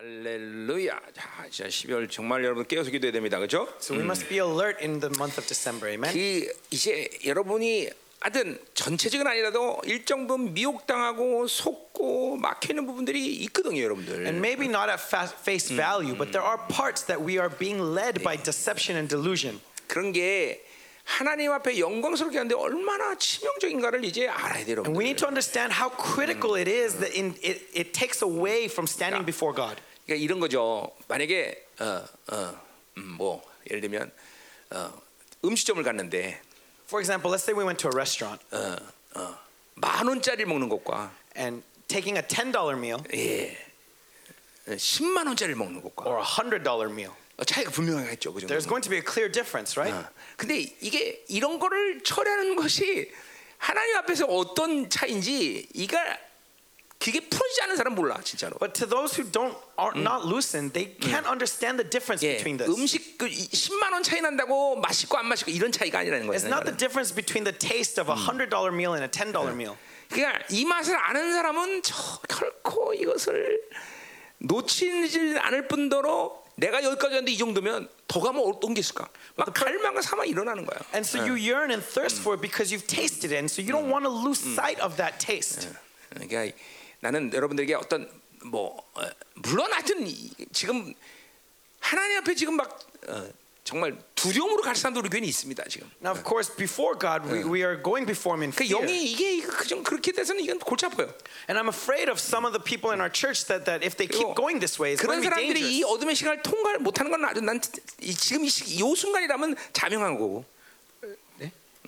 할렐루야. 자, 진짜 12월 정말 여러분 깨어서 기도해야 됩니다. 그렇죠? So we must be alert in the month of December. Amen. 그 이제 여러분이 하여튼 전체적인 아니라도 일정 부분 미혹당하고 속고 막히는 부분들이 있거든요, 여러분들. And maybe not at fa- face value, but there are parts that we are being led by deception and delusion. 그런 게 하나님 앞에 영광스럽게 하는데 얼마나 치명적인가를 이제 알아야 돼요, And we need to understand how critical it is that in, it, it takes away from standing before God. 그러니까 이런 거죠. 만약에 어, 어, 음, 뭐 예를 들면 어, 음식점을 갔는데 For example, let's say we went to a restaurant 어, 어, 만 원짜리 먹는 것과 and taking a $10 meal 예, 10만 원짜리 먹는 것과 or a $100 meal. 어, 차이가 분명하겠죠, 그죠? There's going to be a clear difference, right? 어. 근데 이게 이런 거를 처리하는 것이 하나님 앞에서 어떤 차인지 이가 그게 풀어지지 않은 사람 몰라 진짜로. But to those who don't are not loosened, they can't understand the difference 예, between this. 음식 그 10만 원 차이 난다고 맛있고 안 맛있고 이런 차이가 아니라는 거예요. It's not the difference between the taste of a $100 meal and a $10 meal. 그러니까 이 맛을 아는 사람은 저 결코 이것을 놓치지 않을 뿐더러 내가 여기까지 왔는데 이 정도면 더 가면 어떤 게 있을까? 막 갈망과 사망 일어나는 거야. And so you yearn and thirst for it because you've tasted it. And so you don't want to lose sight of that taste. 그러니까 나는 여러분들에게 어떤 뭐 어, 물론 하여튼 이- 지금 하나님 앞에 지금 막 어, 정말 두려움으로 갈 사람도 우리 교회에 있습니다 지금. Now, of course, before God, we, we are going before Him in 그 fear. 영이 이게 그좀 그렇게 돼서는 이건 골치 아파요. And I'm afraid of some of the people in our church that, that if they keep going this way, it's 그런 going to be 사람들이 이 dangerous. 어둠의 시간을 통과를 못하는 건 아주 난 이- 지금 이, 시- 이 순간이라면 자명한 거고.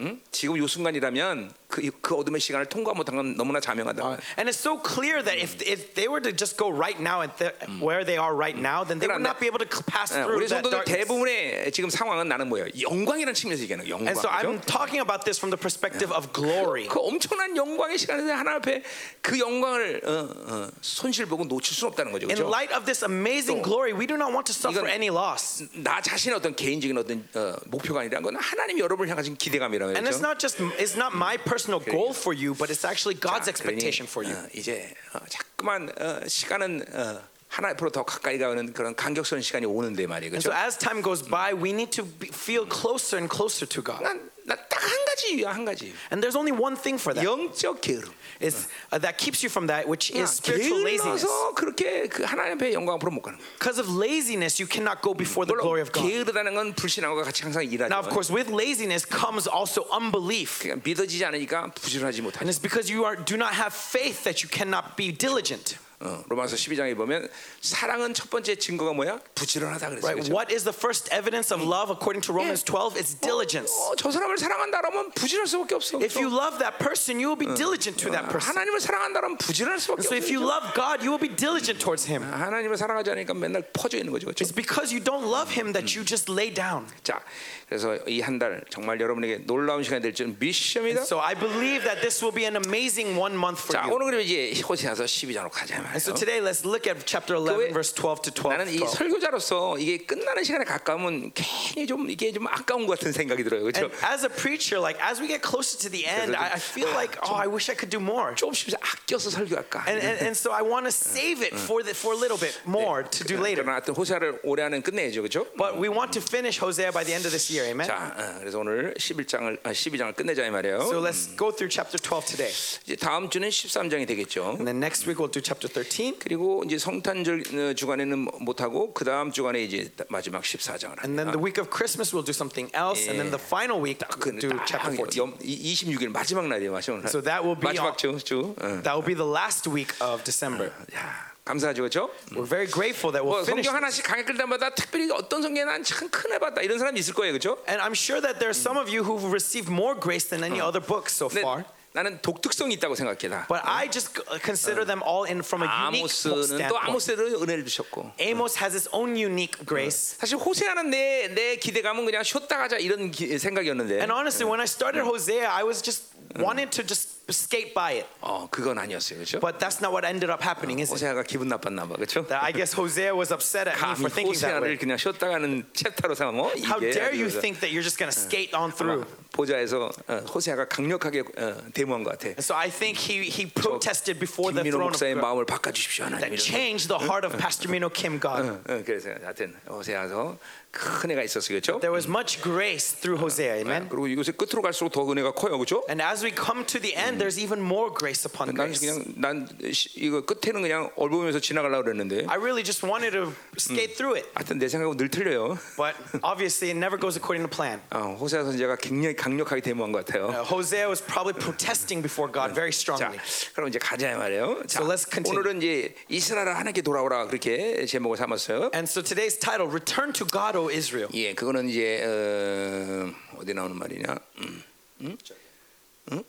응? 지금 이 순간이라면 그, 그 어둠의 시간을 통과 못한 건 너무나 자명하다. And it's so clear that if, if they were to just go right now at the, where they are right now, then they would not be able to pass 예, through 우리 that darkness. 대부분의 지금 상황은 나는 뭐예요? 영광이라는 측면에서 얘기하는 거예요. 영광. And so I'm talking about this from the perspective of glory. 그 엄청난 영광의 시간에서 하나 앞에 그 영광을 어, 어, 손실 보고 놓칠 수는 없다는 거죠. In 그렇죠? light of this amazing glory, we do not want to suffer any loss. 나 자신의 어떤 개인적인 어떤 어, 목표가 아니라 건 하나님이 여러분을 향하신 기대감이라고 And it's 그렇죠? not just it's not my personal goal for you, but it's actually God's 자, 그러니, expectation for you. 어, 이제 어, 자꾸만 어, 시간은 어, 하나 앞으로 더 가까이 가는 그런 간격스러운 시간이 오는데 말이에요. And so 그렇죠? as time goes by, we need to be, feel closer and closer to God. 난딱 한 가지 이유야, 한 가지. And there's only one thing for that. 영적 게으름. Is uh, that keeps you from that, which is spiritual laziness. 게을러서 그렇게 그 하나님 앞에 영광 앞으로 못 가는 거야. Because of laziness, you cannot go before the 물론 glory of God. 게으르다는 건 불신하고 같이 항상 일하죠. Now, of course, with laziness comes also unbelief. 그러니까 믿어지지 않으니까 부지런하지 And 못하죠. it's because you are, do not have faith that you cannot be diligent. 어, 로마서 12장에 보면 사랑은 첫 번째 증거가 뭐야? 부지런하다 그랬어요. Right? 그렇죠? What is the first evidence of love according to Romans 12? It's diligence. 어, 저 사람을 사랑한다 그러면 부지런할 수밖에 없어. If you love that person, you will be diligent to that person. 하나님을 사랑한다 그러면 부지런할 수밖에 So 없어. if you love God, you will be diligent towards Him. 하나님을 사랑하지 않으니까 맨날 퍼져 있는 거죠. 그렇죠? It's because you don't love Him that you just lay down. 자, 그래서 이 한 달 정말 여러분에게 놀라운 시간이 될 줄 믿습니다. So I believe that this will be an amazing one month for 자, you. 오늘 그럼 이제 호세아서 12장으로 가자 And so 말이에요. today, let's look at chapter 왜 11, verse 12 to 12. 나는 이 12. 설교자로서 이게 끝나는 시간에 가까우면 괜히 좀 이게 좀 아까운 것 같은 생각이 들어요. 그렇죠? And as a preacher, like as we get closer to the end, I, I feel like, oh, I wish I could do more. 조금씩 아껴서 설교할까? And, and, and so I want to save it for the, for a little bit more to do later. 그러나 하여튼 호세아를 올해 안은 끝내야죠, 그렇죠? But we want to finish Hosea by the end of this year, Amen? 자, 어, 그래서 오늘 11장을 아, 12장을 끝내자 이 말이에요. So let's go through chapter 12 today. 이제 다음 주는 13장이 되겠죠. And then next week we'll do chapter 13. 그리고 이제 성탄절 어, 주간에는 못 하고 그 다음 주간에 이제 마지막 14장을 And then 합니다. the week of Christmas we'll do something else. And then the final week we'll do chapter 14. 26일 마지막 날이에요, 마지막 날. So that will be 마지막 주, 주. 어. That will be the last week of December. 야, 감사하죠, 그렇죠? We're very grateful that 뭐 we'll finish. 성경 하나씩 강의 끌 때마다 특별히 어떤 성경에 난참큰 해봤다 이런 사람이 있을 거예요, 그렇죠? And I'm sure that there are some of you who've received more grace than any other book so 근데 far. 나는 독특성이 있다고 생각해 다. But I just c- consider them all in from a unique book 아모스는 또 standpoint. 아모스대로 은혜를 주셨고. Amos has his own unique grace. 사실 호세아는 내, 내 기대감은 그냥 쉬었다 가자 이런 기- 생각이었는데 And honestly, when I started Hosea, I was just wanted to just skate by it. 어 그건 아니었어요 그렇죠? But that's not what ended up happening, is it? 호세아가 기분 나빴나 봐 그렇죠? That I guess Hosea was upset at me 감히 for thinking that 호세아를 way. 그냥 쉬었다 가는 챕터로 삼아 뭐 How 이게 dare you 아주 think that you're just going to skate on through? 보좌에서 어, 호세아가 강력하게 어, 데모한 것 같아. And so I think he, he protested before the 김민호 throne of 목사의 God 마음을 바꿔주십시오 하나님. that 이런 거. changed the heart of Pastor Mino Kim God. 어, 어, 그래서 하여튼 호세아서 큰 은혜가 있었어, 그렇죠? There was much grace through Hosea, amen. 그리고 이곳에 끝으로 갈수록 더 은혜가 커요, 그렇죠? And as we come to the end, there's even more grace upon 난 grace. 그냥 난 시- 이거 끝에는 그냥 얼버무면서 지나가려고 그랬는데 I really just wanted to skate through it, 하여튼 내 생각은 늘 틀려요. but obviously it never goes according to plan. 어, 호세아 선지자가 굉장히 강력하게 데모한 것 같아요. Uh, Hosea was probably protesting before God very 자, strongly. 그럼 이제 가자 말이에요. 자, So let's continue. 오늘은 이제 이스라엘 하나님께 돌아오라 그렇게 제목을 삼았어요. And so today's title, Return to God, O Israel. 예, 그거는 이제 어, 어디 나오는 말이냐? 음. 응?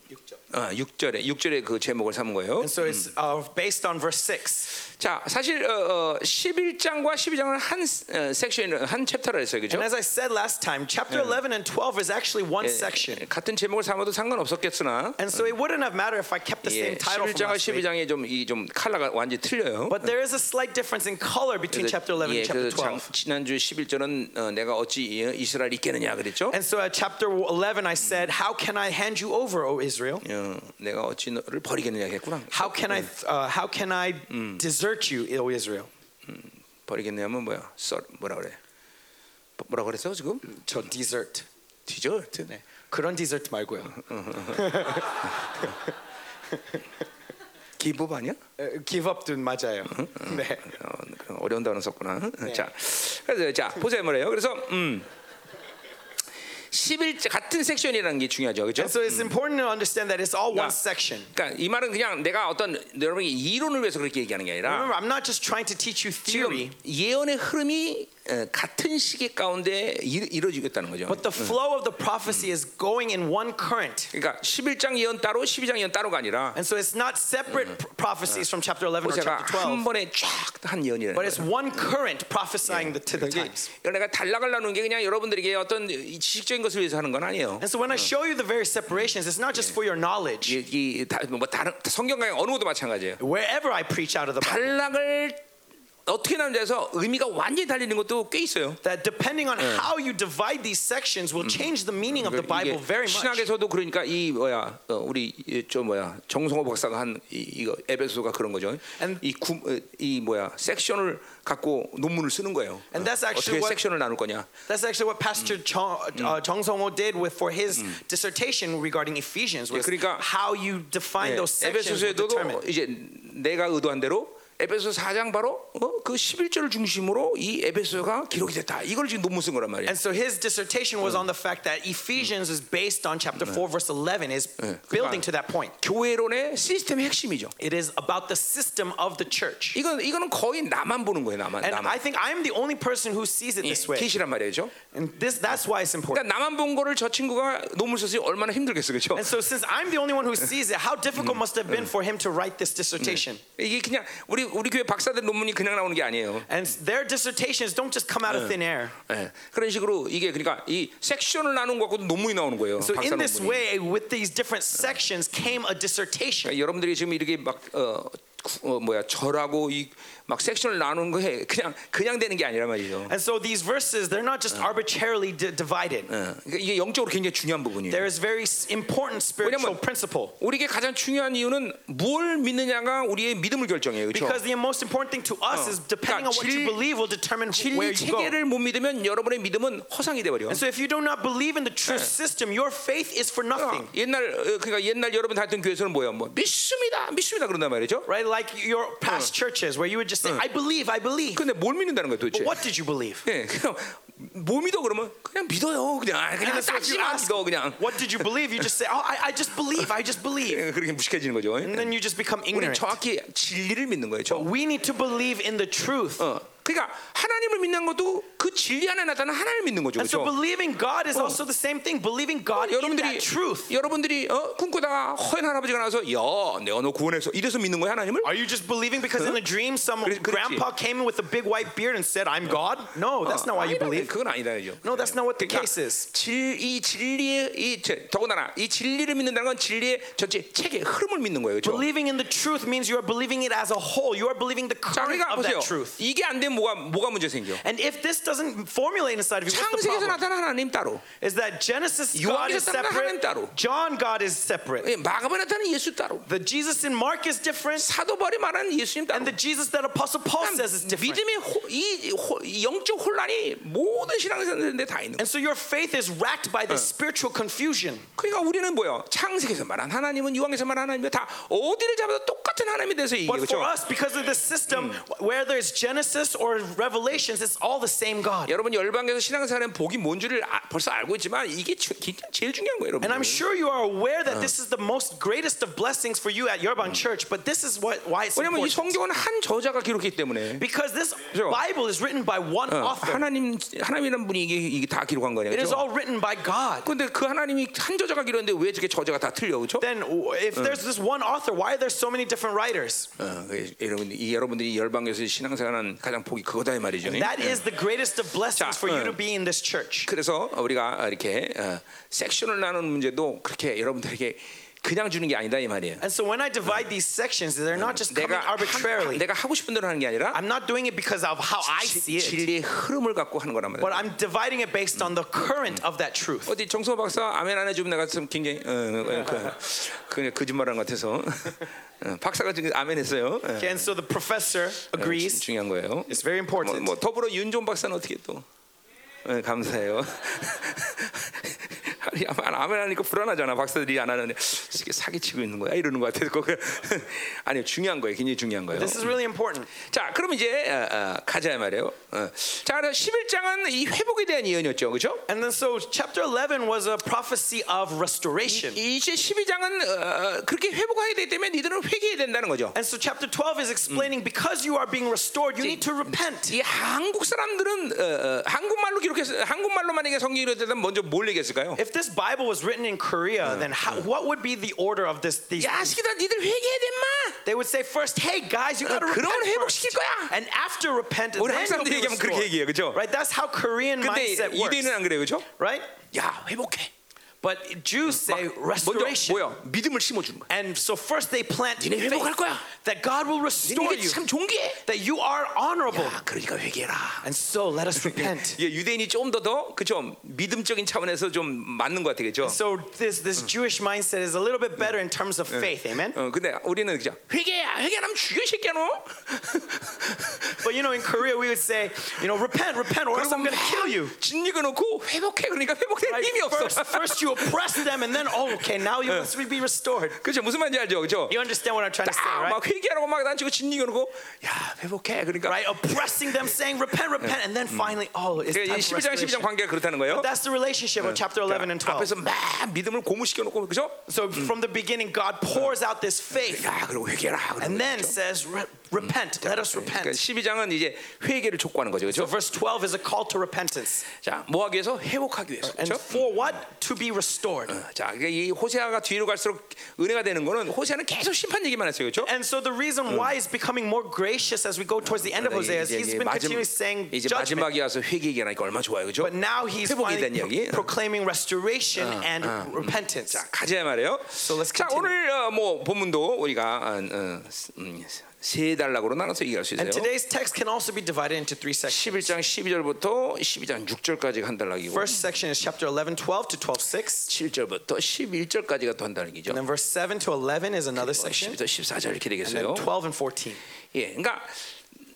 아, 6절에 6절에 그 제목을 삼은 거예요. And so it's uh, based on verse 6. 자, 사실 어, 어, 11장과 12장은 한 어, 섹션 한 챕터라 했어요. 그죠? And as I said last time, chapter 11 and 12 is actually one section. 같은 제목을 삼아도 상관없었겠으나 And so it wouldn't have mattered if I kept the 예, same title from 11장과 last week. 12장에 좀이좀 컬러가 완전히 틀려요. But there is a slight difference in color between chapter 11 예, and chapter 그래서 장, 12. 지난주 11절은 어, 내가 어찌 이- 이스라엘 있겠느냐 그랬죠? And so at chapter 11, I said, How can I hand you over, O Israel? 어, 내가 어찌 너를 버리겠느냐 했구나. How can I, uh, how can I desert you, O Israel? 버리겠냐면 뭐야? 썰 뭐라 그래? 뭐- 뭐라 그랬어 지금? 저 desert. 디저트. 네. 그런 디저트 말고요. 기법 아니야? up도 맞아요. 네. 어, 어려운 단어 썼구나. 자, 그래서 자 보세요 뭐래요? 그래서 음. 11자 같은 섹션이라는 게 중요하죠, 그렇죠? And so it's important to understand that it's all one section. 그러니까 이 말은 그냥 내가 어떤 여러분이 이론을 위해서 그렇게 얘기하는 게 아니라 Remember, I'm not just trying to teach you theory, 지금 예언의 흐름이 어, 같은 시기 가운데 이- 이루어지겠다는 거죠. but the flow of the prophecy is going in one current. 그러니까 11장 예언 따로, 12장 예언 따로가 아니라 And so it's not separate prophecies from chapter 11 or chapter 한 12, 번에 쫙한 예언이라는 but it's one current prophesying the, to the times. 내가 나누는 게 그냥 여러분들에게 어떤 이 지식적인 것을 위해서 하는 건 아니에요. And so when I show you the various separations, it's not just for your knowledge. 이, 이 다, 뭐 다른 성경 강의 어느 것도 마찬가지예요. Wherever I preach out of the Bible, 단락을 어떻게 나누냐서 의미가 완전히 달리는 것도 꽤 있어요. that depending on how you divide these sections will change the meaning of the Bible very much. 신학에서도 그러니까 이 뭐야 어, 우리 이, 저 뭐야 정성호 박사가 한 이, 이거 에베소가 그런 거죠. And- 이, 구, 어, 이 뭐야 섹션을 갖고 논문을 쓰는 거예요. And that's 어, actually 어떻게 what- 섹션을 나눌 거냐. That's actually what Pastor Chong, uh, Chong Song-ho did with for his dissertation regarding Ephesians. Was 그러니까- how you define 예, those sections 에베소서에도. 이제 내가 의도한 대로 에베소 4장 바로 어, 그 11절을 중심으로 이 에베소가 기록이 됐다. 이걸 지금 논문 쓴 거란 말이에요. And so his dissertation was on the fact that Ephesians is based on chapter 4 verse 11 is building to that point. 교회론의 시스템의 핵심이죠. It is about the system of the church. 이건 이거는 거의 나만 보는 거예요. 나만 And 나만. I think I'm the only person who sees it 예, this way. 계시란 말이죠. And this that's why it's important. 그러니까 나만 본 거를 저 친구가 논문 썼으니 얼마나 힘들겠어, 그렇죠? And so since I'm the only one who sees it, how difficult must it have been for him to write this dissertation? 이게 그냥 우리 우리 교회 박사들 논문이 그냥 나오는 게 아니에요. And their dissertations don't just come out of thin air. 예, 그런 식으로 이게 그러니까 이 섹션을 나눈 거 갖고도 논문이 나오는 거예요. So 박사 in this 논문이. way, with these different sections came a dissertation. 그러니까 여러분들이 지금 이렇게 막 어, 구- 어, 뭐야 절하고 이 막 섹션을 나누는 거에 그냥 그냥 되는 게 아니란 말이죠. And so these verses, they're not just arbitrarily di- divided. 어, 그러니까 이게 영적으로 굉장히 중요한 부분이에요. There is very s- important spiritual 왜냐면- principle. 우리에게 가장 중요한 이유는 뭘 믿느냐가 우리의 믿음을 결정해요. 그렇죠? Because the most important thing to us is depending on what you 질- believe will determine 진리 where you go. 체계를 못 믿으면 여러분의 믿음은 허상이 돼 버려. And so if you do not believe in the true system, your faith is for nothing. 옛날 어, 그러니까 옛날 여러분 다녔던 교회에서는 뭐야? 뭐 믿습니다. 믿습니다 그런단 말이죠. Right? Like your past churches where you would just say, I believe, I believe. 근데 뭘 믿는다는 거야 도대체? But what did you believe? 예, 그냥 뭐 믿어 그러면 그냥 믿어요. 그냥 아, 그냥 And so if you 따지마 ask, 믿어 그냥. what did you believe? You just say, oh, I, I just believe, I just believe. 예, 그렇게 무식해지는 거죠. And then you just become 우리는 ignorant. 정확히 진리를 믿는 거예요. 저. But we need to believe in the truth. 어. 그러니까 하나님을 믿는 것도 그 진리 안에 나타나는 하나님을 믿는 거죠. And so 그렇죠? believing God is also the same thing. Believing God in that truth. 여러분들이 어, 꿈꾸다가 허연 할아버지가 나와서 야 내가 너 구원해서 이래서 믿는 거야 하나님을? Are you just believing because in a dream some grandpa came in with a big white beard and said, I'm God? No, that's not why you believe. 그건 아니다죠. No, that's not what the 그러니까 case is. 질, 이 진리의 이 저, 더군다나 이 진리를 믿는다는 건 진리의 전체 체계 흐름을 믿는 거예요. 그렇죠? Believing in the truth means you are believing it as a whole. You are believing the 자, current 그러니까 of 보세요. that truth. 이게 안 되면 뭐가 뭐가 문제 생겨? And if this doesn't formulate inside of you, what's the 창세기에서 problem? 나타난 하나님 따로, Is that Genesis God is 요한에서 나타난 하나님 separate, 따로. John God is separate. 예, 마가복에 나타난 예수 따로, The Jesus in Mark is different, 사도 바울이 말하는 예수님 따로. and the Jesus that Apostle Paul says is different. 믿음의 호, 이, 호, 이 영적 혼란이 모든 신앙생활인데 다 있는 거야. And so your faith is racked by this spiritual confusion. 그러니까 우리는 뭐요? 창세기에서 말한 하나님은 유황에서 말한 하나님은 다 어디를 잡아도 똑같은 하나님에 대해서 얘기해 But for 그렇죠? us, because of the system, where there's Genesis or Revelations, it's all the same God. 여러분 열방에서 신앙생활은 복이 뭔 줄을 아- 벌써 알고 있지만 이게 주, 진짜 제일 중요한 거예요, 여러분. And I'm sure you are aware that this is the most greatest of blessings for you at Yerbang Church, but this is what why it's 왜냐면 이 important. 성경은 한 저자가 기록했기 때문에 Because this 그죠? Bible is written by one 어, author. 하나님 하나님이란 분이 이게, 이게 다 기록한 거예요. It is 그렇죠? all written by God. 근데 그 하나님이 한 저자가 기록했는데 왜 저게 저자가 다 틀려, 그렇죠? Then, w- if there's this one author, why are there so many different writers? 어, 그 여러분 이 여러분들이 열방에서 신앙생활하는 가장 복이 그거다 이 말이죠. That is the greatest of blessings 자, for you 어. to be in this church. 그래서 우리가 이렇게 어, 섹션을 나누는 문제도 그렇게 여러분들에게 그냥 주는 게 아니다 이 말이에요. And so when I divide these sections, they're not just coming arbitrarily. 내가 하고 싶은 대로 하는 게 아니라 I'm not doing it because of how I see it, 진리의 흐름을 갖고 하는 거란 but 말이에요. I'm dividing it based on the current of that truth. 어디 정성호 박사 아멘 안 해주면 내가 좀 굉장히 어, 어, 그, 그냥 거짓말한 것 같아서 어, 박사가 지금 아멘 했어요. 어, and so the professor agrees. 중요한 거예요. It's very 뭐, important. 뭐 더불어 윤종 박사는 어떻게 또 어, 감사해요. 아니, 아멘 하니까 불안하잖아. 박사들이 안 하는데 이게 사기치고 있는 거야 이러는 것 같아서 그거 아니요 중요한 거예요. 굉장히 중요한 거예요. This is really important. 자, 그럼 이제 어, 어, 가자 말이에요. 어. 자, 그래서 11장은 이 회복에 대한 예언이었죠, 그렇죠? And then so chapter 11 was a prophecy of restoration. 이제 12장은 어, 그렇게 회복하게 되기 때문에 니들은 회개해야 된다는 거죠. And so chapter 12 is explaining because you are being restored, you need to repent. 이 한국 사람들은 어, 어, 한국말로 기록했 한국말로 만약에 성경이 이랬다면 먼저 뭘 얘기했을까요? If this Bible was written in Korea, then how, what would be the order of this? These 야, 시기다 니들 회개해야 돼, 마. they would say first, hey guys, you got to 그러면 repent 회복시킬 first. 거야. And after repent, 우리 then 한국 you'll 사람들이 be 얘기하면 그렇게 restored. 얘기해요, 그렇죠? Right? That's how Korean 근데 mindset works. 이대인은 안 그래요, 그렇죠? Right? 야, 회복해. But Jews say 먼저 restoration. 뭐야? 믿음을 심어주는 거야. And so first they plant 니네 회복할 faith 거야. that God will restore 이게 you, 참 존귀해. that you are honorable. 야, 그러니까 회개해라. And so let us repent. 예, 유대인이 좀 더 더 그죠 믿음적인 차원에서 좀 맞는 것 같아요, 그죠? So this this Jewish mindset is a little bit better in terms of faith. Amen. 어, 근데 우리는 그죠? 회개야, 회개하면 죽여 이 새끼야 너. But you know, in Korea we would say, you know, repent, repent, or else I'm going to kill you. 진리가 놓고 회복해 그러니까 회복될 Right? 힘이 없어. First, first you oppress them, and then oh, okay, now you must be restored. 그죠? 무슨 말인지 알죠, 그죠? You understand what I'm trying to say, right? 막 회개하라고 막 난치고 진리가 놓고 야 회복해 그러니까. Right? Oppressing them, saying repent, repent, and then finally, oh, it's 이 time for 12장 12장 restoration. 관계가 그렇다는 거예요. That's the relationship of chapter 11 and 12. 앞에서 막 믿음을 고무시켜 놓고 그죠? So from the beginning, God pours out this faith, 야 그리고 회개라. and then says, "Re- repent, let us 그러니까 repent. 12장은 이제 회개를 촉구하는 거죠, So 그죠? verse 12 is a call to repentance. 자, 뭐 하기 위해서 회복하기 위해서, And 그렇죠? for what? To be restored. 자, 그러니까 이 호세아가 뒤로 갈수록 은혜가 되는 거는 호세아는 계속 심판 얘기만 했어요, 그렇죠? And so the reason why it's becoming more gracious as we go towards the end of Hosea is he's been continually saying 이제 judgment. 마지막에 와서 회개 얘기하니까 얼마나 좋아요, 그렇죠? But now he's 회복에 finally 대한 이야기. pro- proclaiming restoration and repentance. 자, 가자 말이에요. So let's 자, continue. 오늘 어, 뭐 본문도 우리가 어, 어, 음, 세 단락으로 나눠서 얘기할 수 있어요. And today's text can also be divided into three sections. 11장 12절부터 12장 6절까지가 한 단락이고 First section is chapter 11, 12 to 12, 6. 7절부터 11절까지가 또 한 단락이죠. And then verse 7 to 11 is another section. 10부터 14절 이렇게 And then 되겠어요. 12 and 14. 예, 그러니까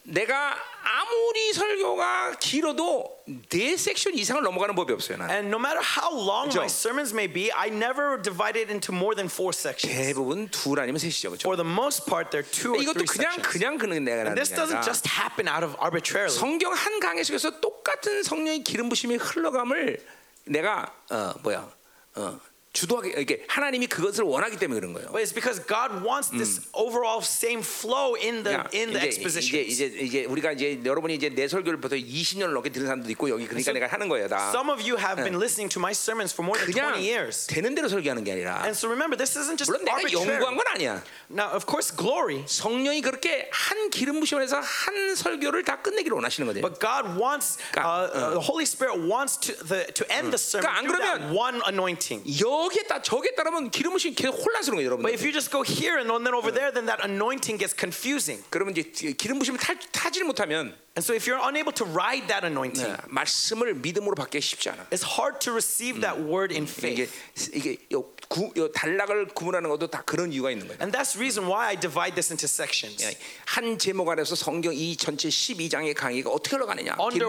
내가 아무리 설교가 길어도 네 섹션 이상을 넘어가는 법이 없어요. 나는. And no matter how long 그죠? my sermons may be, I never divide it into more than four sections. 대부분 둘 아니면 셋이죠, 그렇죠? For the most part, there are two or 이것도 three 그냥 sections. 그냥 그는 내가 And this 게 doesn't 아니라 just happen out of arbitrarily. 성경 한 강의 속에서 똑같은 성령의 기름 부심이 흘러감을 내가 어 뭐야 어 주도하게 이게 하나님이 그것을 원하기 때문에 그런 거예요. But it's because God wants this overall same flow in the 그러니까 in the 이제, exposition. 이제 이제 이제 우리가 이제 여러분이 이제 내 설교를 보통 20년을 넘게 들은 사람도 있고 여기 그러니까 내가 하는 거예요 다. Some of you have been listening to my sermons for more than 그냥 20 years. 되는 대로 설교하는 게 아니라 And so remember, this isn't just 물론 내가 연구한 arbitrary. 건 아니야. Now, of course, glory. 성령이 그렇게 한 기름 부심에서 한 설교를 다 끝내기를 원하시는 거죠. But God wants, uh, uh, the Holy Spirit wants to the to end the sermon 그러니까 안 through that 그러면- one anointing. 여 기에 따 저기에 따르면 기름 부심이 계속 혼란스러운 거예요, But 여러분들. if you just go here and then over there, then that anointing gets confusing. 그러면 이제 기름 부심을 타, 타지를 못하면 And so if you're unable to ride that anointing, 네, 말씀을 믿음으로 받기 쉽지 않아. it's hard to receive that word in 이게 faith. 이게 요, 구, 요 단락을 구분하는 것도 다 그런 이유가 있는 거예요. And that's the reason why I divide this into sections. 예, 한 제목 안에서 성경 이 전체 12장의 강의가 어떻게 흘러가느냐. Under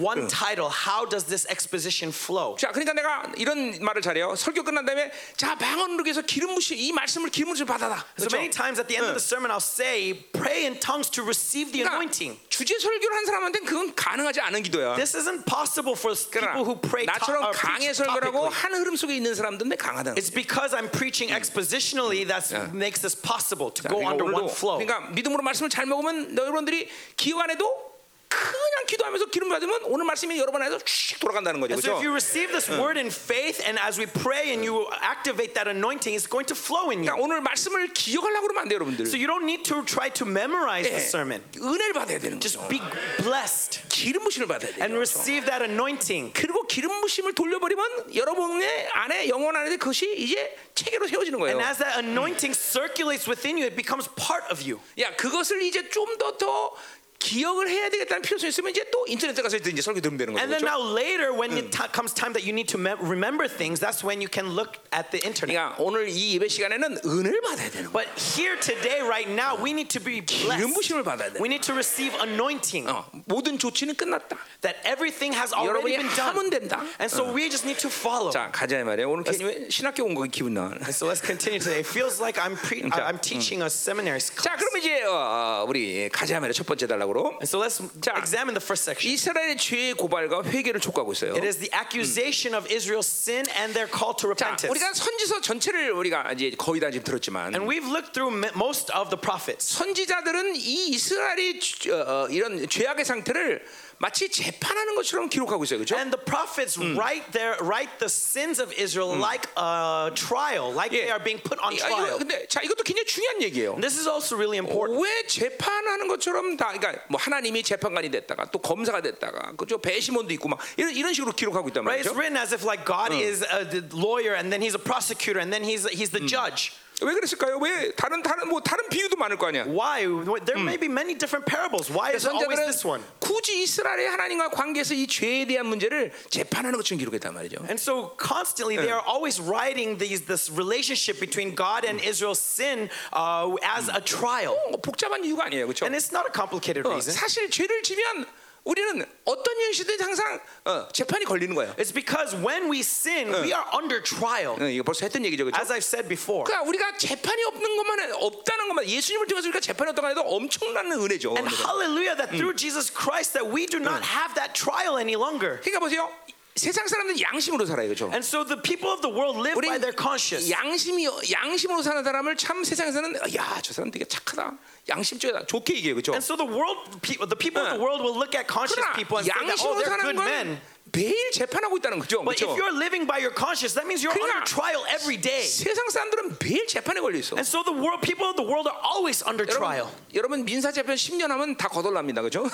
one title, how does this exposition flow? 자, 그러니까 내가 이런 말을 잘해요. 설교 끝난 다음에 자, 방언으로 해서 기름 부시 이 말씀을 기름 부심 받아라. So many times at the end of the sermon, I'll say, pray in tongues to receive the 그러니까 anointing. 주제 설교를 한 사람한테는 그건 가능하지 않은 기도야. This isn't possible for people who pray 나처럼 preach 설교라고. 한 흐름 속에 있는 사람들은 It's because I'm preaching expositionally that Yeah. makes this possible to 자, go 그러니까 under one 오늘도 flow. 그러니까 믿음으로 말씀을 잘 먹으면 여러분들이 기억 안에도 그냥 기도하면서 기름 받으면 오늘 말씀이 여러분 안에서 쭉 돌아간다는 거죠. And so if you 그렇죠? receive this word in faith, and as we pray and you activate that anointing, it's going to flow in you. 그러니까 오늘 말씀을 기억하려고 그러면 안 돼요, 여러분들. So you don't need to try to memorize the 예, sermon. 은혜를 받아야 되는 Just 거죠. be blessed 기름 부심을 받아야 돼요. and 그렇죠? receive that anointing. 그리고 기름 부심을 돌려버리면 여러분의 안에 영혼 안에 그것이 이제 체계로 세워지는 거예요. And as that anointing circulates within you, it becomes part of you. 야 그것을 이제 좀 더 더 기억을 해야 되겠다는 필요성이 있으면 이제 또 인터넷에 가서 이제 설교 들으면 되는 거죠. And then 그렇죠? now later, when it ti- comes time that you need to me- remember things, that's when you can look at the internet. 그러니까 오늘 이 예배 시간에는 은혜를 받아야 되는 거예요. But here today, right now, we need to be 기름 부심을 blessed. 받아야 돼. We need to receive anointing. 어, 모든 조치는 끝났다. That everything has already 여러분이 been 하면 done. 된다. And so we just need to follow. 자 가자 이 말이에요. 오늘 괜히 왜 신학교 온 거 기분 나. And so let's continue today. It feels like I'm pre- 자, I'm teaching a seminary 자 class. 그럼 이제 어, 어, 우리 가자 이 말이에요. 첫 번째 달 락으로 And so let's 자, examine the first section. 이스라엘의 죄의 고발과 회개를 촉구하고 있어요. It is the accusation of Israel's sin and their call to 자, repentance. 우리가 선지서 전체를 우리가 이제 거의 다 지금 들었지만 And we've looked through most of the prophets. 선지자들은 이 이스라엘의 주- 어, 어, 이런 죄악의 상태를 마치 재판하는 것처럼 기록하고 있어요, 그렇죠? And the prophets write their write the sins of Israel like a trial, like they are being put on 이거, trial. 근데 자 이것도 굉장히 중요한 얘기예요. And this is also really important. 왜 재판하는 것처럼 다 그러니까 뭐 하나님이 재판관이 됐다가 또 검사가 됐다가 그죠 배심원도 있고 막 이런 이런 식으로 기록하고 있단 Right? It's 말이죠. written as if like God is a the lawyer and then he's a prosecutor and then he's he's the judge. 왜 그랬을까요? 왜 다른 다른 뭐 다른 비유도 많을 거 아니야. Why? There may be many different parables. Why is it always 선자들은 this one? 굳이 이스라엘의 하나님과 관계에서 이 죄에 대한 문제를 재판하는 것처럼 기록했단 말이죠. And so constantly they are always writing these this relationship between God and Israel's sin uh, as a trial. 뭐 복잡한 이유가 아니에요, 그렇죠? And it's not a complicated reason. 사실 죄를 지면 우리는 어떤 현실든 항상 어, 재판이 걸리는 거예요. It's because when we sin, we are under trial. 어, 이거 벌써 했던 얘기죠, 그렇죠? As I've said before. 그러니까 우리가 재판이 없는 것만 없다는 것만 예수님을 통해서 우리가 재판이 없다고 해도 엄청난 은혜죠. And hallelujah that through Jesus Christ that we do not have that trial any longer. 그러니까 보세요. 세상 사람들은 양심으로 살아요, 그렇죠? And so the people of the world live by their conscience. 양심이 양심으로 사는 사람을 참 세상에서는 야, 저 사람 되게 착하다. 양심적이다. 좋게 얘기해요, 그렇죠? And so the world, the people of the world will look at conscious people and say that, oh, they're good men. 건 매일 재판하고 있다는 거죠, But if 그렇죠? you're living by your conscience, that means you're 그러니까 under trial every day. 세상 사람들은 매일 재판에 걸려 있어. And so the world, people of the world are always under trial. 여러분 민사 재판 10년 하면 다 거덜납니다, 그렇죠?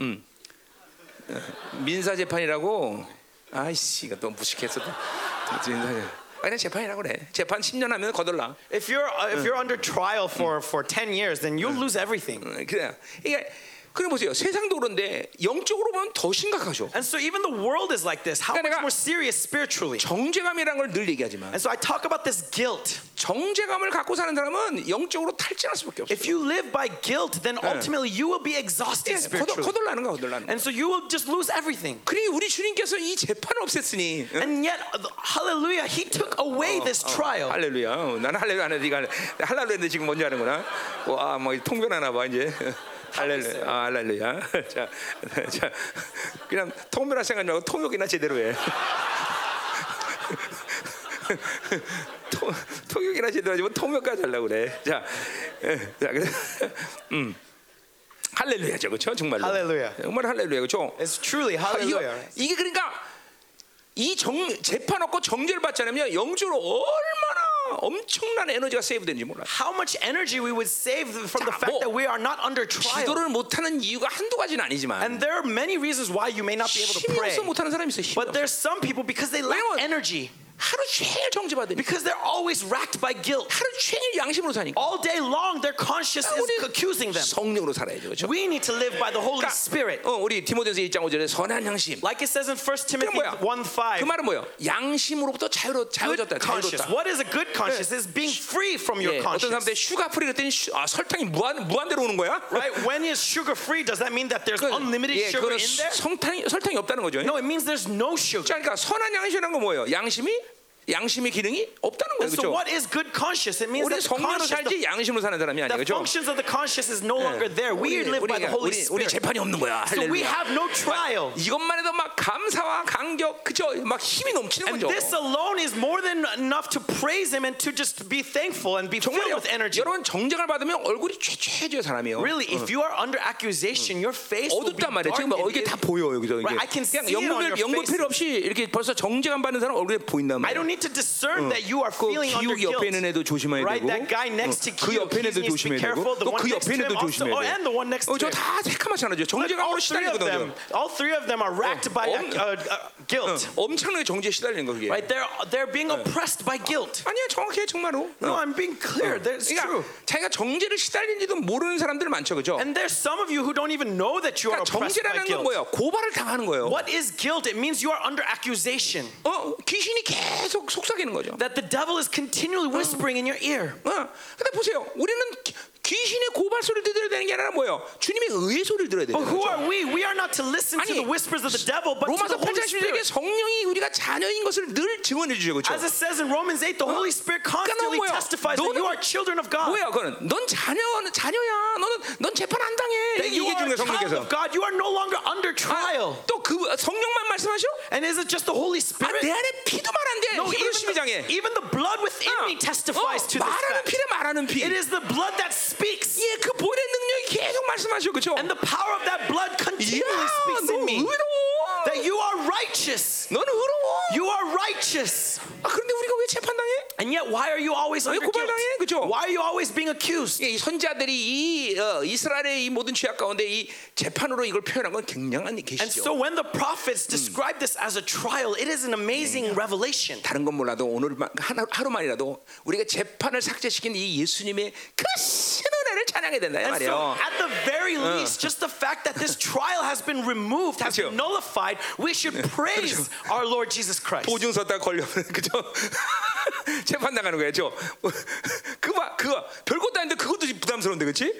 음. 민사 재판이라고 아이씨 이거 너무 무식했어. 그냥 재판이라고 그래. 재판 10년 하면 거덜나. If you're uh, if you're under trial for for 10 years, then you'll lose everything. 어, 그래. 이게 그래 보세요. 세상도 그런데 영적으로 보면 더 심각하죠. And so even the world is like this. How much 그러니까 more serious spiritually? 정죄감이라는 걸 늘 얘기하지만 And so I talk about this guilt. 정죄감을 갖고 사는 사람은 영적으로 탈진할 수밖에 없어. If you live by guilt, then ultimately you will be exhausted spiritually. 거덜나는 거야, 거덜나는. And so you will just lose everything. 그래 우리 주님께서 이 재판을 없앴으니 응? And yet, uh, hallelujah, he took away this trial. 할렐루야. 어, 나는 할렐루야 안 해. 네가 할렐루야 했는데 지금 뭔지 아는구나. 와, 뭐 통변하나 봐 이제. 할렐루야. 아, 할렐루야. 자, 자, 그냥 통변할 생각 말고 통역이나 제대로 해. 통, 통역이나 제대로 하지만 통역까지 하려고 그래. 자, 예, 자, 그래. 음. 할렐루야죠, 그렇죠? 정말로. 할렐루야. 정말 할렐루야, 그렇죠? It's truly 아, hallelujah. 이게 그러니까 이 정, 재판 없고 정죄를 받지 않으면 영적으로 얼마나 엄청난 에너지가 세이브되는지 몰라. How much energy we would save from the 자, fact 뭐, that we are not under trial. 기도를 못하는 이유가 한두 가지는 아니지만 And there are many reasons why you may not be able to 힘이 pray. 없어 못하는 사람이 있어. 힘이 But 없어. there's some people because they lack 왜냐면- energy. 하루 종일 정죄받으니까 Because they're always racked by guilt. 하루 종일 양심으로 사니까 All day long, their conscience is 우리 accusing them. 성령으로 살아야죠. 그렇죠? We need to live by the Holy 그러니까, Spirit. 어, 우리 디모데전서 1장 5절에 선한 양심. Like it says in 1 Timothy 뭐야? 1 그 5. 말은 뭐예요? 양심으로부터 자유로 Good 자유졌다. conscience. 자유롭다. What is a good conscience? Is being free from your 예, 어떤 conscience. 사람들 슈가프리 그랬더니 슈- 아, 설탕이 무한 무한대로 오는 거야? Right? When is sugar free? Does that mean that there's 그, unlimited 예, sugar 그거는 in there? 성탕이 설탕이 없다는 거죠. No, it means there's no sugar. 자, 그러니까 선한 양심이라는 건 뭐예요? 양심이 양심의 기능이 없다는 거예요. And so 그렇죠? what is good conscience? It means 우리 that the 성령으로 conscience, 살지 양심으로 사는 사람이 아니에요. the 그렇죠? functions of the conscience is no longer there. We 우리, live by the Holy 우리, 우리 Spirit. 재판이 없는 거야. So we 할렐루야. have no trial. 이것만 해도 막 감사와 감격 그죠? 막 힘이 넘치는 And 거죠. this alone is more than enough to praise Him and to just be thankful and be filled 정말요. with energy. 여러분 정쟁을 받으면 얼굴이 최최해져요 사람이요. Really, if you are under accusation, your face will be 어둡단 말이에요. 지금 뭐 이게 darkened. 다 보여요. 그죠? 이게 Right, I can 그냥 see it on 연구별 your 연구 필요 없이 이렇게 벌써 정죄감 받는 사람 얼굴에 보인단 I 말이에요. don't need to discern that you are 그 feeling under 기욱 옆에 있는 guilt. 애도 조심해야 Right, 되고, that guy next to 그 Kiuk, 옆에 있는 he 애도 needs to be 조심해야 되고, careful. The 또 one 그 next 옆에 to 있는 him 애도 also, 조심해야 oh, and the one next 되고. to him. 저다 새카맣잖아요. Like 정죄감으로 all three of 시달리거든요. them, all three of them are racked by 엄- uh, uh, guilt. 엄청나게 정죄에 시달리는 거 그게. Right, they're they're being oppressed by guilt. 아니야 정확해 정말로. No, I'm being clear. That's true. 그러니까 자기가 정죄를 시달리는지도 모르는 사람들 많죠, 그죠? And there's some of you who don't even know that you are 그러니까 oppressed by 정죄라는 건 guilt. 뭐예요? 고발을 당하는 거예요. What is guilt? It means you are under accusation. 어, 귀신이 계속 속삭이는 거죠. That the devil is continually whispering in your ear. 어, 근데 보세요. 우리는 기- 귀신의 고발 소리를 들어야 되는 게 아니라 뭐예요? 주님의 의의 소리를 들어야 돼요. But who are we? We are not to listen to 아니, the whispers of the devil, but to the Holy 8장 11절에 Spirit. 성령이 우리가 자녀인 것을 늘 증언해 주죠. 그렇죠? As it says in Romans 8, the Holy Spirit constantly testifies that you are children of God. 뭐야, 그는 넌 자녀 자녀야. 너는 넌 재판 안 당해. That you 얘기해 주는 거예요, 성령께서. of God. You are no longer under trial. 또그 성령만 말씀하셔? And is it just the Holy 아, Spirit? 내 안에 피도 말 안 돼. No, 히브리 even 12장에. the, even the blood within me testifies to this 말하는 fact. 피래 말하는 피. It is the blood that speaks. 예, 그 보혈의 능력이 계속 말씀하셔, 그렇죠? And the power of that blood 이야, continually speaks 너 in me. 의로워. That you are righteous. 너는 의로워. You are righteous. 아, 그런데 우리가 왜 재판당해? And yet, why are you always 왜 under guilt? 고발당해? 그죠? Why are you always being accused? 이 선자들이 이 어, 이스라엘의 이 모든 죄악 가운데 이 재판으로 이걸 표현한 건 굉장한 And 계시죠. so, when the prophets describe this as a trial, it is an amazing revelation. 다른 건 몰라도 오늘 하루만이라도 우리가 재판을 삭제시킨 이 예수님의 그 신은 혜를 찬양해야 된다 이 And so, 말이에요. at the very least, just the fact that this trial has been removed, has 그렇죠. been nullified, we should praise our Lord Jesus Christ. 보증서 딱 걸려면 그죠? 재판 나가는 거예요. 그봐 그거 별것도 아닌데 그것도 부담스러운데 그렇지?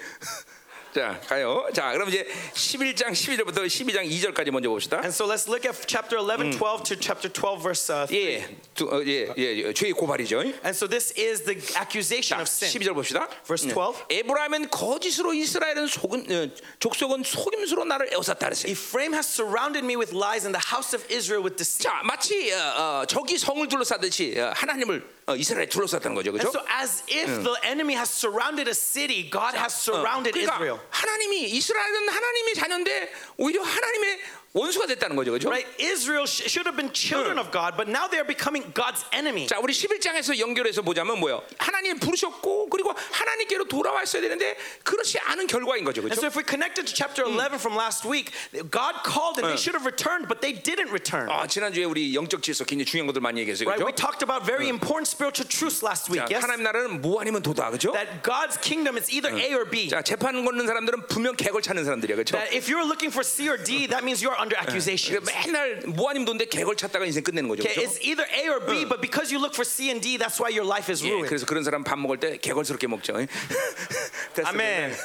자 가요. 자 그럼 이제 11장 11절부터 12장 2절까지 먼저 봅시다. And so let's look at chapter 11, 12 to chapter 12, verse uh, 3. 예, 두, 어, 예, 예, 죄의 고발이죠. And so this is the accusation 자, of sin. 12절 봅시다. Verse 12. 에브라임은 거짓으로 이스라엘은 속은 어, 족속은 속임수로 나를 에워쌌다 그랬어요. Ephraim has surrounded me with lies, and the house of Israel with deceit. 자, 마치 어, 어, 적이 성을 둘러싸듯이 어, 하나님을 어, 이스라엘 둘러쌌다는 거죠, And 그렇죠? so, as if the enemy has surrounded a city, God has surrounded 그러니까 Israel. 하나님이 이스라엘은 하나님의 자녀인데 오히려 하나님의 원수가 됐다는 거죠, 그렇죠? Right? Israel sh- should have been children of God, but now they are becoming God's enemy. 자, 우리 11장에서 연결해서 보자면 뭐요? 하나님 부르셨고 그리고 하나님께로 돌아왔어야 되는데 그렇지 않은 결과인 거죠, And 그렇죠? so, if we connect it to chapter 11 from last week, God called and they should have returned, but they didn't return. 아, 지난주에 우리 영적 질서 굉장히 중요한 것들 많이 얘기했어요, Right? We 그렇죠? talked about very important spiritual truths last week. 자, Yes? 하나님 나라는 뭐 아니면 도다, 그렇죠? That God's kingdom is either A or B. 자, 재판 걷는 사람들은 분명 개걸 찾는 사람들이야, 그렇죠? That if you're looking for C or D, that means you're under accusation. 맨날 뭐 아니면 도인데 개걸 찾다가 인생 끝내는 거죠, Okay, it's either A or B, but because you look for C and D, that's why your life is 예, ruined. 그래서 그런 사람 밥 먹을 때 개걸스럽게 먹죠. 아멘.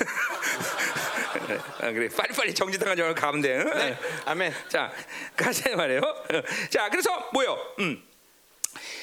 아, 그래 빨리빨리 정지당하지 말고 가면 돼. 응? 네. 아멘. 자 가자 말이에요. 자 그래서 뭐요? 음.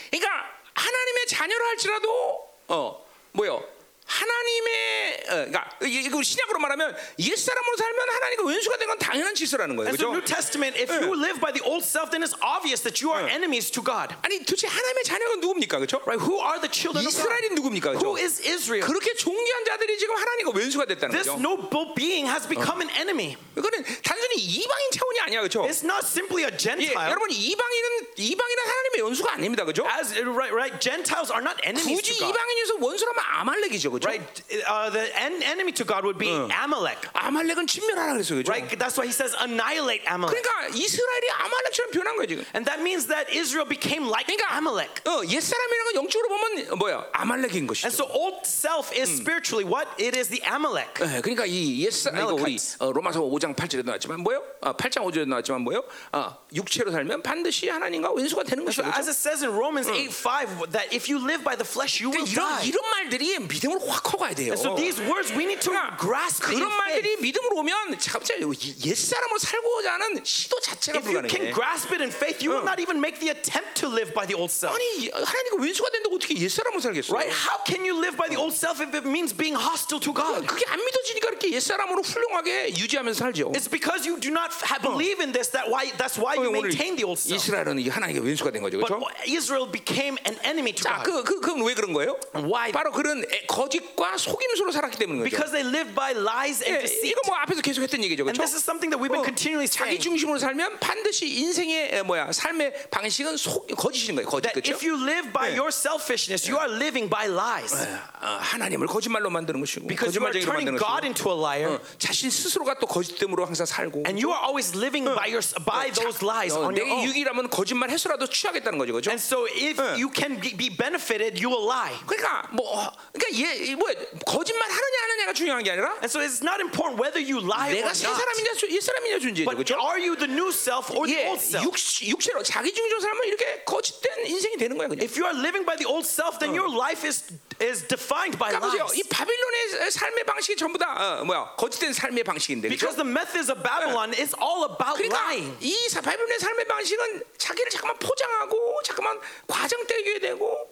그러니까 하나님의 자녀를 할지라도 어 뭐요? 하나님의 어, 그러니까 이거 신약으로 말하면 옛 사람으로 살면 하나님과 원수가 된 건 당연한 질서라는 거예요. And so 그렇죠? New Testament, if you live by the old self, then it's obvious that you are enemies to God. 아니 도대체 하나님의 자녀가 누굽니까? 그렇죠? Right? Who are the children of God? 이스라엘이 누굽니까? Who 그렇죠? is Israel? 그렇게 존귀한 자들이 지금 하나님과 원수가 됐다는 This 거죠. noble being has become an enemy. 이거는 단순히 이방인 차원이 아니야, 그렇죠? It's not simply a 예, Gentile. 여러분 이방인은 이방인은 하나님 하나님의 연수가 아닙니다, 그죠? As right, right, Gentiles are not enemies 굳이 to God. 이방인에서 원수라면 아말렉이죠, 그죠? Right, uh, the en- enemy to God would be Amalek. 아말렉은 진멸하라 그랬어요, 그죠? Right, that's why he says annihilate Amalek. 그러니까 이스라엘이 아말렉처럼 변한 거예요, 지금. And that means that Israel became like Amalek. 어, 옛사람이라는 건 영적으로 보면 뭐야? 아말렉인 것이죠. And so old self is spiritually what? It is the Amalek. 예, 그러니까 이 옛사 이거 우리 Amalekites. 어, 로마서 5장 8절에 나왔지만 뭐요? 아, 8장 5절에 나왔지만 뭐요? 아, 육체로 살면 반드시 하나님과 원수가 되는 So 것이죠. as it says in Romans 8 5, that if you live by the flesh, you will 이런 die. 이런 말들이 믿음으로 확 커가야 돼요. So these words we need to grasp it in 그런 faith. 말들이 믿음으로 오면 갑자기 옛 사람으로 살고자 하는 시도 자체가 If you can 불가능해. grasp it in faith, you will not even make the attempt to live by the old self. 아니 하나님과 원수가 된다고 어떻게 옛 사람으로 살겠어? Right? How can you live by the old self if it means being hostile to God? 그게 안 믿어지니까 이렇게 옛 사람으로 훌륭하게 유지하면서 살죠. It's because you do not ha- believe in this that why that's why you 오늘 maintain the old self. 이스라엘은 이게 하나님과 원수가 된 거죠, But 그렇죠? Israel became an enemy to 자, God 그, 그, 그건 왜 그런 거예요? Why? 바로 그런 애- 거짓과 속임수로 살았기 때문인 거죠. because they lived by lies and 예, deceit. 이거 뭐 앞에서 계속 했던 얘기죠, And 그렇죠? this is something that we've been continually 자기 saying. 중심으로 살면 반드시 인생의 에, 뭐야 삶의 방식은 속 거짓인 거예요, 거짓 That 그렇죠? if you live by your selfishness, you are living by lies. 아, 하나님을 거짓말로 만드는 것이고 Because you are 거짓말쟁이로 turning 만드는 God 것이고 into a liar. 어, 자신 스스로가 또 거짓됨으로 항상 살고 And you are always living by your by those lies 어, on your 내게 own. 유익이라면 거짓말 해서라도 취하겠다는 거죠, 그렇죠? And so if you can be be benefited, you will lie. 그러니까 뭐 어, 그러니까 얘뭐 거짓말 하느냐 안 하느냐가 중요한 게 아니라 And so it's not important whether you lie or 내가 새 not. 사람이냐 주- 옛 사람이냐 존재죠, But 그렇죠? are you the new self or the 예, old self? 육, 육체로 자기 중심으로 살면 이렇게 거짓된 인생이 되는 거야, 그냥. If you are living by the old self, then your life is is defined by 그러니까 보세요, lies. 이 바빌론의 삶의 방식이 전부 다 어, 뭐야 거짓된 삶의 방식인데, 그렇죠? Because the methods of Babylon is all about 그러니까 lying. 이 사- 바빌론의 삶의 방식은 자기를 잠깐만 포장하고 잠깐만 과장되게 되고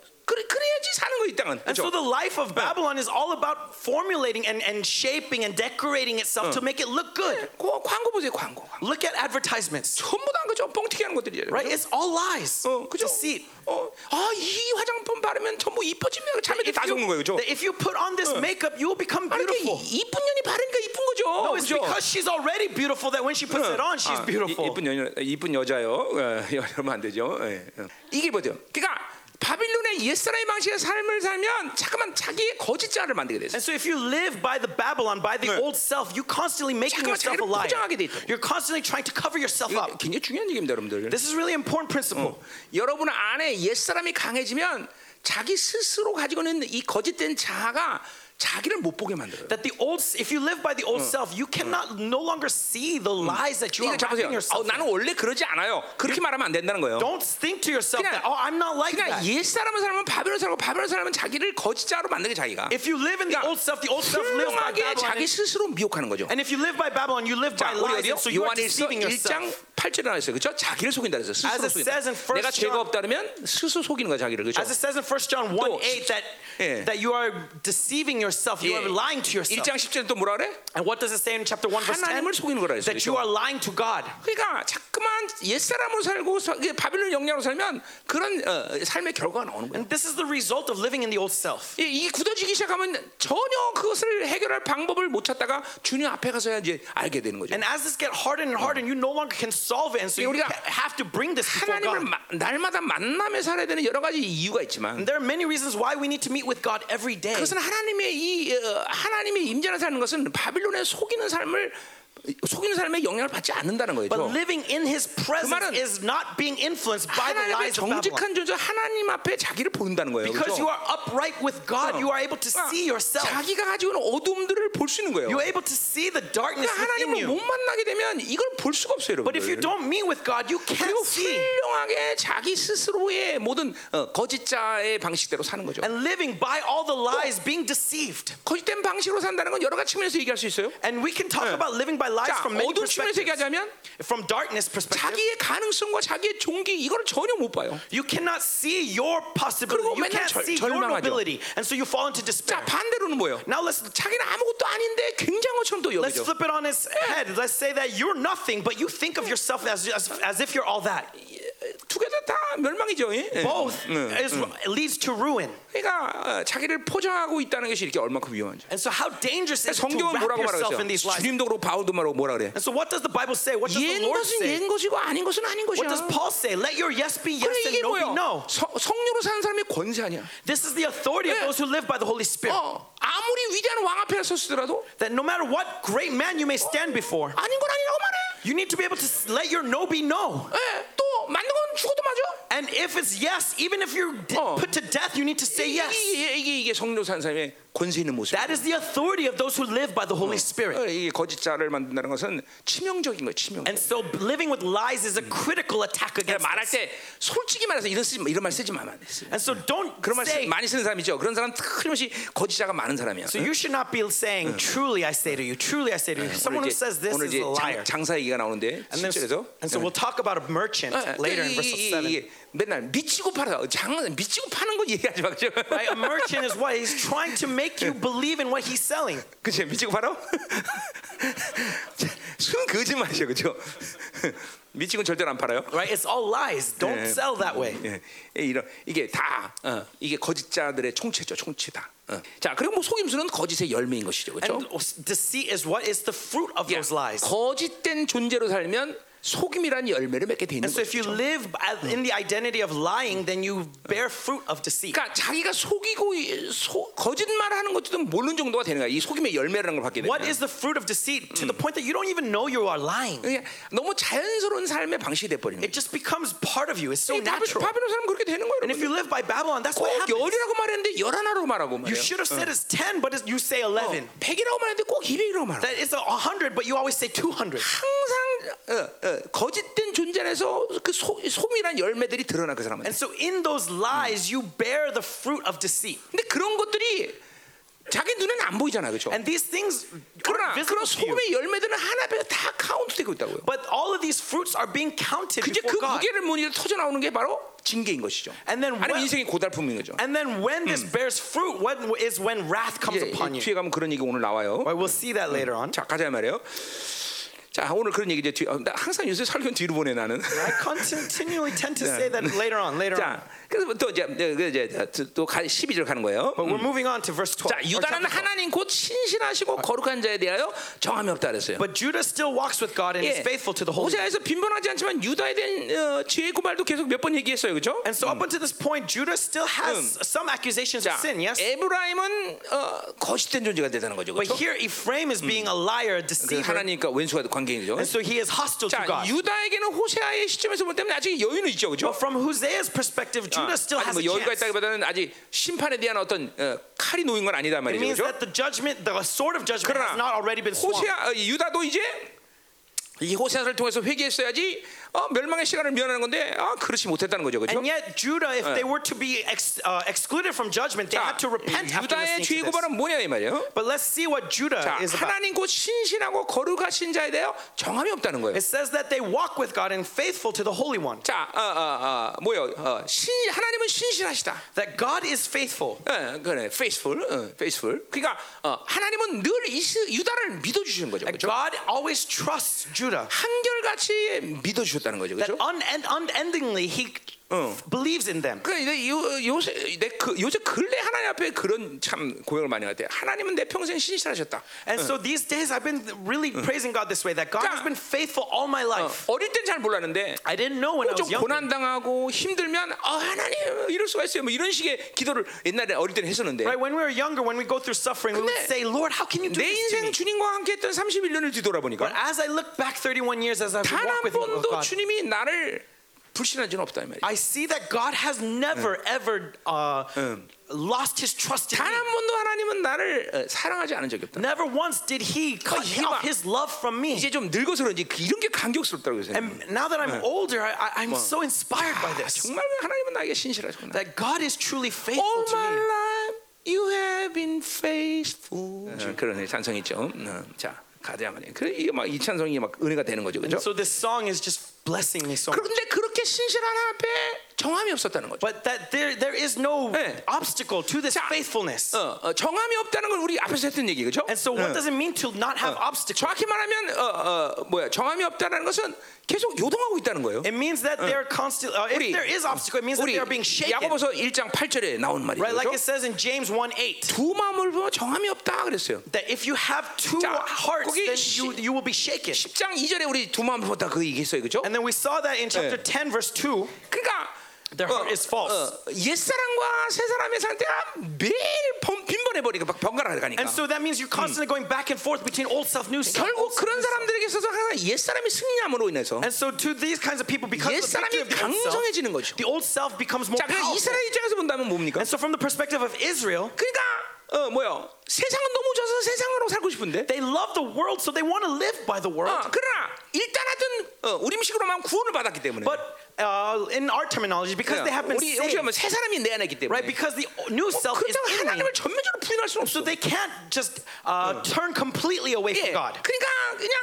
그래, 그래야지 사는 거 이 땅은. And so 그렇죠? the life of Babylon is all about formulating and, and shaping and decorating itself to make it look good. 그 광고 보세요, 광고. Look at advertisements. 전부 다 그죠? 뻥튀기 하는 것들이에요. Right? It's all lies. 어, 그죠? Deceit. 어, 아, 이 화장품 바르면 전부 이뻐집니다. 자매들 다 속는 거예요, 그죠? that if you put on this makeup, you will become 아니, beautiful. 이- 이쁜 년이 바르니까 이쁜 거죠. No, it's 그죠? because she's already beautiful that when she puts it on, she's 아, beautiful. 이, 이쁜 여 이쁜 여자요. 어, 이러면 안 되죠. 예, 어. 이게 뭐죠? 그러니까 바빌론의 옛사람의 방식의 삶을 살면 잠깐만 자기의 거짓 자를 만들게 됐어. And so if you live by the Babylon, by the 네. old self, you constantly making 잠깐만 yourself 자기를 a liar. 포장하게 돼 있다고. You're constantly trying to cover yourself 이게 up. 굉장히 중요한 얘기입니다, 여러분들. This is really important principle. 여러분 안에 옛사람이 강해지면 자기 스스로 가지고 있는 이 거짓된 자아가 자기를 못 보게 만들어요. That the old, if you live by the old self, you cannot no longer see the lies that you are wrapping 어, yourself. 나는 원래 그러지 않아요. 그렇게 말하면 안 된다는 거예요. Don't think to yourself 그냥- that oh, I'm not like 그러니까 that. 옛 사람은 살면 바벨론 살고 바벨론 살면 자기를 거짓자로 만들게 자기가. If you live in the 그러니까 old self, the old self lives by Babylon. 자기 스스로 미혹하는 거죠. and if you live by Babylon, you live 자, by lies, so you are deceiving 1장 yourself. 8절에 나와 있어요. 그렇죠? 자기를 속인다 그랬어요. 스스로 속인다. 내가 죄가 없다면 스스로 속이는 거야 자기를. 그렇죠? As it says in 1 John 1 8 that, 예. that you are deceiving yourself, you 예. are lying to yourself. 1장 10절에 또 뭐라 그래? And what does it say in chapter 1 verse 10? 하나님을 속이는 거라 했어요. That you are lying to God. 그러니까 자꾸만 옛사람으로 살고 서- 이게 바빌론 영향으로 살면 그런 어, 삶의 결과가 나오는 거예요. And this is the result of living in the old self. 이- 이게 굳어지기 시작하면 전혀 그것을 해결할 방법을 못 찾다가 주님 앞에 가서야 이제 알게 되는 거죠. And as this get harder and harder, you no longer can solve it, and so you 우리가 have to bring this before 하나님을 God. 마- 날마다 만나며 살아야 되는 여러 가지 이유가 있지만 And there are many reasons why we need to meet with God every day. 그것은 하나님의 이 어, 하나님의 임재를 사는 것은 바빌론의 속이는 삶을 속이는 삶에 영향을 받지 않는다는 거예요. But living in His presence is not being influenced by the lies of Babylon. 정직한 존재 하나님 앞에 자기를 보인다는 거예요. Because 그렇죠? you are upright with God, you are able to see yourself. 자기가 가지고 있는 어둠들을 볼 수 있는 거예요. You're able to see the darkness 그러니까 within 하나님을 못 you. 만나게 되면 이걸 볼 수가 없어요, But if you don't meet with God, you can't see. 훌륭하게 자기 스스로의 모든 어, 거짓자의 방식대로 사는 거죠. And living by all the lies, being deceived. 거짓된 방식으로 산다는 건 여러 가지 측면에서 얘기할 수 있어요. And we can talk about living by lies 자, from many 어두운 측면에서 perspectives. 얘기하자면 From darkness perspective, 자기의 가능성과 자기의 종기 이거를 전혀 못 봐요. you cannot see your possibility. 그리고 You 맨날 can't 절- see your 절망하죠. nobility. And so you fall into 자 despair. 반대로는 뭐예요? Now let's 자기는 아무것도 아닌데 굉장한 것처럼 또 let's 여기죠. flip it on its head. Let's say that you're nothing, but you think of yourself as, as, as if you're all that. 두 개 다 다 멸망이죠. 예? 예. Both 응, is, leads to ruin. 그러니까 어, 자기를 포장하고 있다는 것이 이렇게 얼마큼 위험한지. And so how dangerous is it to 성경은 wrap 뭐라고 yourself 말하겠어요? in these lies? 주님도 그렇고 바울도 말하고 뭐라 그래? And so what does the Bible say? What does the 옛 Lord 것은 say? 옛 것이고 아닌 것은 아닌 것이야. What does Paul say? Let your yes be yes 그래 and 이게 no be 뭐야? no. 성- 성령으로 사는 사람의 권세 아니야. This is the authority of Yeah. those who live by the Holy Spirit. 어, 아무리 위대한 왕 앞에 섰더라도 That no matter what great man you may stand before, 아닌 건 아니라고 말해. you need to be able to s- let your no be no. 예, 또 맞는 건 죽어도 맞아. And if it's yes, even if you're d- Oh. put to death, you need to say yes. 이게, 이게, 이게 성령 사람의 권세 있는 모습. That is the authority of those who live by the Holy Spirit. 어, 이게 거짓자를 만든다는 것은 치명적인 거예요. 치명. And so living with lies is a critical attack 그러니까 against 말할 us. 때 솔직히 말해서 이런 쓰지 이런 말 쓰지 마면 안 돼. And so don't 그런 말 쓰, say 많이 쓰는 사람 있죠. 그런 사람 틀림없이 거짓자가 많은 사람이야. So you should not be saying, truly I say to you, truly I say to you. Someone 오늘 who 이제, says this 오늘 is 이제 a liar. 장, 장사 얘기가 나오는데 And, then, 7절에서 and so we'll talk about a merchant later in verse 7. 이게 맨날 미치고 팔아. 장 미치고 파는 거 얘기하지 마. 그죠? Right? A merchant is what? He's trying to make you believe in what he's selling. 그치 미치고 팔아? 순 거짓말이죠, 그죠? 미치고는 절대로 안 팔아요. Right? It's all lies. Don't Yeah. sell that way. 예, 이런 이게 다 어, 이게 거짓자들의 총체죠, 총체다. 어. 자, 그리고 뭐 속임수는 거짓의 열매인 것이죠, 그렇죠? And deceit is what is the fruit of those lies. 거짓된 존재로 살면 속임이라는 열매를 맺게 돼 있는 And so if you 거죠. live in the identity of lying, then you bear fruit of deceit. 그러니까 자기가 속이고 이- 소, 거짓말하는 것도 모르는 정도가 되는 거야. 이 속임의 열매라는 걸 받게 되면. What is the fruit of deceit to the point that you don't even know you are lying? 너무 자연스러운 삶의 방식이 돼 버리는 It just becomes part of you. It's so natural. 바빌론 사람 그렇게 되는 거예요. And if you live by Babylon, that's what 꼭 happens. 열이라고 말했는데 열 하나로 말하고 You 말이에요. should have said it's 10, but you say 11. 백이라고 말했는데 꼭 이백이라고 말하고. That it's a 100, but you always say 200. 항상 어, 어, 거짓된 존재에서 그 소, 소미란 열매들이 드러나 그 사람은. And so in those lies, you bear the fruit of deceit. 근데 그런 것들이 자기 눈에는 안 보이잖아, 그렇죠? And these things 그러나 그런. 소금의 열매들은 하나 앞에 다 카운트되고 있다고요. But all of these fruits are being counted 이제 그 God. 무게를 무늬를 터져 나오는 게 바로 징계인 것이죠. And then 아니면 when- 인생의 고달픔인 거죠. And then when this bears fruit, what is when wrath comes 이제 upon you. 뒤에 가면 그런 얘기 오늘 나와요. Well, we'll see that later on. 자 가자 말이에요. 자 오늘 그런 얘기 이제 뒤, 어, 나 항상 요새 설교 뒤로 보내 나는. I continually tend to say that later on, later on. 자 그래서 또 이제 그 이제 또 12절 가는 거예요. But we're moving on to verse 12. 자 유다는 chapter 12. 하나님 곧 신실하시고 거룩한 자에 대하여 정함이 없다 그랬어요. But Judah still walks with God and is 예, faithful to the Holy. 호세아에서 빈번하지 않지만 유다에 대한 어, 죄의 고발도 계속 몇 번 얘기했어요, 그렇죠? And so up until this point, Judah still has some accusations 자, of sin, yes? 에브라임은 어, 거짓된 존재가 되다는 거죠, But 그렇죠? here Ephraim is being a liar, a 그 deceiver, 하나님과 원수가 관계이죠. and so he is hostile to 자, God. 유다에게는 호세아의 시점에서 볼 때는 아직 여유는 있죠, 그렇죠? But from Hosea's perspective, Judah still 아니 has 뭐 a 여유가 chance. 있다기보다는 아직 심판에 대한 어떤 어, 칼이 놓인 건 아니다 It 말이죠, means 그렇죠? that the judgment, the sword of judgment 그러나 has not already been swung. 호세아 어, 유다도 이제 이 호세아를 통해서 회개했어야지 어, 멸망의 시간을 면하는 건데 아 그렇지 못했다는 거죠, 그렇죠? And yet, Judah, if they were to be ex, uh, excluded from judgment, they 자, had to repent after 유다의 listening 죄의 to this. 고발은 뭐냐 이 말이에요. But let's see what Judah 자, is about. 하나님 곧 신실하고 거룩하신 자에 대하여 정함이 없다는 거예요. It says that they walk with God and faithful to the Holy One. 자, 어, 어, 어, 뭐요? 어, 신 하나님은 신실하시다. That God is faithful. 어, 그래, faithful, 어, faithful. 그러니까 어, 하나님은 늘 이스, 유다를 믿어주시는 거죠, That 그렇죠? God always trusts Judah. 한결같이 믿어주 셨다는 거죠, That 그렇죠? unend, unendingly He believes in them. 그러니까 요, 요새 내 그, 요새 근래 하나님 앞에 그런 참 고백을 많이 할 때 하나님은 내 평생 신실하셨다. And so these days I've been really praising God this way that God 자, has been faithful all my life. 어릴 땐잘 몰랐는데 I didn't know when I 좀 was younger. 고난 당하고 힘들면 아 하나님 이럴 수가 있어요. 뭐 이런 식의 기도를 옛날에 어릴 때는 했었는데 Right when we were younger, when we go through suffering, we would say, "Lord, how can you do 내 this to 인생 me?" 주님과 함께 했던 31년을 But 뒤돌아보니까 as I look back 31 years as I've walked with with 번도 God, 주님이 나를 불신한 적은 없다 이 말이야. I see that God has never ever uh, lost His trust in 단 한 me. 번도 하나님은 나를 어, 사랑하지 않은 적이 없다. Never once did He cut 이게 off 막 His love from me. 이제 좀 늙어서 그런지 그- 이런 게 감격스럽다고 해서 And now that I'm older, I, I- I'm so inspired by this. 정말 하나님은 나에게 신실하셨구나. That God is truly faithful All to my me. life you have been faithful. 그런 찬성 있죠. 어, 자 가자 말이야. 그래 이게 막 이 찬성이 막 은혜가 되는 거죠, 그렇죠? So this song is just blessing me so. 그런데 그렇게 신실한 앞에 정함이 없었다는 거죠. But that there there is no 네. obstacle to this 자, faithfulness. 어, 어, 정함이 없다는 걸 우리 앞에서 했던 얘기 그죠? And so what does it mean to not have obstacles? 정확히 말하면 어, 어, 뭐야 정함이 없다는 것은 계속 요동하고 있다는 거예요. It means that they're constant. Uh, if 우리- there is obstacle, it means that 우리 they are being shaken. 야고보서 1장 8절에 나온 말이죠. Right, like it 그죠? says in James 1 8. 두 마음을 보면 정함이 없다 그랬어요. That if you have two 자, hearts, 거기 then 시- you, you will be shaken. 10장 2절에 우리 두 마음을 보다 그 얘기했어요. 그죠? And then we saw that in chapter 10, verse 2. 그러니까 Their heart is false. 옛사람과 새사람의 상태가 매일 번- 빈번해 버리고 막 번갈아 가니까. And so that means you're constantly going back and forth between old self, new self. 결국 그런. 사람들에게 있어서 항상 옛사람이 승리함으로 인해서 And so to these kinds of people, because 옛사람이 of the old self, 강성해지는 거죠. the old self becomes more 자, powerful. 이스라엘 입장에서 본다면 뭡니까? And so from the perspective of Israel, 그러니까 어 뭐요? 세상은 너무 좋아서 세상으로 살고 싶은데. they love the world, so they want to live by the world. 어, 그러나 일단 하여튼 어, 우리 음식으로 하면 구원을 받았기 때문에. But uh, in our terminology, because they have been 우리 saved, 요즘은 새 사람이 내 안에 있기 때문에. right? Because the new self is 그렇다고 in me, 하나님을 전면적으로 부인할 수는 없어. so they can't just uh, turn completely away 예, from God. 그러니까 그냥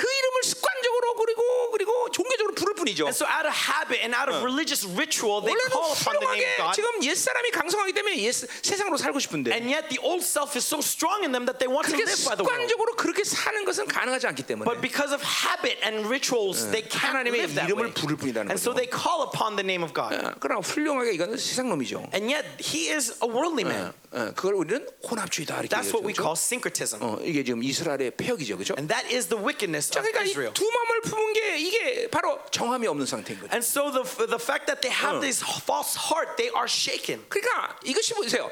그 이름을 습관적으로 그리고 그리고 종교적으로 부를 뿐이죠. And so out of habit and out of religious ritual, they call upon the name of God. 지금 옛 사람이 강성하기 때문에 옛 세상으로 살고 싶은데 And yet the old self is so strong in them that they want to live by the world. 습관적으로 그렇게 사는 것은 가능하지 않기 때문에 But because of habit and rituals, they can't 하나님의 live that 이름을 way. 부를 뿐이라는 And so 거죠. they call upon the name of God. 어, 그러나 훌륭하게 이거는 세상 놈이죠. And yet he is a worldly man. 어, 그걸 우리는 혼합주의다 이렇게 That's what we call syncretism. 어, 이게 지금 이스라엘의 폐역이죠, 그렇죠? And that is the wickedness 자, 그러니까 Israel. 두 마음을 품은 게 이게 바로 정함이 없는 상태인 거죠. And so the, the fact that they have this false heart, they are shaken. 그러니까 이것이 보세요.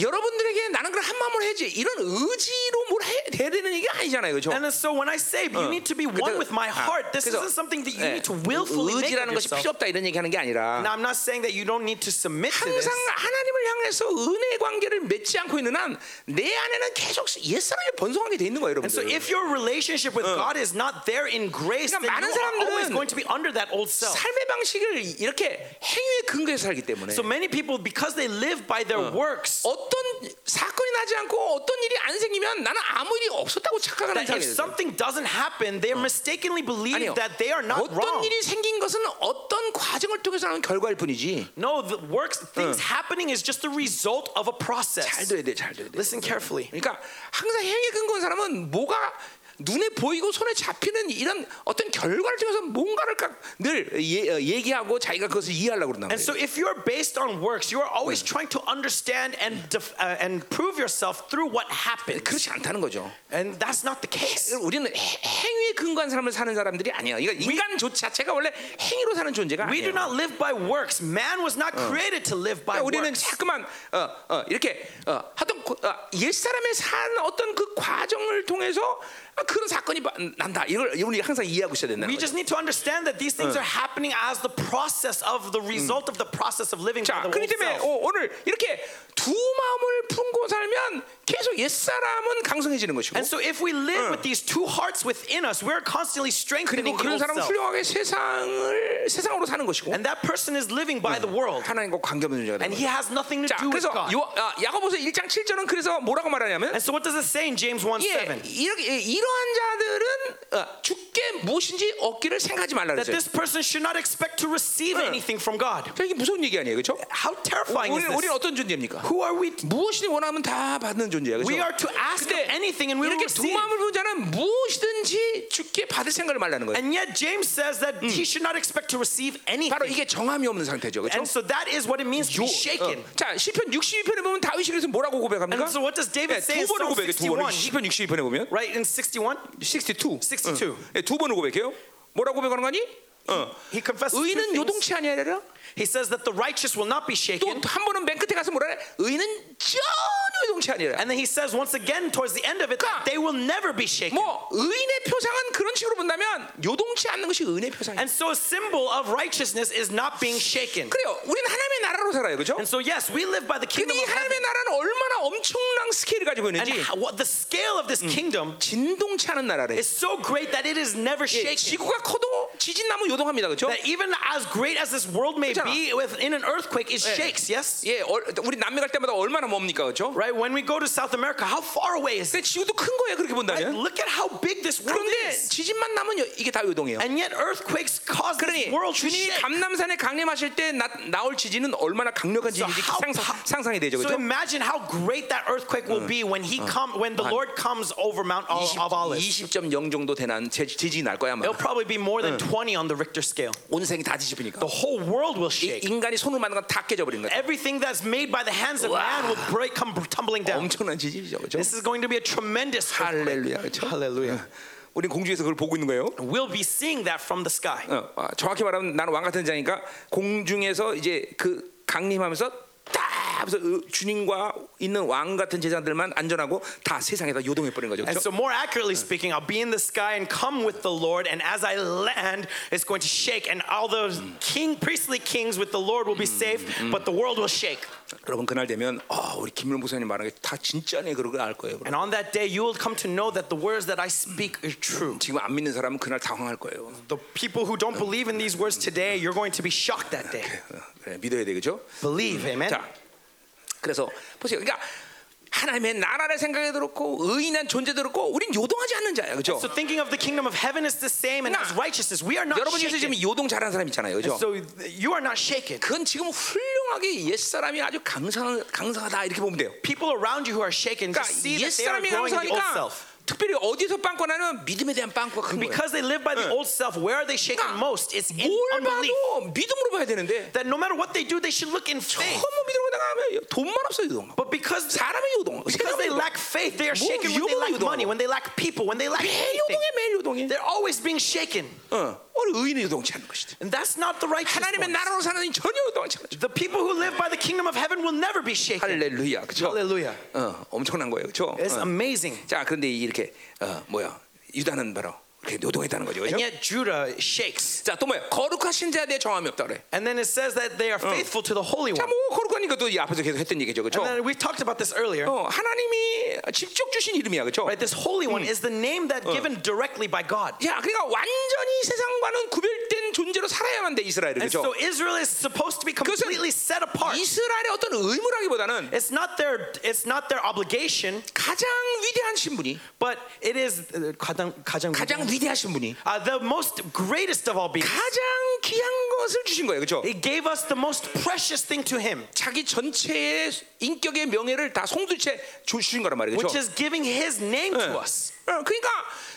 여러분들에게 나는 그걸 한 마음으로 해야지 이런 의지로 뭘 해, 돼야 되는 얘기 아니잖아요, 그렇죠? And so when I say you need to be one with my heart, this isn't something that you need to willfully make 의지라는 것이. 필요 없다 이런 얘기하는 게 아니라 Now I'm not saying that you don't need to submit to this. 항상 하나님을 향해서 은혜 관계를 맺지 않고 있는 한 내 안에는 계속 옛사람이 번성하게 돼 있는 거예요, And so 여러분들. if your relationship with God is not there in grace, then 그러니까 많은 you are always going to be under that old self. 삶의 방식을 이렇게 행위에 근거해서 살기 때문에 So many people, because they live by their works, 어떤 사건이 나지 않고 어떤 일이 안 생기면 나는 아무 일이 없었다고 착각하는 if 사람이 있어요. something doesn't happen, they mistakenly believe 아니요. that they are not 어떤 wrong. 일이 생긴 것은 어떤 과정을 통해서 나는 결과일 뿐이지. No, the works, things happening is just the result of a 잘 process. 들어야 돼, 잘 들어야 돼. Listen carefully. 그러니까 항상 행위에 근거한 사람은 뭐가 눈에 보이고 손에 잡히는 이런 어떤 결과를 통해서 뭔가를 각- 늘 예, 어, 얘기하고 자기가 그것을 이해하려고 그런단 And so, if you're based on works, you are always trying to understand and def- uh, and prove yourself through what happens. 그렇지 않다는 거죠. And that's not the case. 우리는 해- 행위에 근거한 삶을 사는 사람들이 아니야. 그러니까 인간 조 자체가 원래 행위로 사는 존재가 We do not live by works. Man was not created to live by 그러니까 우리는 works. 자꾸만 어, 어, 이렇게 어, 하던 그, 어, 옛 사람의 산 어떤 그 과정을 통해서 아, 그런 사건이 바- 난다. 이걸 우리 항상 이해하고 있어야 된다는 We just need to understand that these things are happening as the process of the result of the process of living 자, by the 그렇기 때문에. 오, 오늘 이렇게 두 마음을 품고 살면 계속 옛 사람은 강성해지는 것이고 And so, if we live with these two hearts within us, we're constantly strengthening 그리고 그런 사람은. 훌륭하게 세상을 세상으로 사는 것이고 And that person is living by the world, 하나님과 관계 없는 존재가 되는 and he has nothing to 자, do with 그래서 God. 요, 아, 야고보서 1장 7절 은 그래서 뭐라고 말하냐면 And so, what does it say in James 1 예, 7? 이렇게 이러한 자들은 어, 주께 무엇인지 얻기를 생각하지 말라 That 그랬어요. this person should not expect to receive anything from God. 자, 이게 무서운 얘기 아니에요, 그렇죠? How terrifying is 우리는 우리는 this? 어떤 존재입니까? Who are we? 무엇이든 원하면 다 받는 존재야, 그렇죠? We are to ask of anything and we will 이렇게 두 receive. 마음을 본 자는 무엇이든지 주께 받을 생각을 말라는 거예요. And yet James says that he should not expect to receive 바로 anything. 이게 정함이 없는 상태죠, 그렇죠? And so that is what it means to be shaken. 어, 자, 시편 62편에 보면 다윗이 그래서 뭐라고 고백합니까? And so what does David 네, say in 두 번을 Psalm 고백해, 두 번을 61? 시편 62편에 보면 Right in 61, 62, 62. 어, 네, 두 번을 고백해요. 뭐라고 고백하는 거니? 어. he confesses two 의는 things. 요동치 아니하리라. He says that the righteous will not be 또 shaken. 한 번은 맨 끝에 가서 뭐라 해? 의는 전혀 요동치 아니라. And then he says once again towards the end of it that they will never be shaken. 뭐 의인의 표상은 그런 식으로 본다면 요동치 않는 것이 의인의 표상이에요. And so a symbol of righteousness is not being shaken. 그래요. 우리는 하나님의 나라로 살아요, 그렇죠? And so yes, we live by the 근데 kingdom 이 of heaven. 하나님의 나라는 얼마나 엄청난 스케일을 가지고 And 있는지 how- what the scale of this kingdom 진동치 않은 나라래. is so great that it is never 예, shaken. 지구가 커도 지진 나면 요동합니다, 그렇죠? That even as great as this world may 그 렇잖아. be within an earthquake, it shakes. Yes. 예, 어, 우리 남미 갈 때마다 얼마나 멉니까, 그렇죠? Right. When we go to South America, how far away is it? 근데 지구도 큰 거예요, 그렇게 Right? 본다면. Look at how big this world 그런데 is. 지진만 나면 요- 이게 다 요동해요. And yet earthquakes cause this 그러니 world to 주님이 shake. 감남산에 강림하실 때 나, 나올 지진은 얼마나 강력한 So 지진인지 how 상상, pow- 상상이 되죠, So 그렇죠? imagine how great that earthquake will be when he come when the Lord comes over Mount Ol- of Olives. 20.0 정도 되는 제- 지진이 날 거야 아마. It'll probably be more than 20 on the Richter scale. 온 생이 다 뒤집으니까. The whole world will 이, shake. 인간이 손으로 만든 건 다 깨져버린 거야. Everything that's made by the hands of man will break, come tumbling down. 엄청난 지진이죠, 그렇죠? This is going to be a tremendous. 할렐루야, 그렇죠? Hallelujah. 우리 공중에서 그걸 보고 있는 거예요. We'll be seeing that from the sky. 어, 아, 정확히 말하면 나는 왕 같은 자니까 공중에서 이제 그 강림하면서 딱 하면서 어, 주님과 있는 왕 같은 제자들만 안전하고 다 세상에다 요동해 버린 거죠. And 그렇죠? so, more accurately speaking, I'll be in the sky and come with the Lord, and as I land, it's going to shake, and all those king, priestly kings with the Lord will be safe, but the world will shake. 여러분 그날 되면 아, 우리 김민호 목사님 말하는 게다 진짜네 그러고 알 거예요. And on that day, you will come to know that the words that I speak are true. 지금 안 믿는 사람은 그날 당황할 거예요. The people who don't believe in these words today, you're going to be shocked that day. 어, 그래, 믿어야 되겠죠? Believe, amen. 자, 그래서 보세요. 그러니까 하나님의 나라를 생각해 들었고 의인한 존재도 그렇고 우린 요동하지 않는 자야, 그렇죠? So thinking of the kingdom of heaven is the same, and as righteousness, we are not 여러분 중에서 지금 shaken. 요동 잘하는 사람 있잖아요, 그렇죠? So you are not shaken. 그건 지금 훌륭하게 옛 사람이 아주 강상 강상하다 이렇게 보면 돼요. People around you who are shaken 그러니까 just see 옛 that they are growing in the old self. 특별히 어디서 빵꾸나는 믿음에 대한 빵꾸가 큰 거예요. Because they live by the old self, where are they shaken 그러니까 most? It's in 뭘 unbelief. 봐도 믿음으로 봐야 되는데 That no matter what they do, they should look in faith. 너무 믿음으로 나가면 돈만 없어 요동. But because 사람이 요동. because they lack faith, they are 뭐 shaken when they 위험한 lack 요동하고. money, when they lack people, when they lack 매일 anything. 요동해 매일 요동해. They're always being shaken. 어, 우리 의인은 요동치 않는 것이다. And that's not the righteous 하나님의 ones. 나라로 사는 이 전혀 요동치 않는 것이다. The people who live by the kingdom of heaven will never be shaken. 할렐루야, 그렇죠? Hallelujah. 어, 엄청난 거예요, 그렇죠? It's amazing. 자, 그런데 이렇게 어, 뭐야 유다는 바로 이렇게 요동했다는 거죠, And 그렇죠? yet Judah shakes. 자, 또 뭐야 거룩하신 자에 대해 정함이 없다 그래. And then it says that they are faithful to the Holy 자, One. 뭐 거룩한 이것도 이 앞에서 계속 했던 얘기죠, 그렇죠? And then we talked about this earlier. 어, 하나님이 직접 주신 이름이야, 그렇죠? Right, this Holy One is the name that given directly by God. 자, 그러니까 완전히 세상과는 구별된 존재로 살아야만 돼 이스라엘은 And 그렇죠? so Israel is supposed to be completely set apart. 이스라엘의 어떤 의무라기보다는 It's not their it's not their obligation, 가장 위대한 신분이 but it is uh, 가장 가장 가장 위대 하신 분이 uh, the most greatest of all beings. 가장 귀한 것을 주신 거예요, 그렇죠? He gave us the most precious thing to him, 자기 전체의 인격의 명예를 다 송두째 주신 거란 말이에요, which 그렇죠? is giving his name to us. 어, 그러니까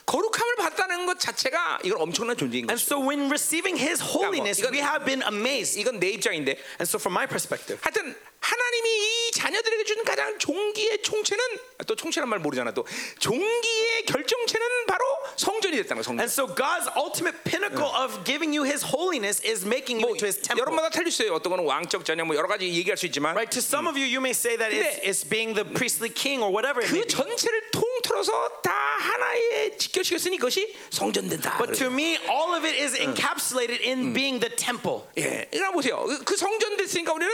거룩함을 받다는 것 자체가 이건 엄청난 존재인 And 거죠. so when receiving his holiness, 이건- we have been amazed. 이건 내 입장인데, And so from my perspective, 하여튼 하나님이 이 자녀들에게 주는 가장 종기의 총체는 또 총체란 말 모르잖아 또 종기의 결정체는 바로 성전이 됐다는 거야, 성전. and so God's ultimate pinnacle of giving you his holiness is making you 뭐 into his temple. 여러분마다 틀릴 수 있어요. 어떤 거는 왕적 자녀 뭐 여러 가지 얘기할 수 있지만 Right? To some of you, you may say that it's, it's being the priestly king or whatever 그. 전체를 통틀어서 다 하나의 지켜지겠으니 그것이 성전된다. But to me, all of it is encapsulated in being the temple. 예, 그러니까 보세요. 그- 그 성전 됐으니까 우리는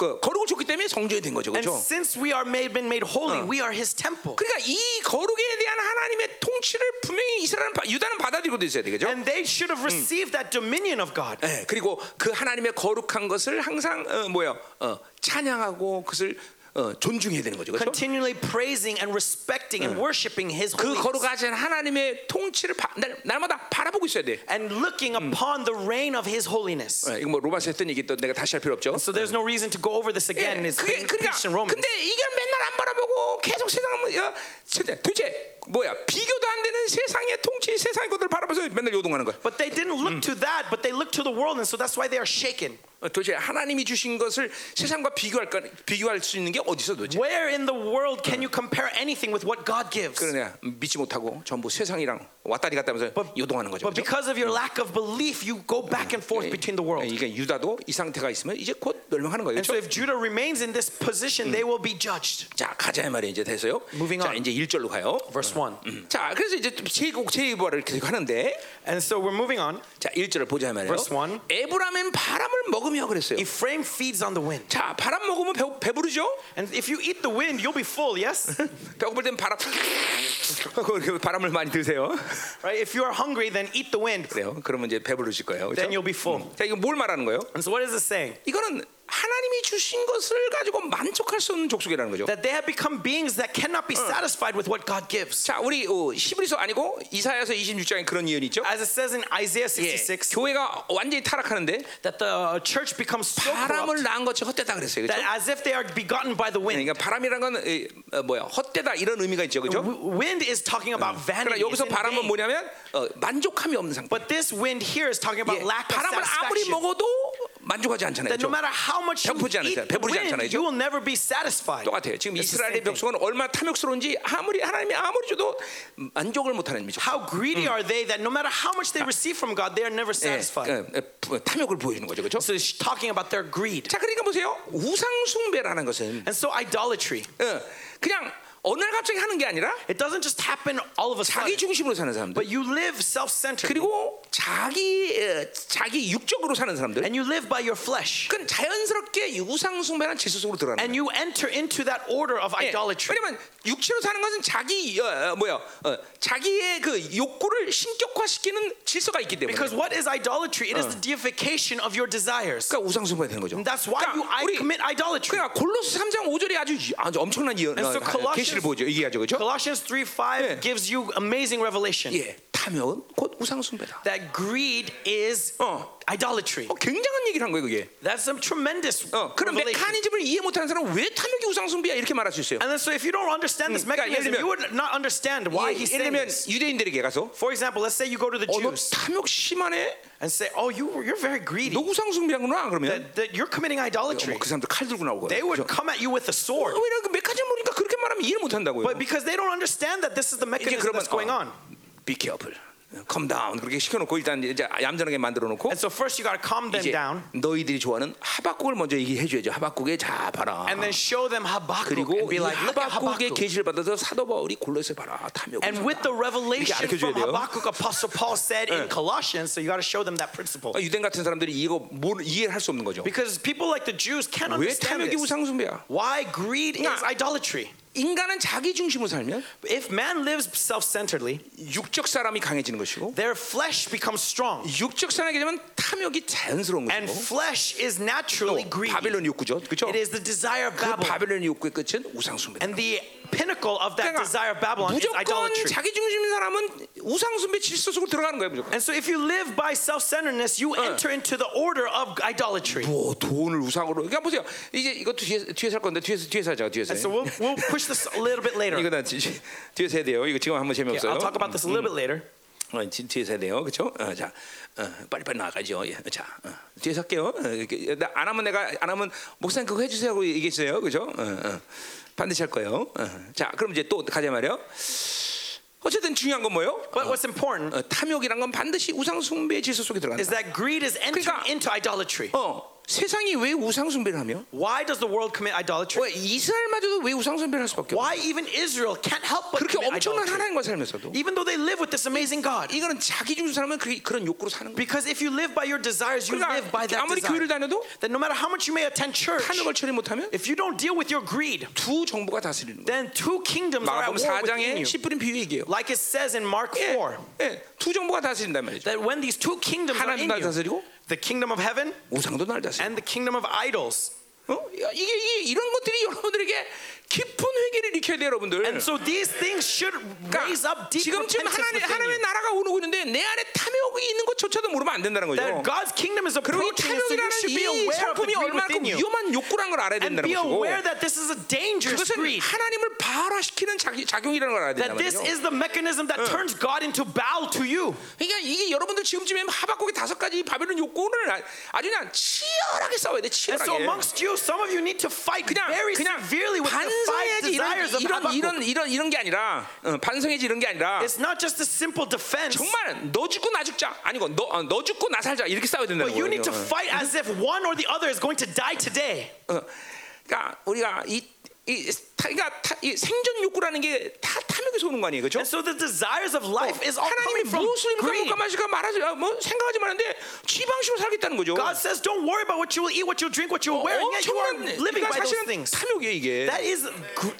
그 거룩을 줬기 때문에 성전이 된 거죠, And 그렇죠? since we are made, been made holy, we are his temple. 그러니까 이 거룩에 대한 하나님의 통치를 분명히 이스라엘은 바- 유다는 받아들이고 있어야 되겠죠. And they should have received that dominion of God. 예, 그리고 그 하나님의 거룩한 것을 항상 어, 뭐야 어, 찬양하고 그것을 어, 존중해야 되는 거죠, 그렇죠? Continually praising and respecting and worshiping his 그. 거룩하신 하나님의 통치를 바, 날, 날마다 바라보고 있어야 돼. And looking upon the reign of his holiness. 예, 이거 뭐 로마서 했던 얘기 또 내가 다시 할 필요 없죠. So there's no reason to go over this 예, again. It's 그게 그러니까. 근데 이게 맨날 안 바라보고 계속 세상을 뭐, 야, 진짜 도대체 뭐야 비교도 안 되는 세상의 통치 세상의 것들 바라보면서 맨날 요동하는 거야. But they didn't look to that, but they looked to the world, and so that's why they are shaken. 어, 도대체 하나님이 주신 것을 세상과 비교할까 비교할 수 있는 게 어디 있어 도대체? Where in the world can you compare anything with what God gives? 그러냐 믿지 못하고 전부 세상이랑 왔다리 갔다면서 요동하는 거죠. But because of your lack of belief, you go back and forth between the world. 이게 유다도 이 상태가 있으면 이제 곧 멸망하는 거예요. And so 그렇죠? if Judah remains in this position, they will be judged. 자 가자 말이 이제 돼서요. Moving 자 on. 이제 1절로 가요. Verse 1. 1. 자, 그래서 이제 제국 제의보를 계속 하는데 And so we're moving on. 자, 1절을 보자 말이에요. Verse one. 에브라임은 바람을 먹으며 그랬어요. Ephraim feeds on the wind. 자, 바람 먹으면 배, 배부르죠? And if you eat the wind, you'll be full, yes? 배고플 땐 바람 바람을 많이 드세요. right? If you are hungry, then eat the wind. 그래요. 그러면 이제 배부르실 거예요. Then 그렇죠? you'll be full. 자, 이거 뭘 말하는 거예요? And so what is it saying? 이거는 하나님이 주신 것을 가지고 만족할 수 없는 족속이라는 거죠. That they have become beings that cannot be satisfied with what God gives. 자, 우리 어, 히브리서 아니고 이사야서 26장에 그런 예언이 있죠. As it says in Isaiah 예, 66, 교회가 완전히 타락하는데 that the church becomes so 바람을 낳은 것이 헛되다 그랬어요. that 그렇죠? as if they are begotten by the wind. 그러니까 바람이라는 건 에, 어, 뭐야? 헛되다 이런 의미가 있죠. 그렇죠? Wind is talking about 그러나 vanity. 여기서 it's in 바람은. 뭐냐면 어, 만족함이 없는 상태. But this wind here is talking about 예, lack of 바람을 아무리 satisfaction. 먹어도 만족하지 않잖아요. That no 그렇죠? matter how much you eat 않잖아요. the 배부르지 wind, 않잖아요. you will never be satisfied. 똑같아요. 지금 It's the 이스라엘의 same thing. 백성은 얼마나 탐욕스러운지 아무리 하나님이 아무리 줘도 만족을 못하는 미죠. How greedy are they that no matter how much they receive from God, they are never 예, satisfied. 그, 어, 탐욕을 보여주는 거죠, 그렇죠? So it's talking about their greed. 자, 그러니까 보세요. 우상 숭배라는 것은 And so idolatry, 어, 그냥 어느 날 갑자기 하는 게 아니라 it doesn't just happen all of a 자기 sudden. 중심으로 사는 사람들, But you live self-centered. 그리고 자기 어, 자기 육적으로 사는 사람들. And you live by your flesh. 그건 자연스럽게 이 우상 숭배라는 질서 속으로 들어가는 And 거예요. you enter into that order of 예, idolatry. 왜냐면 육체로 사는 것은 자기 어, 어, 뭐야 어, 자기의 그 욕구를 신격화시키는 질서가 있기 때문에. Because what is idolatry? It is the deification of your desires. 그러니까 우상 숭배가 되는 거죠. And that's why you I 우리 commit idolatry. 그러니까 골로스 3장 5절에 아주 아주 엄청난 예언 And so 어, 계시를 보죠. 얘기하죠. 그렇죠? Colossians 3:5 예. gives you amazing revelation 예. 탐욕은 곧 우상 숭배다. that greed is 어. idolatry. 어, 굉장한 얘기를 한 거예요, 그게. That's some tremendous 어, 그런 revelation. 메커니즘을 이해 못하는 사람은 왜 탐욕이 우상 숭배야 이렇게 말할 수 있어요. And then so if you don't understand this 음, 그러니까 mechanism, 예를 you would not understand why 예, he's 예를 saying 들면 this. 유대인들에게 가서 For example, let's say you go to the 어, 너 Jews 탐욕 심하네. and say, "Oh, you you're very greedy. 너 우상 숭배하구나. 그러면 That, that you're committing idolatry." 뭐 그 사람들 칼 들고 나오고. They would come at you with a sword. 왜냐면 그 메커니즘 모르니까 그렇게 말하면 이해를 못 한다고요. But because they don't understand that this is the 이제 mechanism 그러면 that's going on. be careful. calm down 그렇게 시켜놓고 일단 이제 얌전하게 만들어 놓고 And so first you got to calm them 이제 down 너희들이 좋아하는 하박국을 먼저 얘기해줘야죠. 하박국에 자 봐라. and then show them Habakkuk 그리고 and 이 be like, look at 하박국의 Habakkuk. 계시를 받아서 사도 바울이 골로새 봐라 탐욕. And with the revelation 알려줘야 from 돼요. Habakkuk, Apostle Paul said in Colossians, so you got to show them that principle. 유대인 같은 사람들이 이거 뭘 이해를 할 수 없는 거죠. Because people like the Jews can't 왜 understand 탐욕이 this. 우상숭배야? Why greed is 그러니까- idolatry. 인간은 자기 중심으로 살면 If man lives self-centeredly, 육적 사람이 강해지는 것이고 their flesh becomes strong. 육적 사람이 되면 탐욕이 자연스러운 And 것이고 flesh is naturally greedy. 바벨론 욕구죠, 그렇죠? It is the desire of 그 Babylon. 바벨론 욕구의 끝은 우상 숭배. And the pinnacle of that 그러니까 desire of Babylon is 무조건 idolatry. 자기 중심인 사람은 우상 숭배 질서 속으로 들어가는 거예요, 무조건. And so if you live by self-centeredness, you enter into the order of idolatry. 뭐 돈을 우상으로. 그러니까 보세요. 이제 이것도 뒤에 뒤에 살 건데 뒤에서 뒤에서 하자, 뒤에서. And so we'll, we'll push this a little bit later. 이거 나 뒤- 뒤에서 해야 돼요. 이거 지금 Yeah, 재미없어요. I'll talk about this a little bit later. 어, 뒤- 뒤에서 해야 돼요, 그렇죠? 어, 자, 어, 빨리빨리 나가죠. 예, 자, 어, 뒤에서 할게요. 어, 안 하면 내가 안 하면 목사님 그거 해주세요 하고 얘기했어요, 그렇죠? 어, 어, 반드시 할 거예요. 어, 자, 그럼 이제 또 가자 말이요. 어쨌든 중요한 건 뭐예요? But what's important 어, 탐욕이란 건 반드시 우상 숭배의 질서 속에 is 들어간다. that greed is entering 그러니까- into idolatry. 어, 세상이 왜 우상 숭배를 하며? Why does the world commit idolatry? 왜 이스라엘마저도 왜 우상 숭배를 할 수밖에 없어? Why even Israel can't help but 그렇게 commit 엄청난 idolatry? 하나님과 살면서도 Even though they live with this amazing God. 이거는 자기 중심 사람은 그, 그런 욕구로 사는 거야. Because if you live by your desires, you live by 그러니까 that 아무리 교회를 desire. 다녀도 Then no matter how much you may attend church, 탐욕을 처리 못하면 if you don't deal with your greed, 두 정부가 다스리는 거야. then two kingdoms are at war within 4장에 you. 10분인 비유 얘기해요. Like it says in Mark 예, 4, 예, 두 정부가 다스린단 말이죠. that when these two kingdoms are 하나님 in 날 you, 다스리고 the kingdom of heaven 우상도 날 다스리고. and the kingdom of idols. 어? 야, 이게, 이게 이런 것들이 여러분들에게 깊은 회개를 일으켜야 돼요, 여러분들. And so these things should raise 그러니까 up deep 지금쯤 repentance 하나님, 하나님의. 나라가 오고 있는데 내 안에 탐욕이 있는 것조차도 모르면 안 된다는 거죠. That God's kingdom is approaching, and so you 탐욕이라는 should be 이 aware of the greed within you. 위험한 욕구라는 걸 알아야 And 된다는 be 것이고 aware that this is a dangerous 그것은 greed. 하나님을 발화시키는 작용이라는 걸 알아야 That 된다는 this 거죠. is the mechanism that turns God into bow to you. 그러니까 이게 여러분들 지금쯤에 하박국의 다섯 가지 바벨론 욕구를 아- 아주 그냥 치열하게 싸워야 돼, And so 치열하게. amongst you, some of you need to fight 그냥 very severely with the 반성해야지 이런 이런. 이런 이런 이런 게 아니라 어, 반성해야지 이런 게 아니라 It's not just a simple defense, 정말 너 죽고 나 죽자 아니고 너, 어, 너 죽고 나 살자 이렇게 싸워야 된다는 but you need to fight as if one or the other is going to die today. 어, 그러니까 우리가 이, 이 타, 그러니까 타, 이 생존 욕구라는 게 다 탐욕에서 오는 거 아니에요, 그렇죠? And so the desires of life is all coming from 무엇을 입을까 greed. 먹을까 마실까 말하지 아, 뭐 생각하지 말는데 지방식으로 살겠다는 거죠. God says, don't worry about what you will eat, what you will drink, what you will wear, and yet you are living 그러니까 by those things. 탐욕이에요 이게. That is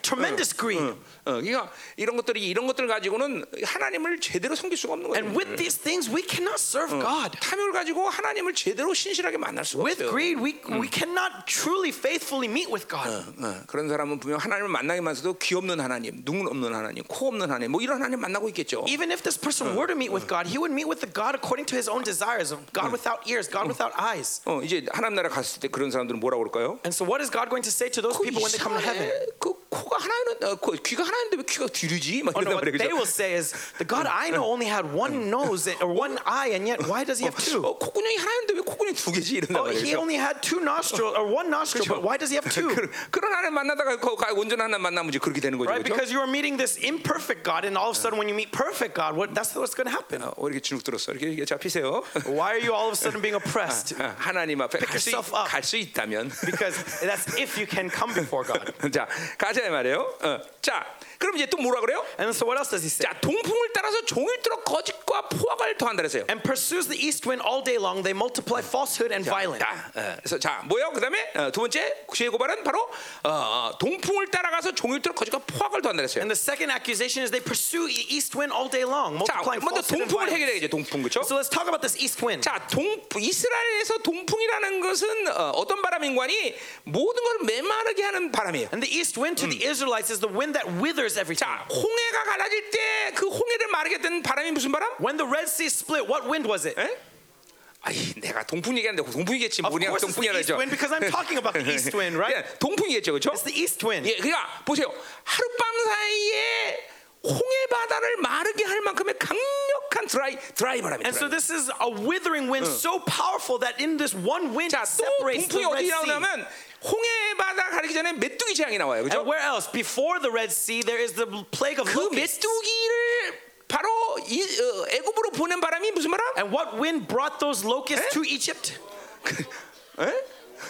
tremendous greed. 어, 그러니까 이런 것들이 이런 것들 가지고는 하나님을 제대로 섬길 수가 없는 거예요. And with these things, we cannot serve God. 탐욕을 가지고 하나님을 제대로 신실하게 만날 수가 With 없어요. greed, we, we cannot truly faithfully meet with God. 어, 그런 사람은 분명 하나님을 만나기만서도 귀 없는 하나님, 눈 없는 하나님, 코 없는 하나님, 뭐 이런 하나님 만나고 있겠죠. Even if this person were to meet with God, he would meet with the God according to his own desires, God without ears, God without eyes. 어, 이제 하나님 나라 갔을 때 그런 사람들은 뭐라고 그럴까요? And so, what is God going to say to those 그 people when they come to heaven? 그 코가 하나는 어, 그 귀가 하나인데 왜 귀가 뒤르지? 막 Oh 이런단 no, what 말이에요. they 그죠? will say is, the God I know only had one nose or one eye, and yet why does he have two? 어, 콧구녕이 하나인데 왜 콧구녕이 두 개지? 이런단 Oh, he 말이에요. only had two nostrils or one nostril, but why does he have two? 그런, 그런 하나님 만나다가 그 가- 온전한 하나님 만나면 이제 그렇게 되는 거죠. Right? 그렇죠? Because you are meeting this imperfect God, and all of a sudden, when you meet perfect God, what, that's what's going to happen. 어, 왜 이렇게 주눅 들었어? 이렇게, 이렇게 잡히세요. Why are you all of a sudden being oppressed? 어, 하나님 앞에 갈 수 yourself up. 갈수 있다면 Because that's if you can come before God. 자 가자 ちゃいまでよ、うん。자 그럼 이제 또 뭐라 그래요? And so, what else does he say? 자 동풍을 따라서 종일토록 거짓과 포악을 더한다 그랬어요. And pursues the east wind all day long, they multiply falsehood and violence. 자, 어, 그래서 자 뭐요? 그다음에 어, 두 번째 구시의 고발은 바로 어, 어, 동풍을 따라가서 종일토록 거짓과 포악을 더한다 그랬어요. And the second accusation is they pursue e- east wind all day long, 자 multiplying 먼저 falsehood and 동풍을. 해결해야죠. 동풍 그렇죠? So let's talk about this east wind. 자, 동 이스라엘에서 동풍이라는 것은 어, 어떤 바람인관이 모든 걸 메마르게 하는 바람이에요. And the east wind to the Israelites is the wind that withers everything. 자, 홍해가 갈라질 때 그 홍해를 마르게 된 바람이 무슨 바람? When the Red Sea split, what wind was it? 에? 아이, 내가 동풍 얘기하는데 동풍이겠지. Of 뭐냐 course it's the 동풍이라 east wind because I'm talking about the east wind, right? 예, 동풍이겠죠, 그렇죠? It's the east wind. 예, 그러니까 보세요. 하룻밤 사이에 홍해 바다를 마르게 할 만큼의 강력한 드라이 드라이 바람이 And so 들어요. this is a withering wind so powerful that in this one wind 자, it 또 separates the 동풍이 Red 어디 Sea. 나오냐면 홍해 바다 가리기 전에 메뚜기 재앙이 나와요, 그렇죠? And where else? Before the Red Sea, there is the plague of 그 locusts. 메뚜기를 바로 이, 어, 애굽으로 보낸 바람이 무슨 바람? And what wind brought those locusts Eh? to Egypt? 에?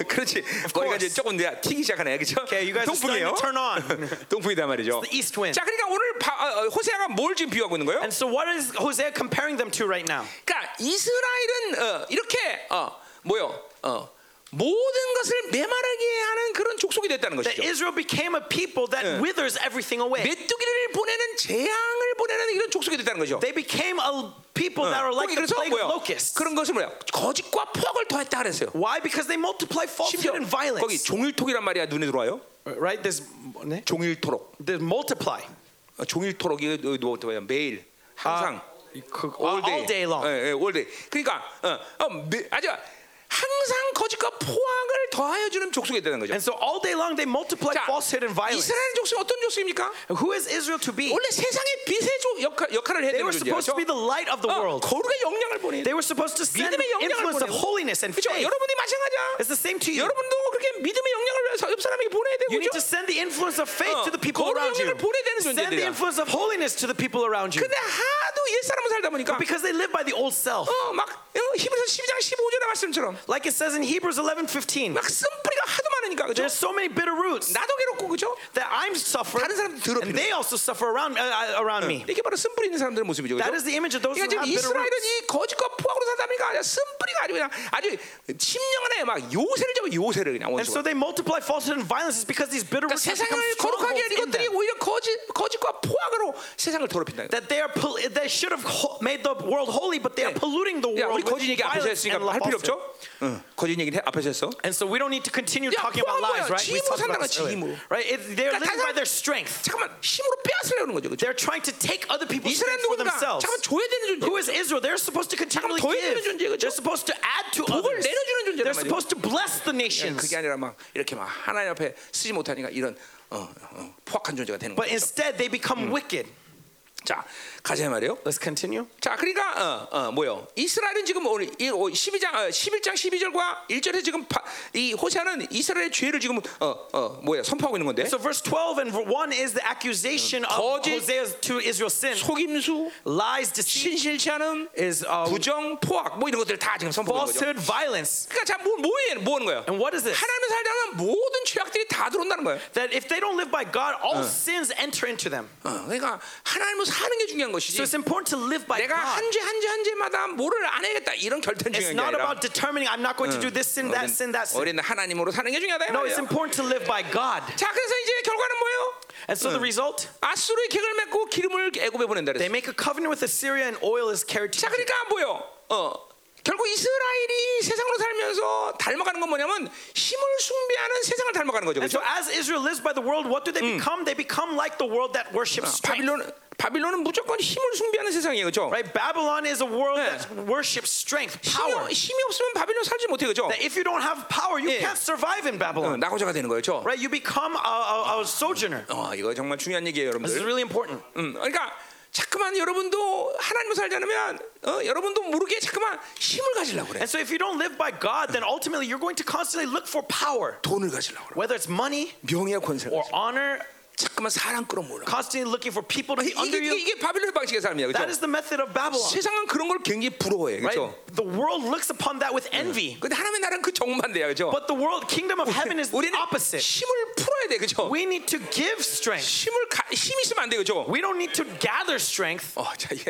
그렇지. 거기가 이제. 조금 내가 튀기 시작하네, 그렇죠? Okay, you guys are 동풍이에요. turn on. 동풍이다 말이죠. the east wind. 자, 그러니까 오늘 바, 어, 어, 호세아가 뭘 지금 비유하고 있는 거예요? And so what is Hosea comparing them to right now? 그러니까 이스라엘은 어, 이렇게 어, 뭐요? 어, 모든 것을 메마르게 하는 그런 족속이 됐다는 That 것이죠. Israel became a people that Yeah. withers everything away. 메뚜기를 보내는 재앙을 보내는 이런 족속이 됐다는 거죠. They became a people that are like 거기 the plague of locusts. 그런 것을 뭐야? 거짓과 포악을 더했다 그랬어요. Why? Because they multiply falsehood and 거기 violence. 종일토기란 말이야 눈에 들어와요. Right? There's, 종일토록. there's multiply. 어, 종일토록이 뭐 뭐야? 매일 항상 Uh, all day, all day long. 예, 예, all day. 그러니까 어, 어, 매, 아주 항상 거짓과 포악을 더하여 주는 족속이 되는 거죠. And so all day long they multiply 자, falsehood and violence. 이스라엘 족속이 어떤 족속입니까? Who is Israel to be? 원래 세상의 빛의 족 역할, 역할을 해야 They 되는 were supposed to be 존재죠. the light of the 어, world. 거룩의 영향을 보내. They were supposed to send 믿음의 영향을 influence of 보내고. holiness and 그렇죠. faith. 여러분이 마찬가지야. It's the same to you. 여러분도 그렇게 믿음의 영향을 옆 사람에게 보내야 되고 You need 그렇죠. to send the influence of faith 어, to the people 거룩의 around you. 영향을 보내야 되는 Send the 존재들이야. influence of holiness to the people around you. 근데 하도 옛 사람을 살다 보니까 Because they live by the old self. 어, 막 어, 히브리서 12장 15절의 말씀처럼 Like it says in Hebrews 11:15. 막 쓴뿌리가 하도 많으니까 그죠? There's so many bitter roots 나도 괴롭고 그죠? that I'm suffering 다른 사람도 더럽히는 and they also suffer around uh, uh, around me. 이게 바로 쓴뿌리 있는 사람들의 모습이죠. That 그죠? is the image of those who 그러니까 have 지금 bitter 이스라엘은 roots. 이 거짓과 포악으로 살다 보니까 아주 쓴뿌리가 아주 그냥 아주 심령안에 막 요새를 잡아 요새를 그냥 And so 원수가. they multiply falsehood and violence is because these bitter 그러니까 roots have become 세상을 거룩하게 한 strongholds in 이것들이 them. 오히려 거짓 거짓과 포악으로 세상을 더럽힌다. That they are pol- they should have ho- made the world holy, but they are polluting the 야, 우리 world with 거짓 얘기 앞에서 violence 했으니까 and 할 필요 falsehood. 없죠? 응. 거짓 얘기는 해- 앞에서 했어. And so we don't need to continue 야, talking about 포함 lies, 뭐야? right? We 지임으로 talked about 산다는 this 거야, earlier. 지임으로. Right? It, they're 그러니까 living by 다른- their strength. 잠깐만 힘으로 빼앗으려는 거죠, 그렇죠? They're trying to take other people's 이스라엘 strength for 누군가? themselves. 잠깐만 줘야 되는 존재. Who is Israel? They're supposed to continually 더해주는 give. 존재, 그죠? They're supposed to add to 복을 others. 내려주는 존재란 They're 말이에요. supposed to bless the nations. 그게 아니라 막 이렇게 막 하나님 앞에 쓰지 못하니까 이런 어, 어, 포악한 존재가 되는 But 거죠. instead, they become wicked. 자, 가자 말이요. Let's continue. 자, 그러니까 어, 어 뭐요? 이스라엘은 지금 오늘 이 12장 어, 11장 12절과 1절에 지금 바, 이 호세아는 이스라엘의 죄를 지금 어, 어 뭐야? 선포하고 있는 건데. So verse 12 and 1 is the accusation of Hosea to Israel's sin. 속임수, Lies, deceit, 신실치 않음, is uh, 부정, 포악 뭐 이런 것들 다 지금 선포하는 거죠. falsehood, violence. 그러니까 자, 뭐 뭐예요? 뭐 하는 거예요? And what is this? 하나님을 살다면 모든 죄악들이 다 들어온다는 거예요. That if they don't live by God, all sins enter into them. 어, 그러니까 하나님을 사는 게 중요한 것이지. So it's important to live by 내가 God. 한죄한죄한 죄마다 뭐를 안 해야겠다 이런 결단 It's 중요한 게 not 아니라 about determining I'm not going to do this sin, that sin, that sin. 우리는 하나님으로 사는 게 중요하다 이 No, it's important to live by God. 자, 그래서 이제 결과는 뭐예요? And so the result, 아수르의 객을 맺고 기름을 애굽에 보낸다 they make a covenant with Assyria and oil is carried to 자. 그러니까 뭐요? 어. 결국 이스라엘이 세상으로 살면서 닮아가는 건 뭐냐면 힘을 숭배하는 세상을 닮아가는 거죠. And so 그렇죠? as Israel lives by the world, what do they become? They become like the world that worships strength. 바빌론 바빌론은 무조건 힘을 숭배하는 세상이에요. 그렇죠? Right? Babylon is a world 네. that worships strength, power. 힘이, 힘이 없으면 바빌론 살지 못해. 그렇죠? That if you don't have power, you 예. can't survive in 어, Babylon. 낙오자가 되는 거예요. 그렇죠? Right? You become a, a, a sojourner. 어, 이거 정말 중요한 얘기예요, This is 여러분들. really important. 음, 그러니까 자꾸만 여러분도 하나님을 살지 않으면 어, 여러분도 모르게 자꾸만 힘을 가지려고 그래. And so if you don't live by God, then ultimately you're going to constantly look for power. 돈을 가지려고 그래. Whether it's money 명예와 권세를 or honor, 자꾸만 사람 끌어모으려. constantly looking for people to be under 이게, you. 이게 바빌론의 방식의. That 그렇죠? is the method of Babylon. 세상은 그런 걸 굉장히 부러워해. Right? 그렇죠? The world looks upon that with envy. 근데 하나님의 나라는 그 정반대야. 그렇죠? But the world, kingdom of heaven is the opposite. 힘을 풀어야 돼. 그렇죠? We need to give strength. 힘을 가, 힘 있으면 안 돼. 그렇죠? We don't need to gather strength. 어, 자, 이게,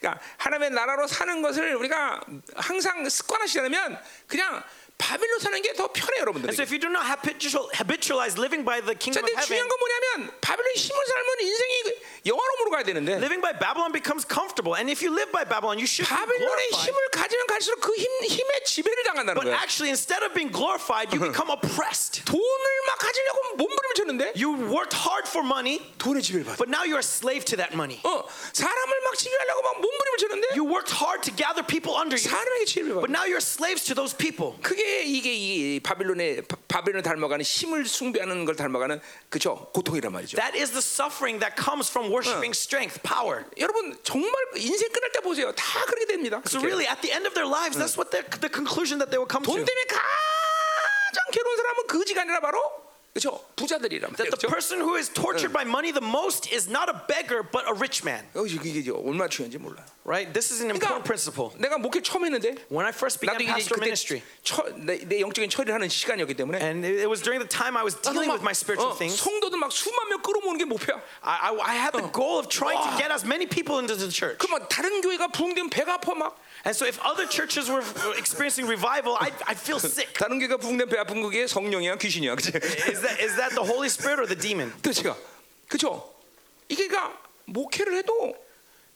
그러니까 하나님의 나라로 사는 것을 우리가 항상 습관화시키려면 그냥 바빌론 사는 게 더 편해 여러분들. So if you do not habitual, habitualize living by the 자, kingdom of heaven, 중요한 건 뭐냐면 바빌론 힘을 살면 인생이 그 영화로으로 가야 되는데 living by Babylon becomes comfortable. And if you live by Babylon, you should be 바빌론의. 힘을 가지면 갈수록 그 힘, 힘에 지배를 당한다는 But 거야. actually, instead of being glorified, you become oppressed. 돈을 막 가지려고 몸부림을 쳤는데 You worked hard for money, 돈의 지배를 받아. but now you're a slave to that money. 어, 사람을 막 지배하려고 막 몸부림을 쳤는데 You worked hard to gather people under you, 사람에게 지배를 but 받아. now you're slaves to those people. 그게 이게 이 바빌론의 바- 바빌론을 닮아가는 힘을 숭배하는 걸 닮아가는 그죠 고통이란 말이죠. That is the suffering that comes from worshiping strength, power. 여러분 정말 인생 끝날 때 보세요. 다 그렇게 됩니다. So really, at the end of their lives, that's what the, the conclusion that they will come 돈 to. 때문에 가장 괴로운 사람은 거지가 아니라 바로 그죠 부자들이란 말이에요. That the 그죠? person who is tortured by money the most is not a beggar, but a rich man. 어, 이게 이게 얼마나 중요한지 몰라. Right? This is an 그러니까 important principle. 내가 목회 처음 했는데 When I first began 나도 이제 pastor 그때 ministry, 처, 내, 내 영적인 처리를 하는 시간이었기 때문에 and it it was during the time I was 나도 dealing 막, with my 어, spiritual things, 성도들 막 수만 명 끌어모으는 게 목표야. I, I, I had the goal of trying to 와. get as many people into the church. 그막 다른 교회가 부흥되면 배가 아파 막. And so if other churches were experiencing revival, I, I feel sick. 다른 교회가 부흥되면 배 아픈 그게 성령이야 귀신이야, 그치? Is that, is that the Holy Spirit or the demon? 또 제가 그죠? 이게 그러니까 목회를 해도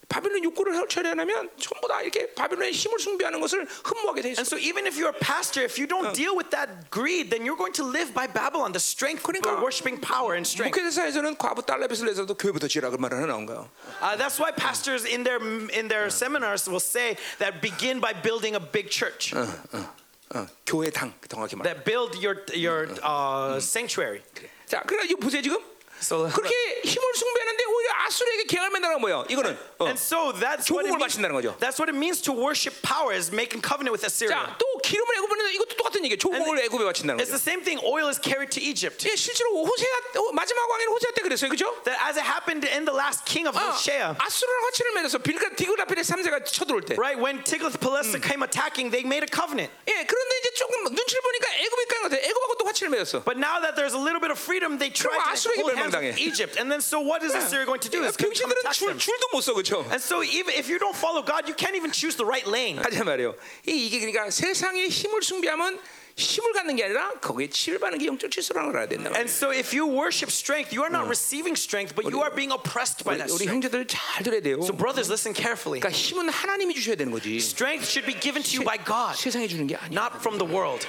바빌론 욕구를 처리하면 전부 다 이렇게 바빌론의 힘을 숭배하는 것을 흠모하게 돼 있어. And so even if you're a pastor, if you don't deal with that greed, then you're going to live by Babylon, the strength, 그러니까 uh, worshiping power and strength. 목회대사에서는 과부 달라빗을 내서도 교회부터 지으라 그 말을 나온 거야. Uh, that's why pastors in their in their seminars will say that begin by building a big church, 어, 교회 당 정확히 말. that build your your uh, sanctuary. 자, 그러니까 이거 보세요 지금. So 그렇게 힘을 숭배하는데 오히려 아수르에게 계약을 맺는다는 건 뭐예요? 이거는 어. and so that's what it 조국을 means. 바친다는 거죠. That's what it means to worship power is making covenant with Assyria. 자, 또 기름을 애굽에 이것도 똑같은 얘기예요. 조국을 And 애굽에 바친다는 It's 거죠. the same thing. Oil is carried to Egypt. 예, 실제로 호세아 어, 마지막 왕인 호세아 때 그랬어요, 그죠? That as it happened in the last king of 아, Hosea, 아수르랑 화치를 맺어서 빌가 디그라필의 3세가 쳐들어올 때. right when Tiglath-Pileser came attacking, they made a covenant. 예, 그런데 이제 조금 눈치를 보니까 애굽이 까는 것 같아. 애굽하고 또 화치를 맺었어. But now that there's a little bit of freedom, they tried to 아수르에게 hold hands 멸망당해. with Egypt. And then so what is Assyria going to do? It's going to come 병신들은 attack 줄, them. 줄도 못 써, 그죠? And so even if you don't follow God, you can't even choose the right lane. 하자 말이에요. 이- 이게 그러니까 세상의 힘을 숭배하면 힘을 갖는 게 아니라 거기에 치를 받는 게 영적 질서라는 걸 알아야 된다. And so if you worship strength, you are not receiving strength, but you are being oppressed by 우리, that 우리 strength. 형제들 잘 들어야 돼요. So brothers, listen carefully. 그러니까 힘은 하나님이 주셔야 되는 거지. Strength should be given to you by God, 세상이 주는 게 아니야. not from the world.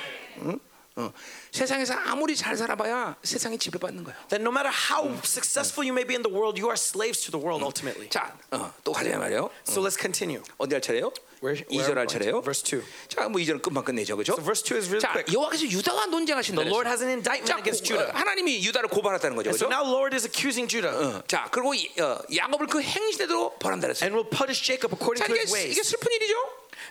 어. 세상에서 아무리 잘 살아봐야 세상이 지배받는 거야. That no matter how successful you may be in the world, you are slaves to the world ultimately. 자, 어, 또 가자 말이에요. So let's continue. 어디 할 차례요? Where, 이절할 차례요. Verse 2. 자, 뭐 이절은 금방 끝내죠, 그렇죠? So verse 2 is really 자, quick. 여호와께서 유다와 논쟁하신다. The Lord has an indictment 자, against 고- Judah. 어, 하나님이 유다를 고발했다는 거죠, so 그렇죠? now Lord is accusing Judah 어, 자, 그리고 이- 어, 야곱을 그 행실대로 벌한다 그랬어요. and will punish Jacob according 자, to his ways. 이게 슬픈 일이죠.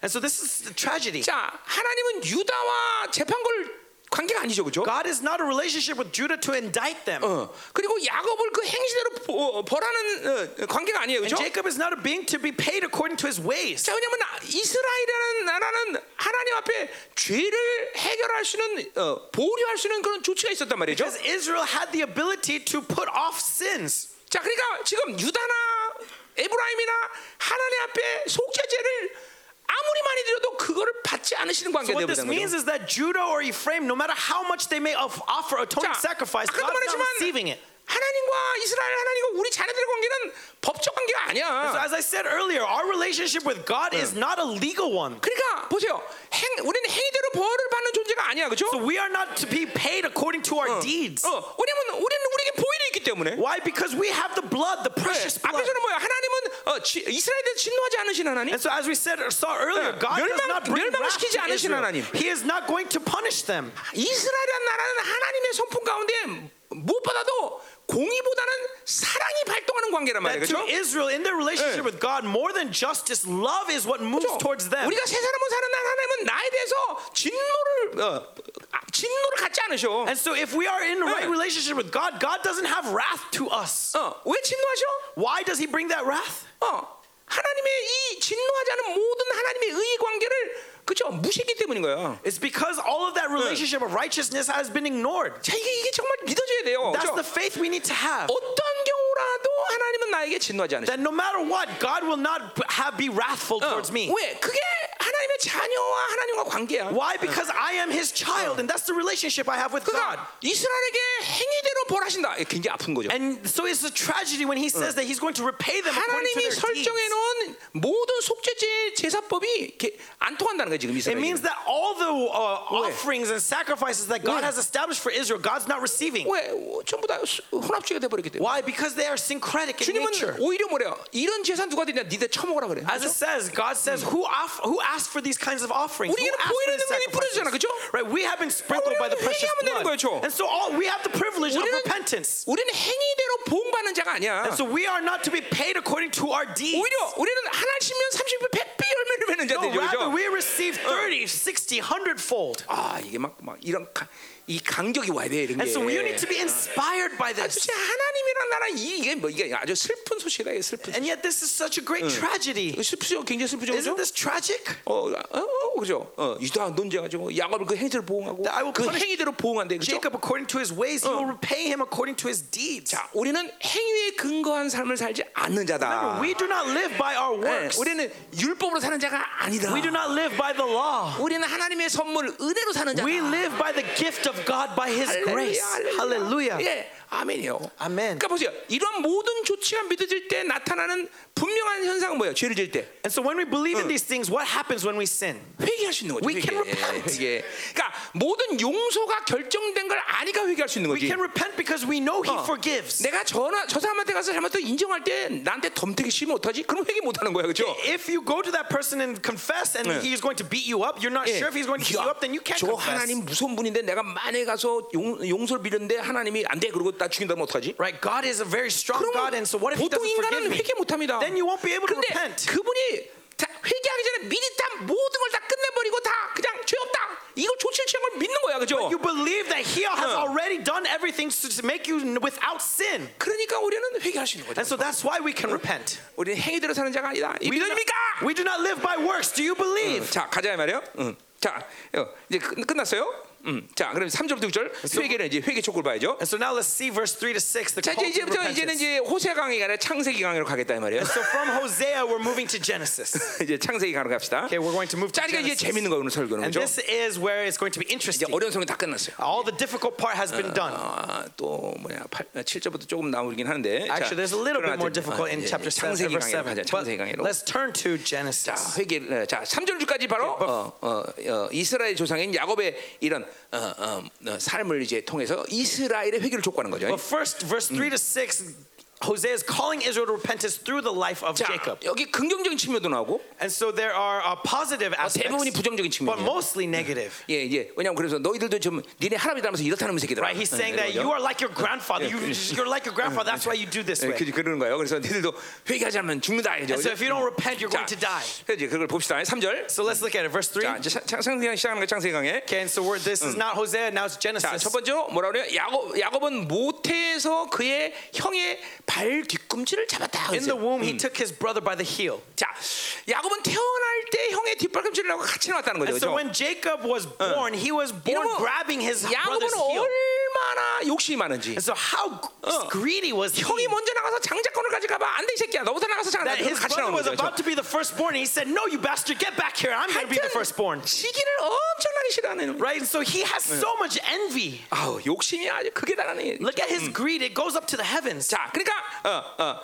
And so this is the tragedy. 자, 하나님은 유다와 재판 걸 관계가 아니죠, 그렇죠? God is not a relationship with Judah to indict them. 어, 그리고 야곱을 그 행실대로 보- 벌하는 어, 관계가 아니에요, And 그렇죠? Jacob is not a being to be paid according to his ways. 자, 왜냐면 이스라엘이라는 나라는 하나님 앞에 죄를 해결할 수 있는 어, 보류할 수 있는 그런 조치가 있었단 말이죠. Because Israel had the ability to put off sins. 자, 그러니까 지금 유다나 에브라임이나 하나님 앞에 속죄제를 아무리 많이 드려도 그거를 받지 않으시는 So 관계가 what this 되는 means 거죠. is that Judah or Ephraim, no matter how much they may of- offer atoning 자, sacrifice, 아까도 God's not 말했지만 receiving it. 하나님과 이스라엘 하나님과 우리 자녀들의 관계는 법적 관계가 So 아니야. as I said earlier, our relationship with God is not a legal one. 그러니까 보세요. 행, 우리는 행위대로 벌을 받는 존재가 아니야, 그렇죠? So we are not to be paid according to our deeds. 어, 왜냐면 우리는 우리에게 보혈이 있기 때문에. Why? Because we have the blood, the precious blood. 앞에서는 뭐야? 하나님은 어, 지, 이스라엘에 진노하지 않으신 하나님. And so as we said saw earlier, 네. God does 멸망- not bring wrath to 않으신 Israel. 하나님. He is not going to punish them. 이스라엘이라는 나라는 하나님의 성품 가운데 무엇보다도 공의보다는 사랑이 발동하는 관계란 말이에요. 그렇죠? Israel, in their relationship 네. with God, more than justice, love is what moves towards them. 우리가 새 사람을 사는 날 하나님은 나에 대해서 진노를 어, 아, 진노를 갖지 않으셔. And so if we are in right 네. relationship with God, God doesn't have wrath to us. 어, 왜 진노하셔? Why does he bring that wrath? 어, 하나님의 이 진노하지 않은 모든 하나님의 의 관계를 그죠 무시했기 때문인 거야. It's because all of that relationship of righteousness has been ignored. 자 이게 이게 정말 믿어져야 돼요. That's 그죠? the faith we need to have. 어떤 경우라도 하나님은 나에게 진노하지 않으셔. That no matter what, God will not have be wrathful towards me. 왜? 그게 하나님의 자녀와 하나님과 관계야. Why? Because I am his child, and that's the relationship I have with God. 그러니까 이스라엘에게 행위대로 벌하신다. 이게 굉장히 아픈 거죠. And so it's a tragedy when he says that he's going to repay them according to 하나님이 their deeds. 설정해 놓은 모든 속죄제 제사법이 이렇게 안 통한다는 거야 지금 It means 이스라엘. that all the uh, offerings and sacrifices that God 왜? has established for Israel, God's not receiving. 왜 어, 전부 다 수- 혼합주의가 돼버렸기 때문에. Why? Because they are syncretic in nature. 주님은 오히려 뭐래요? 이런 제사 누가 드냐? 니들 처먹으라 그래. As it says, God says, who, off, who asked for these kinds of offerings? Who 우리에게는 asked for 보혈의 these 능력이 뿌려지잖아, sacrifices? 그죠? Right, we have been sprinkled by the 우리는 precious 회개하면 되는 blood. 거죠. And so all, we have the privilege of 우리는 repentance. 우리는 행위대로 보응받는 자가 아니야. And so we are not to be paid according to our deeds. 오히려 우리는 하나씩면 30배, 100배 열매를 맺는 No, 자들이죠. rather 그죠? we receive 30, 60, 100 fold. 아 이게 막, 막 이런 가, 이 간격이 와야 돼 이런 게. And so you need to be inspired by 아, this. 진짜 하나님이란 나라 이게 뭐 이게 아주 슬픈 소식이다 이게 슬픈. And yet this is such a great tragedy. 슬프죠, 굉장히 슬프죠? Isn't this tragic? 어, 어, 어, 그죠? 어, 유다 논쟁하죠. 야곱을 그 행위대로 보응하고 That I will 그 행위대로 보응한대, 그죠? Jacob according to his ways, he will repay him according to his deeds. 자, 우리는 행위에 근거한 삶을 살지 않는 자다. Remember, we do not live by our 네, works. 우리는 율법으로 사는 자가 아니다. We do not live by the law. 우리는 하나님의 선물 은혜로 사는 자다. We live by the gift of God by his grace. Hallelujah. 예, 아멘이요. 아멘. 그러니까 보세요. 이런 모든 조치가 믿어질 때 나타나는 분명한 현상은 뭐예요? 죄를 질 때. And so when we believe in these things, what happens when we sin? 회개할 수 있는 거죠. We 회개. can repent. 회개. 그러니까 모든 용서가 결정된 걸 아니까 회개할 수 있는 We 거지. can repent because we know he 어. forgives. 내가 전화 저 사람한테 가서 잘못을 인정할 때 나한테 덤태기 싫으면 어떡하지? 그럼 회개 못 하는 거야. 그렇죠? If you go to that person and confess and 네. he's going to beat you up, you're not sure if he's going to beat you up, then you can't 저 confess. 하나님 무서운 분인데 내가 만에 가서 용, 용서를 빌었는데 하나님이 안 돼. 그러고 나 죽인다면 어떡하지? Right? God is a very strong 그러면 God, and so what if he 보통 doesn't forgive 인간은 me? 회개 못 합니다. Then you won't be able to 근데 repent. 그분이 다 회개하기 전에 미리 다 모든 걸 다 끝내버리고 다 그냥 죄 없다. 이걸 조치를 취한 걸 믿는 거야, 그죠? You believe that he has 어. already done everything to to make you without sin. 그러니까 우리는 회개할 수 있는 거죠. And so that's why we can repent. 우리는 행위대로 사는 자가 아니다. 이 We do, not, 믿습니까? we do not live by works. Do you believe? 자, 가자 이 말이에요. 응. 자, 어, 이제 끝, 끝났어요. 음. 자, 그럼 3절부터 6절 회개는 이제 회개 촉구를 봐야죠. And so now let's see verse 3 to 6, the 자, call 이제 to 이제부터 이제는 repentance. 이제 호세 강의가 아니라 창세기 강의로 가겠다 이 말이에요. So from Hosea, we're moving to Genesis. 이제 창세기 강의로 갑시다. Okay, we're going to move to 자, 그러니까 이제 Genesis. 재밌는 거 오늘 설교는 And 그죠? this is where it's going to be 이제 interesting. 어려운 설교 다 끝났어요. All the difficult part has been done. 아, 또 뭐냐 8, 7절부터 조금 나오긴 하는데 Actually, there's a little bit more difficult in chapter 7, 창세기 verse 강의로 7. 가자. But 창세기 강의로. let's turn to 자, Genesis. 회개 어, 자, 3절까지 바로 어, 어, 어, 이스라엘 조상인 야곱의 이런 어, 어, 어, 삶을 이제 통해서 이스라엘의 회개를 촉구하는 거죠. But first, verse 3 to 6 Hosea is calling Israel to repentance through the life of 자, Jacob. 여기 긍정적인 측면도 나오고 And so there are uh, positive aspects, 대부분이 부정적인 but 측면이에요. mostly negative. 예, 예. 왜냐면 그래서 너희들도 좀 니네 할아버지 닮아서 이렇다는 새끼들아. Right? He's saying that you are like your grandfather. You, you're like your grandfather. That's why you do this 예, way. 그, 그러는 거예요. 그래서 니들도 회개하지 않으면 죽는다. 이죠. And so if you don't repent, you're 자, going to die. 이제 그걸 봅시다. 3절. So let's look at it. Verse 3. 자, 이제 창세기 시작하는 거 창세기강에. Okay, and so we're, this is not Hosea, now it's 자, Genesis. 첫 번째로 뭐라 그래요? 야곱 야곱은 모태에서 그의 형의 발 뒤꿈치를 잡았다. In the 그랬어요. womb, he took his brother by the heel. 자, 야곱은 태어날 때 형의 뒷발꿈치를 하고 같이 나왔다는 거죠. And so 그렇죠? when Jacob was born, he was born 이러면 grabbing his 야곱은 brother's heel. 얼마나 욕심이 많은지. And so how greedy was he? 형이 먼저 나가서 장자권을 가져가봐 안돼 이 새끼야 너부터 나가서 장자 That his 같이 brother 나오는 was 거죠. about to be the firstborn, and he said, "No, you bastard, get back here! I'm going to be the firstborn." 시기를 엄청나 게 싫어하는 Right? And so he has so much envy. 아우 욕심이 아주 극에 달하네. Look at his greed; it goes up to the heavens. 자, 그러니까 어, 어.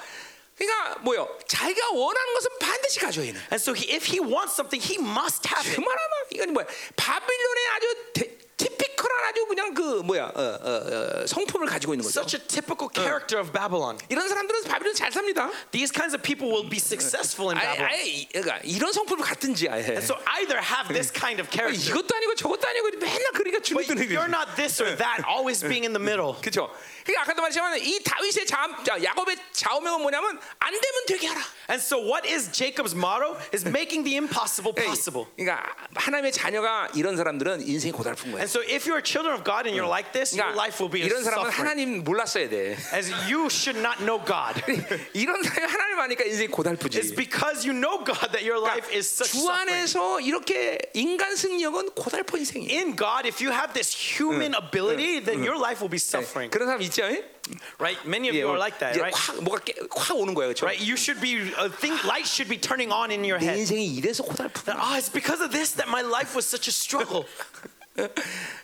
그러니까 뭐요? 자기가 원하는 것은 반드시 가져야 는 And so he, if he wants something, he must have it. 그만하면 이건 뭐야? 바빌론의 아주 대, 티피컬한 아주 그냥 그 뭐야? 어, 어, 어, 성품을 가지고 있는 거죠. Such a typical character of Babylon. 이런 사람들은 바빌론 잘 삽니다. These kinds of people will be successful in 아예, Babylon. 아예 이- 그러니까 이런 성품을 갖든지 아예. And so either have this kind of character, 이것도 아니고 저것도 아니고 맨날 그러니까 but 주눅드는 you're not this or that, always being in the middle. 그렇죠. 그러니까 아까도 말했지만 이 다윗의 자, 자 야곱의 좌우명은 뭐냐면 안 되면 되게 하라. And so, what is Jacob's motto? Is making the impossible possible. 그러니까 하나님의 자녀가 이런 사람들은 인생이 고달픈 거예요. And so, if you're children of God and you're like this, your 그러니까 life will be 이런 사람은 suffering. 하나님 몰랐어야 돼. As you should not know God. 이런 사람이 하나님 아니까 인생이 It's 고달프지. because you know God that your life is such 주 suffering. 안에서 이렇게 인간 승력은 고달픈 인생이에요. In God, if you have this human ability, then your life will be suffering. 그런 사람 있죠? Right? Many of 예, you are like that, 이제 right? 확 뭐가 깨, 확 오는 거예요, 그렇죠? Right? You should be, uh, think light should be turning on in your 내 head. 인생이 이래서 고달픈 That, oh, it's because of this that my life was such a struggle.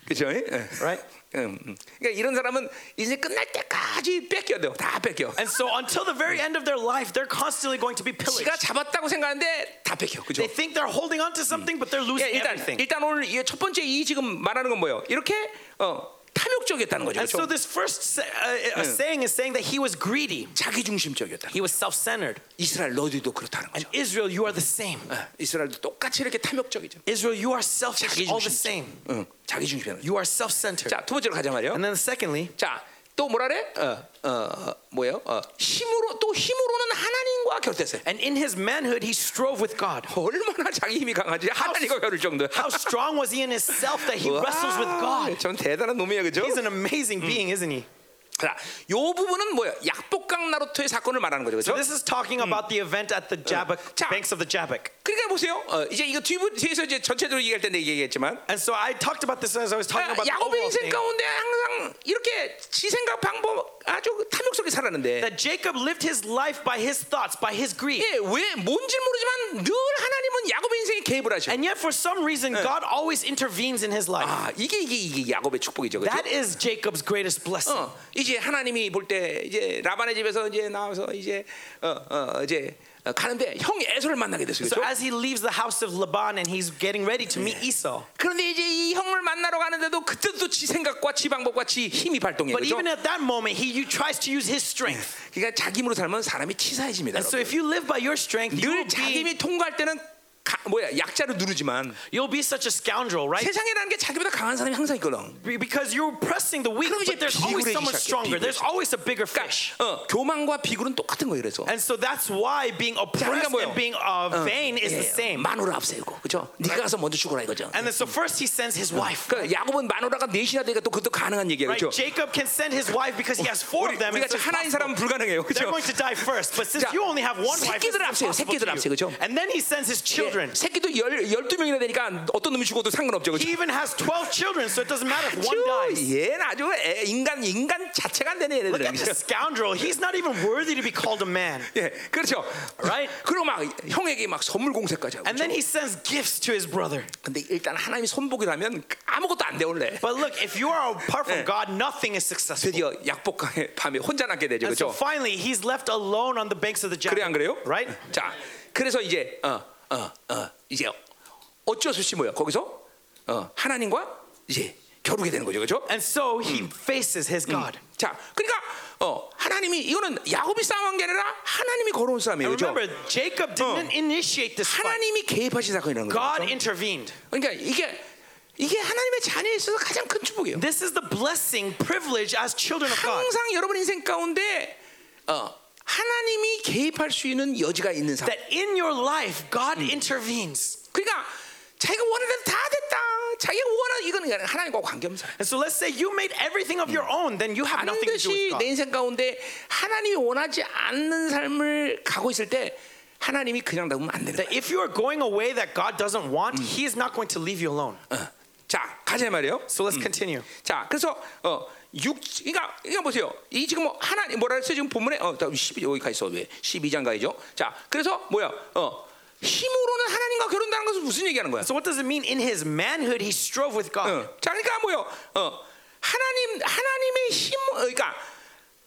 그렇죠? Right? 음, 음. 그러니까 이런 사람은 인생 끝날 때까지 뺏겨도 다 뺏겨. And so until the very end of their life, they're constantly going to be pillaged. 지가 잡았다고 생각하는데 다 뺏겨, 그죠? They think they're holding on to something, but they're 예, losing 일단 everything. 일단 오늘 이첫 번째 이 지금 말하는 건 뭐예요? 이렇게 어, 탐욕적이었다는 거죠. And so 그렇죠? this first sa- uh, uh, saying is saying that he was greedy. 자기 중심적이었다. He was self-centered. 이스라엘 너희도 그렇다는 And 거죠. Israel, you are the same. 어, 이스라엘도 똑같이 이렇게 탐욕적이죠. Israel, you are selfish, 자기 all the 중심. same. 응, 자기 중심이야. You are self-centered. 자, 두 번째로 가자 말이요. And then secondly, 자, 또 뭐라 그래? 어, 어, 어, 뭐예요? 어, 힘으로 또 힘으로는 하나님과 결됐어요. and in his manhood, he strove with God. 얼마나 자기 힘이 강하지? 하나님과 겨룰 정도. How strong was he in himself that he wrestles with God? 전 대단한 놈이에요, 그죠? He's an amazing being, isn't he? 자, 요 부분은 뭐야? 약복강 나루토의 사건을 말하는 거죠, So 그렇죠? this is talking about the event at the Jabbok, 자. banks of the Jabbok. 그러니까 보세요. 어, 이제 이거 뒤, 뒤에서 이제 전체적으로 얘기할 텐데 얘기했지만 And so I talked about this as I was talking about the 야곱의 overall 인생 thing. 가운데 항상 이렇게 지 생각 방법 아주 탐욕스럽게 살았는데 That Jacob lived his life by his thoughts, by his greed. 예, 왜 뭔지 모르지만 늘 하나님은 야곱의 인생에 개입을 하셔. And yet, for some reason, God always intervenes in his life. 아, 이게 이게 이게 야곱의 축복이죠. 그렇죠? That is Jacob's greatest blessing. 어, 이제 하나님이 볼 때 이제 라반의 집에서 이제 나와서 이제 어, 어, 이제 어, 가는데 형 에서를 만나게 됐어요. So 그렇죠? as he leaves the house of Laban and he's getting ready to meet Esau. 그런데 이제 이 형을 만나러 가는데도 그때도 또지 생각과 지 방법과 지 힘이 발동해요. But 그렇죠? even at that moment, he tries to use his strength. 그러니까 자기 힘으로 살면 사람이 치사해집니다. And so if you live by your strength, you will 늘 자기 힘이 통과할 때는 가, 뭐야 약자로 누르지만 you'll be such a scoundrel, right? 세상이라는 게 자기보다 강한 사람이 항상 있거든. Be- Because you're pressing the weak, 그럼 이제 but there's always 비굴해지기 someone 시작해, stronger. There's 비굴해져. always a bigger fish. 어, 교만과 비굴은 똑같은 거예요. 그래서 And so that's why being oppressed 뭐예요? and being uh, vain is the 예, same. 마누라 앞세우고 그죠? 네가 가서 먼저 죽어라 이거죠. And then so first he sends his wife. 그 야곱은 마누라가 넷이나 되니까 또 그것도 가능한 얘기예요. Right? 그렇죠? Jacob can send his wife because he has four 우리, of them. 우리가 and so it's 하나인 possible. 사람은 불가능해요. They're 그렇죠? going to die first. But since 자, you only have one wife, it's 새끼들 앞세요. impossible 새끼들 to 앞세, you. 그죠? And then he sends his children. 예, 새끼도 열, 12명이나 되니까 어떤 놈이 죽어도 상관없죠. 그렇죠? He even has 12 children, so it doesn't matter if one 아주 dies. 얘는 아주 애- 인간 인간 자체가 안 되네 Look 얘네들은. at this scoundrel. He's not even worthy to be called a man. 예, 그렇죠. Right? 그리고 막 형에게 막 선물 공세까지 하고. And then he sends gifts to his brother. 근데 일단 하나님이 손복이라면 아무것도 안 돼 원래. But look, if you are apart from God, nothing is successful. 드디어 약복강의 밤에 혼자 남게 되죠, And so 그렇죠? finally, he's left alone on the banks of the 그래 안 Jabbok. 그래요? Right? 자, 그래서 이제 어, 어, 어, 이제 어쩔 수 없이 뭐야? 거기서 어, 하나님과 이제 겨루게 되는 거죠, 그렇죠? And so he faces his God. 자, 그러니까 어 하나님이 이거는 야곱이 싸움한 게 아니라 하나님이 걸어온 싸움이에요. 그렇죠? remember, Jacob didn't initiate this fight. 하나님이 개입하신 사건이라는 거죠. God intervened. 그러니까 이게 이게 하나님의 자녀에 있어서 가장 큰 축복이에요. This is the blessing, privilege as children of God. 항상 여러분 인생 가운데 어, 하나님이 개입할 수 있는 여지가 있는 사람. That in your life, God intervenes. 그러니까 자기가 원하는 대로 다 됐다. 자기가 원하는 이거는 하나님과 관계없는 사람. And so let's say you made everything of your own, then you have nothing to do 반드시 with 내 God. 인생 가운데 하나님이 원하지 않는 삶을 가고 있을 때 하나님이 그냥 놔두면 안 되는 거야. That if you are going a way that God doesn't want, He is not going to leave you alone. 자, 가자 말이에요. So let's continue. 자, 그래서 어, 육, 그러니까 이거 보세요. 이 지금 뭐 하나님 뭐라 그랬어요? 지금 본문에 어, 12 여기 가 있어 왜? 12장 가이죠. 자, 그래서 뭐야? 어, 힘으로는 하나님과 결혼다는 것은 무슨 얘기하는 거야? So what does it mean? In His manhood, He strove with God. 어, 자, 그러니까 뭐요? 어, 하나님 하나님의 힘, 어, 그러니까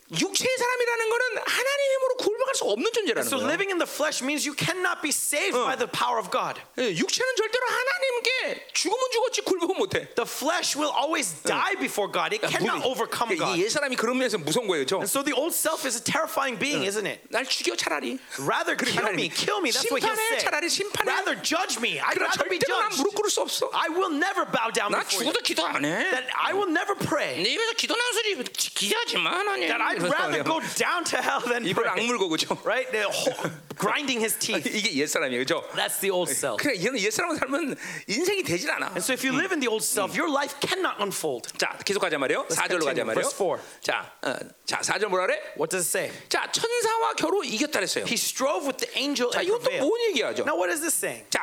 육체의 사람이라는 거는 하나님의 힘으로 구원받을 수 없는 존재라는 So 거예요. living in the flesh means you cannot be saved by the power of God. 예, 육체는 절대로 하나님께 죽으면 죽었지 굴복은 못해. The flesh will always die before God. It cannot overcome God. 이옛 사람이 그런 면에서 무서운 거예요, 그렇죠? And so the old self is a terrifying being, isn't it? 날 죽여 차라리. Rather kill 하나님이 me, kill me. That's what he'll 심판해, say. 차라리 심판해. Rather judge me. I'd 그러나 rather be 절대로 난 judged. 무릎 꿇을 수 없어. I will never bow down 나 before you. 죽어도 기도 안 해. That I will never pray. 내 입에서 기도 나는 소리 기대하지 마, 하나님. That I'd rather go down to hell than 입을 pray. 악물고 그죠? Right? They're whole- grinding his teeth. 이게 옛 사람이에요, 그죠? That's the old self. 그래, 이런 옛 사람 살면 인생이 되질 않아. And so if you live in the old self, your life cannot unfold. 자, 계속 가자 말이요. 4절로 가자. 말이요. Verse four. 자, 어, 자, 4절 뭐라 그래? What does it say? 자, 천사와 겨루 이겼다 그랬어요. He strove with the angel 자, and 이것도 prevailed. 뭔 얘기하죠? Now what is this saying? 자,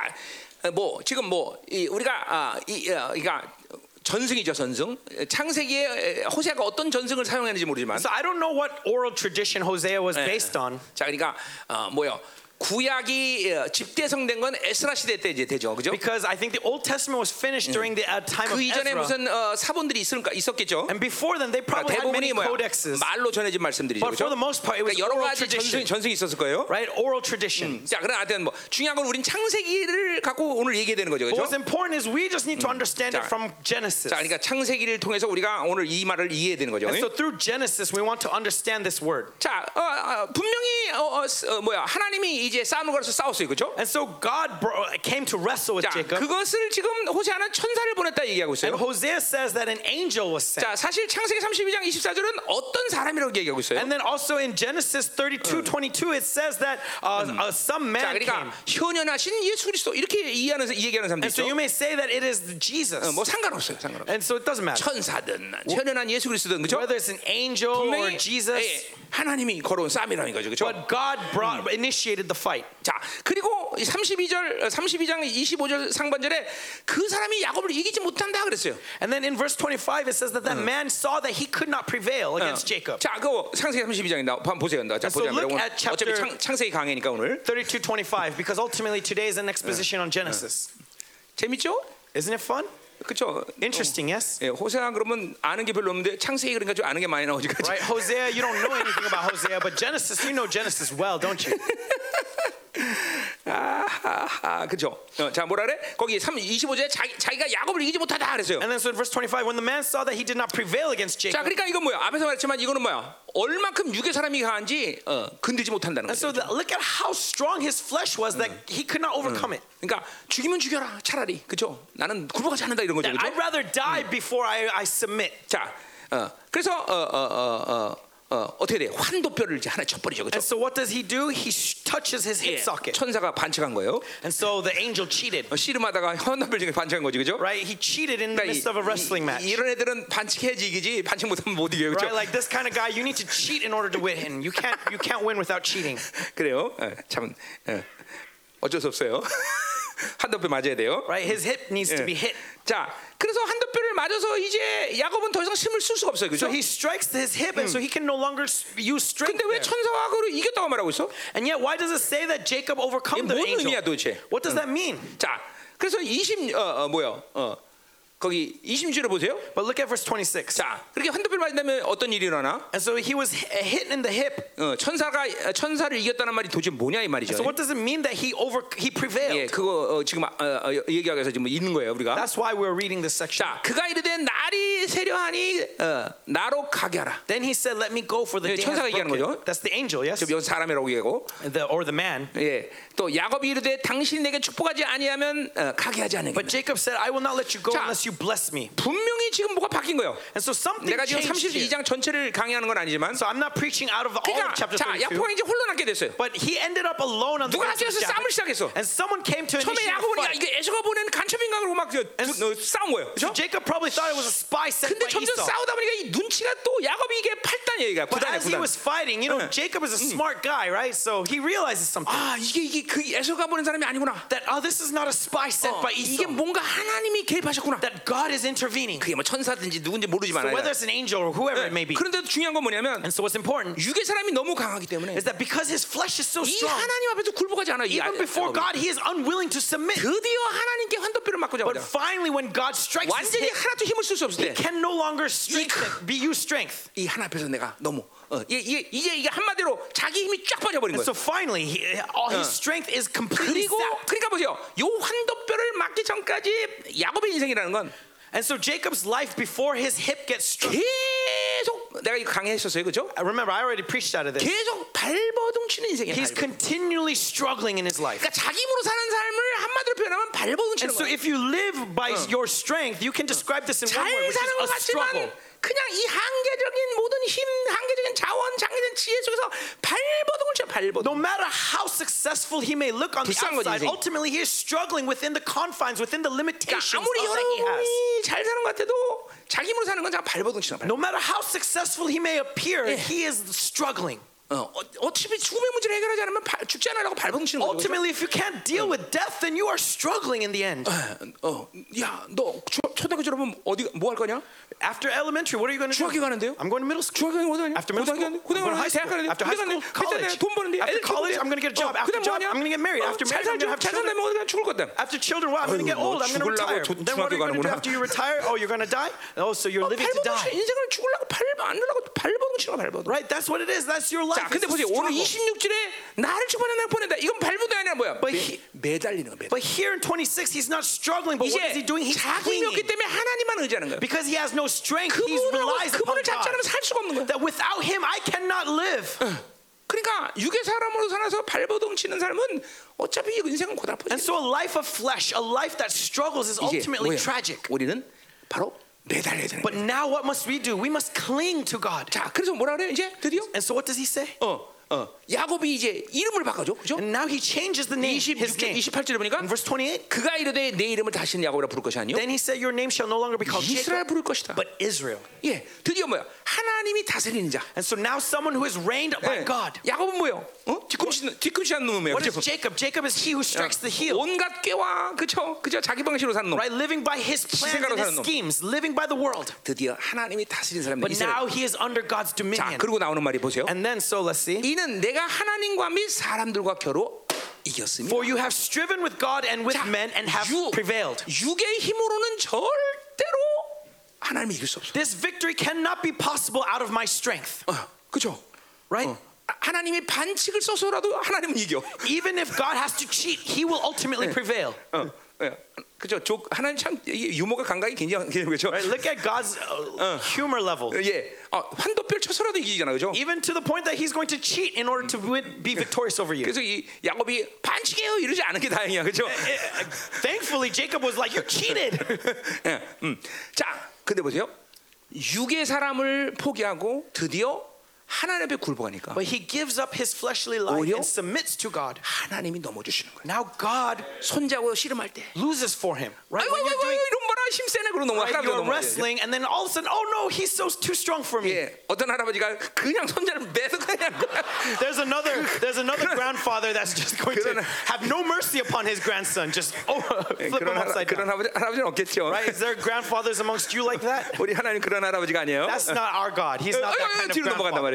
어, 뭐 지금 뭐 이, 우리가 아, 이, 어, 그러니까 전승이죠, 전승. 창세기에 에, 호세아가 어떤 전승을 사용했는지 모르지만 So I don't know what oral tradition Hosea was based on. 자, 그러니까 어, 뭐요? 구약이 어, 집대성된 건 에스라 시대 때 이제 되죠, 그죠? Because I think the Old Testament was finished during the uh, time of 그 이전에 Ezra. 무슨 어, 사본들이 있을까 있었겠죠. And before then, they 그러니까 probably had many 뭐야? codexes. 말로 전해진 말씀들이죠, But for 그죠? the most part, it was 그러니까 여러 oral 가지 전승, tradition. 전승이 있었을 거예요. Right? Oral tradition. 자, 그러나 하여튼 뭐 중요한 건 우린 창세기를 갖고 오늘 얘기해야 되는 거죠, But what's 그죠? important is we just need to understand 자, it from Genesis. 자, 그러니까 창세기를 통해서 우리가 오늘 이 말을 이해해야 되는 거죠. And so through Genesis, we want to understand this word. 자, 어, 어, 분명히 어, 어, 스- 어, 뭐야 하나님이 이 제 싸움을 걸어서 싸웠어요, 그렇죠? And so God bro- came to wrestle with 자, Jacob. 그것을 지금 호세아는 천사를 보냈다 얘기하고 And 있어요. Hosea says that an angel was sent. 자, 사실 창세기 32장 24절은 어떤 사람이라고 얘기하고 있어요. And then also in Genesis 32, 22, it says that uh, uh, some 자, man came. 그러니까 현현하신 예수 그리스도 이렇게 이해하는 얘기하는 사람도 And so 있어. you may say that it is Jesus. 어, 뭐 상관없어요, 상관없어요. And so it doesn't matter. 천사든 현현한 예수 그리스도든 그렇죠? Whether it's an angel or 분명히 Jesus, 예, 하나님이 걸어온 싸움이라는 거죠, 그렇죠? but God brought, initiated the fight. 자, 그리고 32절, 32장 25절 상반절에 그 사람이 야곱을 이기지 못한다 그랬어요. And then in verse 25, it says that that man saw that he could not prevail against Jacob. 자, 그 창세기 32장인다. 한번 보세요. 자, so 보자. chapter- 어차피 창, 창세기 강해니까 오늘 32, 25, because ultimately today is an exposition on Genesis. 재밌죠? Isn't it fun? 그렇죠? Interesting, yes? 예, 호세아 그러면 아는 게 별로 없는데 창세기 그러니까 좀 아는 게 많이. 그렇죠? Right? Hosea, you don't know anything about Hosea, but Genesis, you know Genesis well, don't you? 아, 아, 아, 그렇죠. 어, 자, 뭐라 그래? 거기 3 25절에 자기 자기가 야곱을 이기지 못하다 그랬어요. And then so in verse 25, when the man saw that he did not prevail against 자, Jacob, 그러니까 이건 뭐야? 앞에서 말했지만 이거는 뭐야? 얼만큼 육의 사람이 강한지 어, 건들지 못한다는 and so 거죠. the, look at how strong his flesh was that he could not overcome it. 그러니까 죽이면 죽여라 차라리 그죠? 나는 굴복하지 않는다 이런 거죠, 그죠? I'd rather die before I, I submit. 자, 어, 그래서 어, 어, 어, 어, 어, 어떻게 돼? 환도뼈를 이제 하나 쳐버리죠, 그죠? And so what does he do? He touches his hip 예, socket. 천사가 반칙한 거예요. And so the angel cheated. 어, 씨름하다가 환도뼈 중에 반칙한 거지, 그죠? Right? He cheated in the midst of a wrestling match. 이, 런 애들은 반칙해야지 이기지 반칙 못하면 못 이겨요, 그죠? Right? Like this kind of guy, you need to cheat in order to win. You can't you can't win without cheating. 그래요. 어, 참 어, 어쩔 수 없어요. 한도뼈 맞아야 돼요. Right? His hip needs to be hit. 자, 그래서 한도뼈를 맞아서 이제 야곱은 더 이상 힘을 쓸 수가 없어요, 그죠? So he strikes his hip and so he can no longer use strength. 근데 왜 there. 천사와 그를 이겼다고 말하고 있어? And yet why does it say that Jacob overcome 이게 the 뭔 의미야 angel? 도대체? What does that mean? 자, 그래서 20 어, 어 뭐야? 어. 거기 26절을 보세요. But look at verse 26. 자, 그렇게 환도뼈를 맞은 다음에 어떤 일이 일어나? And so he was hi- hit in the hip. 어, 천사가 어, 천사를 이겼다는 말이 도대체 뭐냐 이 말이죠. So what does it mean that he over he 예, prevailed? 그거 어, 지금 어, 어, 얘기하기 위해서 지금 있는 거예요, 우리가. That's why we're reading this section. 자, 그가 이르되 날이 세려하니 어, 나로 가게 하라. Then he said, "Let me go for the 예, day has 천사가 얘기하는 broken." 거죠. That's the angel, yes, 지금 여기 사람이라고 얘기하고. the, or the man. 예. 또 야곱이 이르되 당신이 내게 축복하지 아니하면 어, 가게 하지 않으겠다. But Jacob said, "I will not let you go 자. unless you bless me." 분명히 지금 뭐가 바뀐 거예요. And so something 내가 지금 changed here. 32장 전체를 강의하는 건 아니지만 So I'm not preaching out of all 그러니까 of chapter 자, 32. 야포가 이제 홀로 남게 됐어요. But he ended up alone on the 누가 앞에서 싸움을. 시작했어. And someone came to 처음에 initiate a 야곱은 야 fight. 이게 에서가 보낸 간첩인가 그러고 막 저, And 두- 어, 싸운 거예요. So 그렇죠? Jacob probably thought it was a spy sent 근데 by 점점 Esau. 싸우다 보니까 이 눈치가 또 야곱이 이게 8단이야 이게 But 9단이야 as he 9단. was fighting, you know, 응. Jacob is a smart guy, right? So he realizes something. 아 이게 이게 그 에서가 보낸 사람이 아니구나. That, oh, this is not a spy sent 어, by 이게 Esau. 뭔가 하나님이 개입하셨구나. That God is intervening. 그게 뭐 천사든지 누군지 모르지만 So whether it's an angel or whoever it may be. 그런데도 중요한 건 뭐냐면 And so what's important 육의 사람이 너무 강하기 때문에 is that because his flesh is so 이 strong, 하나님 앞에서 굴복하지 않아. 이 even 아- before 야곱이. God, he is unwilling to submit. 드디어 하나님께 환도뼈를 맞고 But 자보자. finally, when God strikes his 완전히 hip, 하나도 힘을 쓸 수 없을 he 때. can no longer strengthen, be use strength. 이 하나 앞에서 내가 너무 어, 이게, 이게, 이게 이게 한마디로 자기 힘이 쫙 빠져버린 And 거예요. so finally, he, all his strength is completely 그리고 sapped. 그러니까 보세요. 요 환도뼈를 맞기 전까지 야곱의 인생이라는 건 And so Jacob's life before his hip gets struck. 계속 내가 이거 강의했었어요, 그죠? Remember, I already preached out of this. 계속 발버둥치는 인생이에요. He's 발버둥. continually struggling in his life. 그러니까 자기 힘으로 사는 삶을 한마디로 표현하면 And 발버둥치는 so 거예요. if you live by your strength, you can describe this in one 잘 word, which 사는 것 is a struggle. 같지만 그냥 이 한계적인 모든 힘, 한계적인 자원, 한계적인 지혜 속에서 발버둥을 쳐 발버둥. No matter how successful he may look on the 불쌍한 거지, outside, 인생이. ultimately he is struggling within the confines, within the 그러니까 limitations of 아무리 that he has. 여러분이 잘 사는 것 같아도 자기 힘으로 사는 건 그냥 발버둥치는 거야. No matter how successful he may appear, Yeah. he is struggling. 어, 어, 어차피 죽음의 문제를 해결하지 않으면 발- 죽지 않으라고 발버둥치는 거죠. Ultimately, if you can't deal with death, then you are struggling in the end. 어, 야, 너 초- 초등학교 졸업하면 어디 뭐 할 거냐? After elementary, what are you going to do? 중학교 가는데요? I'm going to middle school. 중학교 어디 가냐? After middle 고등학교 school, 가는데? 고등학교 I'm going to high 가는데? 대학 school. 가는데? After high 군대 school, 가는데? college. 돈 버는데? After 애들 college, 키우는데? I'm going to get a job. 어, After 그다음 뭐 job, 하냐? I'm going to get married. 어, After 잘 marriage, I'm 살죠. going to have 잘 children. 살면 어디가 죽을 거다. After children, what? I'm going to get 아유, 뭐 old. I'm going to 죽으려고 retire. 초- Then what are you going to do 중학교 after you retire? Oh, you're going to die? Oh, so you're living to 발버둥치 die. 인생을 죽으려고 발안 누라고 발버둥치는 거야, 발버둥. Right? That's what it is. That's your life. 자, 근데 보세요. 오늘 struggle. 26절에 나를 축복하는 날 보낸다. 이건 발버둥이 아니라 뭐야? But 매, he- 매달리는. 매달. But here in 26, he's not struggling. But what is he doing? He's 자기 없기 clinging. 때문에 하나님만 의지하는 거야. Because he has no strength, he relies upon 그분을 잡지 God. 않으면 살 수가 없는 거야. That without him, I cannot live. 그러니까 육의 사람으로 살아서 발버둥 치는 삶은 어차피 이 인생은 고달퍼지. And so a life of flesh, a life that struggles is ultimately tragic. 우리는 바로 매달려야 되는 But 거야. now what must we do? We must cling to God. 자, 그래서 뭐라 그래? 이제 드디어 And so what does he say? 어, 어, 야곱이 이제 이름을 바꿔줘, 그죠? And now he changes the name, his 26절, name. 28절에 보니까 In verse 28, 그가 이르되 내 이름을 다시는 야곱이라 부를 것이 아니요 then he said, Your name shall no longer be called 이스라엘 Jacob, 부를 것이다. but Israel. 예, 드디어 뭐야? 하나님이 다스리는 자. And so now someone who is reigned by 예, God. 야곱은 뭐요? 어? 뒤꿈치 뒤꿈치 하는 놈이에요. What is? Jacob? Jacob is he who strikes the heel. 온갖 꾀와 그죠? 그죠? 자기 방식으로 사는 놈. Right? Living by his plans and his 놈. schemes, living by the world. 드디어 하나님이 다스리는 사람이 But now he is under God's 자, dominion. 그리고 나오는 말이 보세요. And then, so let's see. 이는 내가 하나님과 및 사람들과 겨루 이겼습니다. For you have striven with God and with 자, men and have 육, prevailed. 육의 힘으로는 절대로 하나님이 이길 수 없어. This victory cannot be possible out of my strength. 어, 그죠? Right? 어, 하나님이 반칙을 써서라도 하나님은 이겨. Even if God has to cheat, he will ultimately prevail. 어, 예. 그죠? 조, 하나님 참 유머가 감각이 굉장히 그죠? Right? Look at God's uh, humor level. 예, 어, 환도뼈를 쳐서라도 이기잖아, 그죠? Even to the point that he's going to cheat in order to win, be victorious over you. 그래서 이 야곱이 반칙이에요 이러지 않은 게 다행이야, 그죠? Thankfully, Jacob was like, You cheated. 예, 음. 자, 근데 보세요. 육의 사람을 포기하고 드디어 하나님 앞에 굴복하니까 But he gives up his fleshly life 오히려 and submits to God. 하나님이 넘어주시는 거예요. Now God 손잡고 씨름할 때, loses for him. Right? 아이고, When 아이고, you're doing 아이고, 이런 봐라 힘세네 그러고 넘어 right, 할아버지가 you're 넘어. wrestling, and then all of a sudden, oh no, he's so too strong for me. 예, 어떤 할아버지가 그냥 손자를 매서 그냥 There's another there's another grandfather that's just going to 그런- have no mercy upon his grandson. Just oh, flip him 그런 할아, upside 그런 down. 할아버지, 할아버지는 없겠죠. Right? Is there grandfathers amongst you like that? 우리 하나님 그런 할아버지가 아니에요. That's not our God. He's not that kind of 뒤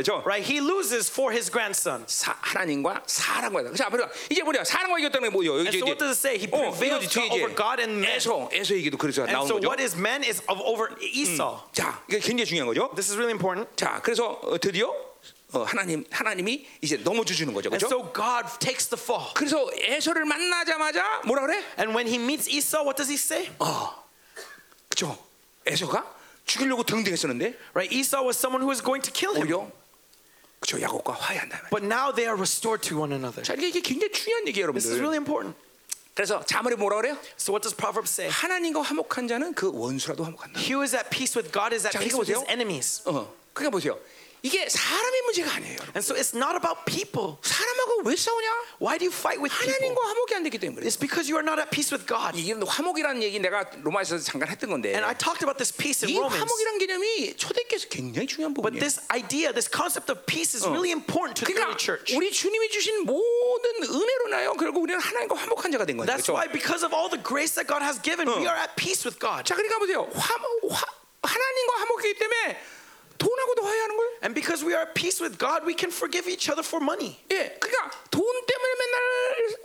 Grandfather. Right? He loses for his grandson. 사, 하나님과 사람과 자, 보자. 이제 보자. 사람과 이겼다는 게 뭐예요? And so what does it say? He prevailed 뒤에 over God and men. 에서 에서 얘기도 그래서 And 나오는 So 거죠. what is men is of over Esau. 자, 이게 굉장히 중요한 거죠. This is really important. 자, 그래서 어, 드디어 어, 하나님 하나님이 이제 넘어져 주는 거죠. 그렇죠? so God takes the fall. 그래서 에서를 만나자마자 뭐라 그래? And when he meets Esau, what does he say? 그죠? 에서가 죽이려고 등등했었는데 Right? Esau was someone who was going to kill him. 오히려 그죠? 야곱과 화해한다. 말이에요. But now they are restored to one another. 자, 이게, 이게 굉장히 중요한 얘기예요, This is 여러분들. really important. 그래서 자말이 뭐라 그래요? So what does Proverbs say? 하나님과 화목한 자는 그 원수라도 화목한다. He who is at peace with God is at 자, peace 이거 with his 보세요. enemies. 어, 그러니까 보세요. 이게 사람의 문제가 아니에요. 여러분. And so it's not about people. 사람하고 왜 싸우냐? Why do you fight with people? 하나님과 화목이 안 되기 때문에. 그래요. It's because you are not at peace with God. 이게 화목이라는 얘기 내가 로마에서 잠깐 했던 건데. And I talked about this peace in 이 Romans. 화목이라는 개념이 초대교회에서 굉장히 중요한 But 부분이에요. this idea, this concept of peace is really important to the early 그러니까 church. 우리 주님이 주신 모든 은혜로 나요. 결국 우리는 하나님과 화목한 자가 된 거예요. That's 그렇죠? why, because of all the grace that God has given, we are at peace with God. 자, 그러니까 보세요. 화, 화, 하나님과 화목이기 때문에 돈하고도 화해하는 거예요. And because we are at peace with God, we can forgive each other for money. 예, 그러니까 돈 때문에 맨날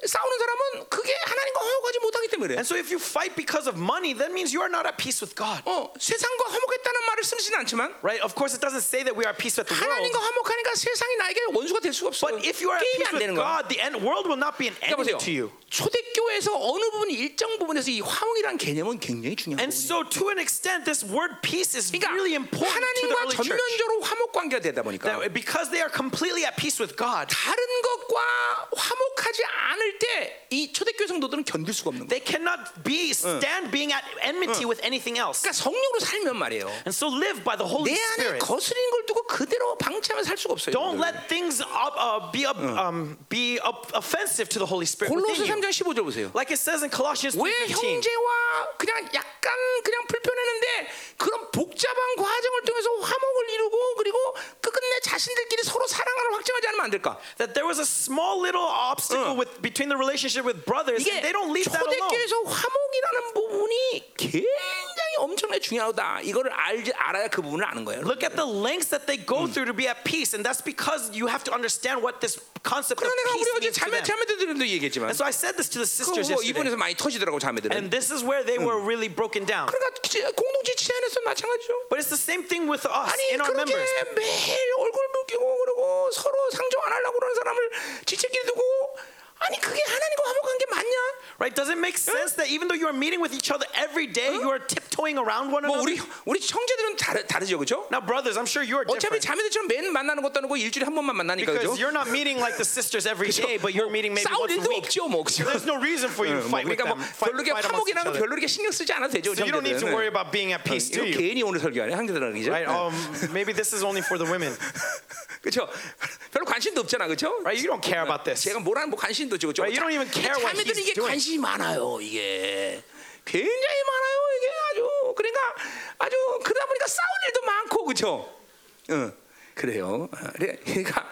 싸우는 사람은 그게 하나님과 화목하지 못하기 때문에 그래. And so if you fight because of money, that means you are not at peace with God. 어, 세상과 화목했다는 말을 쓰지는 않지만 Right? Of course, it doesn't say that we are at peace with the world. 하나님과 화목하니까 세상이 나에게 원수가 될 수가 없어. But if you are at 게임이 peace 안 되는 with 거야. God, the end, world will not be an 그러니까 enemy 보세요. to you. 초대교회에서 어느 부분 일정 부분에서 이 화목이라는 개념은 굉장히 중요한 And 거예요. so, to an extent, this word peace is 그러니까 really important to the 하나님과 early church. 전면적으로 화목 관계가 되다 보니까 That because they are completely at peace with God, 다른 것과 화목하지 않을 때 이 초대교회 성도들은 견딜 수가 없는 거예요. they cannot be stand being at enmity with anything else. 그러니까 성령으로 살면 말이에요. And so, live by the Holy 내 안에 Spirit. 거스린 걸 두고 그대로 방치하면 살 수가 없어요. Don't let things up, uh, be up, um, be up, offensive to the Holy Spirit 골로새 within you. 3장 15절 보세요. Like it says in Colossians 왜 3:15. 형제와 그냥 약간 그냥 확증하지 않으면 안 될까? That there was a small little obstacle with between the relationship with brothers, 이게 and they don't leave that alone. 초대교회에서 화목이라는 부분이 굉장히 엄청나게 중요하다. 이거를 알지 알아야 그 부분을 아는 거예요. Look at the lengths that they go through to be at peace, and that's because you have to understand what this concept of 그러나 내가 peace 우리 어제 means to 자매 them. 자매들도 얘기했지만 And so I said this to the sisters 그 yesterday, 이분에서 많이 터지더라고 자매들은. and this is where they were really broken down. 그러니까 지- 공동체 지안에서 마찬가지죠. But it's the same thing with us 아니 in our 그렇게 members. 매일 얼굴 붉히고 그러고 서로 상종 안 하려고 그러는 사람을 지체끼리 두고 아니 그게 하나님과 화목한 게 맞냐? Right? Does it make sense that even though you are meeting with each other every day, you are tiptoeing around one 뭐 another? 우리 우리 형제들은 다르, 다르죠, 그렇죠? Now, brothers, I'm sure you are 어차피 different. 자매들처럼 매일 만나는 것도 아니고 일주일에 한 번만 만나니까 그죠? Because you're not meeting like the sisters every day, but you're meeting maybe 싸울 once a 일도 week. 없죠, 뭐 그죠? There's no reason for you to 뭐 fight with 그러니까 them. 뭐 Fight, 별로 이렇게 fight amongst each 화목이라는 거 other. 별로 이렇게 신경 쓰지 않아도 되죠, So you don't need to 형제들은. worry about being at peace, do 이거 you? 괜히 오늘 설교하네, 형제들은 그죠? Right? Um, maybe this is only for the women. 그렇죠? 별로 관심도 없잖아, 그렇죠? Right? You don't care about this. 제가 뭐라는 뭐 관심 도 없죠, 그렇죠? Right, you don't even care what 자매들은 he's 이게 doing. 관심이 많아요, 이게 굉장히 많아요, 이게 아주 그러니까 아주 그러다 보니까 싸울 일도 많고, 그렇죠? 응, 그래요. 어, 그래, 그러니까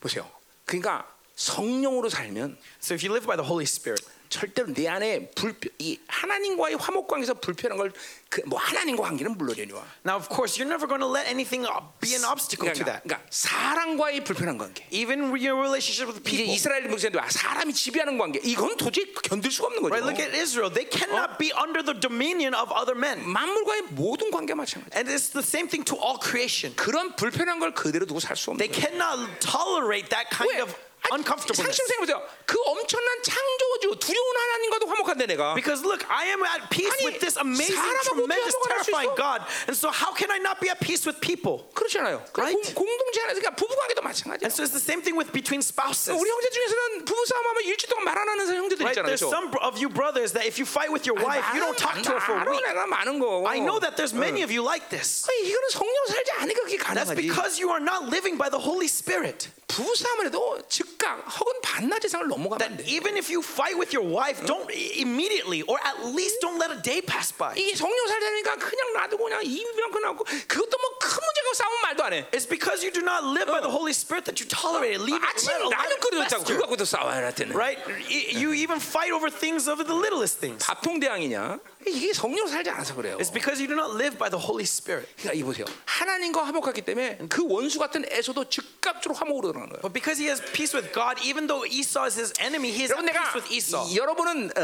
보세요. 그러니까 성령으로 살면 So if you live by the Holy Spirit, 절대로 내 안에 불편, 이 하나님과의 화목 관계에서 불편한 걸 그 뭐 하나님과 관계는 물론이와 now of course you're never going to let anything uh, be an obstacle to 그러니까, that. 그러니까 사랑과의 불편한 관계. Even your relationship with people. 이스라엘 목사님도 아, 사람이 지배하는 관계. 이건 도저히 견딜 수가 없는 거죠. Right? Look at Israel. They cannot be under the dominion of other men. 만물과의 모든 관계 마찬가지. And it's the same thing to all creation. 그런 불편한 걸 그대로 두고 살 수 없는 They 거예요. cannot tolerate that kind 왜? of uncomfortableness. 상식으로 생각해보세요. 그 엄청난 창조주, 두려운 하나님과도 화목한데 내가. Because look, I am at peace 아니, with this amazing, 사람하고 tremendous, 어떻게 화목할 수 terrifying 있어? God. And so how can I not be at peace with people? 그렇지 않아요. Right? 공, 공동체 안에서 그러니까 부부관계도 마찬가지야. And so it's the same thing with between spouses. 우리 형제 중에서는 부부 싸움하면 일주일 동안 말 안 하는 형제들 Right? 있잖아요. There's 그렇죠? some of you brothers that if you fight with your wife, you don't talk to her for a 알아, week. 내가 많은 거. I know that there's many of you like this. 아니, 이거는 성령 살지 않으니까 그게 That's 가능하지. because you are not living by the Holy Spirit. 부부 싸움을 해도 즉각 혹은 반나절 상을 넘어가면 안 That 돼. even if you fight with your wife, don't i- immediately or at least don't let a day pass by. 이게 성령 살자니까 그냥 놔두고 그냥 입만큼 나고 그것도 뭐 큰 문제가 싸우면 말도 안 해. It's because you do not live by the Holy Spirit that you tolerate it. Leave it, 아침 let it, let 라면 it 끓여줬다고 fester. 그거 갖고도 싸워야 할 때는. Right? Y- You even fight over things over the littlest things. 밥통 대왕이냐? 이게 성령 살지 않아서 그래요. It's because you do not live by the Holy Spirit. 그러니까 이 보세요. 하나님과 화목하기 때문에 그 원수 같은 에서도 즉각적으로 화목으로 들어가는 거예요. But because he has peace with God, even though Esau is his enemy, he is at peace with Esau. 이- 여러분은 어,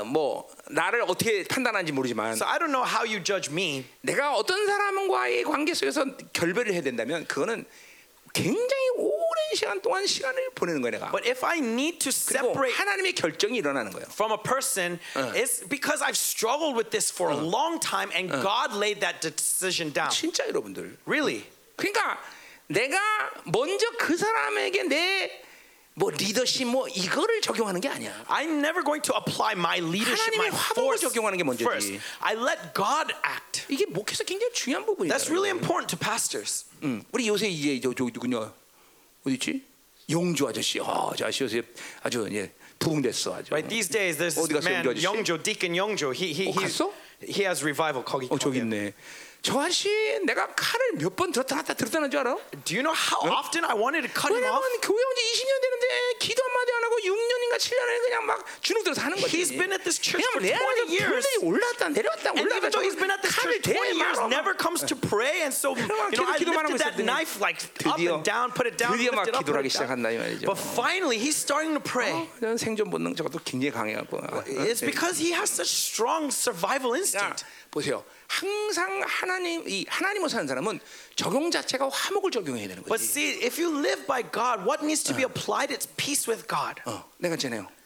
어, 뭐 나를 어떻게 판단하는지 모르지만 So I don't know how you judge me, 내가 어떤 사람과의 관계 속에서 결별을 해야 된다면 그거는 굉장히 시간 동안 시간을 보내는 거예요 내가. but if I need to separate 하나님의 결정이 일어나는 거예요. from a person, it's because I've struggled with this for a long time and God laid that decision down. 진짜 여러분들. Really? 그러니까 내가 먼저 그 사람에게 내 뭐 리더십 뭐 이거를 적용하는 게 아니야. I'm never going to apply my leadership, my 하나님의 화복을 force 적용하는 게 먼저지. first. I let God act. 이게 목회에서 굉장히 중요한 부분이다. That's really important to pastors. 음, 우리 요새 이제 저, 저 누구냐 어디 있지? 용주 아저씨. 아, 저 아저씨 아주 예, 부흥됐어 아주. Right? These days, there's this man? Youngjo, Deacon Youngjo. He he 어, 갔어? he has revival. 거기 어 저기. 있네. 저 아저씨 내가 칼을 몇 번 들었다 놨다 들었다 놨줄 알아? Do you know how often I wanted to cut him 왜냐면 off? 교회 온 지 20년 되는데 기도 한마디 안 하고 6년인가 7년에 그냥 막 주눅 들어서 하는 거지. He's been at this church 그냥 for 내 안에서 20 years. 불들이 올랐다 내려왔다 And 올랐다 even though he's been at this 칼을 church 20 대에 years, 말아. never comes to pray, and so you know, 계속 I 기도만 하고 lifted that 있었더니 knife like up 드디어- and down, put it down, 드디어 막 lift it up, 기도를 put 하기 it down. 시작한다 이 말이죠. But finally, he's starting to pray. 저는 생존 본능 저것도 굉장히 강해갖고. 아, It's because he has such strong survival 자, instinct. 보세요. 항상 하나님 이 하나님을 사는 사람은 적용 자체가 화목을 적용해야 되는 But 거지. see, if you live by God, what needs to be applied? It's peace with God. 어, 내가.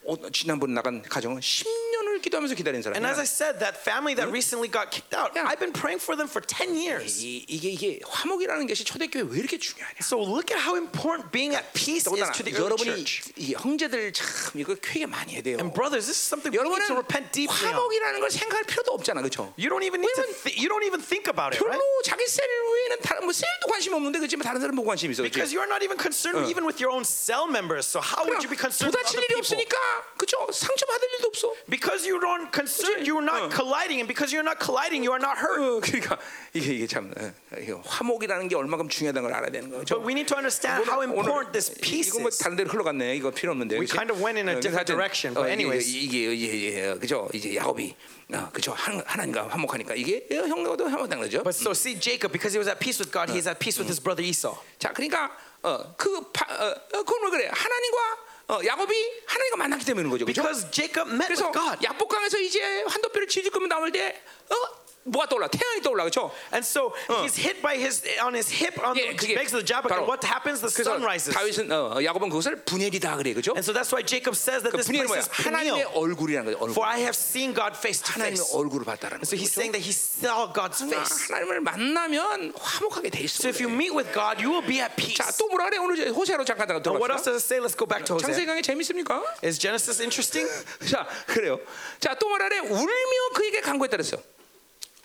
어, 지난번 나간 가정은 10년 을 기도하면서 기다리는 And as 사람이야. I said, that family that recently got kicked out, Yeah. I've been praying for them for 10 years. 이, 이게 이게 화목이라는 것이 초대교회 왜 이렇게 중요하냐? So look at how important being at peace is 더군다나 to the early 여러분이 church. 이 형제들 참 이거 쾌게 많이 해야 돼요. And brothers, this is something we need 여러분은 to repent deeply on. 화목이라는 걸 생각할 필요도 없잖아, 그렇죠? You don't even need to. 왜냐면 Th- you don't even think about it, 별로 right? 자기 셀 외에는 다른 뭐 셀도 관심 없는데 그렇지만 다른 사람 보고 관심 있어, Because 그렇지? you're not even concerned even with your own cell members. So how would you be concerned with 도다칠 other 일이 people? 없으니까 그렇죠? 상처 받을 일도 없어. Because you don't concern, you're 어. not colliding, and because you're not colliding, you are not hurt. 어, 그러니까 이게 이게 참 어, 이게 화목이라는 게 얼마큼 중요하다는 걸 알아야 되는 거죠. But we need to understand how important this peace 이거 뭐 is. 다른 데로 흘러갔네. 이거 필요 없는데. We 그치? kind of went in a 어, different 하여튼, direction, 어, but 이게- anyways. 이게 이게 이게 그죠? 이제 야곱이 어, 그죠? 하나- 하나님과 화목하니까 이게 형과도 화목한 거죠. But so see Jacob, because he was at peace with God, he's at peace with his brother Esau. 자, 그러니까 어그 어, 어, 그건 왜 그래? 하나님과 어, 야곱이 하나님과 만났기 그런 거죠. 그죠? Because Jacob met 그래서 with God. 약복강에서 이제 한도뼈를 지질 거면 나올 때 어? 뭐가 떠올라? 태양이 떠올라. 그렇죠? And so he's hit by his on his hip on 예, the of the 바로 and what happens? The sun rises. 다윗은 어, 야곱은 그것을 분열이다 그래. 그죠? And so that's why Jacob says that 그 this 분열이 뭐야? place is 하나님의. 얼굴이라는 거죠. 얼굴. For I have seen God face to 하나님의 face. 얼굴을 봤다라는 So 거죠. he's saying that he saw God's face. 하나님을 만나면 화목하게 돼 있어. So if you meet with God, you will be at peace. 자, 또 뭐라 그래? 오늘 이제 호세아로 잠깐 And what else does it say? Let's go back to Hosea. 창세기강이 재밌습니까? Is Genesis interesting? 자, 그래요. 자, 또 뭐라 그래? 울며 그에게 간구했다 그랬어.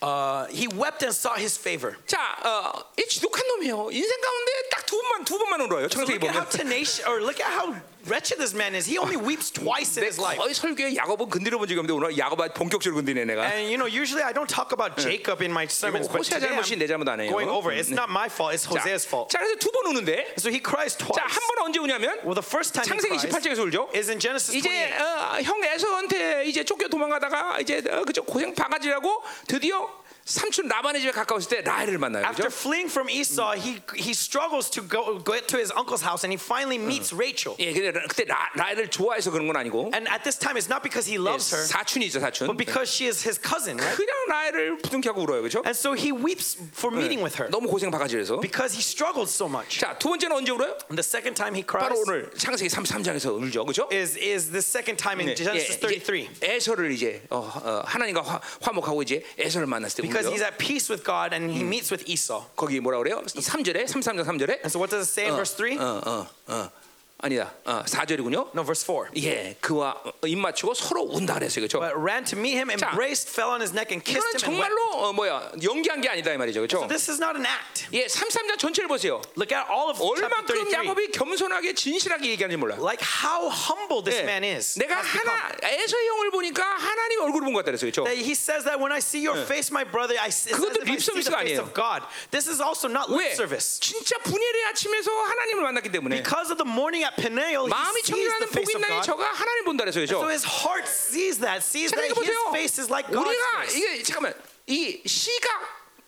Uh, he wept and sought his favor. 자, 어, 이 지독한 놈이에요. 인생 가운데 딱 두 번만 두 번만 울어요. So 창세기 look at how 보면. tenacious, or look at how wretched this man is. He only weeps twice in 내 his life. 거의 설교에 야곱은 건드려 본 적이 없는데 오늘 야곱아 본격적으로 건드네 내가. And you know, usually I don't talk about Jacob in my sermons, but 호세아 today 잘못이 내 잘못 I'm 아니에요. going over. it. It's not my fault. It's 자, Hosea's fault. 자, 그래서 두 번 우는데. So he cries twice. 자, 한 번 언제 우냐면 Well, the first time he 창세기 cries 18장에서 울죠. is in Genesis 이제 28. 어, 형 에서한테 이제 쫓겨 도망가다가 이제 어, 그죠 고생 바가지라고 드디어 삼촌 라반의 집에 가까웠을 때 라헬을 만나요. After 그죠? fleeing from Esau, he he struggles to go get to his uncle's house, and he finally meets Rachel. 예, 근데 라- 그때 라, 라헬을 좋아해서 그런 건 아니고 And at this time, it's not because he loves her, 사촌이 있죠 사촌. but because she is his cousin, right? 그냥 라헬을 부둥켜 하고 울어요, 그죠? And so he weeps for meeting with her 너무 고생 바가지라서. because he struggled so much. 자, 두 번째는 언제 울어요? And the second time he cries 바로 오늘 창세기 33장에서 울죠, 그죠? is is the second time in Genesis 33. 에서를 이제 어, 어, 하나님과 화, 화목하고 이제 에서를 만났을 때 Because he's 울죠. at peace with God and he meets with Esau. 거기 뭐라 그래요? 3절에 33장 3절에 And so what does it say in verse 3? 어, 어, 어. 아니다. 어, 4절이군요. No, verse 4. 예, 그와 어, 입 맞추고 서로 운다 그랬어요. 그렇죠? But ran to meet him, 자, embraced, fell on his neck, and kissed him. 정말로 어, 뭐야 연기한 게 아니다 이 말이죠. 그렇죠? This is not an act. 예, 33장 전체를 보세요. Look at all of 33. 야곱이 겸손하게 진실하게 얘기하는지 몰라. Like how humble this 예, man is. 내가. 하나 에서의 형을 보니까 하나님 얼굴을 본것 같다 그랬어요. 그렇죠? He says that when I see your face, my brother, I see, the face of God. This is also not 왜? lip service. 진짜 분열의 아침에서 하나님을 만났기 때문에 Because of the morning at Peniel, he 마음이 sees the 청결하는 face 복이 of 있나니 God. 저가 하나님 본다 그래서 So 그죠? his heart sees that, sees 자, that 이거 his 보세요. face is like God's 우리가 face. 이게 잠깐만 이 시각,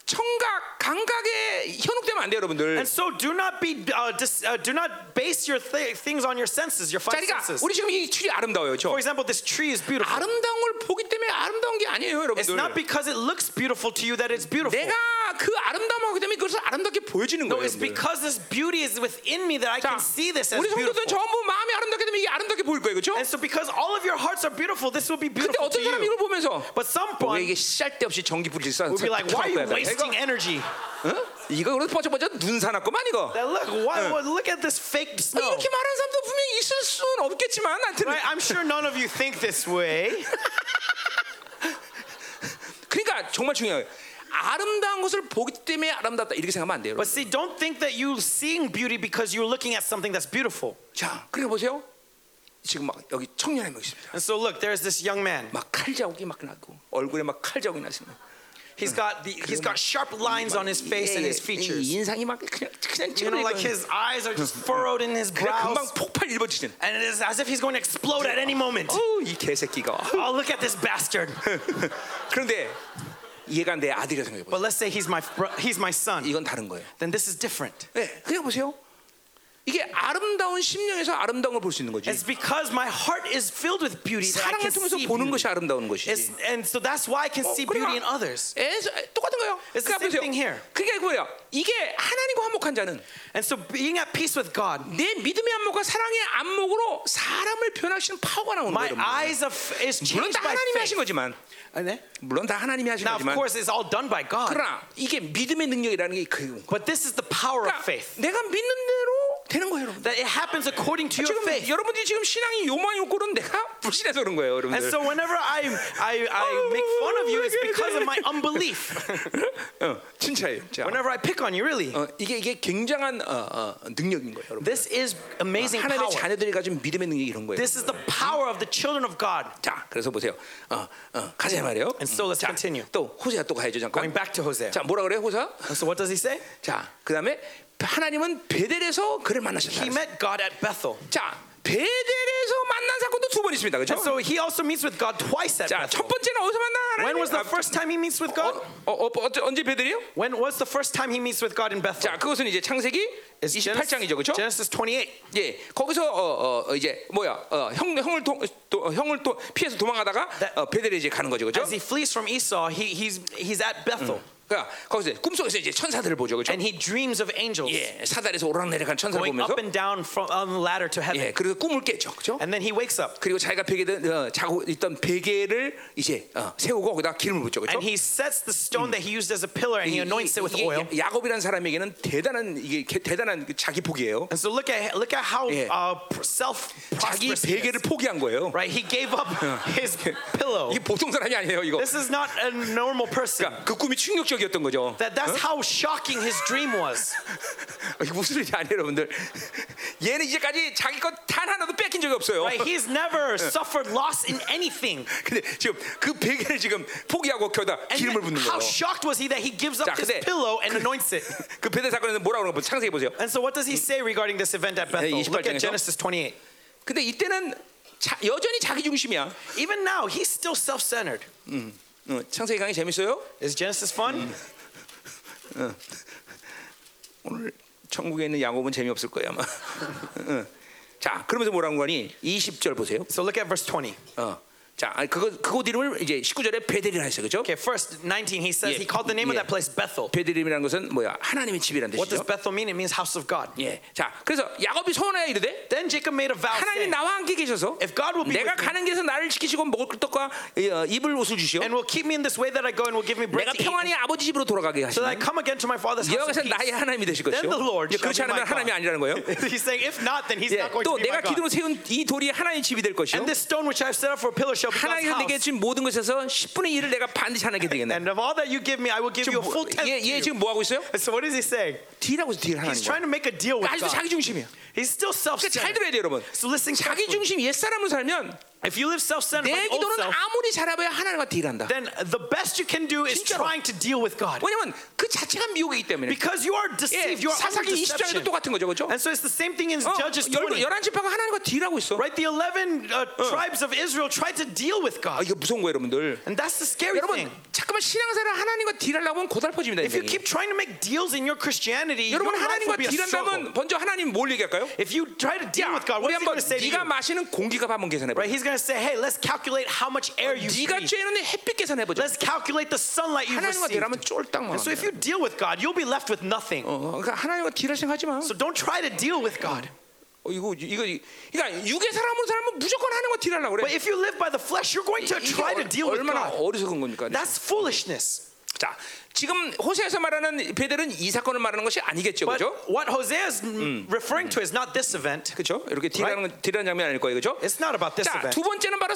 청각, 감각에 현혹되면 안 돼요, 여러분들. And so do not be uh, dis, uh, do not base your th- things on your senses, your 자, five 그러니까 senses. 우리 지금 이 틀이 아름다워요, 그렇죠? For example, this tree is beautiful. 아름다운 걸 보기 때문에 아름다운 게 아니에요, It's 여러분들. not because it looks beautiful to you that it's beautiful. 내가 그 아름다움을 하기 때문에 그것을 아름답게 보여지는 No, 거예요. it's 여러분들. because this beauty is within me that I 자, can see this as 우리 beautiful. 성도들은 전부 마음이 아름답게 되면 이게 아름답게 보일 거예요, 그렇죠? And so because all of your hearts are beautiful, this will be 근데 beautiful to 어떤 사람이 you. 이걸 보면서 But 왜 someone 이게 쓸데없이 전기 불질 써? will be like, why are you wasting energy? 어? 이거 그래서 버쩍버쩍 눈 사놨구만 이거. That look, why, well, look at this fake 아, snow. 이렇게 말하는 사람도 분명히 있을 수는 없겠지만 나한테는 Right? I'm sure none of you think this way. 그러니까 정말 중요해요. 아름다운 것을 보기 때문에 아름답다 이렇게 생각하면 안 돼요. 여러분. But see, don't think that you're seeing beauty because you're looking at something that's beautiful. 자, 그러니까 보세요. 지금 막 여기 청년 한명 있습니다. And so look, there's this young man. 막 칼 자국이 막 나고 얼굴에 막 칼 자국이 나시는. He's got the, he's got sharp lines on his face and his features. 인상이 막 그냥 그냥 You know, like 찌그러져. his eyes are just furrowed in his 그냥 금방 brows, 폭발 일버치는. and it is as if he's going to explode at any moment. 어우 이 개새끼가. Oh, look at this bastard. 그런데 얘가 내 아들이라 생각해 보세요. But let's say he's my bro- he's my son. 이건 다른 거예요. Then this is different. 네, 그냥 보세요. 이게 아름다운 심령에서 아름다운 걸 볼 수 있는 거지. It's because my heart is filled with beauty that I 사랑을 can 통해서 see 보는 beauty. 것이 아름다운 It's, 것이지. and so that's why I can 어, see beauty in others. 에서- 똑같은 거예요. It's the 그러니까 same thing here. 그게 뭐야? 이게 하나님과 화목한 자는 And so being at peace with God, 내 믿음의 안목과 사랑의 안목으로 사람을 변화시키는 파워가 나오는 my 거예요. 여러분. eyes of, is 물론 changed 다 by 하나님이 faith. 하신 거지만, Uh, 네? 물론 다 하나님이 하신 Now, of 거지만, course, it's all done by God. 그러나 이게 믿음의 능력이라는 게 그. But this is the power of 그러니까 faith. 내가 믿는 대로 되는 거예요, 여러분. That it happens according to your 지금 faith. 여러분들이 지금 신앙이 요만 요꼴은 내가 불신해서 그런 거예요, And 여러분들. so whenever I, I, I make fun of you, it's because of my unbelief. 어, 진짜예요. 자, Whenever I pick on you, really. 어, 이게 이게 굉장한 어, 어, 능력인 거예요, 여러분. This is amazing 하나님의 power. 자녀들이 가진 믿음의 능력이 이런 거예요. This is the power of the children of God. 자, 그래서 보세요. 어, 어, 가자 말이에요. And so let's 자, continue. 또 호세아 또 가야죠 잠깐. Going back to Hosea. 자, 뭐라 그래요, 호사? So what does he say? 자, 그다음에 하나님은 베델에서 그를 만나셨다. He met God at Bethel. 자, 베델에서 만난 사건도 두 번 있습니다, 그렇죠? So he also meets with God twice at 자, Bethel. 첫 번째는 어디서 만나? When was the 아, first time he meets with God? 어, 어, 어, 어, 언제 베델이요? When was the first time he meets with God in Bethel? 자, 그것은 이제 창세기 It's 28장이죠, 그렇죠? Genesis 28. 예, 거기서 어, 어, 이제 뭐야, 어, 형 형을 도, 도, 형을 도, 피해서 도망가다가 어, 베델에 이제 가는 거죠, 그렇죠? As he flees from Esau, he, he's, he's at Bethel. 그러니까 거기서 꿈속에서 이제 천사들을 보죠, 그렇죠? And he dreams of angels 예, 사다리에서 오락내락한 천사를 going 보면서 up and down from on the ladder to heaven. 예, 그리고 꿈을 깨죠, 그렇죠? And then he wakes up 그리고 자기가 베개 어, 자고 있던 베개를 이제 어, 세우고 거기다 기름을 붓죠, 그렇죠? and he sets the stone that he used as a pillar and he anoints it with 이게 oil. 야곱이라는 사람에게는 대단한 이게 개- 대단한 그 자기 포기예요. And so look at look at how 예. uh, self 자기. 베개를 포기한 거예요. Right? He gave up his pillow. 이게 보통 사람이 아니에요, 이거. This is not a normal person. 그러니까 그 꿈이 충격적 이었던 거죠. That that's how shocking his dream was. 이게 무슨 일이 아니에요, 여러분들. 얘는 이제까지 자기 것 단 하나도 뺏긴 적이 없어요. Right? He's never suffered loss in anything. 근데 지금 그 베개를 지금 포기하고 거기다 And 기름을 yet, 붓는 how 거예요. shocked was he that he gives up 자, his 근데 pillow and anoints it? 그 베델 사건에서 뭐라고 그러는 거 창세기 보세요. And so what does he say regarding this event at Bethel? 네, Look at 28장에서. Genesis 28. 근데 이때는 자, 여전히 자기 중심이야. Even now, he's still self-centered. 어, 창세기 강의 재밌어요? Is Genesis fun? 오늘 천국에 있는 야곱은 재미없을 거야 아마. 어. 자, 그러면서 뭐라는 거니? 20절 보세요. So look at verse 20. 어. 자, 그거 그곳 이름을 이제 19절에 베델이라 했어요. 그죠? Okay, first 19, he says Yeah. he called the name of Yeah. that place Bethel. 베델이라는 것은 뭐야? 하나님의 집이라는 What does 뜻이죠. Bethel mean? It means house of God. 예. 자, 그래서 야곱이 소원하여 이르되 Then Jacob made a vow 하나님 나와 함께 계셔서 If God will be 내가 가는 길에서 나를 지키시고 먹을 떡과 어, 입을 옷을 주시오. and will keep me in this way that I go and will give me bread 내가 to eat 평안히 아버지 집으로 돌아가게 so that I come again to my father's house in 나의. 하나님이 되실 Then 것이요. the Lord 예, shall 그렇지 않으면 하나님이. 아니라는 거예요. He's saying, if not, then he's 예, not going 또 to be my 내가 God. 기둥으로 세운 이 돌이 하나님 집이 될 것이요. And this stone which I have set up for a pillar shall 하나님께서 내게. 주신 모든 것에서 10분의 1을 내가 반드시 하나님께 드리겠네. And of all that you give me, I will give you a full tenth 얘, 얘. 지금 뭐 하고 있어요? So what is he saying? 딜하고 있어, 딜 하는 He's 거. trying to make a deal with 아직도 God. 자기 중심이야. He's still 그러니까 잘 self-centered. 들어야 돼요, 여러분. So listen 자기. 중심 옛 사람으로 살면 If you live self-centered 내 like old 기도는 self, 아무리 잘해봐야 하나님과 딜한다. then the best you can do is 진짜로. trying to deal with God. 왜냐면 그 자체가 자체가 미혹이기 때문에. Because you are 예, deceived. You are under 사사기 20장에도 deception. 똑같은 거죠, 그렇죠? And so it's the same thing in 어, Judges 열, 20. 열한 지파가 하나님과 딜하고 있어. Right? The 11 uh, tribes of Israel tried to deal with 아, God. 이거 무서운 거예요, 여러분들. And that's the scary 여러분, thing. 잠깐만 신앙생활 하나님과 딜하려고 하면 고달퍼집니다. If you 인생이. keep trying to make deals in your Christianity, your 여러분 life will 하나님과 be a struggle. 딜한다면 먼저 하나님 뭘 얘기할까요? If you try to deal 야, with God, 우리 what's he 한번 going to say to you? 네가 마시는 공기값 한번 계산해 봐. Right? He's going to say, hey, let's calculate how much air you 네가 breathe. 쬐는 햇빛 계산해 보자. Let's calculate the sunlight you've 하나님과 received. 딜하면 쫄딱 And so if you deal with God, you'll be left with nothing. 어, 그러니까 하나님과 딜할 생각하지 마. So don't try to deal with God. 어, 이거 이거 그러니까 육의 사람은 사람은 무조건 하나님과 딜하려고 그래. But if you live by the flesh, you're going to 이게 try to deal with 얼마나 God. 어리석은 겁니까? That's foolishness. 자, 지금 호세에서 말하는 베델은 이 사건을 말하는 것이 아니겠죠, 그렇죠? what Hosea is referring to is not this event. 그렇죠? 이렇게 건- 딜하는 장면 아닐 거예요, 그렇죠? It's not about this 자, event. 두 번째는 바로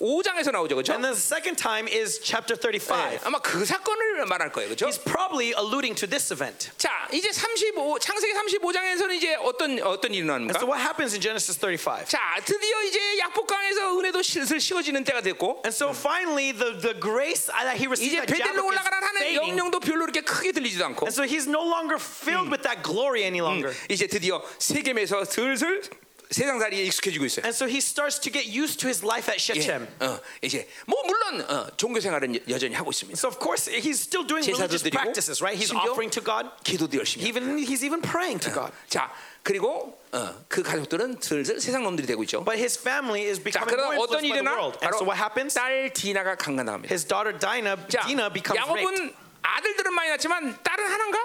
35장에서 나오죠, 그렇죠? And then the second time is chapter 35. 아마 그 사건을 말할 거예요, 그렇죠? He's probably alluding to this event. 자, 이제 35 창세기 35장에서는 이제 어떤 어떤 일이 And 나옵니까? so what happens in Genesis 35? 자, 드디어 이제 약복강에서 은혜도 슬슬 식어지는 때가 됐고 And so finally, the, the grace that he received 이제 at 베델로 Jabbok 올라가는 is 하나님 fading. 영령도 별로 이렇게 크게 들리지도 않고 And so he's no longer filled with that glory any longer. 이제 드디어 세겜에서 슬슬 세상 살이에 익숙해지고 있어요. And so he starts to get used to his life at 예, Shechem. 어, 이제 뭐 물론 어, 종교 생활은 여- 여전히 하고 있습니다. So of course he's still doing religious 드리고, practices, right? He's offering to God. 기도도 열심히. Even he's even praying to God. 자, 그리고 어, 그 가족들은 슬슬 세상 놈들이 되고 있죠. But his family is 자, becoming 그러다 more 어떤 일이 the 나? world. And 바로 so what happens? 딸 디나가 강간당합니다. His daughter Dinah, 자, Dinah becomes raped. 야곱은 아들들은 많이 낳지만 딸은 하나인가?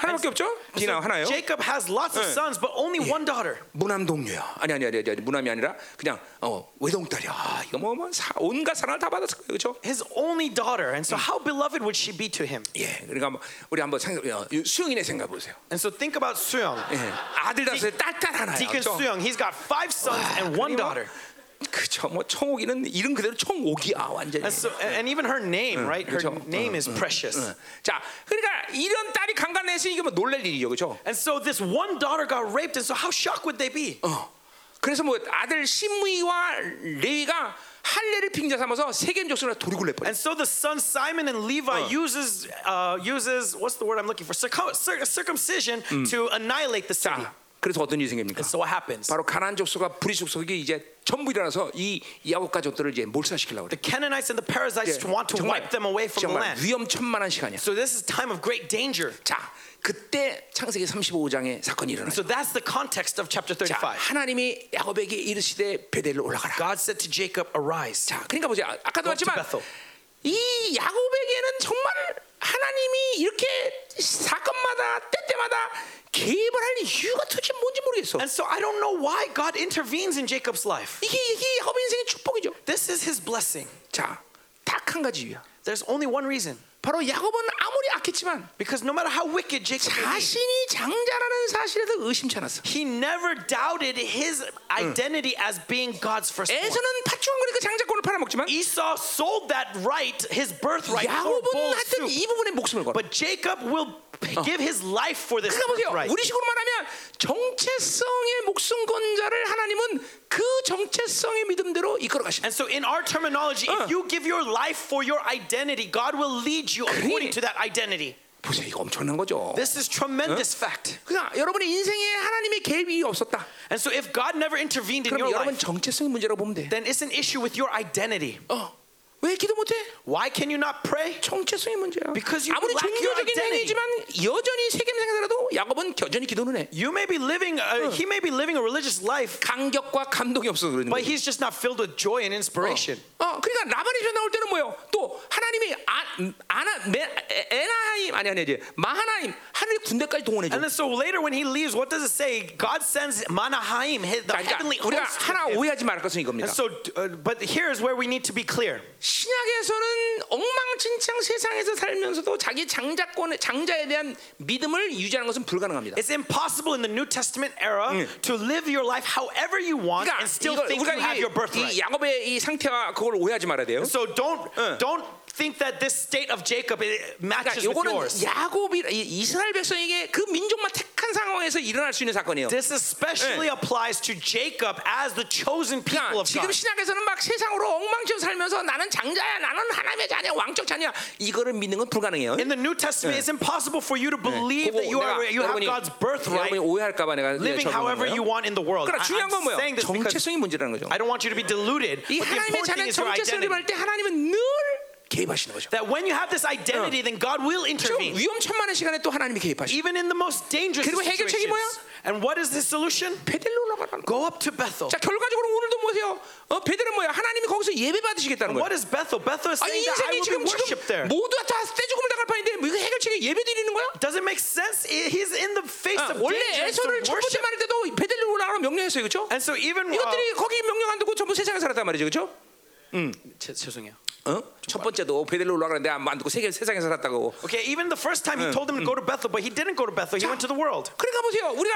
하나밖에 없죠? 디나 하나요? Jacob has lots of 네. sons, but only one daughter. 무남 동료야. 아니 아니 아니 아니 아니, 무남이 아니라 그냥 어, 외동딸이야. 아, 이거 뭐, 뭐 사, 온갖 사랑을 다 받았을 거예요, 그렇죠? His only daughter. And so how beloved would she be to him? 예, 그러니까 뭐 우리 한번 생각, 어, 수영이네 생각 보세요. And so think about Suyong. 예, 아들 다섯에 딸딸 하나야. Deacon 그렇죠? Suyong, he's got five sons and one 그리고 daughter. 그죠. 뭐 청옥이는 이름 그대로 청옥이야 완전히. And so and even her name, right? Her 그렇죠. name is precious. 응. 자, 그러니까 이런 딸이 강간해서 이게 뭐 놀랄 일이죠, 그렇죠? And so this one daughter got raped, and so how shocked would they be? 어. 그래서 뭐 아들 시므이와 레위가 할례를 빙자 삼아서 세겜 족속을 돌이고 내버려. And so the son Simon and Levi uses uh, uses what's the word I'm looking for? Circum- cir- circumcision to annihilate the city. 자, 그래서 어떤 일이 생깁니까? So what happens? 바로 가나안 족속과 브리 족속이 이제 전부 일어나서 이 야곱 가족들을 이제 몰살시키려고 그래. The Canaanites and the Perizzites want to wipe them away from the 정말 land. 위험천만한 시간이야. So this is time of great danger. 자, 그때 창세기 35장에 사건이 일어나요. So that's the context of chapter 자, 35. 하나님이 야곱에게 이르시되 베델로 올라가라. God said to Jacob, "Arise." 자, 그러니까 보자. 아까도 봤지만. 이 야곱에게는 정말 하나님이 이렇게 사건마다 때때마다 개입을 할 이유가 도대체 뭔지 모르겠어. And so I don't know why God intervenes in Jacob's life. 이게 이게 야곱 인생의 축복이죠. This is his blessing. 자, 딱 한 가지 이유야. There's only one reason. 바로 야곱은 아무리 악했지만 Because no matter how wicked Jacob 자신이 장자라는 사실에서 의심치 않았어. he never doubted his identity as being God's firstborn. 에서는 팥죽한 거니까 장자권을 팔아먹지만 Esau sold that right, his birthright, for 야곱은 bowl 하여튼 soup. 이 부분에 목숨을 걸어. But Jacob will give his life for this 그러니까 보세요. birthright. 우리 식으로 말하면 정체성의 목숨 건 자를 하나님은 그 정체성의 믿음대로 이끌어 가신다. And so, in our terminology, Uh. if you give your life for your identity, God will lead you according to that identity. 보세요, 이거 엄청난 거죠. This is tremendous fact. 그러니까 여러분의 인생에 하나님의 개입이 없었다. And so, if God never intervened in 그럼 your 여러분 life, 정체성의 문제라고 보면 돼. then it's an issue with your identity. 어. 왜 기도 못해? Why can you not pray? 정체성의 문제야. Because you 아무리 lack your 종교적인 identity. 행위지만 여전히 세겜 생활라도 야곱은 여전히 기도는 해. You may be living, uh, he may be living a religious life, 감격과 감동이 없어서 그러는 but 거야. he's just not filled with joy and inspiration. 어, 그러니까 라반에서 나올 때는 뭐요? 또 하나님이 아, 아나 메, 에- 에나하임 아니 아니 이제 마하나임 하늘 군대까지 동원해 줘. And then so later when he leaves, what does it say? God sends Manahaim, his- the 그러니까 heavenly 우리가 host. 하나 with him. 오해하지 말을 것은 이겁니다. And so, uh, but here's where we need to be clear. 신약에서는 엉망진창 세상에서 살면서도 자기 장자권의 장자에 대한 믿음을 유지하는 것은 불가능합니다. It's impossible in the New Testament era to live your life however you want 그러니까 and still think you have 이, your birthright. 이 야곱의 이 상태와 그걸 오해하지 말아야 돼요. So don't don't think that this state of Jacob it 그러니까 matches with 요거는 yours. 야곱이 이- 이스라엘 백성에게 그 민족만 택한 상황에서 일어날 수 있는 사건이에요. This especially applies to Jacob as the chosen people 그러니까 of 지금 God. 신약에서는 막 세상으로 엉망진창 살면서 나는 장자야, 나는 하나님의 자녀, 왕적 자녀 이거를 믿는 건 불가능해요. In the New Testament, it's impossible for you to believe that you are you have 여러분이, God's birthright, 여러분이 오해할까봐 내가 living 적용한 however 거예요. you want in the world. 그러나 I, 중요한 건 I'm 뭐예요? saying this because 정체성이 문제라는 거죠. I don't want you to be deluded. 이 But the 하나님의 important 자녀 thing is your 정체성을 identity. 할 때 하나님은 늘 개입하시는 거죠. That when you have this identity, then God will intervene. 위험천만한 시간에 또 하나님이 개입하시고 Even in the most dangerous 그리고 해결책이 situations. 뭐야? And what is the solution? 베델로 올라가라는 거. Go up to Bethel. 자 결과적으로 오늘도 뭐세요? 어, 베델은 뭐야? 하나님이 거기서 예배 받으시겠다는 거예요. What is Bethel? Bethel is saying that I will be worshipped there. 모두가 다 떼죽음을 당할 판인데 뭐 이거 해결책에 예배 드리는 거야? Does it make sense? He's in the face 아, of 원래 에서를 첫 번째. 말할 때도 베델로 올라가라 명령했어요, 그렇죠? And so even uh, 이것들이 거기 명령 안 듣고 전부 세상에 살았단 말이죠, 그렇죠? 죄- 죄송해요. 어? 첫 번째도 베델로 올라가는데 안 듣고 세계 세상에 살았다고. Okay, even the first time he told them to go to Bethel, but he didn't go to Bethel. He 자, went to the world. 그러니까 보세요, 우리가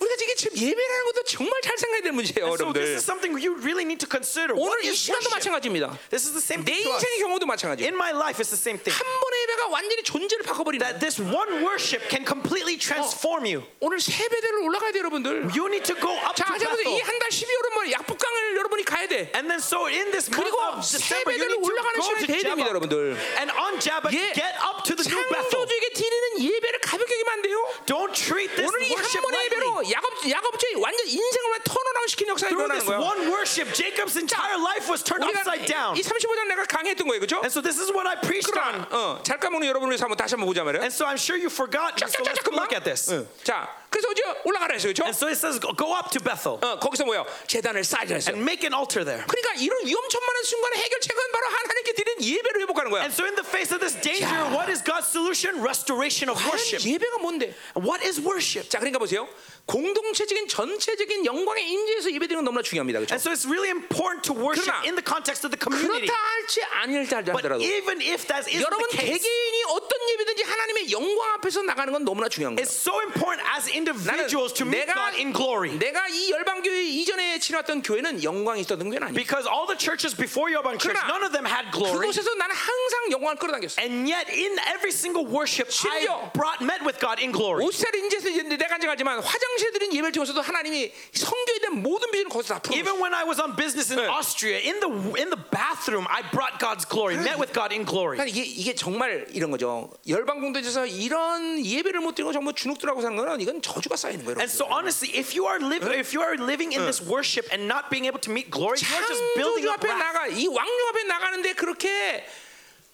우리가 지금 지금 예배라는 것도 정말 잘 생각해야 될 문제예요, And so this 여러분들. is something you really need to consider. What 오늘 이 is 시간도 worship? 마찬가지입니다. This is the same 내 thing to us. 인생의 경우도 마찬가지. In my life, it's the same thing. 한 번의 예배가 완전히 존재를 바꿔버리는. That this one worship can completely transform you. 오늘 세 배대로 올라가야 돼, 여러분들. You need to go up to 자, 그래서 Bethel. 이한 달 12월은 뭐 약복강을 여러분이 가야 돼. And then so in this month 그리고 of December, you 세배대로 need to 올라가는 go 시간이 to 돼야 됩니다, Jabbok. 여러분들. And on Jabbok, 예, get up to the new Bethel. 창조주에게 드리는 예배를 가볍게 하면 안 돼요. Don't treat this 오늘 이 한 worship 번의 lightly. 예배로 야곱 야곱주의 완전 인생을 턴어라운 시키는 역사가 Through 일어나는 this 거야. one worship, Jacob's entire life was turned 우리가 upside down. 이 35장 내가 강의했던 거예요, 그렇죠? And so this is what I preached 그러나 on. 어, 잘 까먹는 여러분을 위해서 한번 다시 한번 보자 말이야. And so I'm sure you forgot. So let's 짝짝짝 금방. look at this. 자, 그래서 이제 올라가라 했어요, 그렇죠? And so it says, go go up to Bethel 어, 거기서 뭐요? 재단을 쌓으라 했어요. and make an altar there. 그러니까 이런 위험천만한 순간에 해결책은 바로 하나님께 드리는 예배를 회복하는 거야. And so in the face of this danger, 자. what is God's solution? Restoration of 과연 worship. 예배가 뭔데? And What is worship? 자, 그러니까 보세요. 공동체적인 전체적인 영광의 임재에서 예배드리는 건 너무나 중요합니다. 그렇죠? And so it's really important to worship 그러나 in the context of the community. 그렇다 할지 아닐지 하더라도 even if that is 여러분 the case, 개개인이 어떤 예배든지 하나님의 영광 앞에서 나가는 건 너무나 중요한 거예요. it's so important as individuals to meet 내가 God in glory. 내가 이 열방 교회 이전에 지나왔던 교회는 영광이 있었던 교회는 아니에요. Because all the churches before Yoban Church, none of them had glory. 그곳에서 나는 항상 영광을 끌어당겼어. And yet, in every single worship, I brought met with God in glory. 인제에서 이제 내가 간증하지만 화장 실에 드린 예배를 통해서도 하나님이 성교에 대한 모든 비전을 거기서 다 풀어. Even when I was on business in 네. Austria, in the in the bathroom, I brought God's glory, met with God in glory. 그러니까 이게 이게 정말 이런 거죠. 열방 공동체에서 이런 예배를 못 드리고 정말 주눅들하고 사는 거는 이건 저주가 쌓이는 거예요. And so honestly, if you are living if you are living in this worship and not being able to meet glory, you are just building 창조주 up 앞에 wrath. 나가 이 왕류 앞에 나가는데 그렇게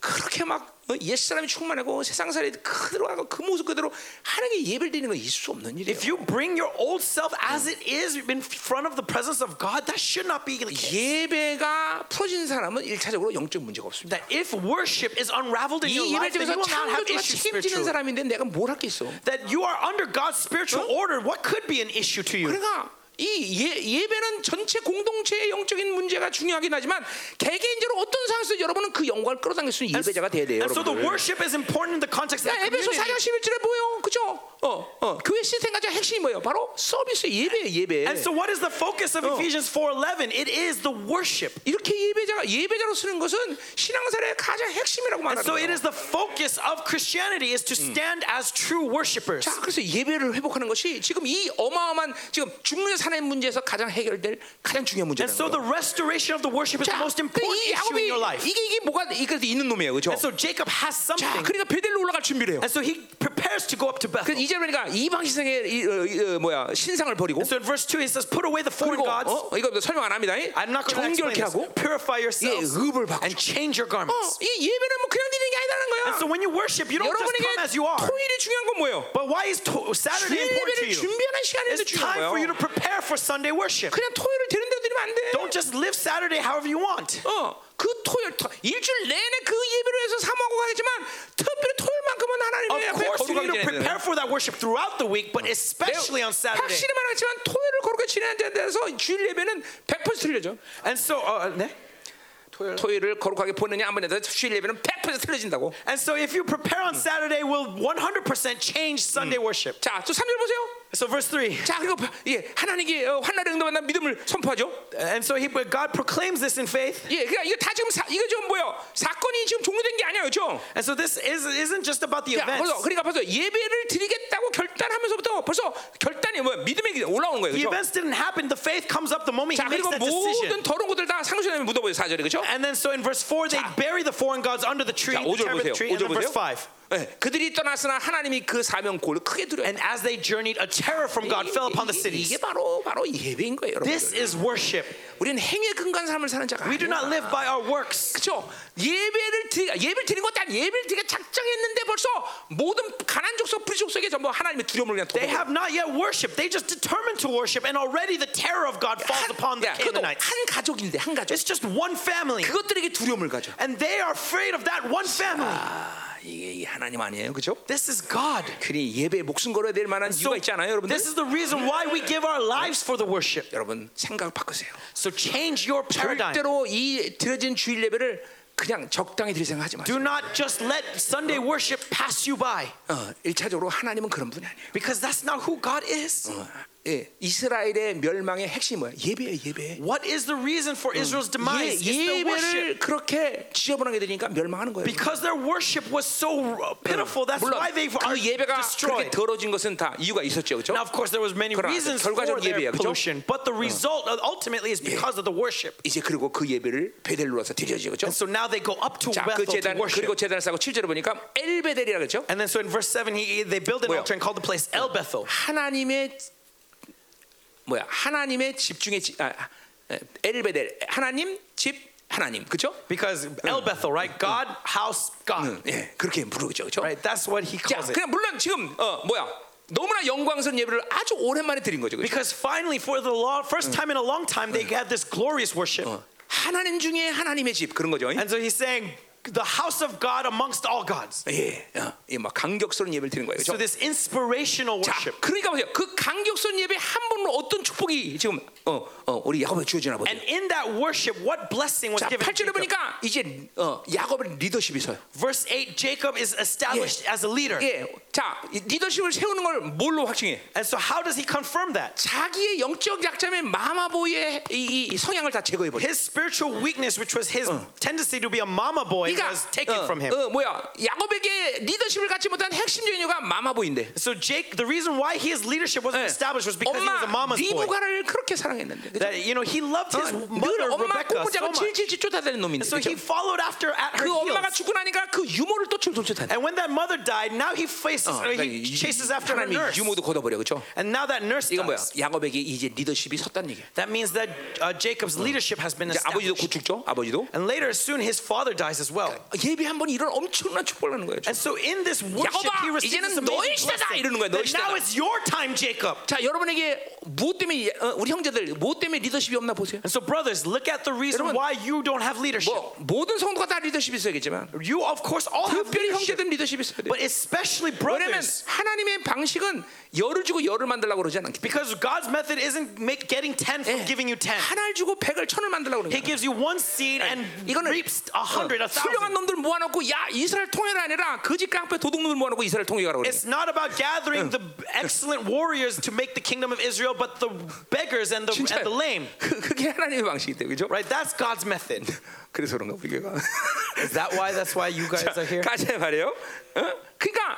그렇게 막 어, 옛사람이 충만하고 세상 살이 그대로 하고 그 모습 그대로 하나님께 예배를 드리는 건 있을 수 없는 일이에요. If you bring your old self as it is in front of the presence of God, that should not be the case. 예배가 풀어진 사람은 일차적으로 영적 문제가 없습니다. That if worship is unraveled in your 이 life, then you will not have issues 책임지는 spiritually. 사람인데 내가 뭘할게 있어? That you are under God's spiritual order, what could be an issue to you? 그러니까 이 예, 예배는 전체 공동체의 영적인 문제가 중요하긴 하지만 개개인적으로 어떤 상황에서 여러분은 그 영광을 끌어당길 수 있는 예배자가 돼야 돼요. And so the worship is important in the context of 야, the 에베소 community. 4장 11절에 뭐요? 그죠? 어, 어, 교회 시스템 가장 핵심이 뭐예요? 바로 서비스 예배예요, 예배. And so what is the focus of Ephesians 4:11? It is the worship. 이렇게 예배자가 예배자로 쓰는 것은 신앙생활의 가장 핵심이라고 말하는 so it is the focus of Christianity is to stand as true worshipers. 자, 그래서 예배를 회복하는 것이 지금 이 어마어마한 지금 죽는 사는 문제에서 가장 해결될 가장 중요한 And 문제라는 so the 거예요. restoration of the worship is the 자, most 그 important 이 issue in 야곱이 your life. 이게 이게 뭐가 이게 있는 놈이에요, 그렇죠? And so Jacob has 자, something. 그러니까 베델로 올라갈 준비를 해요. And so he prepares to go up to 그 Bethel. 이제 보니까 이방 신상의 이, 어, 이, 어, 뭐야 신상을 버리고 And so in verse 2 he says, Put away the foreign 그리고 gods. 어, 이거 설명 안 합니다. I'm not going to explain 정결케 this. 하고 Purify yourselves 예, 의복을 바꾸고. and change your 어, garments. 이 예배는 뭐 그냥 드리는 게 아니라는 거야. And so when you worship, you don't just 여러분에게 come as you are. 토일이 중요한 건 뭐예요? But why is to- Saturday 주일 important to 예배를 you? 준비하는 시간인데 It's 중요한 time for you 거예요. to prepare for Sunday worship. 그냥 토요일을 되는 대로 드리면 안 돼. Don't just live Saturday however you want. 어, 그 토요일 토- 일주일 내내 그 예배를 해서 사모하고 가겠지만 특별히 토요일만큼은 하나님의 Of 앞에 거룩하게 지내야 prepare 돼. for that worship throughout the week, but especially on Saturday. 확실히 말하지만 토요일을 거룩하게 지내는 데 대해서 주일 예배는 100% 틀려져. And so, uh, 네? 토요일을 거룩하게 보느냐 안 보느냐 주일 예배는 100% 틀려진다고. and so if you prepare on Saturday, will 100% change Sunday worship. 자, 또 3절 보세요. So verse 3. 자 그리고 예 하나님께 어, 환난을 응답한다 믿음을 선포하죠. And so he, but God proclaims this in faith. 예, 그러니까 이거 다 지금 사, 이거 좀 뭐요? 사건이 지금 종료된 게 아니에요, 그렇죠? And so this is, isn't just about the 야, 벌써 events. 그러니까 벌써 예배를 드리겠다고 결단하면서부터 벌써 결단이 뭐 믿음이 올라오는 거예요, The 그렇죠? events didn't happen. The faith comes up the moment he 자 makes 그리고 that decision. 모든 더러운 것들 다 상수에 묻어버려 사절에 그렇죠? And then so in verse 4, they 자. bury the foreign gods under the tree, 자, the 5절 terebinth 보세요. tree. And 5절 then verse 보세요. 5. 예, 그들이 떠났으나 하나님이 그 사명 골을 크게 두려. And as they journeyed, a terror from God fell upon the 이게 cities. 바로 바로 예배인 거예요, This 여러분. is worship. 우리는 행위에 근거한 삶을 사는 자가 We do not 아니야. live by our works. 그렇죠? 예배를 드리 예배를 드린 것도 아니 예배를 드리게 작정했는데 벌써 모든 가난 족속 불 족속에 전부 하나님의 두려움을 그냥 They 덮어. have not yet worshipped. They just determined to worship, and already the terror of God falls upon the 야, 그것도 Canaanites. 한 가족인데 한 가족. It's just one family, 그것들에게 두려움을 가져. and they are afraid of that one family. 아, 이게 이게 하나님 아니에요, 그렇죠? This is God. 그니 예배에 목숨 걸어야 될 만한 So 이유가 있지 않아요, 여러분들? this is the reason why we give our lives for the worship. 여러분 생각을 바꾸세요. So change your paradigm. 절대로 이 드려진 주일 예배를 그냥 적당히 드릴 생각하지 마세요. Do not just let Sunday worship pass you by, 어, 일차적으로 하나님은 그런 분이 아니에요. because that's not who God is. 어, 예, 이스라엘의 멸망의 핵심이 뭐야? 예배예요, 예배. What is the reason for Israel's 예, demise? It's their worship. 예배를 그렇게 지저분하게 되니까 멸망하는 거예요. Because their worship was so uh, pitiful, that's 물론 why they 그 are 예배가 그렇게 destroyed. 더러진 것은 다 이유가 있었죠, 그렇죠? Now, of course, there was many 그러나 reasons for 결과적 their 예배야, 그죠? pollution, but the result uh, ultimately is because of the worship. 이제 그리고 그 예배를 베델로 와서 드려지죠, 그렇죠? And so now they go up to 자, 그 Bethel to 재단 worship. 그리고 재단을 쌓고 7절에 보니까 엘베델이라 그랬죠? And then so in verse 7, he, they build an 뭐요? altar and call the place El Bethel. 하나님의 뭐야? 하나님의 집중의 지- 아, 아, 엘베델 하나님 집 하나님 그렇죠? Because El Bethel, right? God, house, God. 예, 그렇게 부르죠, 그렇죠? Right? That's what he 자, calls it. 그냥 물론 지금 어 뭐야? 너무나 영광스러운 예배를 아주 오랜만에 드린 거죠, 그렇죠? Because finally, for the long, first time in a long time, they had this glorious worship. 하나님 중에 하나님의 집 그런 거죠. And so he's saying, the house of God amongst all gods. 예, 어, 예, 막 강격스러운 예배를 드리는 거예요, So 그렇죠? this inspirational 자, worship. 그러니까 보세요. 그 강격스러운 예배 한 번으로 어떤 축복이 지금 어, 어, 우리 야곱에 주어지나 보세요. And in that worship, what blessing was 자, given to 8절에 Jacob? 보니까 이제 어, 야곱의 리더십이 서요. Verse 8, Jacob is established as a leader. 예, 자, 이 리더십을 세우는 걸 뭘로 확증해? And so how does he confirm that? 자기의 영적 약점의 마마보이의 이, 이 성향을 다 제거해 버려. His spiritual weakness, which was his tendency to be a mama boy, 그러니까 was taken 어, from him. 어, 뭐야? 야곱에게 리더십을 갖지 못한 핵심적인 이유가 마마보인데. So Jake, the reason why his leadership wasn't 예. established was because he was a 엄마 mama's boy. 리브가를 그렇게 사랑했는데. 그죠? That you know he loved his 어, 늘 mother 엄마 Rebecca so 꼬꾸자고 much. 질질질 쫓아다니는 놈인데. So he 그죠? followed after at her 그 엄마가 heels. 죽고 나니까 그 유모를 또 쫓아다니. And when that mother died, now he faces, or he chases after her 하나님이 nurse. 유모도 걷어버려, 그렇죠? And now that nurse 이건 뭐야? dies. 야곱에게 이제 리더십이 섰다는 얘기야. That means that uh, Jacob's leadership has been 이제 아버지도 곧 established. 죽죠, 아버지도. And later, soon his father dies as well. 예배 한 번 이런 엄청난 축복을 하는 거예요. And so in this worship, 야곱아, he receives 이제는 this 너의 amazing 시대다, blessing. 이러는 거야, 너의 That now 시대다. it's your time, Jacob. 자, 여러분에게 무엇 때문에 어, 우리 형제들 무엇 때문에 리더십이 없나 보세요. And so, brothers, look at the reason 여러분, why you don't have leadership. 뭐 모든 성도가 다 리더십이 있어야겠지만 You, of course, all have 특별히 leadership, 형제들은 리더십이 있어야 돼. but especially 왜냐면 brothers. 하나님의 방식은 열을 주고 열을 만들려고 그러지 않기 때문에 Because God's method isn't make, getting 10 from 예. giving you 10. 하나를 주고 백을 천을 만들려고 그러는 He 거야. gives you one seed and 이거는 reaps a hundred, a 훌륭한 thousand. 놈들 모아놓고 야 이스라엘 통일이 아니라 거짓 깡패 도둑놈들 모아놓고 이스라엘 통일하라고 그래. It's not about gathering the excellent warriors to make the kingdom of Israel, but the beggars and the, 진짜 and the lame. 그, 그게 하나님의 방식이 때 그죠? Right? That's God's method. 그래서 그런가 우리가 Is that why? That's why you guys are here? 가자 말이에요. 어? 그러니까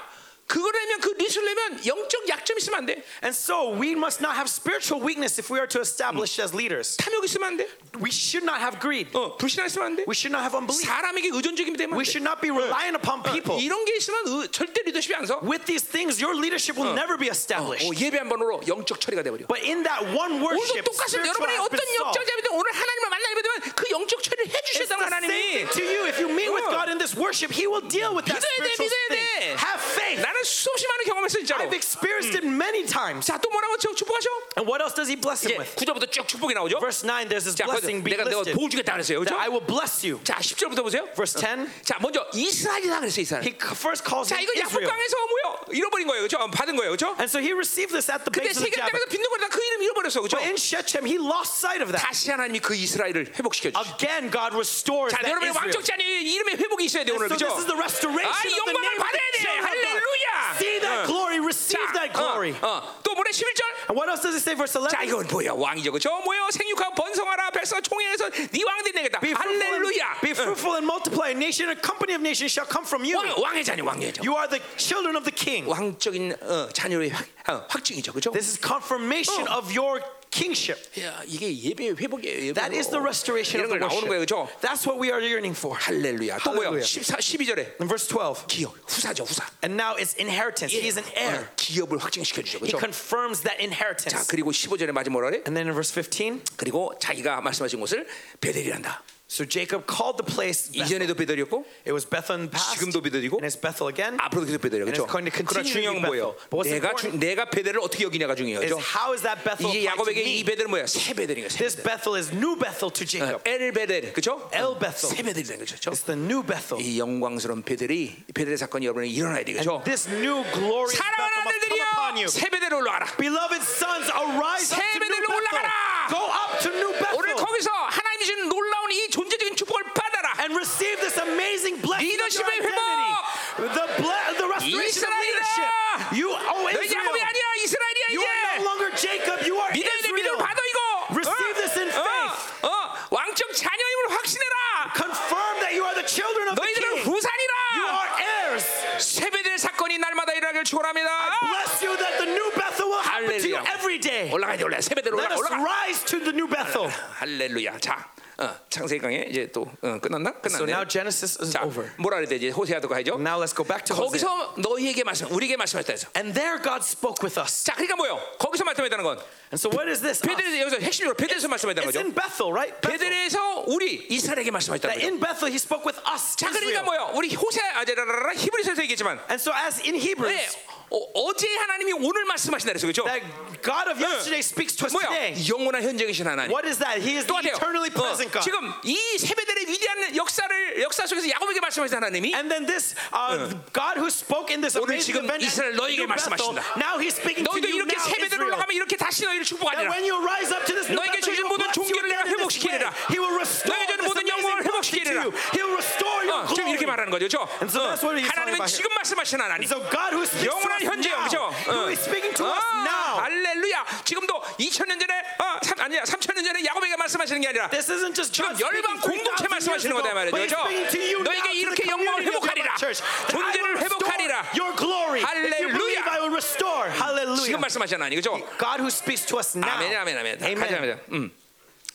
그거라면 그 리스를 내면 영적 약점 있으면 안 돼. And so we must not have spiritual weakness if we are to establish as leaders. 탐욕 있으면 안 돼. We should not have greed. 어, 불신앙 있으면 안 돼. We should not have unbelief. 사람에게 의존적이면 되면 안 We 돼. should not be reliant upon people. 이런 게 있으면 의- 절대 리더십이 안 서. With these things, your leadership will never be established. 어, 예배 한 번으로 영적 처리가 돼 버려. But in that one 오늘도 worship, 똑같은 spiritual 여러분이 has 어떤 been solved. 영적자이든 오늘 하나님을 만나게 되면 그 영적 처리를 It's 해주셨다는 the same 하나님이 thing to you. If you meet with 어. God in this worship, He will deal with that 믿어야 돼, spiritual 믿어야 돼. thing. Have faith. 나는 수없이 많은 경험했어 진짜로. I've experienced it many times. 자 또 뭐라고 저 축복하셔? And what else does He bless him 이제 with? 구절부터 쭉 축복이 나오죠. Verse 9, there's this 자 거기서 blessing being 내가 내가 listed. 복 주겠다 그랬어요, 그렇죠? That I will bless you. 자 10절부터 보세요. Verse 10, 자 먼저 이스라엘이다 그랬어요 이스라엘. He first calls 자 him 이거 Israel. 야복강에서 뭐요? 잃어버린 거예요, 그렇죠? 받은 거예요, 그렇죠? And so he received this at the 근데 base of the 세계 땅에서 Jabbok. 빈둥거리다 그 이름 잃어버렸어, 그렇죠? But in Shechem, he lost sight of that. 다시 하나님이 그 이스라엘을 회복시켜 주시. Again, God restores 자, that 여러분의 Israel. 왕적 자녀 이름의 회복이 있어야 돼 오늘, So 그렇죠? this is the restoration 아, of the 영광을 name of 받아야 the 돼. children of God. 할렐루야. See that 어. glory, receive 자, that glory. 어, 어. 또 뭐래? 11절. And what else does it say, verse 11? 자, 이건 뭐야? 왕이죠. 그죠? 뭐요? 생육하고 번성하라. 백성 총회에서 네 왕들이 되겠다. Be fruitful, and, 할렐루야. be fruitful and multiply. A nation, a company of nations shall come from you. 왕, 왕의 자녀, 왕의 자녀. You are the children of the king. 왕적인 어, 자녀의 확, 어, 확증이죠. 그죠? This is confirmation Oh. of your kingship. 야, 이게 예배의 회복이에요. 예배. That is the restoration 이런 of 걸 the 나오는 거예요. worship. 그죠? That's what we are yearning for. 할렐루야. 또 뭐야? 할렐루야. 14, 12절에 In verse 12. 기업, 후사죠, 후사. And now it's inheritance. He is an heir. 어, 기업을 확증시켜 주죠. He 그죠? confirms that 자, inheritance. 그리고 15절에 마지막 뭐라 그래? And then in verse 15, 그리고 자기가 말씀하신 곳을 베델이란다. So Jacob called the place. 이전에도 베델이었고 It was the past. 지금도 베델이고 And it's Bethel again. 앞으로도 계속. And 그렇죠? 그러나 중요한 뭐예요? Bethel. But what's 내가 주, 내가 베델을 어떻게 여기냐가 중요해요. 그렇죠? how is that Bethel to 야곱에게 이? 베델은 뭐야? 새 베델이야. 새 This 베델. Bethel is new Bethel to Jacob. 엘 베델, 그렇죠? El Bethel. 새 베델이라는 거죠. 그렇죠? It's the new Bethel. 이 영광스러운 베델이 베델의 사건이 여러분에 일어나야 되겠죠? And this new Bethel 사랑하는 must come upon 아들들이여, you. 새 베델로 올라가라. Beloved sons, arise up 새 to new Bethel. Go up to new 오늘 Bethel 거기서 하나님이 주는 놀라운 이 존재적인 축복을 받아라. and receive this amazing blessing of your 리더십의 identity. The, ble- the restoration of 이스라엘이다. leadership. You, oh 너 Israel, 야곱이 아니야, 이스라엘이야 you are no 이제. longer Jacob, you are 믿어야 돼, 믿음을 Israel. 받아 이거. Receive this in faith. 어, 어, 왕적 자녀임을 확신해라. Confirm that you are the children of the 너희들은 king. You 후산이라. are heirs. 세배될 사건이 날마다 일어나길 축원합니다. Bless you that the new Bethel will happen to you Hallelujah. every day. 올라가야 돼, 올라. 세배대로 Let 올라가, us 올라가. rise to the new Bethel. 할렐루야. 자, 어, 창세기 강의 이제 또 어, 끝났나? So 끝났네. now Genesis is 자, over. 뭐라 그랬대 이제 호세아도 가야죠. Now let's go back to Hosea. 거기서 너희에게 말씀, 우리에게 말씀했다 해서. And there God spoke with us. 자, 그러니까 뭐요? 거기서 말씀했다는 건 And so what is this? 베델에서 여기서 핵심적으로 베델에서 말씀했다는 It's 거죠. in Bethel, right? 베델에서 우리 이스라엘에게 That 거죠. in Bethel he spoke with us. 자, 그러니까. 뭐요? 우리 호세아 아제라라라 히브리서에서 얘기했지만 And so as in 네, Hebrews, 어, 제 하나님이 오늘 말씀하신다 그랬어. 그렇죠? that God of yesterday speaks to us 뭐야? today. 영원한 현재이신 하나님. What is that? He is the 똑같아요. eternally 어, present God. 지금 이 세배들의 위대한 역사를 역사 속에서 야곱에게 말씀하신 하나님이 And then this uh, God who spoke in this 오늘 amazing 지금 event, 이스라엘 Bethel, 말씀하신다. now he's speaking to 너희도 you 이렇게 now, 세배대로 Israel. 올라가면 이렇게 다시 너희를 That 축복하리라. when you rise up to this new 너에게 Bethel, 주신 he will 모든 bless you 종기를 again 내가 in this way. 회복시키리라. He will restore 너에게 주는 this 모든 amazing 영광을 blessing to 회복시키리라. you. He will restore your 어, 지금 이렇게 glory. 말하는 거죠. 그렇죠? And so that's what he's talking 하나님은 about 지금 말씀하시는 하나님. So God who speaks to 영원한 us 현재요, 그죠? who is speaking to us now. 할렐루야. 지금도 2000년 전에 어, 삼, 아니야 3000년 전에 야곱에게 말씀하시는 게 아니라 This isn't just 지금 God 열방 공동체 3,000 years 말씀하시는 거다 말이죠. but He's 그렇죠? speaking to you now, 너에게 to the 이렇게 영광을 community of your 회복하리라. church. That I 존재를 회복하리라. Your glory. If you 할렐루야. believe, I will restore. 지금 Hallelujah. 말씀하시는 하나님 그죠? God who speaks to us now. 아멘 아멘 아멘. 가자 가자. 음.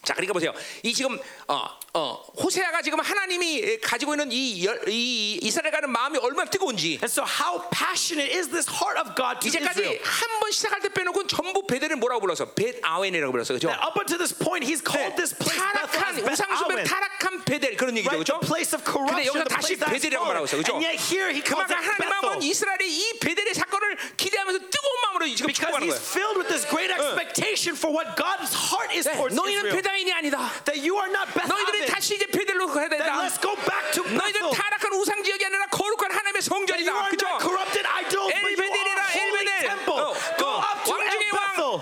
자, 그러니까 보세요. 이 지금 어, 어, 호세아가 지금 하나님이 가지고 있는 이, 열, 이 이스라엘 가는 마음이 얼마나 뜨거운지 And so how passionate is this heart of God to 이제까지 Israel? 한번 시작할 때 빼놓고는 전부 베델을 뭐라고 불렀어? 벳 아웬이라고 불렀어, 그렇죠? That up until this point, he's called this place 타락한 우상숭배. 타락한 베델 그런 얘기죠, Right, 그렇죠? the place of 근데 corruption, 여기서 the 다시 베델이라고 말하고 있어. 그렇죠? And yet here he calls 그만큼 하나님 마음은. 이스라엘의 이 베델의 사건을 기대하면서 뜨거운 마음으로 지금 Because 축복하는 he's 거예요. filled with this great expectation for what God's heart is 네, towards 너희는 Israel. 베다인이 아니다. That you are not Beth Aven. 다시 이제 베델로 가야 된다. let's go back to 너희들은 Bethel. 타락한 우상 지역이 아니라 거룩한 하나님의 성전이다. are 그죠? 엘베델이라 엘베델. 어, 어, El 왕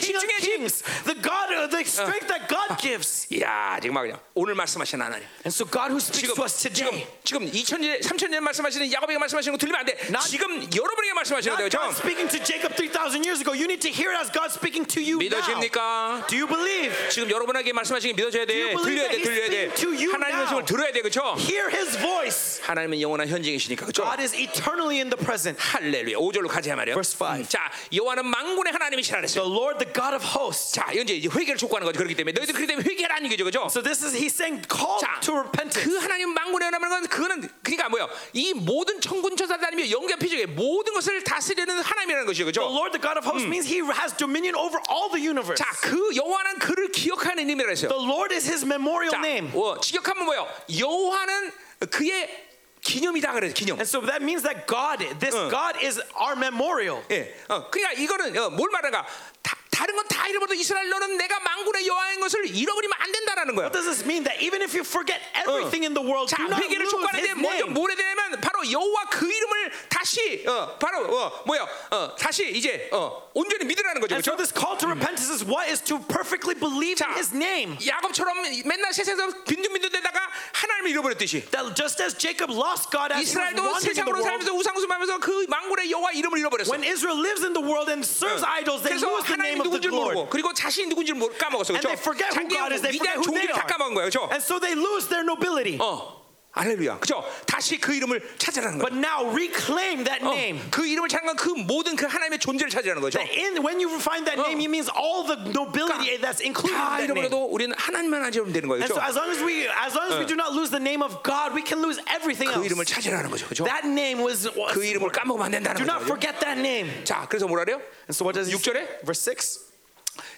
중의 왕, Bethel, the God, uh, the strength that God gives. 이야, 지금 막 그냥 오늘 말씀하신 하나님. And so God who speaks 지금 to us 지금 today, 지금 2000년 3000년 말씀하시는 야곱에게 말씀하시는 거 들리면 안 돼. Not- 지금 여러분에게 말씀하시는 거예요. not God speaking to Jacob 3,000 years ago. You need to hear it as God speaking to you now. 믿어집니까? Do you believe? 지금 여러분에게 말씀하시는 게 믿어져야 돼. 들려야 돼. 들려야 돼. 하나님의 now? 말씀을 들어야 돼. 그렇죠? Hear his voice. 하나님은 영원한 현재이시니까. 그렇죠? God is eternally in the present. 할렐루야. 5절로 가자 말이에요. Verse five. 자, 여호와는 만군의 하나님이시라 그랬어요. The Lord, the God of hosts. 자, 이제 회개를 촉구하는 거죠. 그렇기 때문에 너희들 그렇기 때문에 회개라는 얘기죠. 그죠? So this is he's saying call 자, to repentance. 그 하나님 만군의 하나님은 건 그거는 그러니까 뭐야? 이 모든 천군 천사들이며 영계 피조의 모든 것을 다스리는 하나님이라는 것이죠. The 그죠? Lord, the God of hosts, means He has dominion over all the universe. 자, 그 여호와는 그를 기억하는 이름이라 했어요. The Lord is His memorial 자, name. 어, 직역하면 뭐예요? 여호와는 그의 기념이다 그래. 기념. And so that means that God, this God is our memorial. 예. 어, 그러니까 이거는 어, 뭘 말하는가? 다, 다른 건 다 잃어버려도 이스라엘 너는 내가 만군의 여호와인 것을 잃어버리면 안 된다라는 거야. What does this mean? That even if you forget everything in the world, 자, do not 회개를 lose 촉구하는데 His 먼저 name. 뭘 해야 되냐면 바로 여호와 그 이름을 다시 어, 바로 어, 뭐야 어, 다시 이제 어, 온전히 믿으라는 거죠. And so 그렇죠? this call to repentance is what is to perfectly believe in 자, his name. 야곱처럼 맨날 세상에서 빈둥빈둥대다가 하나님을 잃어버렸듯이 That just as Jacob lost God as he was 이스라엘도 wandering in the 세상으로 world, 살면서 우상숭배하면서 그 망군의 여호와 이름을 잃어버렸어. when Israel lives in the world and serves idols, they 그래서 lose the name 하나님 of the 누군지 Lord. 모르고 그리고 자신이 누군지 모르 까먹었어. And 그렇죠? they forget who 자기의 God is, they 위대한 forget who they 종기를 다 are. 까먹은 거예요. 그렇죠? And so they lose their nobility. 어. 할렐루야. 그렇죠? 다시 그 이름을 찾으라는 거예요. But now reclaim that 어, name. 그 이름을 찾는 건 그 모든 그 하나님의 존재를 찾으라는 거죠. That in, when you find that name, it means all the nobility that's included 다 in that name. 잃어버려도 우리는 하나님만 하면 되는 거예요. And so 그렇죠? as long as we as long as we do not lose the name of God, we can lose everything 그 else. 이름을 찾으라는 거죠. 그렇죠? That name was, was 그 이름을 까먹으면 안 된다는 do not 거죠. forget that name. 자, 그래서 뭐라 그래요? And so what does he 6절에 Verse 6.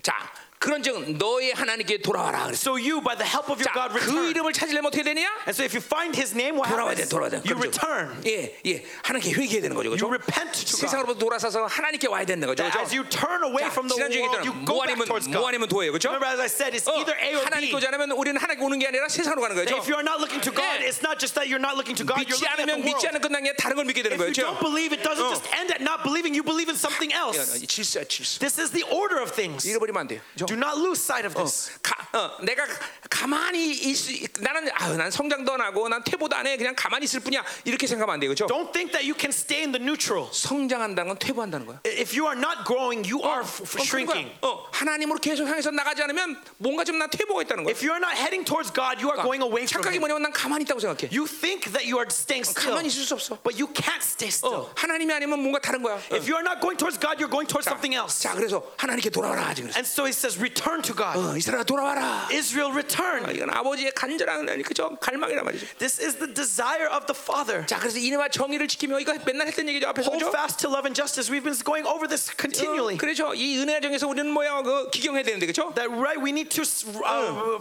자, 그런즉 너의 하나님께 돌아와라 그랬어. So you by the help of your 자, God 그 return. 이름을 찾으려면 어떻게 되느냐? And so if you find his name, what 돌아와야 돼, happens? 돌아와야 돼. You 그렇죠? return. 예, 예. 하나님께 회개해야 되는 거죠. You 그렇죠? repent to God. 세상으로부터 돌아서서 하나님께 와야 되는 거죠. That 그렇죠? as you turn away 자, from the 지난주에 world, you 얘기했던 go 뭐 back 아니면 towards 뭐 God. 아니면 도예요. 그렇죠? Remember, as I said, it's 어, either A or 하나님 B. 거지 않으면 우리는 하나님께 오는 게 아니라 세상으로 가는 That 거죠. if you are not looking to God, 예. it's not just that you're not looking to God, you're 믿지 looking at the 않으면 믿지 world. 않는 끝난 게 다른 걸 믿게 되는 If 거예요. you don't 그렇죠? believe, it doesn't 어. just end at not believing. You believe in something else. 질서야 질서. This is the order of things. 잃어버리면 안 돼요. 그렇죠? Do not lose sight of this. 가, 어, 내가 가만히 있, 나는 아유, 난 성장도 안 하고 난 퇴보도 안 해. 그냥 가만히 있을 뿐이야. 이렇게 생각하면 안 돼요. 그렇죠? Don't think that you can stay in the neutral. 성장한다는 건 퇴보한다는 거야. If you are not growing, you are 어, shrinking. 그러니까, 어, 하나님으로 계속 향해서 나가지 않으면 뭔가 좀난 퇴보가 있다는 거야. If you are not heading towards God, you are going away from 착각이 Him. 뭐냐면 난 가만히 있다고 생각해. You think that you are staying still, 가만히 있을 수 없어. but you can't stay still. 어, 하나님이 아니면 뭔가 다른 거야. 어. If you are not going towards God, you're going towards 자, something else. 자, 그래서 하나님께 돌아와라 지금. And so He says, return to God. 어, 이스라엘 돌아와라. Israel, 아, return. 이건 아버지의 간절한 그죠 갈망이란 말이죠. This is the desire of the Father. 자, 그래서 이내와 정의를 지키며 이거 맨날 했던 얘기죠 앞에서 Hold 그죠? fast to love and justice. We've been going over this continually. 어, 그렇죠. 이 은혜의 정에서 우리는 뭐야 그 기경해야 되는데 그렇죠? That right? We need to. Uh,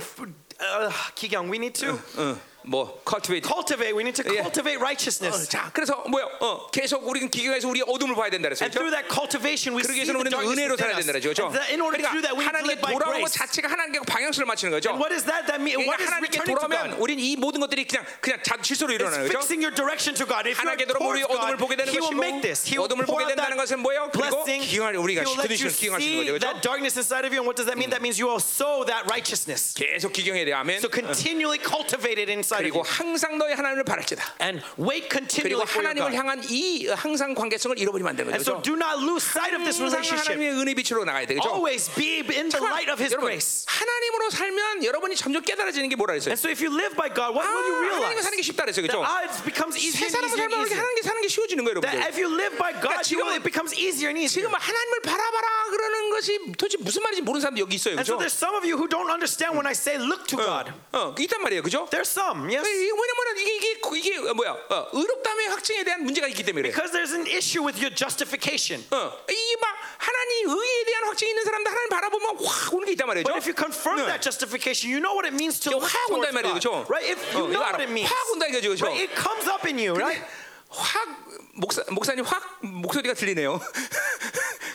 uh, Kigyong, we need to 어, 뭐 cultivate. cultivate. We need to Yeah. cultivate 어, righteousness. 자, 그래서 뭐야? 어, 계속 우리는 기경에서 우리 어둠을 봐야 된다 그랬어요. And through 그렇죠? that cultivation, we 그러기 see 위해서는 the 우리는 darkness 은혜로 살아야 within 된다 us. 그랬죠. And that in order to do that, we need to 하나님께 live by 돌아오는 것 grace. 자체가 하나님께 방향성을 맞추는 거죠. And what does that? That mean? What 그러니까 is 하나님께 returning to 돌아오면 God? 우리는 이 모든 것들이 그냥 그냥 자, 질서로 일어나는 It's 거죠. fixing your direction to God. If you're 하나님께 돌아오면 우리 towards 어둠을 God, 보게 되는 He will 것이고 make this. He will 어둠을 pour 보게 out 된다는 that 것은 뭐예요? 그리고 blessing. 기경할 He 우리가 will let you 드디어 기경하시는 see 거죠. that 그렇죠? darkness inside of you. And what does that mean? That means you will sow that righteousness. 계속 기경해야 돼. 아멘. So continually cultivate it inside of 그리고 you. 항상 너의 하나님을 바랄지다. And wait 그리고 continually for your 하나님을 God. 향한 이 항상 관계성을 잃어버리면 안 되는 And so 거죠. do not lose sight of this 항상 relationship. 하나님의 은혜 빛으로 나가야 되겠죠. Always be in the light of His 여러분, grace. 하나님으로 살면 여러분이 점점 깨달아지는 게 뭐라 했어요? And so if you live by God, what 아, will you 하나님과 realize? 사는 게 쉽다 그랬어요, That 그렇죠? ah, it becomes easier and 세상으로 easier 살면 and 이렇게 easier. 하는 게 사는 게 쉬워지는 거예요, That 여러분들. if you live by God, you will, 지금은- it becomes easier and easier. 지금 하나님을 바라봐라 그러는 것이 도대체 무슨 말인지 모르는 사람도 여기 있어요, And so 그렇죠? there's some of you who don't understand when I say look to God. 어, 있단 말이에요, 그죠? There's some, yes. 이게 왜냐면 이게 이게 이게 뭐야? 어, 의롭다의 확증에 대한 문제가 있기 때문에 그래. Because there's an issue with your justification. 어, 이게 막 하나님 의에 대한 확증이 있는 사람들 하나님 바라보면 확 오는 게 있단 말이죠. But if you confirm 네. that justification, you know what it means to 이게 look 확 온다 이 towards 말이에요, God. 그렇죠? Right? If you 어, know 이거 what 알아. it means. 확 온다 이거죠, 그렇죠? Right? It comes up in you, right? 확 목사 목사님 확 목소리가 들리네요.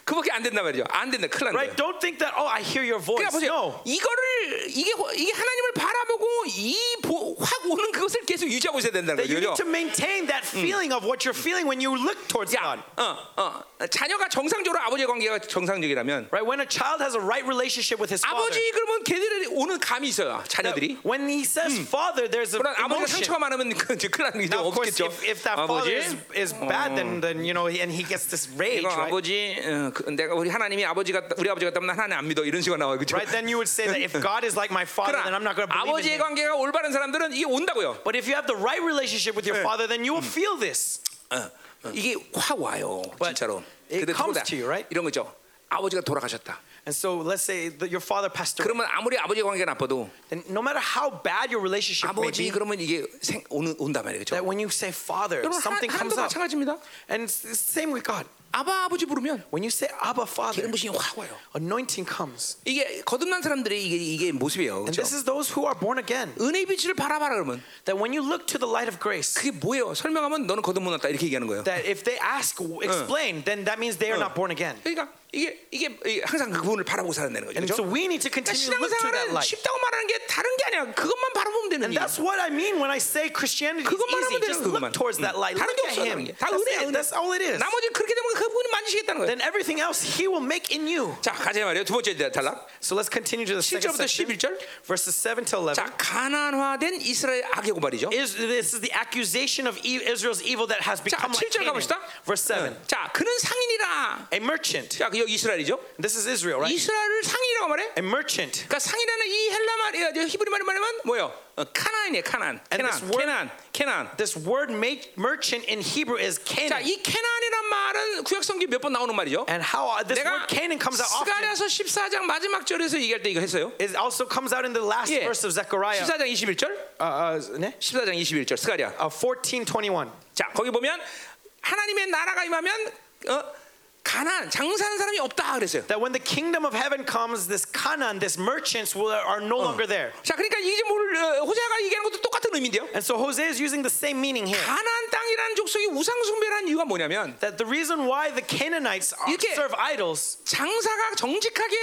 그밖에 안 된단 말이죠. 안 된다. 큰일 난다. Right? Don't think that, oh, I hear your voice. 그러니까 보세요. No. 이거를 이게 이게 하나님을 바라보고 이확 오는 그것을 계속 유지하고 있어야 된다는 That you 거죠. need to maintain that feeling of what you're feeling when you look towards God. 야, 어, 어, 자녀가 정상적으로 아버지의 관계가 정상적이라면 Right? When a child has a right relationship with his father, 아버지 그러면 걔들이 오는 감이 있어요. 자녀들이. when he says father, there's a 그러나 아버지가. 상처가 많으면 그 큰일 나는 게 없겠죠. if, if that father is, is bad, then, then you know, and he gets this rage, 이거 right? 아버지, 어, 그, 내가 우리 하나님이 아버지 같다, 우리 아버지 같다면 난 하나님 안 믿어 이런 식으로 나와요, 그렇죠? Right? Then you would say that if God is like my father, then I'm not going to believe 아버지의 in him. 관계가 올바른 사람들은 이게 온다고요. But if you have the right relationship with your father, then you will feel this. 어, 어, 이게 확 와요, But 진짜로. it 근데 comes 그거다. to you, right? 이런 거죠. 아버지가 돌아가셨다. And so let's say that your father passed away. 그러면 아무리 아버지 관계가 나빠도 Then no matter how bad your relationship may 아버지 be, 그러면 이게 생, 오는 온단 말이에요, that 그렇죠? when you say father, 여러분 something 하나님도 comes up. 마찬가지입니다. And it's the same with God. 아바 아버지 부르면 When you say Abba Father, 기름 부심이 확 와요. anointing comes. 이게 거듭난 사람들의 이게 이게 모습이에요. And 그렇죠? this is those who are born again. 은혜의 빛을 바라봐라 그러면 That when you look to the light of grace, 그게 뭐예요? 설명하면 너는 거듭 못 났다 이렇게 얘기하는 거예요. that if they ask, explain, then that means they are not born again. 그러니까 이게 이게 이게 항상 그분을 바라보고 살아야 되는 거죠. And so 그렇죠? we need to 그러니까 continue to look to that 신앙생활은 light. 쉽다고 말하는 게 다른 게 아니야. 그것만 바라보면 되는 And 일이야. that's what I mean when I say Christianity is 그것만 easy. 하면 되는 Just 거야, look 그것만. towards that light. 다른 Look 게 at 없어. Him. 다른 게. 다 That's 은혜야. it. 은혜. That's all it is. 나머지 그렇게 되면 그분이 만지시겠다는 거예요. Then everything else He will make in you. 자, 가자 말이에요. 두 번째 단락. So let's continue to the second 7절부터 section, 11절. verses 7 to 11. 자, 가난화된 이스라엘 악의 고발이죠. Is, this is the accusation of E- Israel's evil that has 자, become like 7절 Canaan. 가봅시다. Verse 7. 자, 그는 상인이라. A merchant. 자, 그 여기 이스라엘이죠. This is Israel, right? 이스라엘을 상인이라고 말해. A merchant. 그러니까 상이라는 이 헬라 저 히브리 말이 말하면 뭐요? 어, 카나안이에요, 카나안. Word- 케난, 케난. This word ma- merchant in Hebrew is 자, Canaan. 이 케난이란 말은 구약 성경 몇번 나오는 말이죠. And how uh, this word Canaan comes out often. 스가랴서 14장 마지막 절에서 얘기할 때 이거 했어요. It also comes out in the last 예. verse of Zechariah 14장 21절. uh, uh, 네? 14장 21절 스가랴. uh, 14:21. 자, 거기 보면 하나님의 나라가 임하면 어, 가난 장사하는 사람이 없다 그랬어요. That when the kingdom of heaven comes, this Canaan, this merchants will, are no longer there. 자, 그러니까 이게 뭘 어, 호세아가 얘기하는 것도 똑같은 의미인데요. And so Hosea is using the same meaning here. 가나안 땅이라는 족속이 우상 숭배라는 이유가 뭐냐면 That the reason why the Canaanites are- 이렇게- serve idols 장사가 정직하게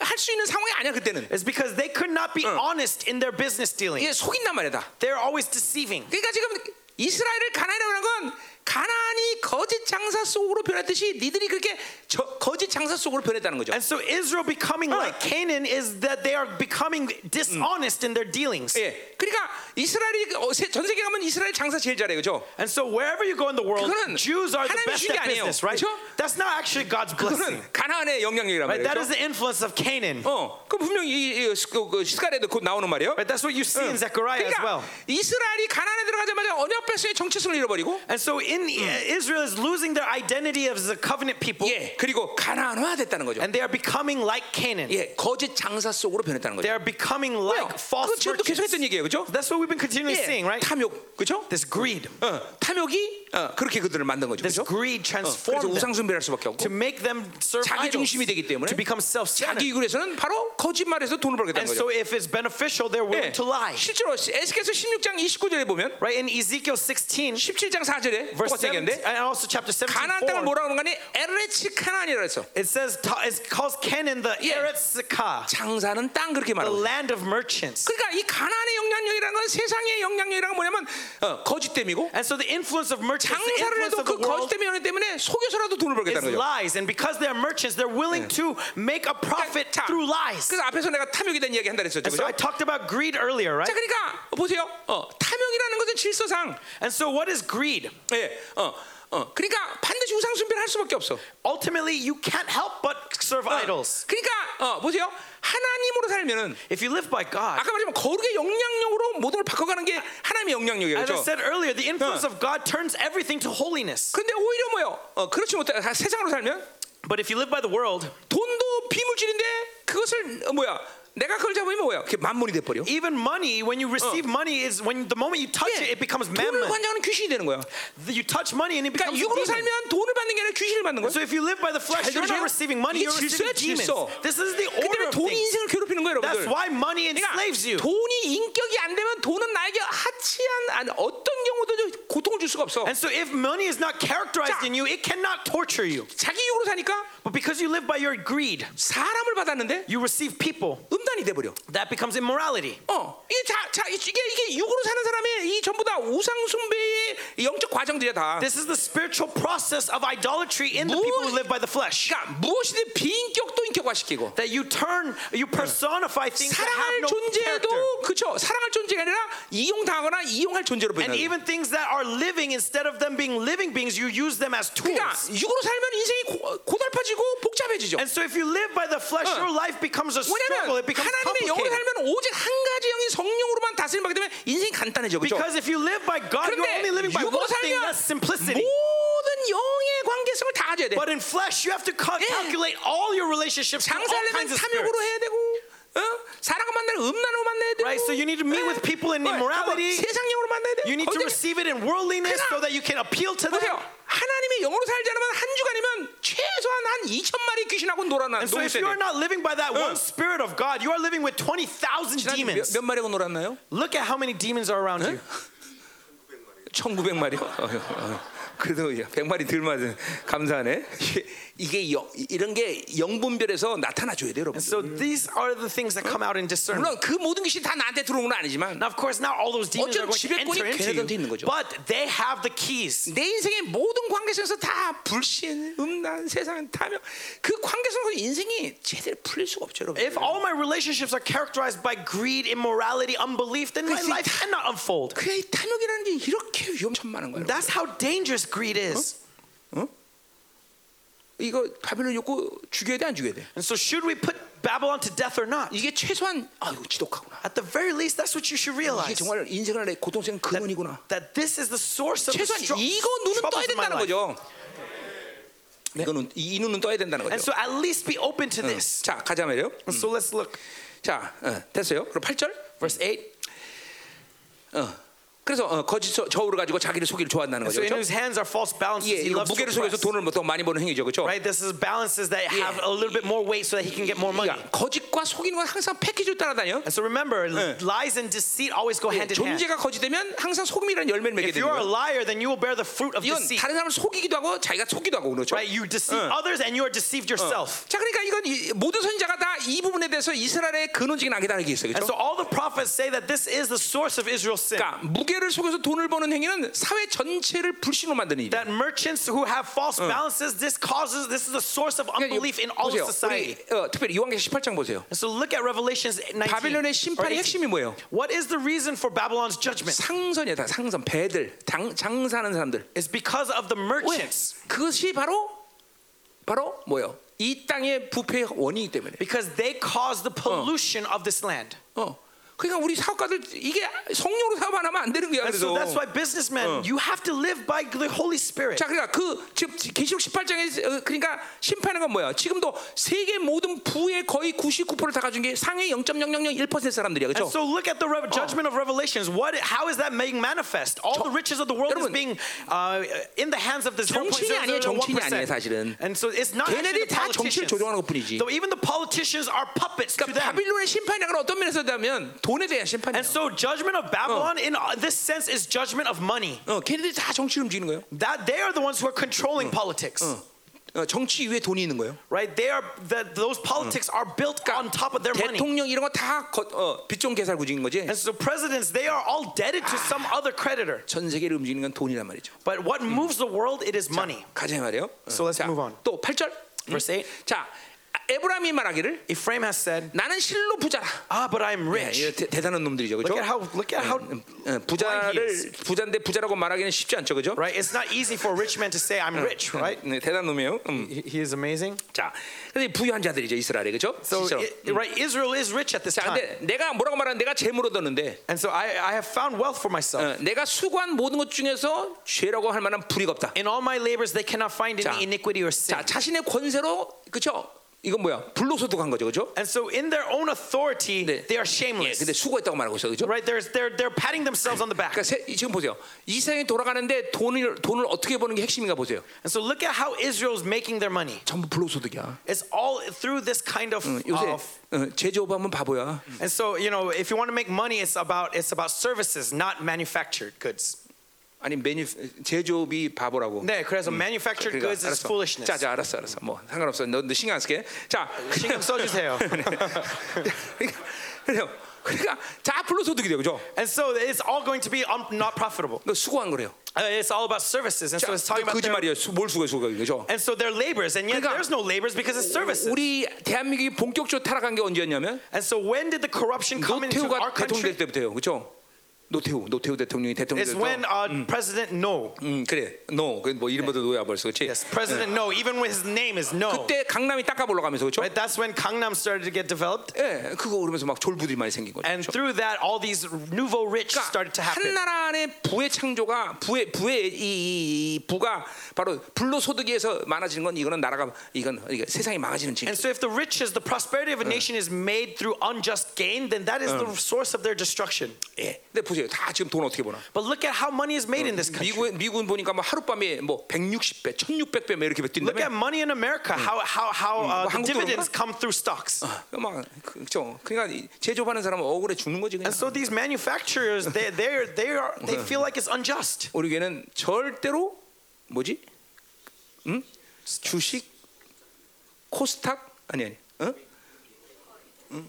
할 수 있는 상황이 아니야 그때는. is because they could not be honest in their business dealing. 이게 속인단 말이다. They're always deceiving. 그러니까 지금 이스라엘을 가나안이라고 하는 건 가나안이 거짓 장사 속으로 변했듯이 니들이 그렇게 저, 거짓 장사 속으로 변했다는 거죠. And so Israel becoming like Canaan is that they are becoming dishonest in their dealings. 예, 그러니까 이스라엘이 어, 세- 전 세계 가면 이스라엘 장사 제일 잘해요, 그죠? And so wherever you go in the world, Jews are the best at business, right? 그렇죠? That's not actually God's blessing. 가나안의 영향력이란 Right? That 말이죠. is the influence of Canaan. 어, 그 분명히 이, 이, 그, 그 시스가랴도 곧 나오는 말이에요. Right? That's what you see in Zechariah as well. 그러니까 이스라엘이 가나안에 들어가자마자 언약 백성의 정체성을 잃어버리고, And so in Israel is losing their identity as a covenant people, 예, 그리고 가나안화 됐다는 거죠. and they are becoming like Canaan. 예, 거짓 장사 속으로 변했다는 They 거죠. are becoming 왜요? like 그 false 지금도 계속했던 merchants. 얘기예요, 그죠? That's what we've been continually 예, seeing, right? 탐욕, 그죠? This greed, 어, 탐욕이 어, 그렇게 그들을 만든 거죠, this 그죠? greed 그래서 transformed them 우상 숭배할 수밖에 없고, to make them serve 자기 idols, 중심이 되기 때문에 to become self-centered. 자기 이익을해서는 바로 거짓말해서 돈을 벌겠다는 And 거죠. so if it's beneficial, they're willing 예, to lie. 실제로 에스겔서 16장 29절에 보면 Right in Ezekiel 16, 17장 4절에 verse 똑같은 7, 얘기인데 and also chapter 17, 가나안 땅을 4, 뭐라고 하는 거니 에레치 카나안이라 했어. it says it calls Canaan the 예. Eretz Zakah, 장사는 땅 그렇게 the 말하고. land of merchants. 그러니까 이 가나안의 영향력이라는 건 세상의 영향력이라는 건 뭐냐면 어, 거짓됨이고 And so the influence of merchants, the 장사를 influence 해도 of the 그 world 거짓됨이 오기 때문에 속여서라도 돈을 is 벌겠다는 거죠. lies. And because they're merchants, they're willing to make a profit 자, through lies. 그래서 앞에서 내가 탐욕에 대한 이야기 한다 그랬었죠. And so I 그죠? talked about greed earlier, right? 자, 그러니까 보세요. 어, 탐욕이라는 것은 질서상 And so what is greed? 예, 어, 어, 그러니까 반드시 우상 숭배를 할 수밖에 없어. Ultimately, you can't help but serve 어, idols. 그러니까 어, 보세요. 하나님으로 살면은 If you live by God, 아까 말했지만 거룩의 영향력으로 모든 걸 바꿔가는 게 하나님의 영향력이에요. as I 그렇죠? said earlier, the influence 어. of God turns everything to holiness. 근데 오히려 뭐요? 어, 그렇지 못해 세상으로 살면 But if you live by the world, 돈도 비물질인데 그것을 어, 뭐야? 내가 그걸 잡으면 뭐야? 그게 만물이 돼 버려. even money, when you receive money, is when the moment you touch it, it becomes 돈을 mammon. 관장하는 귀신이 되는 거야. You touch money and it 그러니까 becomes a 육으로 demon. 살면 돈을 받는 게 아니라 귀신을 받는 거야. So if you live by the flesh, 잘 you're not 들으세요? receiving money, 이게 you're receiving 질서야, demons. 질서. This is the 그 order 때문에 of 돈이 things. 인생을 괴롭히는 거예요, That's 여러분들. why money enslaves you. 돈이 인격이 안 되면 돈은 나에게 하치한 아니, 어떤 경우도 고통을 줄 수가 없어. And so if money is not characterized 자. in you, it cannot torture you. 자기 육으로 사니까 But because you live by your greed, 사람을 받았는데 you receive people. 음 란이 돼 버려. That becomes immorality. 어, 이게 자, 자, 이게 이게 육으로 사는 사람의 이 전부 다 우상 숭배의 영적 과정들이야 다. This is the spiritual process of idolatry in the people who live by the flesh. 그러니까 무엇이든 비인격도 인격화시키고 That you turn, you personify things that have 사랑할 no 존재도 character. 그렇죠. 사랑할 존재가 아니라 이용당하거나 이용할 존재로 And 보이는. even things that are living, instead of them being living beings, you use them as 그러니까 tools. 육으로 살면 인생이 고, 고달파지고 복잡해지죠. And so if you live by the flesh, 어. your life becomes a struggle. 왜냐하면 It becomes 하나님의 영으로. 살면 오직 한 가지 영인 성령으로만 다스림 받게 되면 인생이 간단해져 그렇죠? Because if you live by God, you're only living by one thing, that's simplicity. 모든 영의 관계성을 다 가져야 돼. But in flesh, you have to cal- 예. calculate all your relationships, 장사하려면 kinds of 탐욕으로. 해야 되고, 어? 사람과 만나면 음란으로 만나야 되고, Right, so you need to meet 예. with people in 어, immorality. 또 세상용으로 만나야 돼. You need to receive it in worldliness so that you can appeal to 보세요. them. 하나님의 영으로 살지 않으면 한 주간이면 2천 마리 귀신하고 놀아나 And so if you are 돼. not living by that one Uh. spirit of God, you are living with 20,000 지난주 몇, demons. 몇 마리하고 놀았나요? Look at how many demons are around you. 1900마리요? 그래도 100마리 덜 맞은 감사하네. 이게, 이게 영- 이런 게 영분별에서 나타나 줘야 돼요, 여러분. So these are the things that come out in discernment. 물론 그 모든 것이 다 나한테 들어오는 건 아니지만 Now, of course, not all those demons 어쨌든 are going to 지배권이 enter into 걔네들한테 있는 you, 거죠. but they have the keys. 내 인생의 모든 관계성에서 다 불신, 음란, 세상 탐욕 그 관계성으로 인생이 제대로 풀릴 수가 없죠, 여러분. If all my relationships are characterized by greed, immorality, unbelief, then my 그치. life cannot unfold. 그래 이 탐욕이라는 게 이렇게 위험천만한 거예요. That's how dangerous greed is. 이거 바벨론 욕구 죽여야 돼 안 죽여야 돼? And so, should we put Babylon to death or not? 이게 최소한 아이고 지독하구나. At the very least, that's what you should 이게 realize. 정말 인생을 내 고통스러운 근원이구나. That this is the source of 최소한 stro- 이거 눈은 떠야 된다는. 거죠. 이거는 이, 이 눈은 떠야 된다는 And 거죠. so, at least be open to this. 자 가자 말이요. And so, let's look. 자 어, 됐어요. 그럼 8절. Verse 8. 어. 그래서 어, 거짓 저- 저울을 가지고 자기를 속이를 좋아한다는 So, 거죠. in 그렇죠? whose hands are false balances, 예, he loves to 무게를 속여서. 돈을 더 많이 버는 행위죠, 그렇죠? Right? This is balances that have a little bit more weight so that he can get more money. 그러니까 거짓과 속이는 건 항상 패키지로 따라다녀. And so remember, lies and deceit always go hand in hand. 존재가 거짓되면 항상 속임이라는 열매를 맺게 If 되는 you're a 거예요. liar, then you will bear the fruit of deceit. 다른 사람을 속이기도 하고 자기가 속기도 하고 그렇죠. Right? You deceive others and you are deceived yourself. 자, 그러니까 이건 이- 모든 선지자가 다 이 부분에 대해서 이스라엘의 근원적인 악이다 이게 있어요. And 그렇죠? so all the prophets say that this is the source of Israel's sin. 그러니까 무게 를 속여서 돈을 버는 행위는 사회 전체를 불신으로 만드는 일이야. That merchants who have false balances, this causes this is the source of 그러니까 unbelief in all 보세요. of society. 우리 어, 특별히 요한계시 18장 보세요. So look at Revelations 19. 바빌론의 심판의 18. 핵심이 뭐예요? What is the reason for Babylon's judgment? 상선이야, 다 상선, 배들, 장, 장사하는 사람들. It's because of the 왜? merchants. 그것이 바로 바로 뭐예요? 이 땅의 부패의 원인이기 때문에. Because they cause the pollution of this land. 어. 그러니까 우리 사업가들 이게 성령으로 사업 안 하면 안 되는 거야. 그래서. so that's why businessmen, you have to live by the Holy Spirit. 자, 그러니까 그 지금 계시록 18장에 그러니까 심판하는 건 뭐야? 지금도 세계 모든 부의 거의 99%를 다 가진 게 상위 0.0001% 사람들이야, 그렇죠? so look at the rev- judgment of Revelations. What? How is that being manifest? All the riches of the world is 여러분, being uh, in the hands of the 정치인이 아니에요, 정치인이 아니에요, 0.001%. 사실은. And so it's not 걔네들이 다 정치를. 조종하는 것뿐이지. Though even the politicians are puppets to 그러니까 them. 바빌론의 심판이라는 건 어떤 면에서 다면 돈에 대한 심판이야. And so judgment of Babylon in uh, this sense is judgment of money. 어, 걔네들이 다 정치를 움직이는 거예요. That they are the ones who are controlling politics. 어, 정치 위에 돈이 있는 거예요. Right? They are that those politics are built on top of their money. 대통령 이런 거다 어, 빚종 계산 구직인 거지. And so presidents, they are all indebted to some other creditor. 전 세계를 움직이는 건 돈이란 말이죠. But what moves the world, it is money. 가자 말이에요. 어, So let's 자, move on. 또 8절. Verse 8. 자, 에브라임이 말하기를 Ephraim has said, 나는 실로 부자라. Ah, but I am 예, rich. 이거 대, 대단한 놈들이죠, Look 그렇죠? at how look at how 어, 부자를 부자인데 부자라고 말하기는 쉽지 않죠, 그렇죠? right. It's not easy for a rich man to say I'm rich, right? 네, 대단한 놈이에요. 음. He, is amazing. 자, 근데 부유한 자들이죠, 이스라엘에, 그렇죠? So 진짜로. i- right, Israel is rich at this 자, time, 근데 내가 뭐라고 말하는 내가 재물 얻었는데 and so I, I have found wealth for myself. 어, 내가 수고한 모든 것 중에서 죄라고 할 만한 불이가 없다. In all my labors, they cannot find 자, any iniquity or sin. 자, 자신의 권세로 그렇죠? 이건 뭐야? 불로소득한 거죠, 그렇죠? And so, in their own authority, 네. they are 예, shameless. 근데 수고했다고 말하고 있어, 그렇죠? Right? They're, they're, they're patting themselves on the back. 그러니까 세, 지금 보세요. 이 세상이 돌아가는데 돈을 돈을 어떻게 버는 게 핵심인가 보세요. And so, look at how Israel's making their money. 전부 불로소득이야. It's all through this kind of. 요새 of 어, 제조업하면 바보야. and so, you know, if you want to make money, it's about it's about services, not manufactured goods. 아니 메뉴 제조업이 바보라고. 네, 그래서 manufactured 그러니까, goods is 알았어. foolishness. 자, 자, 알았어, 알았어. 뭐 상관없어. 너, 너 신경 안 쓸게. 자, 신경 써주세요. 그러니까, 그래요. 그러니까 다 불로소득이 돼요, 그죠? And so it's all going to be un- not profitable. 그 수고한 거래요. Uh, it's all about services, and 자, so it's talking about their, 거짓말이에요. 수- 뭘 수고해, 수고해, 그죠? and so their labors, and yet 그러니까 there's no labors because it's services. 우리 대한민국이 본격적으로 타락한 게 언제였냐면 And so when did the corruption come into our 노태우가 대통령 될 country? 때부터요, 그죠? 노태우, 노태우 대통령이 대통령 It's 될 when 때. uh, President No. 음, 그래, no, 그뭐 이름부터 노야 벌써, 그렇지? Yes, President No. Even when his name is No. 그때 강남이 닦아 올라가면서 그렇죠? Right? That's when Gangnam started to get developed, 예, 그거 그러면서 막 졸부들이 많이 생긴 거죠. and 그렇죠? through that, all these nouveau rich started to 그러니까 한 happen. 나라 안에 부의 창조가 부의 부의 이, 이, 이 부가 바로 불로 소득에서 많아지는 건 이거는 나라가 이건 이게 세상이 망가지는 징. And so, if the riches, the prosperity of a nation is made through unjust gain, then that is the source of their destruction. 예. 근데 보세요. 다 지금 돈 어떻게 보나? But look at how money is made in this country. 미국 미국은 보니까 뭐 하룻밤에 뭐 160배, 1600배 뭐 이렇게 Look at 뛴다며. money in America. How how how uh, 뭐 the dividends come through stocks. 막 그렇죠. 그러니까 이 제조하는 사람은 억울해 죽는 거지 그냥. And so these manufacturers, they they they are they feel like it's unjust. 우리 교회는 절대로 뭐지? 응? 주식 코스닥 아니 아니. 어? 응?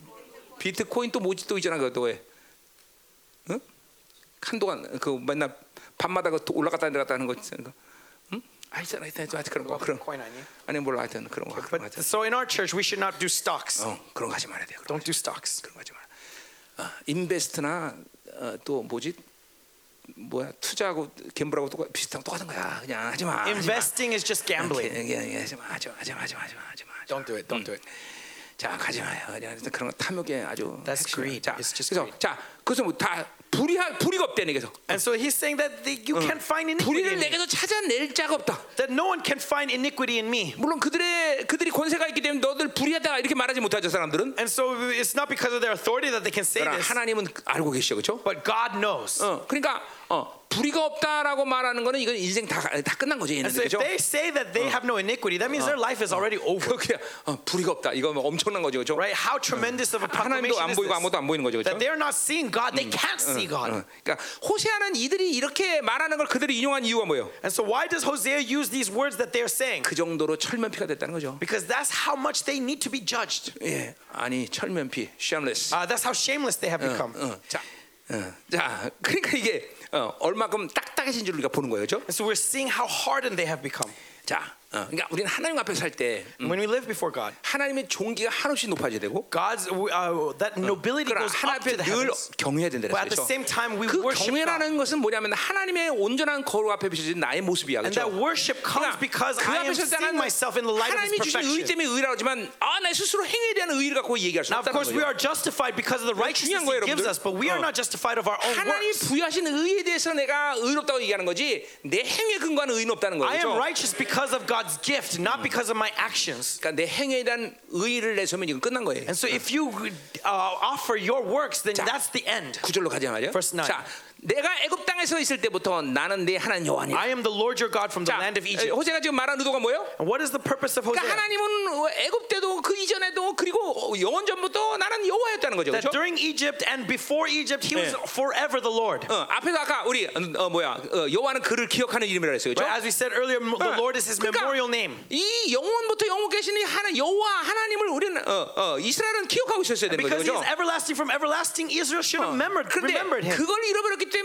비트코인 또 뭐지 또 있잖아 그것도 왜? 응? 한동안 그 맨날 밤마다 그 올라갔다 내려갔다 하는 거 있잖아. 그. 응? 아 있잖아 하여튼 그런 거 그런? 아니 몰라 하여튼 그런 거. 그런 거 so in our church, we should not do stocks. 어 그런 거 하지 말아야 거 Don't do stocks. 그런 거 하지 마. 어, 인베스트나 어, 또 뭐지? 뭐야 투자하고 갬블하고 똑같 비슷한 거 똑같은 거야. 그냥 하지 마. 하지 마. Investing is just gambling. 그냥, 하지 마. 하지 마. 하지 마. 하지 마. 하지 마. 하지 마. Don't do it. Don't do it. 자 가지 마요. 그냥 그런 거 탐욕에 아주 That's greed. 자, It's just 그래서 greed. 자 그래서 뭐다 불의하 불의가 없다는 얘기죠. And so he's saying that the, you can't find iniquity me. 내게서 찾아낼 자가 없다. That no one can find iniquity in me. 물론 그들의 그들이 권세가 있기 때문에 너들 불의하다 이렇게 말하지 못하죠 사람들은. And so it's not because of their authority that they can say this, 하나님은 알고 계시죠, 그렇죠? but God knows. 어, 그러니까 어, 불의가 없다라고 말하는 거는 이건 인생 다, 다 끝난 거죠, 얘네들 그렇죠? they say that they have no iniquity, that means their life is already over. 그게 어, 불의가 없다. 이거 뭐 엄청난 거죠, 그렇죠? Right? How tremendous of a 하나님도 proclamation 안 is 보이고 this? 아무도 안 보이는 거죠, That 그렇죠? they're not seeing God, they can't see God. 어, 그러니까 호세아는 이들이 이렇게 말하는 걸 그들이 인용한 이유가 뭐예요? And so why does Hosea use these words that they're saying? 그 정도로 철면피가 됐다는 거죠. Because that's how much they need to be judged. 예, 아니 철면피, shameless. Uh, that's how shameless they have become. 어, 자, 어, 자, 그러니까 이게 어, 얼마큼 딱딱해진 줄 우리가 보는 거예요, 그렇죠? And so we're seeing how hardened they have become. 자, 어, 그러니까 우리는 하나님 앞에 살 때 When we live before God, 하나님의 종기가 한없이 높아져야 되고, God's uh, that nobility 그러나 goes 하나님 up to 앞에 the 늘 heavens. 경외해야 된다 But at the 그랬죠. same time, we 그 worship God. 경외라는 것은 뭐냐면 하나님의 온전한 거룩 앞에 비춰진 나의 모습이야, And that 그렇죠? worship comes because 그 I 앞에 am 설 seeing 때는 myself in the light of 하나님이 His 주신 의 perfection. 때문에 의라고 하지만 아, 나 스스로 행위에 대한 의를 갖고 얘기할 수 Now, of 없다는 course, we 거죠. are justified because of the righteousness 중요한 거예요, He gives 여러분들. us, but we are 어. not justified of our own 하나님이 works. 부여하신 의에 대해서 내가 의롭다고 얘기하는 거지 내 행위에 근거하는 의는 없다는 I am 거죠. righteous because of God's gift, not because of my actions. 그러니까 내 행위에 대한 의를 내세우면 이건 끝난 거예요. And so, if you uh, offer your works, then that's the end. 구절로 가자 말이야. Verse nine. 자, 내가 애굽 땅에서 있을 때부터 나는 내 하나님 여호와니라. I am the Lord your God from the 자, land of Egypt. 호세가 지금 말한 의도가 뭐예요? And what is the purpose of 그러니까 Hosea? 하나님은 애굽 때도 그 이전에도 그리고 영원 전부터 나는 여호와였다는 거죠. That 그렇죠? during Egypt and before Egypt, He was forever the Lord. 어, 앞에서 아까 우리 어, 뭐야 어, 여호와는 그를 기억하는 이름이라 했어요. 그렇죠? As we said earlier, the 어, Lord is His 그러니까 memorial name. 이 영원부터 영원 계신 이 하나 여호와 하나님을 우리는 어, 어, 이스라엘은 기억하고 있었어야 되는 거죠. Because He 그렇죠? is everlasting from everlasting, Israel should have remembered, remembered Him. 그걸 잃어버렸기 때문에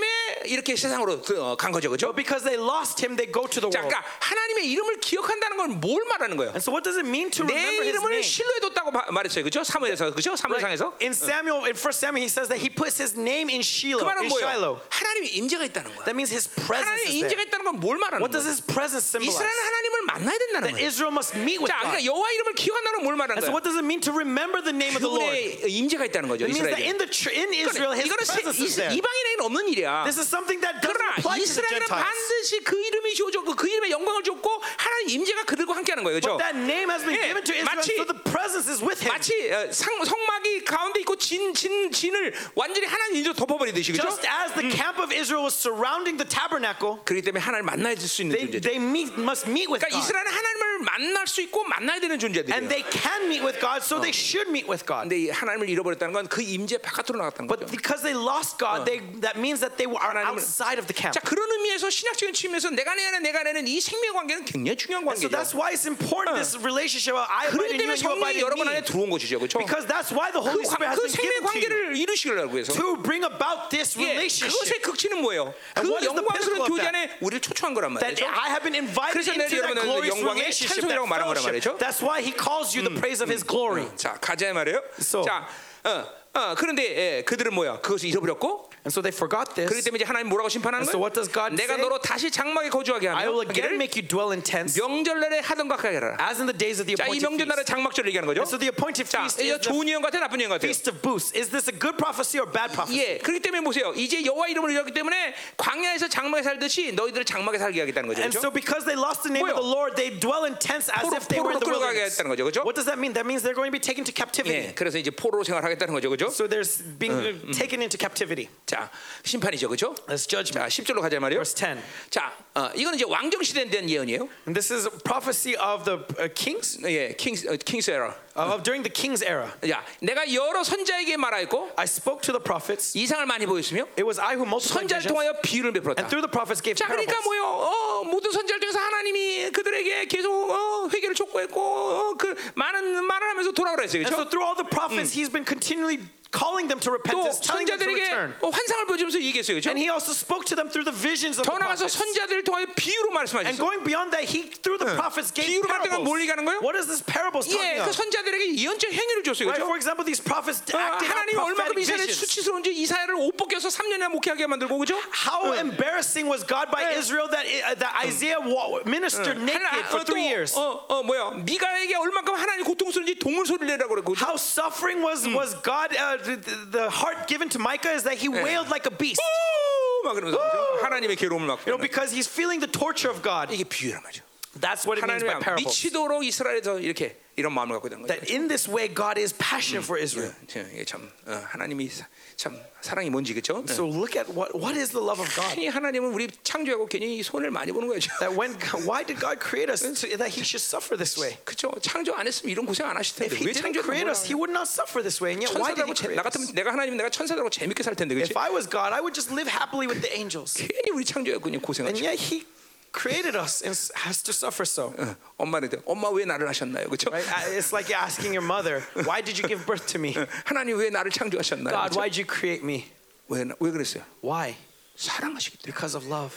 이렇게 세상으로 어, 간 거죠. 그렇죠? But because they lost Him, they go to the 자, world. 그러니까 하나님의 이름을 기억한다는 건 뭘 말하는 거예요? And so, what does it mean to 내 remember His 이름을 name? 실로에 뒀다고 바- 말했어요. 그렇죠? 사무엘에서 그렇죠? 사무엘상에서. In Samuel, in First Samuel, he says that he puts his name in 그 Shiloh. 말은 In Shiloh. 뭐예요? 하나님의 임재가 있다는 거야. That means his presence 하나님의 is 임재가 there. 있다는 건 뭘 말하는 What does 거야? his presence symbolize? 이스라엘은 하나님을 만나야 된다는 That 거야. Israel must meet with 자, God. 그러니까 여호와 이름을 기억한다는 건 뭘 말하는 And so, 거야? what does it mean to remember the name of the Lord? It 그분의 임재가 있다는 거죠. means that 이스라엘에. in the ch- in Israel, his 이거는 세- presence is there. 이방인에게는 없는 일이야. This is something that doesn't 그러나 apply to the 이스라엘은 Gentiles. 반드시 그 이름이 주어졌고 그 이름의 영광을 줬고 하나님 임재가 그들과 함께하는 거예요. 그렇죠? But that name has been 예, given to Israel, 마치- so the presence is with him. 마치 어, 상, 성막이 가운데 있고 진, 진, 진을 완전히 하나님 인조 덮어버리듯이 그렇죠? Just as the camp of Israel was surrounding the tabernacle, 그렇기 때문에 하나님을 만나야 될 수 있는 they, 존재죠. they meet, must meet with 그러니까 God. 이스라엘은 하나님을 만날 수 있고 만나야 되는 And 존재들이에요. they can meet with God, so they should meet with God. 근데 이 하나님을 잃어버렸다는 건 그 임재 바깥으로 나갔다는 But 거죠. because they lost God, they, that means that they were outside of the camp. 자 그런 의미에서 신학적인 측면에서 내가 내는 내가 내는 이 생명 관계는 굉장히 중요한 So 관계죠. that's why it's important this relationship I abide in you you abide in 여러분 안에 me. 들어온 것이죠, 그렇죠? Because that's why the 그, Holy 관- Spirit has 그 been 생명 given to you 관계를 이루시려고 해서 to bring about this 예, relationship. 그것의 극치는 뭐예요? 그 영광스러운 교제? 안에 우리를 초청한 거란 말이죠. I have been invited into that glorious relationship. That's why He calls you the praise of His glory. 자 가자 말이에요. So- 자, 어, 어, 그런데 예, 그들은 뭐야? 그것을 잃어버렸고 And so they forgot 그렇기 this. 때문에 이제 하나님 뭐라고 심판하는 And so 거예요? what does God 내가 say? 너로 다시 장막에 거주하게 I will 하며 again make you dwell in tents 명절날에 하던 것 같게 하라. as in the days of the 자, 이 appointed 명절날에 feast. 장막절 얘기하는 거죠. And so the appointed 자, feast 이거 is the 좋은 예언 같아, 나쁜 예언 같아요. feast of booths. Is this a good prophecy or bad prophecy? 예, 그렇기 때문에 보세요. 이제 여호와 이름을 잃었기 때문에 광야에서 장막에 살듯이 너희들을 장막에 살게 하겠다는 거죠. And 그렇죠? so because they lost the name of 뭐요? the Lord, they dwell in tents as 포로- if they were in the 포로로 끌어가게 wilderness. 했다는 거죠, 그렇죠? What does that mean? That means they're going to be taken to 예, captivity. 그래서 이제 포로 생활하겠다는 거죠, 그렇죠? 그죠? So there's being taken into captivity. 자, 심판이죠, 그죠? That's judgment. 자, 10절로 가자 말이요. Verse 10. 자, 어, 이거는 이제 왕정 시대에 대한 예언이에요. And this is a prophecy of the uh, kings, 예, 킹스 어, 킹스 에라. of during the king's era. 야, 내가 여러 선자에게 말하였고 I spoke to the prophets. 이상을 많이 보였으며 It was I who multiplied 선자를 통하여 비유를 베풀었다. and through the prophets gave 자, 그러니까 parables. 뭐요? 어, 모든 선자를 통해서 하나님이 그들에게 계속 어, 회개를 촉구했고 어, 그 많은 말을 하면서 돌아오라 했어요. And so 그렇죠? through all the prophets, he's been continually calling them to 또 repentance, telling them to 선자들에게 return. 어, 환상을 보여주면서 얘기했어요. 그렇죠? And he also spoke to them through the visions of the 더 나가서 prophets. 선자들을 통하여 비유로 And 말씀하셨어요. going beyond that, he through the prophets gave 비유로 말할 때가 parables. 뭘 얘기하는 거예요? What is this parables 예, talking 그 of? 선자들에게 예언적 행위를 줬어요. Right? 그렇죠? For example, these prophets 어, acted out 하나님이 얼마큼 prophetic 이스라엘 visions. 수치스러운지 이사야를 옷 벗겨서 3년이나 목회하게 만들고 그죠? How embarrassing was God by 네. Israel that, uh, that Isaiah wa- ministered naked 하나, for 어, 또, three years? 어, 어 뭐야? 미가에게 얼마큼 하나님 고통스러운지 동물 소리를 내라고 그랬고. How suffering was was God? Uh, the, the heart given to Micah is that he wailed like a beast. 오! 막 그러면서 그죠? 하나님의 괴로움을 막. You know, because he's feeling the torture of God. 이게 비유란 말이죠. That's what it means by 하나님이 parables. 미치도록 이스라엘에서 이렇게 이런 마음을 갖고 있는 거죠. That in this way, God is passionate for Israel. 저, 이게 참 어, 하나님이 사- 참 사랑이 뭔지 그렇죠? So look at what what is the love of God? 이 하나님은 우리 창조하고 괜히 손을 많이 보는 거죠. That when why did God create us so that He should suffer this way? 그렇죠? 창조 안 했으면 이런 고생 안 하실 텐데 If He 왜 didn't 창조를 create us, He would not suffer this way. And yet, why did 천사들하고 He 재- create 나 같으면 us? 내가 하나님 내가 천사들하고 재밌게 살 텐데 그렇지? If I was God, I would just live happily with the angels. 괜히 우리 창조하고 그냥 And 고생하죠. yet He created us and has to suffer so. 어, 엄마한테 엄마 왜 나를 하셨나요? 그렇죠? Right? I- It's like you're asking your mother, "Why did you give birth to me? 하나님 왜 나를 창조하셨나요? God, 그렇죠? why did you create me? 왜, 왜 그랬어요? Why? 사랑하시기 때문에. Because of love.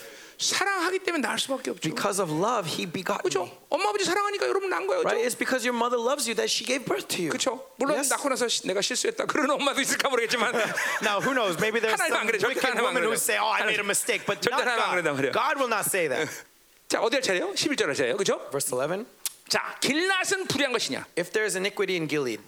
사랑하기 때문에 낳을 수밖에 없죠. Because of love, He begot 그렇죠? me. 엄마 아버지 사랑하니까 여러분 낳은 거예요. Right? 그렇죠? It's because your mother loves you that she gave birth to you. 그렇죠? 물론 Yes. 낳고 나서 시- 내가 실수했다. 그런 엄마도 있을까 모르겠지만 Now, who knows? Maybe there's some wicked women who say, "Oh, I made a mistake," but not God. God will not say that. 자 어디 할 차례요? 11절 할 차례요. 그렇죠? Verse 11. 자 길낫은 불의한 것이냐? If there is iniquity in Gilead,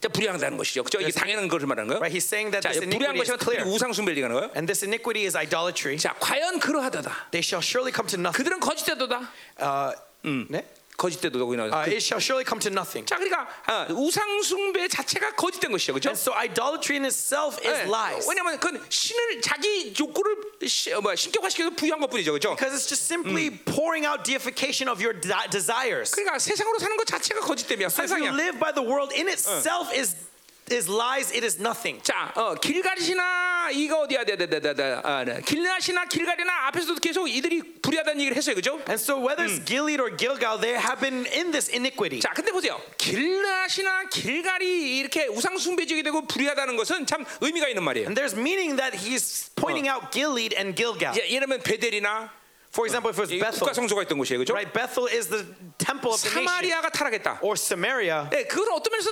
자 불의하다는 것이죠. 그렇죠? 이게 당연한 것을 말하는 거예요. right? He's saying that 자 this 불의한 iniquity is 특별히 clear, 우상 얘기하는 거예요. and this iniquity is idolatry. 자 과연 그러하다다. They shall surely come to nothing. 그들은 거짓되도다. Uh, 네? 거짓되도다. 거기 나와. Uh, it shall surely come to nothing. 자 그러니까 어, 우상 숭배 자체가 거짓된 것이죠. 그렇죠? And so idolatry in itself is 네. lies. 왜냐하면 그건 신을 자기 욕구를 시, 어, 뭐야, 신격화시켜서 부여한 것뿐이죠, 그렇죠? Because it's just simply pouring out deification of your de- desires. 그러니까 세상으로 사는 것 자체가 거짓됨이야, So if you live by the world in itself is is lies, it is nothing. 자, 어, 길가리시나 이거 어디야, 네, 네, 네, 네, 네, 아, 네. 길가시나 길가리나 앞에서도 계속 이들이 불의하다는 얘기를 했어요, 그렇죠? And so whether it's Gilead or Gilgal, they have been in this iniquity. 자, 근데 보세요, 길가시나 길갈이 이렇게 우상 숭배적이 되고 불의하다는 것은 참 의미가 있는 말이에요. And there's meaning that he's pointing out Gilead and Gilgal. 이제 예를 베델이나 For example, if it was 이 Bethel, 국가 성소가 있던 곳이에요, 그렇죠? right? Bethel is the temple of the nation. 사마리아가 타락했다. Or Samaria, 네, 그건 어떤 면에서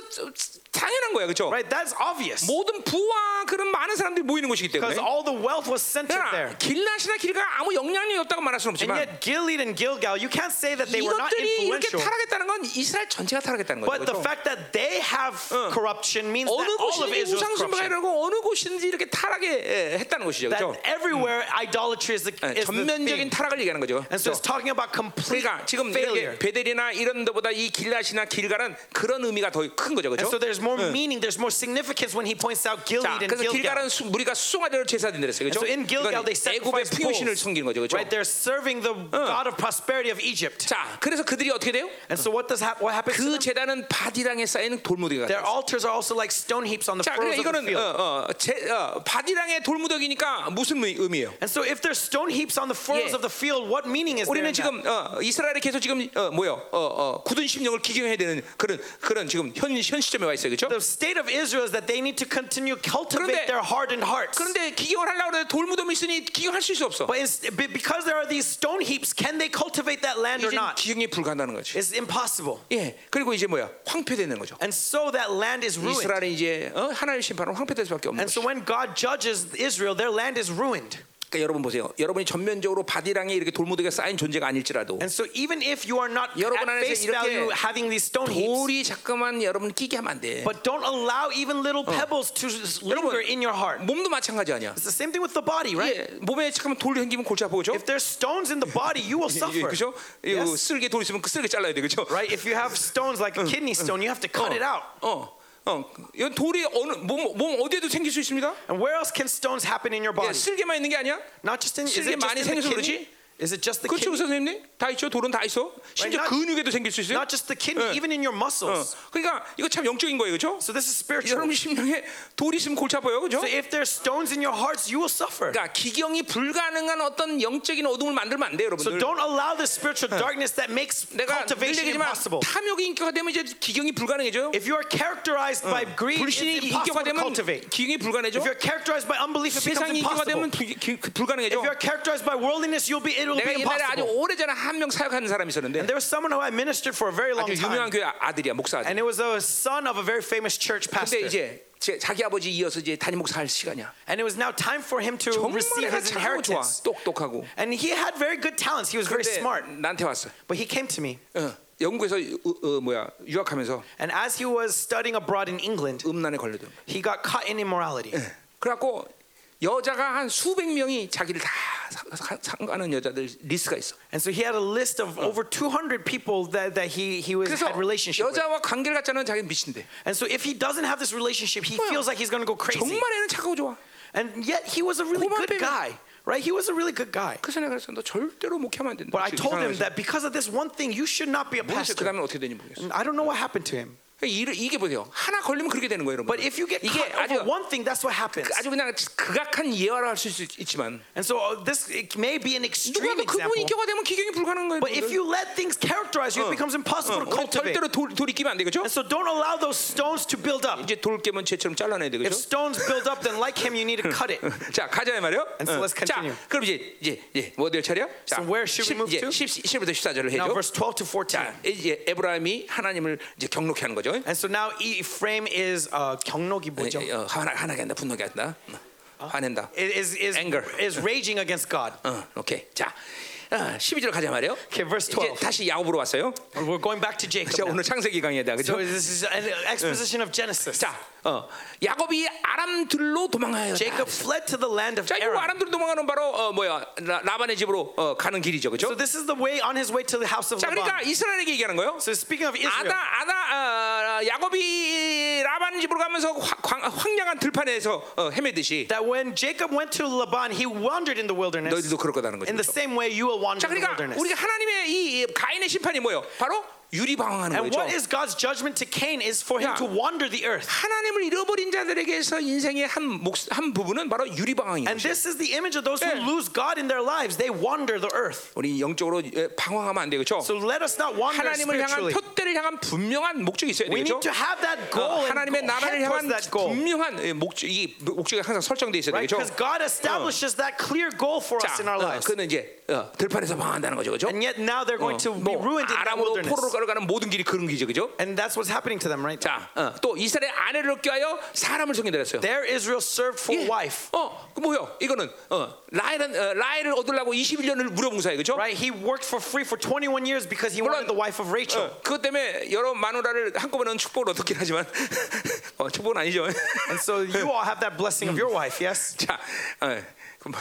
당연한 거야, 그렇죠? right? That's obvious. 모든 부와 그런 많은 사람들이 모이는 곳이기 때문에. Because all the wealth was centered there. 길낫이나 길가 아무 영향력이 없다고 말할 수는 And 없지만 yet Gilead and Gilgal, you can't say that they were not 이것들이 이렇게 influential. 타락했다는 건 이스라엘 전체가 타락했다는 거죠. But the 그렇죠? fact that they have corruption means that all of Israel's corruption. 어느 곳이든지 이렇게 타락에 에, 했다는 것이죠. That 그렇죠? everywhere idolatry is the, 예, is the 전면적인 thing. 타락을 얘기하는 거죠. And so 그렇죠? it's talking about complete 그러니까 지금 failure. 베델이나 이런 데보다 이 길낫이나 길갈은 그런 의미가 더 큰 거죠. And 그렇죠? so there's more meaning, there's more significance when he points out 자, Gilead and 그래서 Gilgal. 길갈은 수- 우리가 수송아대로 제사드린다 그랬어요. 그렇죠? so in Gilgal they 애굽의 sacrifice 풍요신을 bulls. 섬기는 거죠. 그렇죠? Right, they're serving the God of prosperity of Egypt. 자, 그래서 그들이 어떻게 돼요? And so what does hap- what happens? to 그 them? 재단은 바디랑에 쌓이는 돌무더기가 Their 돼요. altars are also like stone heaps on the 자, 그러니까 furrows of the 이거는 field. 어, 어, 제, 어, 바디랑의 돌무더기니까 무슨 의- 의미예요? And so if there's stone heaps on the furrows 예. of the field, what meaning is there? 우리는 in that? 지금 어, 이스라엘에 계속 지금 어, 뭐요? 어, 어, 굳은 심령을 기경해야 되는 그런 그런 지금 현, 현 시점에 와 있어요, 그렇죠? The state of Israel is that they need to continue cultivate 그런데- their hardened hearts. 그런데 기경을 하려고 하는데 돌무덤이 있으니 기경할 수 없어. But it's, be- because there are these stone heaps, can they cultivate that land or 이제 not? 기경이 불가능한 거지. It's impossible. 예. 그리고 이제 뭐야? 황폐되는 거죠. And so that land is ruined. 이스라엘이 이제 어? 하나님의 심판은 황폐될 수밖에 없는 And so 거죠. when God judges Israel, their land is ruined. 그러니까 여러분 보세요. 여러분이 전면적으로 바디랑에 이렇게 돌무더기가 쌓인 존재가 아닐지라도 And so even if you are not 여러분 at 안에서 face 이렇게 value having these stone heaps, 돌이 자꾸만 여러분 끼게 하면 안 돼. but don't allow even little pebbles to linger in your heart. 몸도 마찬가지 아니야. It's the same thing with the body, right? 예, 몸에 잠깐만 돌 생기면 골치 아프죠? If there's stones in the body, you will suffer. 그죠? 이거 Yes. 쓸개 돌 있으면 그 쓸개 잘라야 돼, 그죠? Right? If you have stones like a kidney stone, you have to cut it out. 어, 어, 이건 돌이 어느 몸, 몸 어디에도 생길 수 있습니다. And where else can stones happen in your 예, body? 쓸개만 있는 게 아니야. Not just in is 쓸개 it just 많이 in the 생겨서 kidney? 그렇지? Is it just the 그렇죠, kidney? 선생님? 다 있죠. 돌은 다 있어. 심지어 not- 근육에도 생길 수 있어요. Not just the kidney, 예. even in your 어, muscles. 그러니까 이거 참 영적인 거예요, 그렇죠? So this is spiritual. 여러분 심령에 돌이 있으면 골치 아파요, 그렇죠? So if there's stones in your hearts, you will suffer. 그러니까 기경이 불가능한 어떤 영적인 어둠을 만들면 안 돼요, So 여러분들. don't allow the spiritual darkness that makes 내가 늘 cultivation 얘기지만 impossible. 탐욕이 인격화 되면 이제 기경이 불가능해져요. If you are characterized by greed, it's 불신이 인격화 impossible to 되면 cultivate. 기경이 불가능해져. If you're characterized by unbelief, it becomes 세상이 인격화 되면 impossible. 기- 기- 불가능해져. If you're characterized by worldliness, you'll be it will 내가 be 옛날에 아주 impossible. 오래전에 한 명 사역하는 사람이 있었는데 And there was someone who I ministered for a very long 아주 유명한 time, 교회 아들이야 목사 아들. and it was a son of a very famous church 근데 pastor. 이제 제- 자기 아버지 이어서 이제 담임 목사 할 시간이야. And it was now time for him to 정말 receive 애가 his 착하고 좋아, inheritance. 똑똑하고. And he had very good talents. He was very 근데 smart. 나한테 왔어. But he came to me, 어, 영국에서 어, 어, 뭐야 유학하면서 and as he was studying abroad in England, 음란에 걸려든. 거야. he got caught in immorality. 그래갖고 여자가 한 수백 명이 자기를 다 사- 사- 상가는 여자들 리스트가 있어. And so he had a list of over 200 people that, that he, he was, 그래서 had relationship with. 여자와 관계를 갖자는 자기는 미친데. And so if he doesn't have this relationship, he 뭐야? feels like he's going to go crazy. 정말 애는 착하고 좋아. And yet he was a really 고만 good 빼면- guy, right? He was a really good guy. 그래서 내가 그랬어. 너 절대로 목회하면 안 된다. But I told him 이상하면서. that because of this one thing, you should not be a 모르겠어. 그 pastor. 다음에 어떻게 되는지 모르겠어. And I don't know what happened to him. 이게, 보세요. 하나 걸리면 그렇게 되는 거예요, 여러분. But if you get 이게 caught 아주 over one thing, that's what happens. 아주 그냥 극악한 예화를 할수 있지만 And so uh, this it may be an extreme 누가도 그분. 인격화 되면 기경이 불가능한 거예요. But if you let things characterize you, it becomes 어, impossible to cultivate. 절대로 돌, 돌이 끼면 안 되겠죠? And so don't allow those stones to build up. 이제 돌 깨면 쟤처럼 잘라내야 If 되겠죠? stones build up, then like him, you need to cut it. 자 가자 이 말이요. And so let's 자 continue. 그럼 이제 이제 이제 뭐 어딜 차려? 자, So where should we move 이제 to? 10, 10부터 14절을 Now, 해줘. verse 12 to 14. 자 이제 에브라임이 하나님을 이제 경록해 하는 거죠. And so now Ephraim is uh, 경록이 뭐죠? 어, 화나 화나게 한다, 분노게 한다, 화낸다. Is is Anger. is raging against God. 어, 오케이. 자, 어, 12절 가자 말이요. Okay, verse 이제 12. 다시 야곱으로 왔어요. We're going back to Jacob. 자, now. 오늘 창세기 강의다, 그죠? So this is an exposition of Genesis. 자, 어, 야곱이 아람들로 도망하여. Jacob fled to the land of 자, Aram. 아람들로 도망가는 바로 어, 뭐야 라, 라반의 집으로 어, 가는 길이죠, 그죠? So this is the way on his way to the house of 자, 그러니까 Laban. 이스라엘에게 얘기하는 거예요. So speaking of 아다 Israel, 아다 어, 야곱이 라반 집으로 가면서 화, 광, 황량한 들판에서 어, 헤매듯이 that when Jacob went to Laban, he wandered in the wilderness. 너희들도 그럴 거다는 거죠. In the same way, you will wander 자, in the 그러니까 wilderness. 우리가 하나님의 이, 이 가인의 심판이 뭐예요? 바로 유리방황하는 And 거죠. what is God's judgment to Cain is for him 야. to wander the earth. 하나님을 잃어버린 자들에게서 인생의 한, 목, 한 부분은 바로 유리방황인 And 거죠. this is the image of those who 예. lose God in their lives. They wander the earth. 우리 영적으로 예, 방황하면 안 되겠죠. So let us not wander 하나님을 향한 spiritually. 표대를 향한 분명한 목적이 있어야 We 되겠죠. need to have that 어, goal and 하나님의 go 나라를 head 향한 towards that goal. 분명한 예, 목적, 이 목적이 항상 설정돼 있어야 Right? 되겠죠. Because God establishes that clear goal for us 자, in our 어, lives. 그는 이제 어, 들판에서 방황한다는 거죠, 그죠? And yet now they're going to be 뭐 ruined in that 아람으로 wilderness. 포로로 가는 모든 길이 그런 길이죠, 그죠? And that's what's happening to them, right? 자, 어, 또 이스라엘 아내를 얻게 하여 사람을 섬긴다 그랬어요. There Israel served for 예. wife. 어, 그 뭐요? 이거는 어, 라헬은 어, 라헬을 얻으려고 21년을 무려봉사해, 그죠? Right? He worked for free for 21 years because he wanted the wife of Rachel. 어, 그것 때문에 여러 마누라를 한꺼번에 축복을 얻었긴 하지만 어, 축복은 아니죠. And so you all have that blessing of your wife, yes? 자, 어, 그 뭐,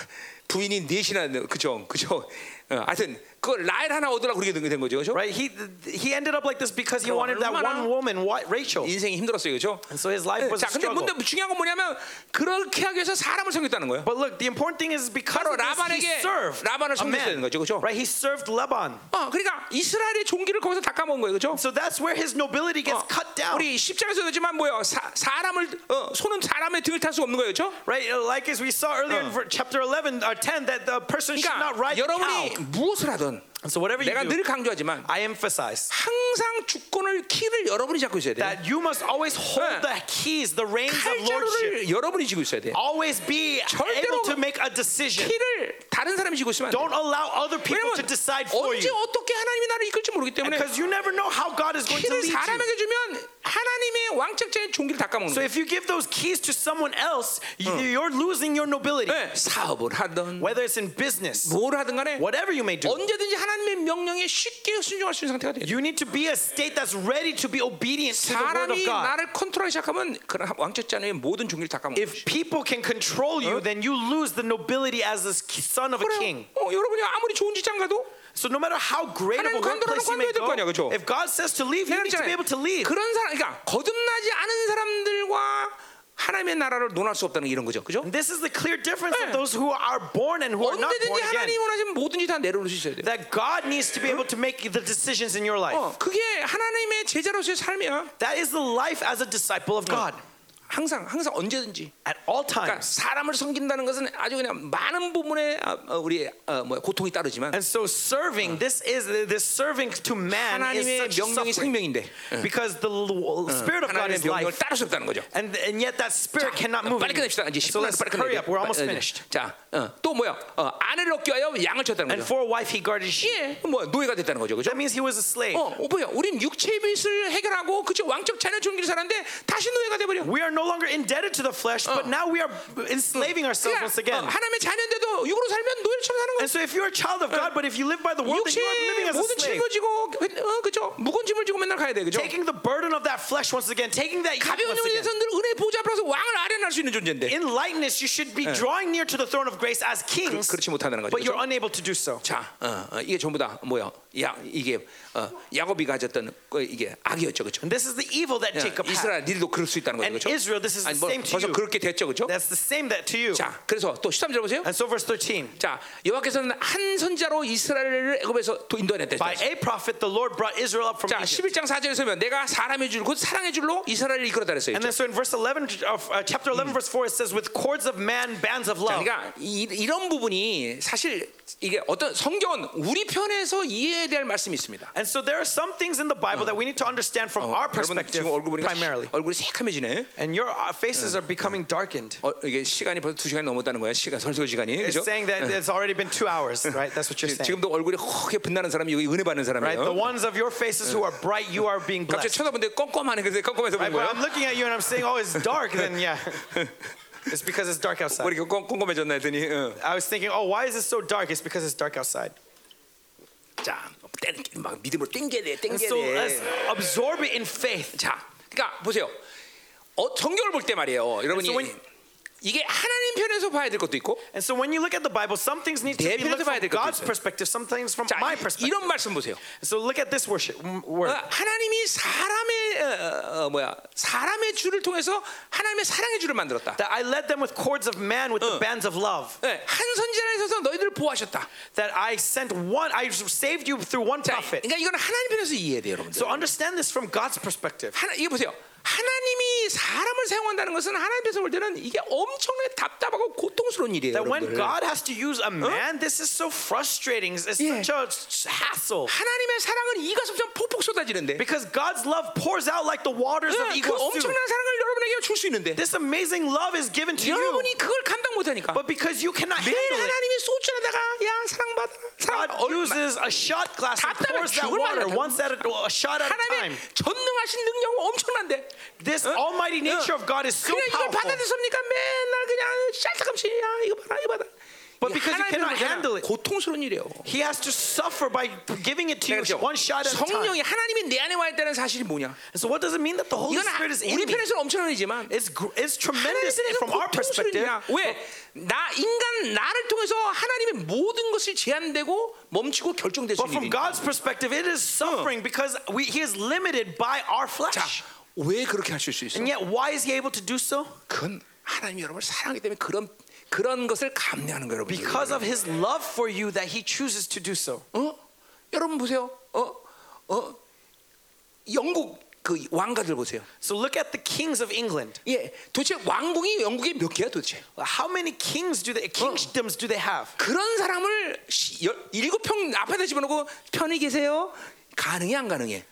부인이 넷이나 그죠, 그죠. 어, 하여튼 그 라헬 하나 얻으려고 그렇게 된 거죠, 그죠? Right? He he ended up like this because he wanted that one woman, what, Rachel. 인생이 힘들었어요, 그죠? And so his life was 자, a 근데 struggle. 문제 중요한 건 뭐냐면 그렇게 하기 위해서 사람을 섬겼다는 거예요. But look, the important thing is because 바로 of this, he 라반에게 served 라반을 섬겼다는. 거죠, 그죠? Right? He served Laban. 어, 그러니까 이스라엘의 종기를 거기서 다 까먹은 거예요, 그죠? So that's where his nobility gets 어, cut down. 우리 십자가에서 그지만 뭐요? 사, 사람을 어, 손은 사람의 등을 탈 수 없는 거예요, 그렇죠? Right? Like as we saw earlier in ver- chapter 11 or 10 that the person should not 그러니까 ride the 여러분이 cow. 무엇을 하든 them. so whatever you 내가 do, 늘 강조하지만 I emphasize 항상 주권을 키를 여러분이 잡고 있어야 돼. that you must always hold 네. the keys, the reins of lordship. 칼자루를 여러분이 쥐고 있어야 돼. Always be 절대로 able to make a decision. 키를 다른 사람이 쥐고 있으면 안 돼. Don't allow other people to 왜냐면 decide for 언제 you. 어떻게 하나님이 나를 이끌지 모르기 때문에 Because you never know how God is going to 키를 lead you. 사람에게 주면 하나님의 왕책자의 종기를 다 까먹는 So 거예요. if you give those keys to someone else, you- you're losing your nobility. 네, 사업을 하든 Whether it's in business, 뭘 하든 간에 whatever you may do. 언제든지 하나님의 명령에 쉽게 순종할 수 있는 상태가 돼요. You need to be a state that's ready to be obedient to the word of 사람이 God. 나를 컨트롤하기 시작하면 그런 왕책자의 모든 종기를 다 거예요. If people can control you, then you lose the nobility as the son of a king. 어, 여러분이 아무리 좋은 직장 가도 So no matter how great of a workplace you may go, 거 아니야, 그죠? if God says to leave, you need to be able to leave. 그런 사람, 그러니까 거듭나지 않은 사람들과 하나님의 나라를 논할 수 없다는 게 이런 거죠, 그죠? And this is the clear difference 네. of those who are born and who are not 언제든지 born again. 하나님 원하시면 뭐든지 다 내려놓을 수 있어야 돼. That God needs to be able to make the decisions in your life. 어, 그게 하나님의 제자로서의 삶이야. That is the life as a disciple of God. 항상, 항상 언제든지. At all 그러니까 times. 사람을 섬긴다는 것은 아주 그냥 많은 부분에 어, 어, 우리 어, 뭐 고통이 따르지만 And so serving, this is this serving to man is 하나님의 such 명령이. 생명인데 because the spirit of God is life. 따를 수 없다는 거죠. And, and yet that spirit cannot move. 빨리 끝냅시다. 이제 So 10분 let's 빨리 hurry up. We're almost 돼. finished. 자, 어, 또 뭐야? 어, 아내를 얻기 위하여 양을 쳤다는 And 거죠. for a wife he guarded sheep. 예, 뭐 노예가 됐다는 거죠, 그죠? That means he was a slave. 어, 어, 뭐야? 우린 육체의 빚을 해결하고 그죠? 왕적 자녀 존귀를 살았는데 다시 노예가 돼 버려. We are no longer indebted to the flesh, but now we are enslaving ourselves once 그러니까 again. 어, 하나님의 자녀인데도 육으로 살면 노예처럼 사는 거야. And so if you're a child of God, but if you live by the world, then you are living 육체의 as a 모든 slave. 짐을 지고 어, 그죠? 무거운 짐을 지고 맨날 가야 돼, 그죠? Taking the burden of that flesh once again, taking that yoke 가벼운 once 영에 again. 대해서 늘 은혜 보좌 앞에서 왕을 아련할 수 있는 존재인데 In lightness, you should be drawing near to the throne of grace as kings, 그렇지 못한다는 거죠. but you're 그죠? unable to do so. 자, 어, 어, 이게 전부 다 뭐야? 야, 이게 어, 야곱이 가졌던 그 이게 악이었죠, 그죠? And this is the evil that 야, Jacob had. 이스라엘 니들도 그럴 수 있다는 거죠, And 그죠? Israel, this is the 아니, 뭐, same to 벌써 you. 그렇게 됐죠, 그죠? That's the same that to you. 자, 그래서 또 13절 보세요. And so verse 13. 자, 여호와께서는 한 선자로 이스라엘을 애굽에서 도- 인도해냈다. By a prophet, the Lord brought Israel up from 자, Egypt. 11장 4절에서 보면 내가 사람의 줄, 곧 사랑의 줄로 이스라엘을 이끌었다 그랬어요. And then so in verse 11 of uh, chapter 11 verse 4 it says with cords of man bands of 자, love. 그러니까 이, 이런 부분이 사실 이게 어떤 성경은 우리 편에서 이해 해야 될 말씀이 있습니다. And so there are some things in the Bible that we need to understand from our 여러분 perspective 지금 얼굴 보니까 primarily. 얼굴이 새카매지네. And your uh, faces are becoming darkened. 어, 이게 시간이 벌써 두 시간이 넘었다는 거야. 시간 설설 시간이. It's 그죠? saying that it's already been two hours, right? That's what you're saying. 지금도 얼굴이 허게 빛나는 사람이 여기 은혜 받는 Right? The 사람이에요. ones of your faces who are bright, you are being 갑자기 blessed. 쳐다보는데 껌껌하네. 그래서 껌껌해서 Right? 본 But 거야. I'm looking at you and I'm saying, oh, it's dark. Then yeah, it's because it's dark 왜 outside. 이렇게 껌- 껌껌해졌나 했더니 어. I was thinking, oh, why is it so dark? It's because it's dark outside. 자, 땡- 막 믿음으로 땡겨야 돼. 땡겨야 so let's 돼. absorb it in faith. 자, 그러니까 보세요. 어, 성경을 볼 때 말이에요. 여러분이 So when- 이게 하나님 편에서 봐야 될 것도 있고 And so when you look at the Bible, some things need to 내 be looked 편에서 봐야 from 될 것도 God's 있어요. perspective, some things from 자, my 이- perspective. 이런 말씀 보세요. So look at this worship 어, mm, word. 하나님이 사람의 어, 어, 뭐야 사람의 줄을 통해서 하나님의 사랑의 줄을 만들었다. That I led them with cords of man with the bands of love. 네, 한 선지자에 있어서 너희들을 보호하셨다. That I sent one, I saved you through one 자, prophet. 그러니까 이거는 하나님 편에서 이해해야 돼요, 여러분들. So understand this from God's perspective. 하나 이게 보세요. 하나님이 사람을 사용한다는 것은 하나님께서 볼 때는 이게 엄청나게 답답하고 고통스러운 일이에요, That when 여러분들. God has to use a man, this is so frustrating. It's Yeah. such a hassle. 하나님의 사랑은 이가섭처럼 폭폭 쏟아지는데 Because God's love pours out like the waters of 그 Iguazu. 엄청난 사랑을 여러분에게 줄 수 있는데 This amazing love is given to you. 여러분이 그걸 감당 못하니까 But because you cannot 매일 handle it, 하나님이 소주에다가 야 사랑받아 사랑 God uses a shot glass and 답답해 pours that 죽을 water 만하다. once at a, a shot at a time. 하나님의 전능하신 능력은 엄청난데 This almighty nature of God is so 그냥 이걸 powerful. 받아들였습니까 맨날 그냥 짤딱함시 야 이거 봐라 이거 봐라 But 이게 because you 하나님의 cannot 거잖아. handle it. 고통스러운 일이에요 He has to suffer by giving it to you 그렇죠? one shot at a time. 성령이 하나님이 내 안에 와 있다는 사실이 뭐냐 And so what does it mean that the Holy 이건 Spirit is in 우리 me? 편에서는 엄청난 일이지만 It's, gr- it's 하나님 tremendous 편에서 from our 고통스러운 perspective. 일이야 왜? 나 인간 나를 통해서 하나님의 모든 것이 제한되고 멈추고 결정될 수 But 있는 from 일이야 God's perspective, it is suffering because we, He is limited by our 자, flesh. 왜 그렇게 하실 수 있어? And yet, why is He able to do so? 그건 하나님이 여러분을 사랑하기 때문에 그런 그런 것을 감내하는 거예요, 여러분. Because of His love for you that He chooses to do so. 어? 여러분 보세요. 어? 어? 영국 그 왕가들 보세요. So look at the kings of England. 예, 도대체 왕궁이 영국에 몇 개야 도대체? How many kings do they, kingdoms do they have? 그런 사람을 일곱 평 앞에다 집어넣고 편히 계세요? 가능해 안 가능해?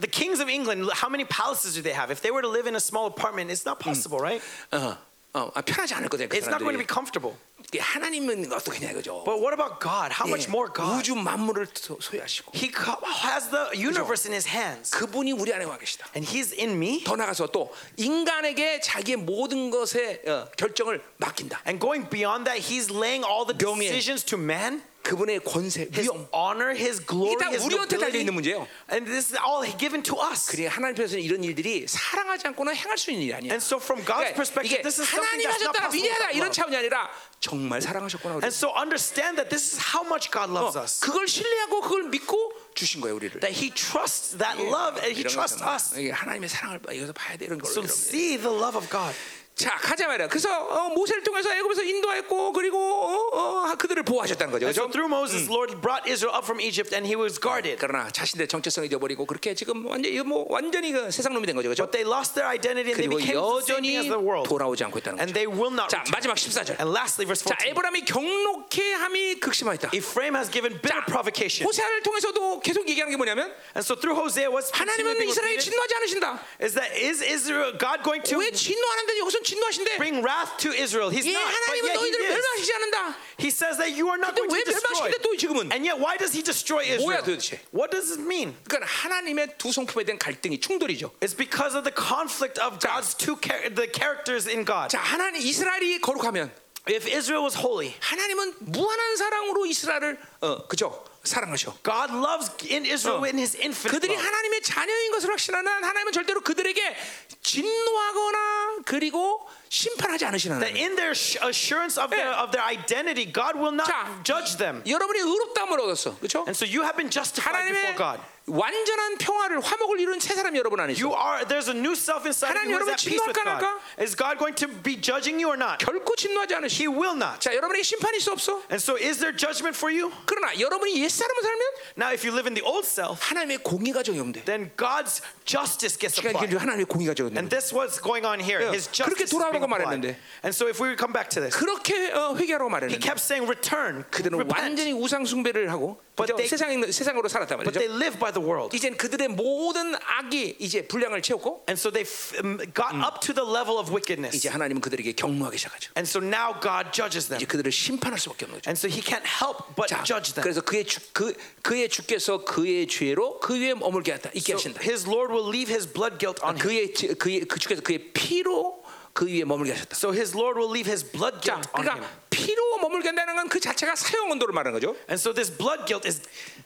The kings of England, how many palaces do they have? If they were to live in a small apartment, it's not possible, right? 어, 어, 아, 편하지 않을 거다. 그 It's not going to be 사람들이. comfortable. 이게 하나님은 어떻게냐 이거죠. But what about God? How much 예, more God? 우주 만물을 소- 소유하시고 He co- has the universe in His hands, 그분이 우리 안에 와 계시다. and He's in me. 더 나가서 또 인간에게 자기의 모든 것의 어, 결정을 맡긴다. And going beyond that, He's laying all the 명예. decisions to man. 그분의 권세, His 위엄 honor, His glory, 이게 다 His 우리한테 달려 nobility. 있는 문제예요. And this is all given to us. 그래 하나님께서는 이런 일들이 사랑하지 않고는 행할 수 있는 일이 아니야. And so from God's 그러니까 perspective, 이게 this is something 하나님 that's not 하셨다가 possible 위대하다 without 이런 love. 차원이 아니라 정말 사랑하셨구나. 우리. And so understand that this is how much God loves 어, us. 그걸 신뢰하고 그걸 믿고 주신 거예요 우리를. That He trusts that love and He 이런 trusts 것은 us. 이게 하나님의 사랑을 봐- 이것서 봐야 돼 이런 걸. So 여러분. see the love of God. 자 가자 말이야. 그래서 어, 모세를 통해서 애굽에서 인도했고 그리고 어, 어, 그들을 보호하셨다는 거죠. And so 그렇죠? through Moses, Lord brought Israel up from Egypt and He was guarded. 그러나 자신들의 정체성을 잊어버리고 그렇게 지금 완전 이거 뭐 완전히 그 세상 놈이 된 거죠. 그렇죠? But they lost their identity and they became the same thing as the world. 돌아오지 않고 있다는 And 거죠. they will not 자 return. 마지막 14절. And lastly, verse 자 14. 에브라임이 경록해 함이 극심하였다. Ephraim has given bitter provocation. 호세아를 통해서도 계속 얘기하는 게 뭐냐면 And so through Hosea, what's 하나님은 이스라엘 진노하지 않으신다. is that is Israel God going to 왜 진노하는데 여기서 진노하신대? bring wrath to Israel? He's 예, not. But 하나님은 yet he 너희들을 is. 멸망시키지 않는다. He says that you are not going 왜 to destroy. 또 지금은? And yet, why does he destroy 뭐야 Israel? 도대체? What does it mean? 그러니까 하나님의 두 성품에 대한 갈등이 충돌이죠. It's because of the conflict of God's two the characters in God. 자, 하나님 이스라엘이 거룩하면 If Israel was holy, 하나님은 무한한 사랑으로 이스라엘을 어, 그죠? 사랑하셔. God loves in Israel 어. in His infinite 그들이 love. 하나님의 자녀인 것을 확신하는 하나님은 절대로 그들에게 진노하거나 그리고 심판하지 않으시는 That 하나님. in their sh- assurance of their 예. of their identity, God will not 자, judge them. 여러분이 의롭다함을 얻었어. 그렇죠? And so you have been justified before 하나님의 God. 완전한 평화를 화목을 이룬 새 사람 여러분 안에 You 있어. are there's a new self inside of 하나님 you is 여러분 진노할까? Is God going to be judging you or not? 결코 진노하지 He 않으시. will not. 자, 여러분에게 심판이 있어 없어? And so is there judgment for you? 그러나 여러분이 옛 사람을 살면 Now if you live in the old self, 하나님의 공의가 적용돼. then God's justice gets 그러니까 applied. 이게 하나님의 공의가 적용돼. And this what's going on here. 예, His 그렇게 justice is being 돌아오라고. 말했는데. And so if we come back to this, 그렇게 어, 회개하라고 he 말했는데 kept saying return, 그들은. 완전히 우상 숭배를 하고 But 세상 세상으로 살았단 But 말이죠. they live by the world. 이젠 그들의 모든 악이 이제 분량을 채웠고 And so they um, got up to the level of wickedness. 이제 하나님은 그들에게 경무하기 시작하죠. And so now God judges them. 이제 그들을 심판할 수밖에 없는 거죠. And so he can't help but 자, judge them. 그래서 그의 주, 그 그의 주께서 그의 죄로 그 위에 머물게 하다 있게 So 하신다. his Lord will leave his blood guilt on him. 그의 지- 그의 그 주께서 그의 피로 그 위에 머물게 하셨다. So his Lord will leave his blood 자, guilt on him. 그러니까 피로 머물게 한다는 건 그 자체가 사형 언도를 말하는 거죠. And so this blood guilt is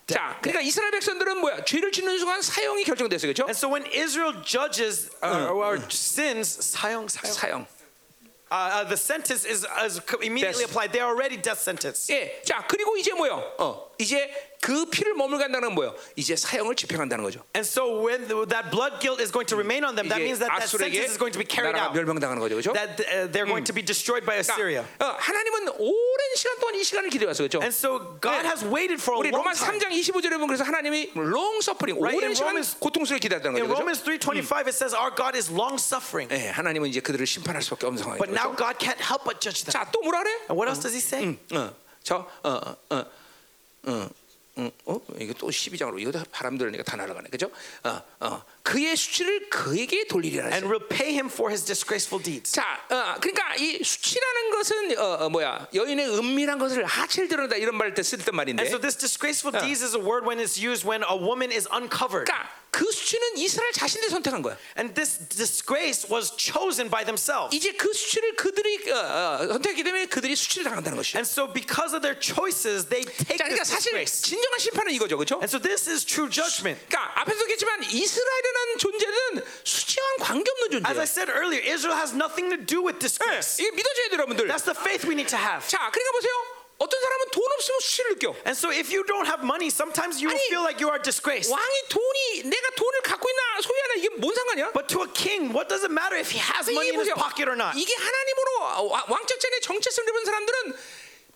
자, 그러니까 이스라엘 백성들은 뭐야? 죄를 짓는 순간 사형이 결정됐어요, 그렇죠? And so when Israel judges uh, or sins, 사형, 사형. 사형. Uh, uh, the sentence is, is immediately Death. applied. They're already death sentence. 예, 자 그리고 이제 뭐요? 어, 이제 그 피를 머물게 한다는 건 뭐요? 이제 사형을 집행한다는 거죠. And so when that blood guilt is going to remain on them, that means that that sentence is going to be carried out. 멸망당하는 거죠, 그렇죠? That uh, they're going to be destroyed by Assyria. 어, 하나님은 오랜 시간 동안 이 시간을 기다려왔어요, 그렇죠? And so God 네. has waited for a 우리 long 로마 time. 3장 25절에 보면 그래서 하나님이 long suffering Right, 오랜 in 시간 Romans- 고통스럽게 기다렸다는 In 거죠. Romans 그렇죠? 3:25 it says our God is long suffering. 예, 하나님은 이제 그들을 심판할 수밖에 없는 상황이죠. But now 그렇죠? God can't help but judge them. 자, 또 뭐라 그래? And what else does he say? 어, 저, 어, 어, 어, 어, 어, 어, 이거 또 12장으로 이거 다 바람 들으니까 다 날아가네, 그죠? 어, 어, 그의 수치를 그에게 돌리리라. And repay him for his disgraceful deeds. 자, 어, 그러니까 이 수치라는 것은 어, 어, 뭐야? 여인의 은밀한 것을 하체를 드러낸다 이런 말을 때쓸때 말인데. And so this disgraceful deeds is a word when it's used when a woman is uncovered. 그러니까 그 수치는 이스라엘 자신들이 선택한 거야. And this disgrace was chosen by themselves. 이제 그 수치를 그들이 어, 어, 선택했기 때문에 그들이 수치를 당한다는 것이야. And so because of their choices, they take 자, 그러니까 this 사실 disgrace. 진정한 심판은 이거죠, 그렇죠? And so this is true judgment. 그러니까 앞에서 얘기했지만 이스라엘이라는 존재는 수치와는 관계없는 As I said earlier, Israel has nothing to do with disgrace. 이게 믿어줘야 돼요, 여러분들. That's the faith we need to have. 자, 그러니까 보세요. 어떤 사람은 돈 없으면 수치를 느껴. And so if you don't have money, sometimes you 아니, feel like you are disgraced. 왕이 돈이 내가 돈을 갖고 있나 소유하나 이게 뭔 상관이야? But to a king, what does it matter if he has money in his pocket or not? 이게 하나님으로 와- 왕적전에 정체성을 입은 사람들은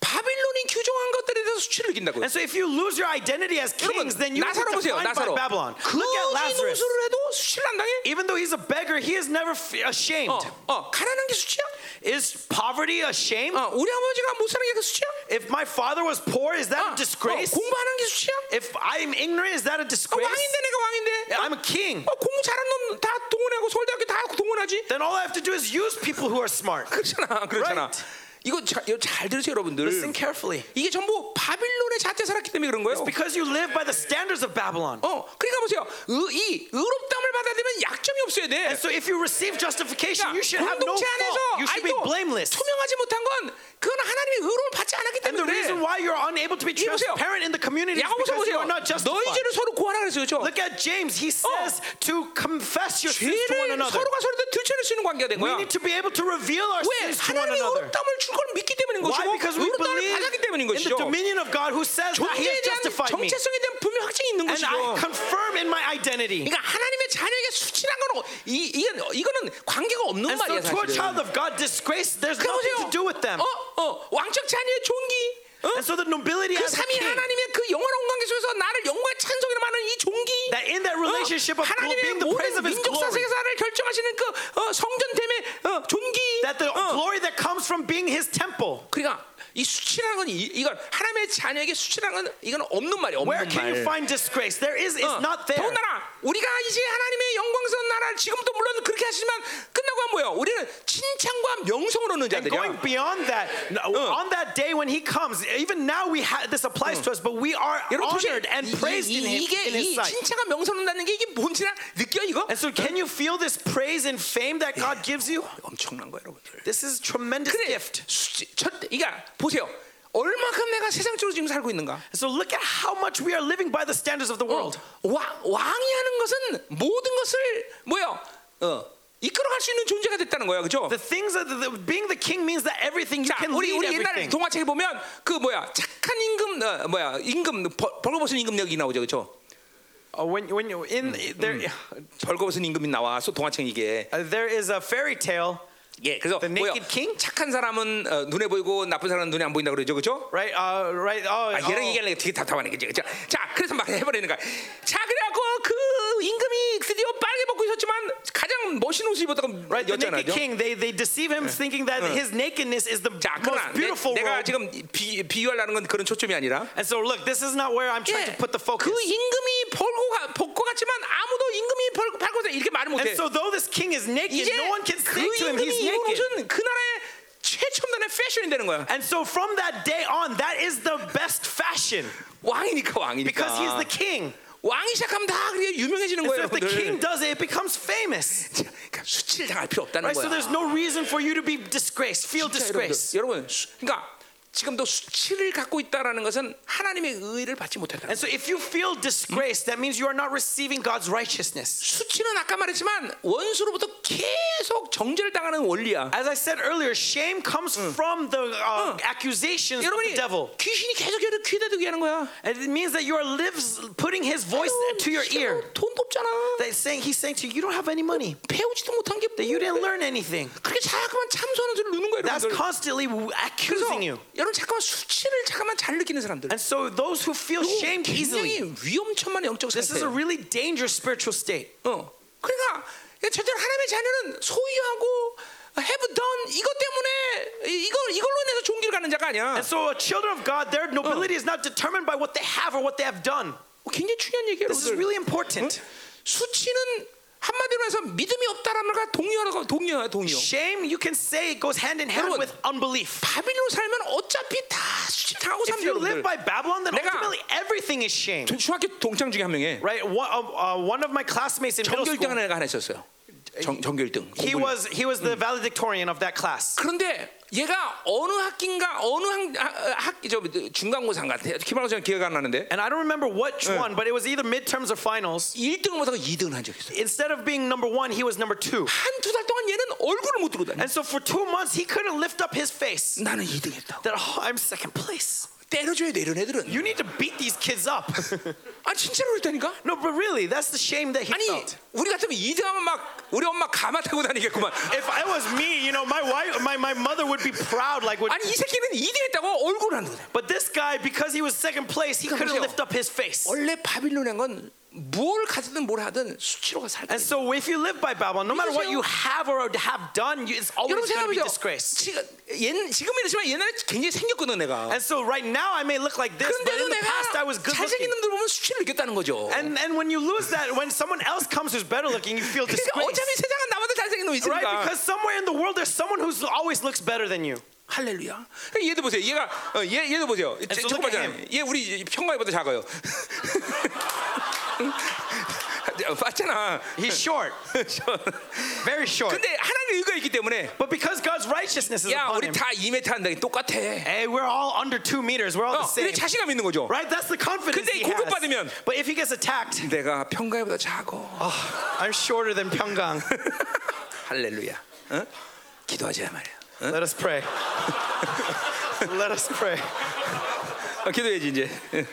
바빌론이 규정한 것들에 대해서 수치를 느낀다고요. And so if you lose your identity as 여러분 kings, then you will 나사로 be 보세요. defined by 나사로 Babylon. 거지 Look at Lazarus. 노술을 해도 수치를 안 당해. Even though he's a beggar, he is never f- ashamed. 어, 어, 가난한 게 수치야? Is poverty a shame? 어, 우리 아버지가 못 사는 게 그 수치야? If my father was poor, is that 어, a disgrace? 어, 공부하는 게 수치야? If I'm ignorant, is that a 어, disgrace? 왕인데 내가 왕인데. I'm a king. 어, 공부 잘한 놈 다 동원하고 서울대학교 다 동원하지. Then all I have to do is use people who are smart. 그렇잖아, 그렇잖아. Right. 이거 자, 이거 잘 들으세요, 여러분들. Listen carefully. 이게 전부 바빌론의 잣대 살았기 때문에 그런 거예요. Because you live by the standards of Babylon. 어, 그러니까 보세요. 의, 이 의롭다함을 받아들이면 약점이 없어야 돼. And so if you receive justification, 그러니까 you should have no 공동체 안에서 fault. You should be 아직도 blameless. 투명하지 못한 건 그건 하나님의 의로움을 받지 받지 않았기 And the 때문에 reason 그래. why you're unable to be 이거 보세요. transparent in the community is 야고보서 because you 보세요. are not 너희 justified. 죄를 서로 구하라 그랬어요, 그렇죠? Look at James. He says to confess your sins to one 죄를 another. 서로가 서로 들춰낼 수 있는 관계가 된 We 거야. need to be able to reveal our 왜 sins to one 하나님이 another. 의롭다함을 줄 걸 믿기 때문인 Why? 것이고 Because we 의롭다함을 believe 받았기 때문인 in the 것이죠. dominion of God who says that He 존재에 has 대한 justified me. 정체성에 대한 분명 확증이 있는 And 것이고. I confirm in my identity. 그러니까 하나님의 자녀에게 수치란 건 이, 이건 이거는 관계가 없는 And so 말이야 to a 사실은. child of God, disgrace, there's 그래 nothing 보세요. to do with them. 어, 어, 왕적 자녀의 존귀. 어? And so the nobility 그 as a 삼위 king, 하나님의 그 영원한 관계 속에서 나를 영광의 찬송이라 하는 이 존귀. that in that relationship of 하나님의 being the praise 모든 of His 민족사 glory, 세계사를 결정하시는 그 어, 성전 됨의 어, 존귀. that the 어. glory that comes from being His temple. 그러니까 이 수치라는 건 이, 이건 하나님의 자녀에게 수치라는 건 이건 없는 말이야. Where 없는 can you 말. find disgrace? There is, it's 어, not there. 더군다나 우리가 이제 하나님의 영광스러운 나라를 지금도 물론 그렇게 하시지만 끝나고 한 뭐야? 우리는 칭찬과 명성을 얻는 And going 자들이야. beyond that, no, on that day when He comes, even now we ha- this applies to us, but we are 여러분 보세요. honored and 이- praised in, 이, his, 이게 in His 이 sight. 칭찬과 명성을 얻는다는 게 이게 뭔지나 느껴 이거? And so, can you feel this praise and fame that God gives you? 엄청난 거예요, 여러분들. This is tremendous 그래, gift. 수치, 첫, 그러니까 보세요. 얼마큼 내가 세상적으로 지금 살고 있는가? So look at how much we are living by the standards of the 어, world. 와, 왕이 하는 것은 모든 것을 뭐야? 어, 이끌어갈 수 있는 존재가 됐다는 거야, 그죠? The things that the, being the king means that everything you 자, can 우리 lead 우리 옛날 everything. 동화책에 보면 그 뭐야 착한 임금 어, 뭐야 임금 벌- 벌거벗은 임금력이 나오죠, 그렇죠? Uh, when when you in there, 벌거벗은 임금이 나와서 동화책 이게 uh, there is a fairy tale, 예, 그래서 The 뭐야 naked king? 착한 사람은 어, 눈에 보이고 나쁜 사람은 눈에 안 보인다 그러죠, 그렇죠? right? Uh, right? Oh, 아, 얘랑 oh. 얘기하는 게 되게 답답하네, 그죠? 자, 자, 그래서 막 해버리는 거야. 자, 그래갖고 그 임금이 드디어 빨개 벗고 있었지만 가장 멋있는 옷을 입었다고 Right, the 여잖아요. naked king. They they deceive him, thinking that his nakedness is the 자, 그러나 most beautiful 내, 가 robe. 지금 비, 비유하려는 건 그런 초점이 아니라 And so, look, this is not where I'm trying 예, to put the focus. 그 임금이 벌고 가, 벗고 갔지만 아무도 임금이 벌고 벗고 이렇게 말을 못해. And so, though this king is naked, no one can 그 say to him 임금 이 he's 입은 naked. 옷은 그 나라의 최첨단의 패션이 되는 거야. And so, from that day on, that is the best fashion 왕이니까 왕이니까. because he's the king. 왕이 시작하면 다 그게 유명해지는 And so, 거예요, if the king 여러분들. does it, it becomes famous. 자, 그러니까 수치를 당할 필요 없다는 Right? So, 거야. there's no reason for you to be disgraced, feel 진짜 disgrace. 여러분, 여러분, 수- 그러니까 지금도 수치를 갖고 있다라는 것은 하나님의 의를 받지 못한다. And so, if you feel disgraced, that means you are not receiving God's righteousness. 수치는 아까 말했지만 원수로부터 계속 정죄를 당하는 원리야. As I said earlier, shame comes from the uh, accusations of 여러분이 the devil. 귀신이 계속 여를 귀에다 대게 하는 거야. And it means that you are lives putting his voice to your ear. 돈도 없잖아. That saying, he's saying to you, you don't have any money. 배우지도 못한 게 That you didn't 뭐야. learn anything. 그렇게 자꾸만 참소하는 소리를 누는 거예요, That's 여러분들. constantly 그래서 accusing you. 여러분 잠깐만 수치를 잠깐만 잘 느끼는 사람들. And so those who feel shamed easily, 굉장히 위험천만 영적 this is a really dangerous spiritual state. 어. 그러니까 절대로 하나님의 자녀는 소유하고 have done 이것 때문에 이- 이걸 이걸로 인해서 종기를 가는 자가 아니야. And so, children of God, their nobility is not determined by what they have or what they have done. 어, 굉장히 중요한 얘기예요, This is really important. 수치는 한마디로 해서 믿음이 없다라는 걸 동의하라고 동의야, 동의요. Shame, you can say, it goes hand in hand 여러분, with unbelief. 바빌론 살면 어차피 다 수치 당하고 If you live by Babylon, then 내가- ultimately everything is shame. 중학교 동창 중에 한 명에 Right? One, uh, uh, one of my classmates in middle 전교 1등 school, 하는 애가 하나 있었어요. 정, 전교 1등. he was he was the valedictorian of that class. 그런데 얘가 어느 학기인가 어느 학, 학기 저 중간고사 같아. 기말고사 기억 안 나는데 And I don't remember which one, but it was either midterms or finals. 1등을 못하고 2등을 한 적이 있어요. Instead of being number one, he was number two. 한두 달 동안 얘는 얼굴을 못 들고 다녀. And so for two months, he couldn't lift up his face. 나는 2등 했다. That oh, I'm second place. 때려줘야 돼 이런 애들은. You need to beat these kids up. 아 진짜로 그랬다니까? no, but really, that's the shame that he 아니 felt. 우리 같으면 2등하면 막 우리 엄마 가마 타고 다니겠구만. If it was me, you know, my wife, my, my mother would be proud. Like, would, 아니 이 새끼는 2등 했다고 얼굴을 안 들고 다녀. but this guy, because he was second place, he couldn't 보세요. lift up his face. 원래 바빌론의 건 뭘 가지든 뭘 하든 수치로가 살게. And so, if you live by Babylon, no matter what you have or have done, it's always going to be disgrace. 지금 옛 지금은 이렇지만 옛날에 굉장히 생겼거든 내가. And so, right now, I may look like this, but in the past, I was good 잘생긴 looking. 놈들 보면 수치를 느꼈다는 거죠. And and when you lose that, when someone else comes who's better looking, you feel 그러니까 disgraced. 어차피 세상은 나보다 잘생긴 놈 Right? 있으니까. Because somewhere in the world, there's someone who always looks better than you. 할렐루야. 얘도 보세요. 얘가 어, 얘 얘도 보세요. 저거 봐잖아요. 얘 우리 평가보다 작아요. 어, 봤잖아. He's short, very short. 근데 하나님의 의가 있기 때문에 But because God's righteousness is 야 upon 우리 him, 다 2m 한다 똑같아. hey, we're all under two meters. We're all 어, the 근데 same. 자신감 있는 거죠. Right? That's the confidence 근데 he 공격받으면 has. But if he gets attacked, 내가 평가보다 작어. I'm shorter than Pyongyang. 할렐루야. 어? 기도하자 말이야. Let us pray. Let us pray. 어, 기도해야지 이제. 예.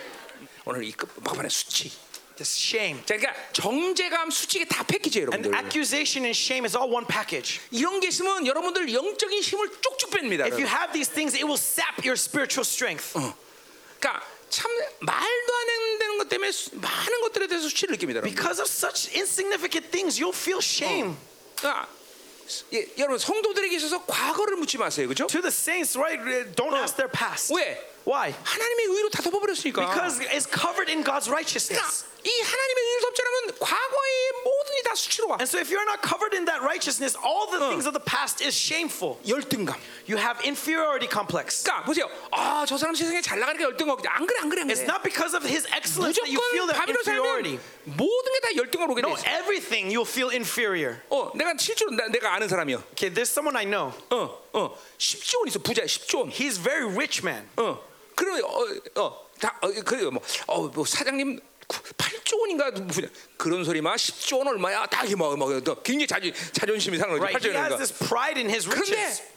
오늘 이 끝- 막판에 수치. This shame. 자, 그러니까 정죄감, 수치가 다 패키지예요, And 여러분들. accusation and shame is all one package. 이런 게 있으면 여러분들 영적인 힘을 쭉쭉 뺍니다. If you 여러분. have these things, it will sap your spiritual strength. 그러니까 참 말도 안 되는 것 때문에 수- 많은 것들에 대해서 수치를 느낍니다. 여러분. Because of such insignificant things, you'll feel shame. 그러니까 예, 여러분 성도들에게 있어서 과거를 묻지 마세요, 그렇죠? To the saints, right? Don't ask their past. 왜? Why? 하나님의 의로 다 덮어버렸으니까. Because it's covered in God's 그러니까 righteousness. 이 하나님의 의를 덮지 않으면 과거의 모든 게 다 수치로 와. And so if you're not covered in that righteousness, all the things of the past is shameful. 열등감. You have inferiority complex. 그러니까 보세요. 아, 저 사람 세상에 잘 나가니까 열등감. 안 그래, 안 그래, 안 It's 그래. not because of his excellence that you feel 무조건 that 바비로 inferiority. 살면 모든 게 다 열등감 오게 돼 No, 있어. everything you'll feel inferior. 어, 내가 실제로 나, 내가 아는 사람이요. Okay, there's someone I know. 어, 어, 10조 원 있어. 부자 10조 원. He's very rich man. 어, 그럼 어, 어, 다, 어, 그 뭐, 어, 뭐 사장님 8조 원인가 그런 소리 마 10조 원 얼마야? 딱 이렇게 막, 막, 또 굉장히 자주 자존심이 상하는 거지. Right? 8조 He has 원인가. this pride in his riches. 그런데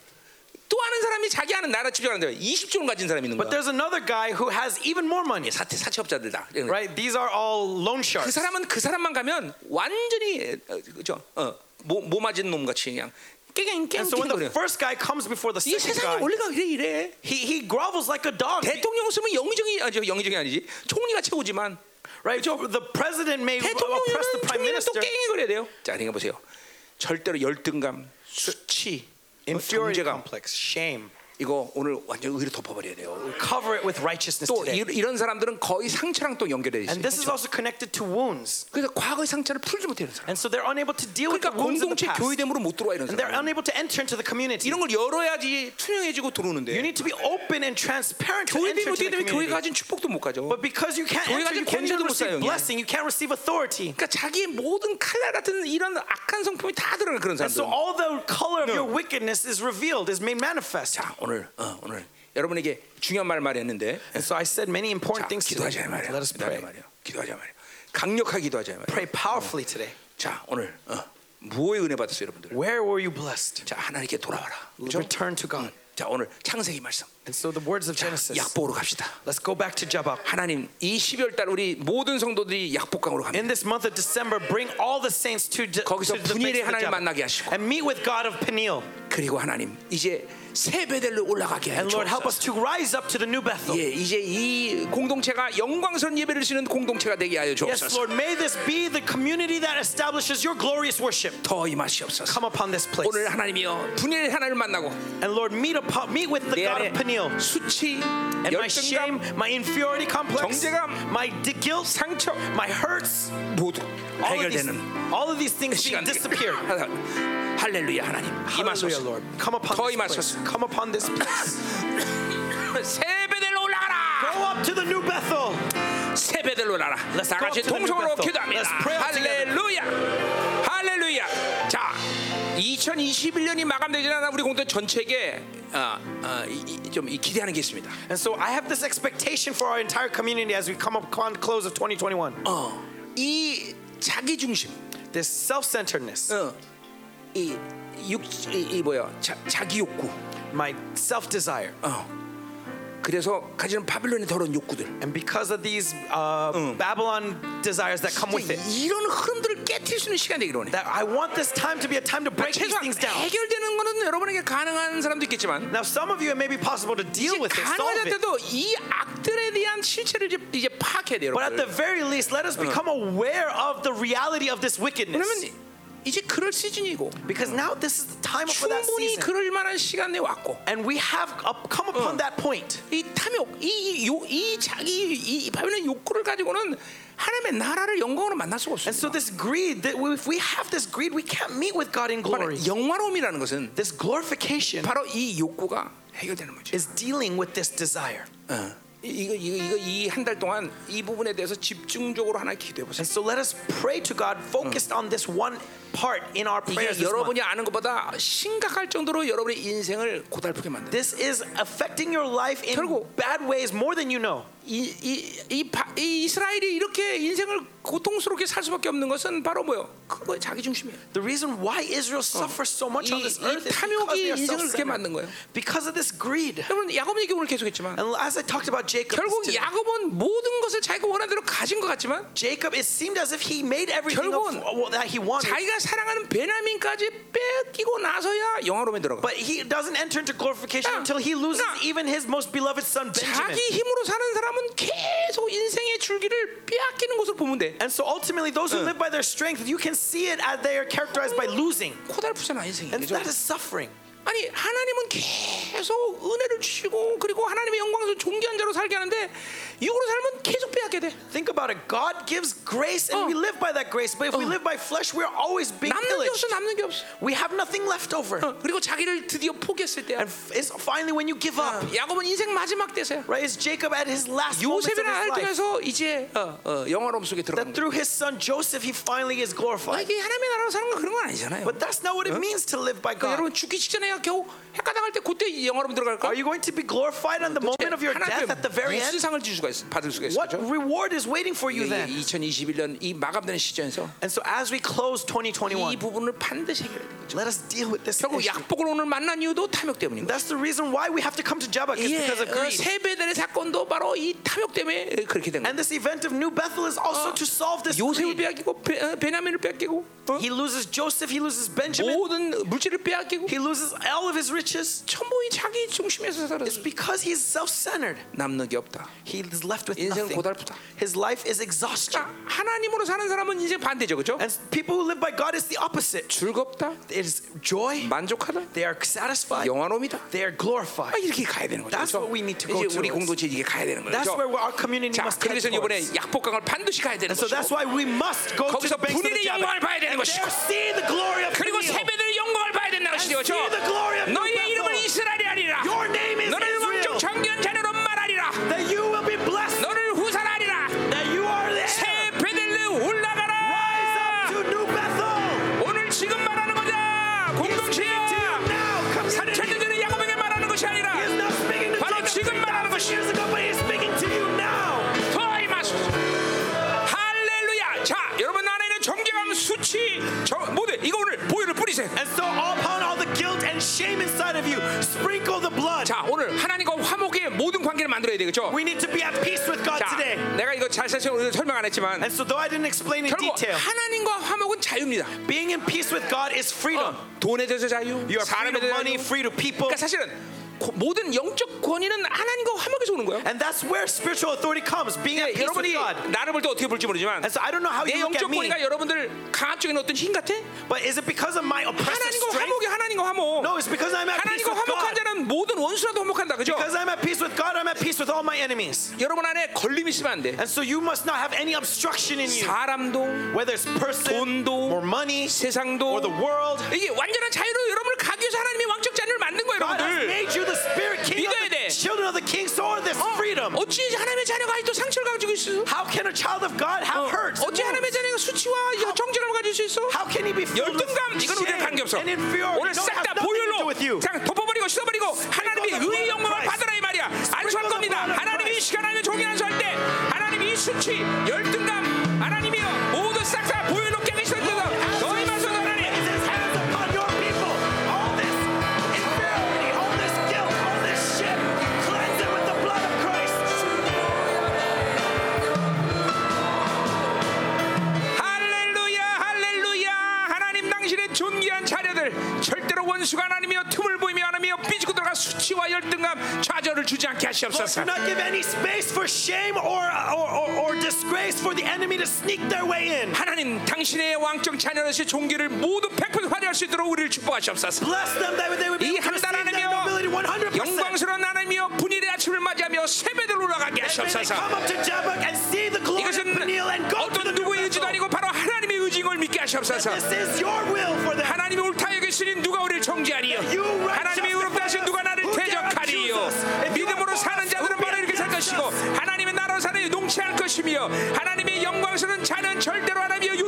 또 아는 사람이 자기 아는 나라 집중하는데 20조 원 가진 사람이 있는 But 거야. there's another guy who has even more money. 사채 사채업자들다. Right? These are all loan 그 sharks. 사람은 그 사람만 가면 완전히 어, 그죠? 어, 뭐, 뭐 맞은 놈 같이 그냥 깽깽 And so when the 깽깽거려. first guy comes before the 이 second 세상이 guy, 이래 이래. he, he grovels like a dog. 대통령 쓰면 영의정이 아니 영의정이 아니지 총리가 최고지만 Right? The president may oppress the prime 총리는 또 minister. 깽깽거려야 돼요. 자, 그러니까 보세요. 절대로 열등감, 수치, complex, shame. 이거 오늘 완전 의로 덮어버려야 돼요. Cover it with righteousness 또 today. 이, 이런 사람들은 거의 상처랑 또 연결돼 있어요. And this is also connected to wounds. 그래서 과거의 상처를 풀지 못하는 사람. And so they're unable to deal with the 그러니까 wounds of the 공동체 past. 교회됨으로 못 들어와 이런 And they're 사람. unable to enter into the community. 이런 걸 열어야지 투명해지고 You 들어오는데 need to be open and transparent to 교회됨이 enter 어떻게 into the 되면 교회가 community. 가진 축복도 못 가져. But because you can't 교회가 enter, you 가진 can't even 권세도 못 receive 사용해. blessing. You can't receive authority. 그러니까 자기의 모든 칼날 같은 이런 악한 성품이 다 드러나 그런 And 사람들. so all the color of your wickedness is revealed, is made manifest. 자 오늘 어, 오늘 여러분에게 중요한 말 말했는데 And so I said many important 자, things today. 기도하자 말이야. Let us pray. 말이야. 기도하자 말이야. 강력하게 기도하자 말이야. Pray powerfully today. 자 오늘 어, 무엇의 은혜 받았어요, 여러분들? Where were you blessed? 자 하나님께 돌아와라. 그렇죠? Return to God. 자 오늘 창세기 말씀. And so the words of 자, Genesis. 약복으로 갑시다. Let's go back to Jabbok. 하나님 이 12월 달 우리 모든 성도들이 약복강으로 갑니다. In this month of December, bring all the saints to, to 거기서 base 분일의 Jabbok. 만나게 하시고 and meet with God of Peniel. 그리고 하나님 이제 새 베델로 올라가게 하여 And Lord, help us 주옵소서. to rise up to the new Bethel. 예, 이제 이 공동체가 영광스러운 예배를 드리는 공동체가 되게 하여 Yes, 주옵소서. Lord, may this be the community that establishes your glorious worship. 더 임하시옵소서. Come upon this place. 오늘 하나님이여 분일의 하나님을 만나고 And Lord, meet, upon, meet with the 내 God 안에 of Peniel. 수치, And my shame, 열등감, my inferiority complex, 정죄감, my di- guilt, 상처 my hurts, 모두 all of, these, 해결되는 all of these things being 시간 disappeared. 할렐루야 하나님 Hallelujah, 임하소서. Lord. Come upon 더 this place. 임하소서. Come upon this place. 새 베델로 올라가라. Go up to the new Bethel. 올라가라. Let's 다 같이 동성으로. 기도합니다. 할렐루야. 할렐루야. 자, 2021년이 마감되지 않아 우리 공동 전체에게 어, 어, 이- 이- 좀 이- 기대하는 게 있습니다. And so I have this expectation for our entire community as we come up on the close of 2021. 어, 이 자기 중심, This self-centeredness, 어, 이, 육, 이, 이 뭐야, 자, 자기 욕구. my self-desire. 어. 그래서 가지는 바빌론의 더러운 욕구들. And because of these uh, Babylon desires that come with it, 이런 흐름들을 깨뜨릴 수 있는 시간이 되기를 원해. that I want this time to be a time to break these 최소한 things down. 해결되는 거는 여러분에게 가능한 사람도 있겠지만 Now, some of you it may be possible to 이제 deal with it, solve 가능하지 it. 않아도 이 악들에 대한 실체를 이제, 이제 파악해야 돼요. But at the 여러분들. very least, let us become aware of the reality of this wickedness. 왜냐면 이제 그럴 시즌이고 Because now this is the time for that 충분히 season. 그럴 만한 시간에 왔고 And we have up, come upon that point. 이 탐욕, 이, 이, 요, 이 자기 이 바빌론 욕구를 가지고는 하나님의 나라를 영광으로 만날 수가 And so 없습니다. this greed, that we- if we have this greed, we can't meet with God in 바로 glory. 영화로움이라는 것은 This glorification 바로 이 욕구가 해결되는 거죠. is dealing with this desire. 어, 이거 이거 이거 이 한 달 동안 이 부분에 대해서 집중적으로 하나 기도해 보세요. And so let us pray to God focused on this one part in our prayers 이게. 여러분이 아는 것보다 심각할 정도로 여러분의 인생을 고달프게 만든다. This is affecting your life in 결국- bad ways more than you know. 이, 이, 이, 바, 이 이스라엘이 이렇게 인생을 고통스럽게 살 수밖에 없는 것은 바로 뭐요? 그거 자기 중심이에요. The reason why Israel suffers so much on 이, this 이 earth is because they are self-centered. Because of this greed. 여러분 야곱 얘기 오늘 계속했지만 And as I talked about Jacob, 결국 야곱은 모든 것을 자기가 원하는 대로 가진 것 같지만 Jacob, it seemed as if he made everything of, that he wanted. 자기가 사랑하는 베냐민까지 뺏기고 나서야 영화로움에 들어가. But he doesn't enter into glorification 야, until he loses 야. even his most beloved son Benjamin. 자기 힘으로 사는 사람은 계속 인생의 줄기를 빼앗기는 것을 보면 돼. And so ultimately, those who live by their strength, you can see it as they are characterized by losing. 코달프잖아 인생이. And 그죠? that is suffering. 아니 하나님은 계속 은혜를 주시고 그리고 하나님의 영광에서 존귀한 자로 살게 하는데 육으로 살면 계속 빼앗게 돼. Think about it. God gives grace and 어. we live by that grace. But if we 어. live by flesh, we're always being 남는 게 pillaged. 없어 남는 게 없어. We have nothing left over. 어, 그리고 자기를 드디어 포기했을 때야. And f- it's finally when you give up, 야곱은 인생 마지막 때서야. right? Is Jacob at his last moments of 요셉의 his 나를 life. 통해서 이제 어, 어, 영화로움 속에 들어간 That through his son Joseph, he finally is 아, glorified. 이게 하나님의 나라로 사는 건 그런 건 아니잖아요. But that's not what it means to live by 그러니까 God. 여러분 죽기 직전에 겨우 헷가당할 때 그때 영화로움 들어갈까? Are you going to be glorified on the moment of your death at the very 무슨 end? 상을 줄 수가 있어? 받을 수가 있어? What reward is waiting for you then? 2021년 이 마감되는 시점에서 And so as we close 이 2021, 부분을 반드시 해결해야 돼. let us deal with this 결국 issue. 약복을 오늘 만난 이유도 탐욕 때문인 거야. That's the reason why we have to come to Jabbok is 예, because of 어, greed. 세배들의 사건도 바로 이 탐욕 때문에 그렇게 된 거야. And this event of New Bethel is also to solve this 요셉을 greed. 빼앗기고 베, 어, 베냐민을 빼앗기고 어? He loses Joseph, he loses Benjamin, 모든 물질을 빼앗기고 he loses all of his riches. 전부 이 자기 중심에서 살았어. It's because he's self-centered. 남는 게 없다. He is left with 인생은 nothing. 고달프다. His life is exhaustion. 그러니까 하나님으로 사는 사람은 인생 반대죠, 그렇죠? And people who live by God is the opposite. 즐겁다, It is joy. 만족하다, They are satisfied. 영화로움이다. They are 아, glorified. 이렇게 가야 되는 거죠. That's 그렇죠? what we need to go 이제 우리 towards. 공동체 이게 가야 되는 거죠. That's where our community 자, must head 그래서 이번에 towards. 약복강을 반드시 가야 되는 And so 거죠. that's why we must go to 거기서 the banks of the 분인의 Jabbok 영광을 봐야 되는 and 것이고. there see the glory of 그리고 Peniel. 세배들의 영광을 봐야 된다는 것이죠. 그렇죠? 너희의 이름은. 이스라엘이 아니라 Your name is 너를 왕족. 정견 자녀로 말하리라. That you will be blessed. 너를 후살하리라. That you are the 새. 베들레 up 올라가라. to New Bethel. 오늘 지금 말하는 거다. 공동체야. now, community. 3천년 전에 야곱에게 말하는 것이 He is 아니라 not speaking to 바로 지금 말하는 3,000 것이 years ago, but he's speaking to you now. 토이마스 할렐루야 자 여러분 안에 있는 정죄감 수치 저, 모두 이거 오늘 뿌리세요 And so upon all the guilt and shame inside of you, sprinkle the blood. 자 오늘 하나님과 화목의 모든 관계를 만들어야 되겠죠 We need to be at peace with God 자 today. 내가 이거 잘 사실 오늘 설명 안 했지만 And so though I didn't explain in 결국 detail, 하나님과 화목은 자유입니다 being in peace with God is freedom. 어, 돈에 대해서 자유 You are free 사람에 to 대해서 money, 자유 free to people. 그러니까 사실은 고- 모든 영적 권위는 하나님과 화목에서 오는 거예요 And that's where spiritual authority comes, being at peace with God. 나를 볼때 어떻게 볼지 모르지만 And so I don't know how 내 you look at 영적 me, 권위가 여러분들 강압 쪽에 어떤 힘 같아? but is it because of my oppressive 하나님과 strength? 화목이 하나님과 화목 No, it's because I'm at peace 하나님과 with 화목한 God. 자는 모든 원수라도 화목한다 그죠? Because I'm at peace with God, I'm at peace with all my enemies. 여러분 안에 걸림이 있으면 안 돼. And so you must not have any obstruction in you, 사람도 whether it's person 돈도 or money 세상도 or the world. 이게 완전한 자유로 여러분을 가기 위해서 하나님이 왕적 자 녀를 만든 거예요, 여러분들. made you the spirit king of 믿어야 돼. children of the king, so are this freedom. 어찌 하나님의 자녀가 아직도 상처를 가지고 있어? How can a child of God have hurts? 어찌 하나님의? 자녀가 수치와 정죄감을 가질 수 있어? How can he be filled with 열등감 이건 우리랑 shame 관계없어. and inferiority? 오늘 싹 다 보혈로. 그냥 덮어버리고 씻어버리고 blood 의의 of 영광을. 받으라 이 말이야. 안수할 겁니다. of 하나님이 이. 시간 하나님의 종이 안수할 때 하나님이 이 수치, 열등 주지 않게 Lord, 하시옵소서 do not give any space for shame or, or, or, or disgrace for the enemy to sneak their way in. 하나님 당신의 왕적 자녀로서의 종기를 모두 100% 발휘할 수 있도록 우리를 축복하시옵소서 Bless them that they would be able to receive their nobility 하나님이여 100%. 영광스러운 하나님이여 분일의 아침을 맞이하며 세배들 올라가게 하시옵소서 come up to Jabbok and see the glory of 이것은 Peniel and go to the 누구의 의지도. 아니고 바로 하나님의 의지인 걸 믿게 하시옵소서 This is your will for them. 하나님이 옳다 여기시니 누가 우리를 정죄하리요 것이고 하나님의 나라 사는 농치할 것이며 하나님의 영광스러운 자는 절대로 하나님의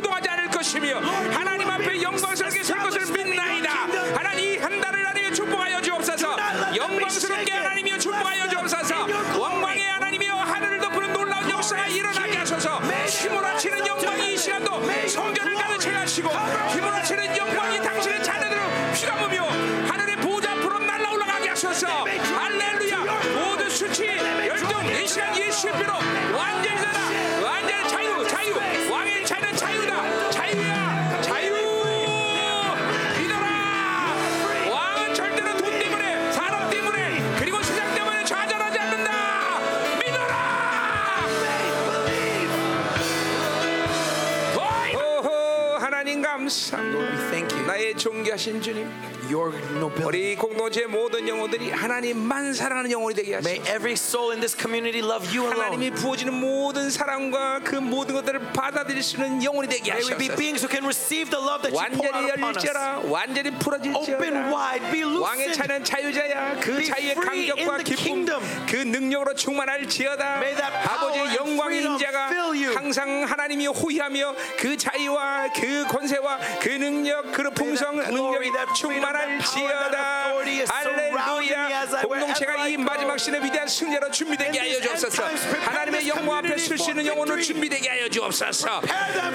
하신 주님. 우리 공동체 모든 영혼들이 하나님만 사랑하는 영혼이 되게 하시고 May every soul in this community love you alone. 하나님이 부어지는 모든 사랑과 그 모든 것들을 받아들일 수 있는 영혼이 되게 May we be beings who can receive the love that you pour 완전히 out upon us. 열릴지어라 완전히 Open 풀어질지어라 wide, be 왕의 loosened. 차는 자유자야 그 Be 자유의 free in 감격과 the 기쁨 kingdom. 그 능력으로 충만할지어다 May that power 아버지의 and 영광의 freedom 인자가 fill you. 항상 하나님이 호위하며 그 자유와 그 권세와 그 능력 그 풍성 glory, 능력이 that freedom, as 할렐루야 I- 공동체가 이. 마지막 신의 위대한 승리로 준비되게 하여 주옵소서 하나님의 영광 앞에 설수 있는 영혼을. 준비되게 하여 주옵소서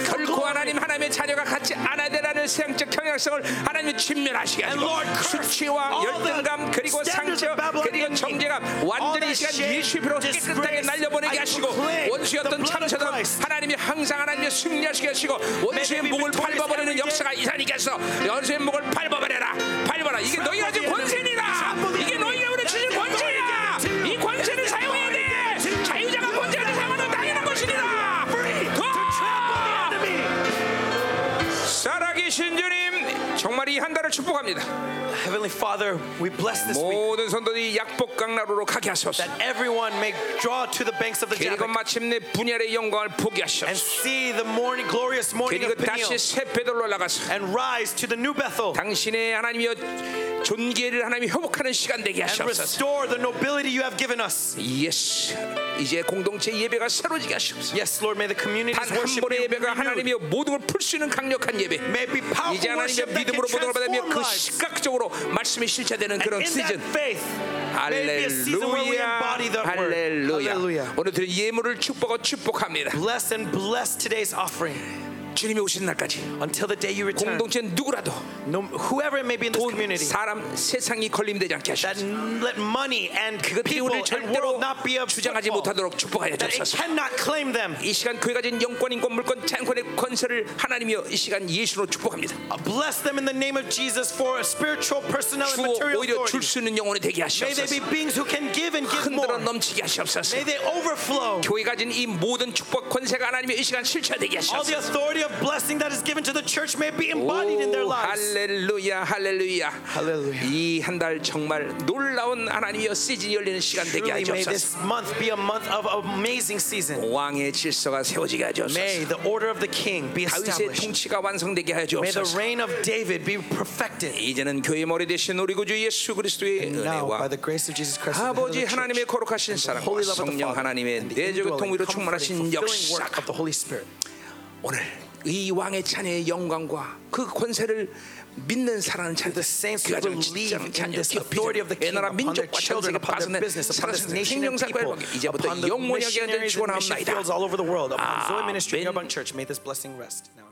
결코. 하나님 하나님의 자녀가 않아야 되라는 세상적 경향성을 하나님이 침멸하시게 And 하시고 수치와 열등감 그리고 상처 그리고. 정죄감 완전히 이 시간 shame, 예수의 피로 깨끗하게 날려보내게 I 하시고 원수였던 참처럼. 하나님이 항상 하나님의 승리하시게 하시고 원수의 목을 밟아버리는. 역사가 이사님께서 원수의 목을 밟아버려라 밟아라. 이게 너희가 지금 권세니라 이게 너희가 우리 주신 권세야. 이 권세를 사용해야 돼. 자유자가 권세를 사용하는 당연한 것이니라 더! 살아계신 주님 정말 이 한 달을 축복합니다 Heavenly Father, we bless this week 모든 선도들이 약복 강나루로 가게 하소서 that everyone may draw to the banks of the 그리고 Jabbok 마침내 분열의 영광을 보게 and 하소서 see the morning, glorious morning 그리고 of Peniel 다시 새 베들로 올라가서 and rise to the new Bethel 당신의 하나님이여 존귀를 하나님이 회복하는 시간 되게 and 하시옵소서 restore the nobility you have given us. 예스 이제 공동체 예배가 새로지게 하시옵소서 Yes, Lord, may the community's 단 한 worship 번의 be 예배가 renewed. 하나님이여 모든 걸 풀 수 있는 강력한 예배 May it be powerful 이제 하나님의 worship that can 믿음으로 모든 걸 받으며 transform 그 lives. 시각적으로 말씀이 실체되는 And 그런 in that 시즌 faith, may it be a season where we 할렐루야 embody that word. 할렐루야 Hallelujah. 오늘 드린 예물을 축복하고 축복합니다 Bless and bless today's offering 주님이 오시는 날까지 until the day you return. 공동체 누구라도 No, whoever it may be in this 돈, community, 사람, 세상이 걸림되지 않게 that 하시옵소서 let money and 그것들이 people 우리를 and 절대로 world not be a 주장하지 football, 못하도록 축복하여 that it 주옵소서 cannot claim them. 이 시간 교회가 가진 영권, 인권, 물권, 자연권의 권세를 하나님이여 이 시간 예수로 축복합니다 Uh, Bless them in the name of Jesus for a spiritual, personnel, and 주어 material 오히려 줄 authority. 수 있는 영혼이 되게 May they be 하시옵소서 beings who can give and give 흔들어 more. 넘치게 하시옵소서 May they overflow. 교회가 가진 이 모든 축복 권세가 하나님의 이 시간 실체되게 All the 하시옵소서 authority of blessing that is given to the church may be embodied in their 오, lives. 할렐루야 할렐루야 할렐루야. 이한 달 정말 놀라운 하나님이여 시즌이 열리는 시간 되게 Truly, may this month be a month of amazing season. 왕의 질서가 세워지게 하시옵소서 May the order of the king be 다윗의 established. 통치가 완성되게 May the reign of David be perfected. 이제는 교회 머리 되신 우리 구주 예수 그리스도의 은혜와 the grace of Jesus Christ, the head of 아버지 하나님의 거룩하신 사랑과 성령 하나님의 indwelling, 통일로 충만하신 Spirit. 오늘 이 왕의 찬의 영광과 그 권세를 믿는 사랑하는 The 자들 그 believe 직장 in 자녀 upon their 민족과 전 children, 세계 this 살아있는 people, 열방에 이제부터 영원하게 world, upon Zoe Ministry, 아멘.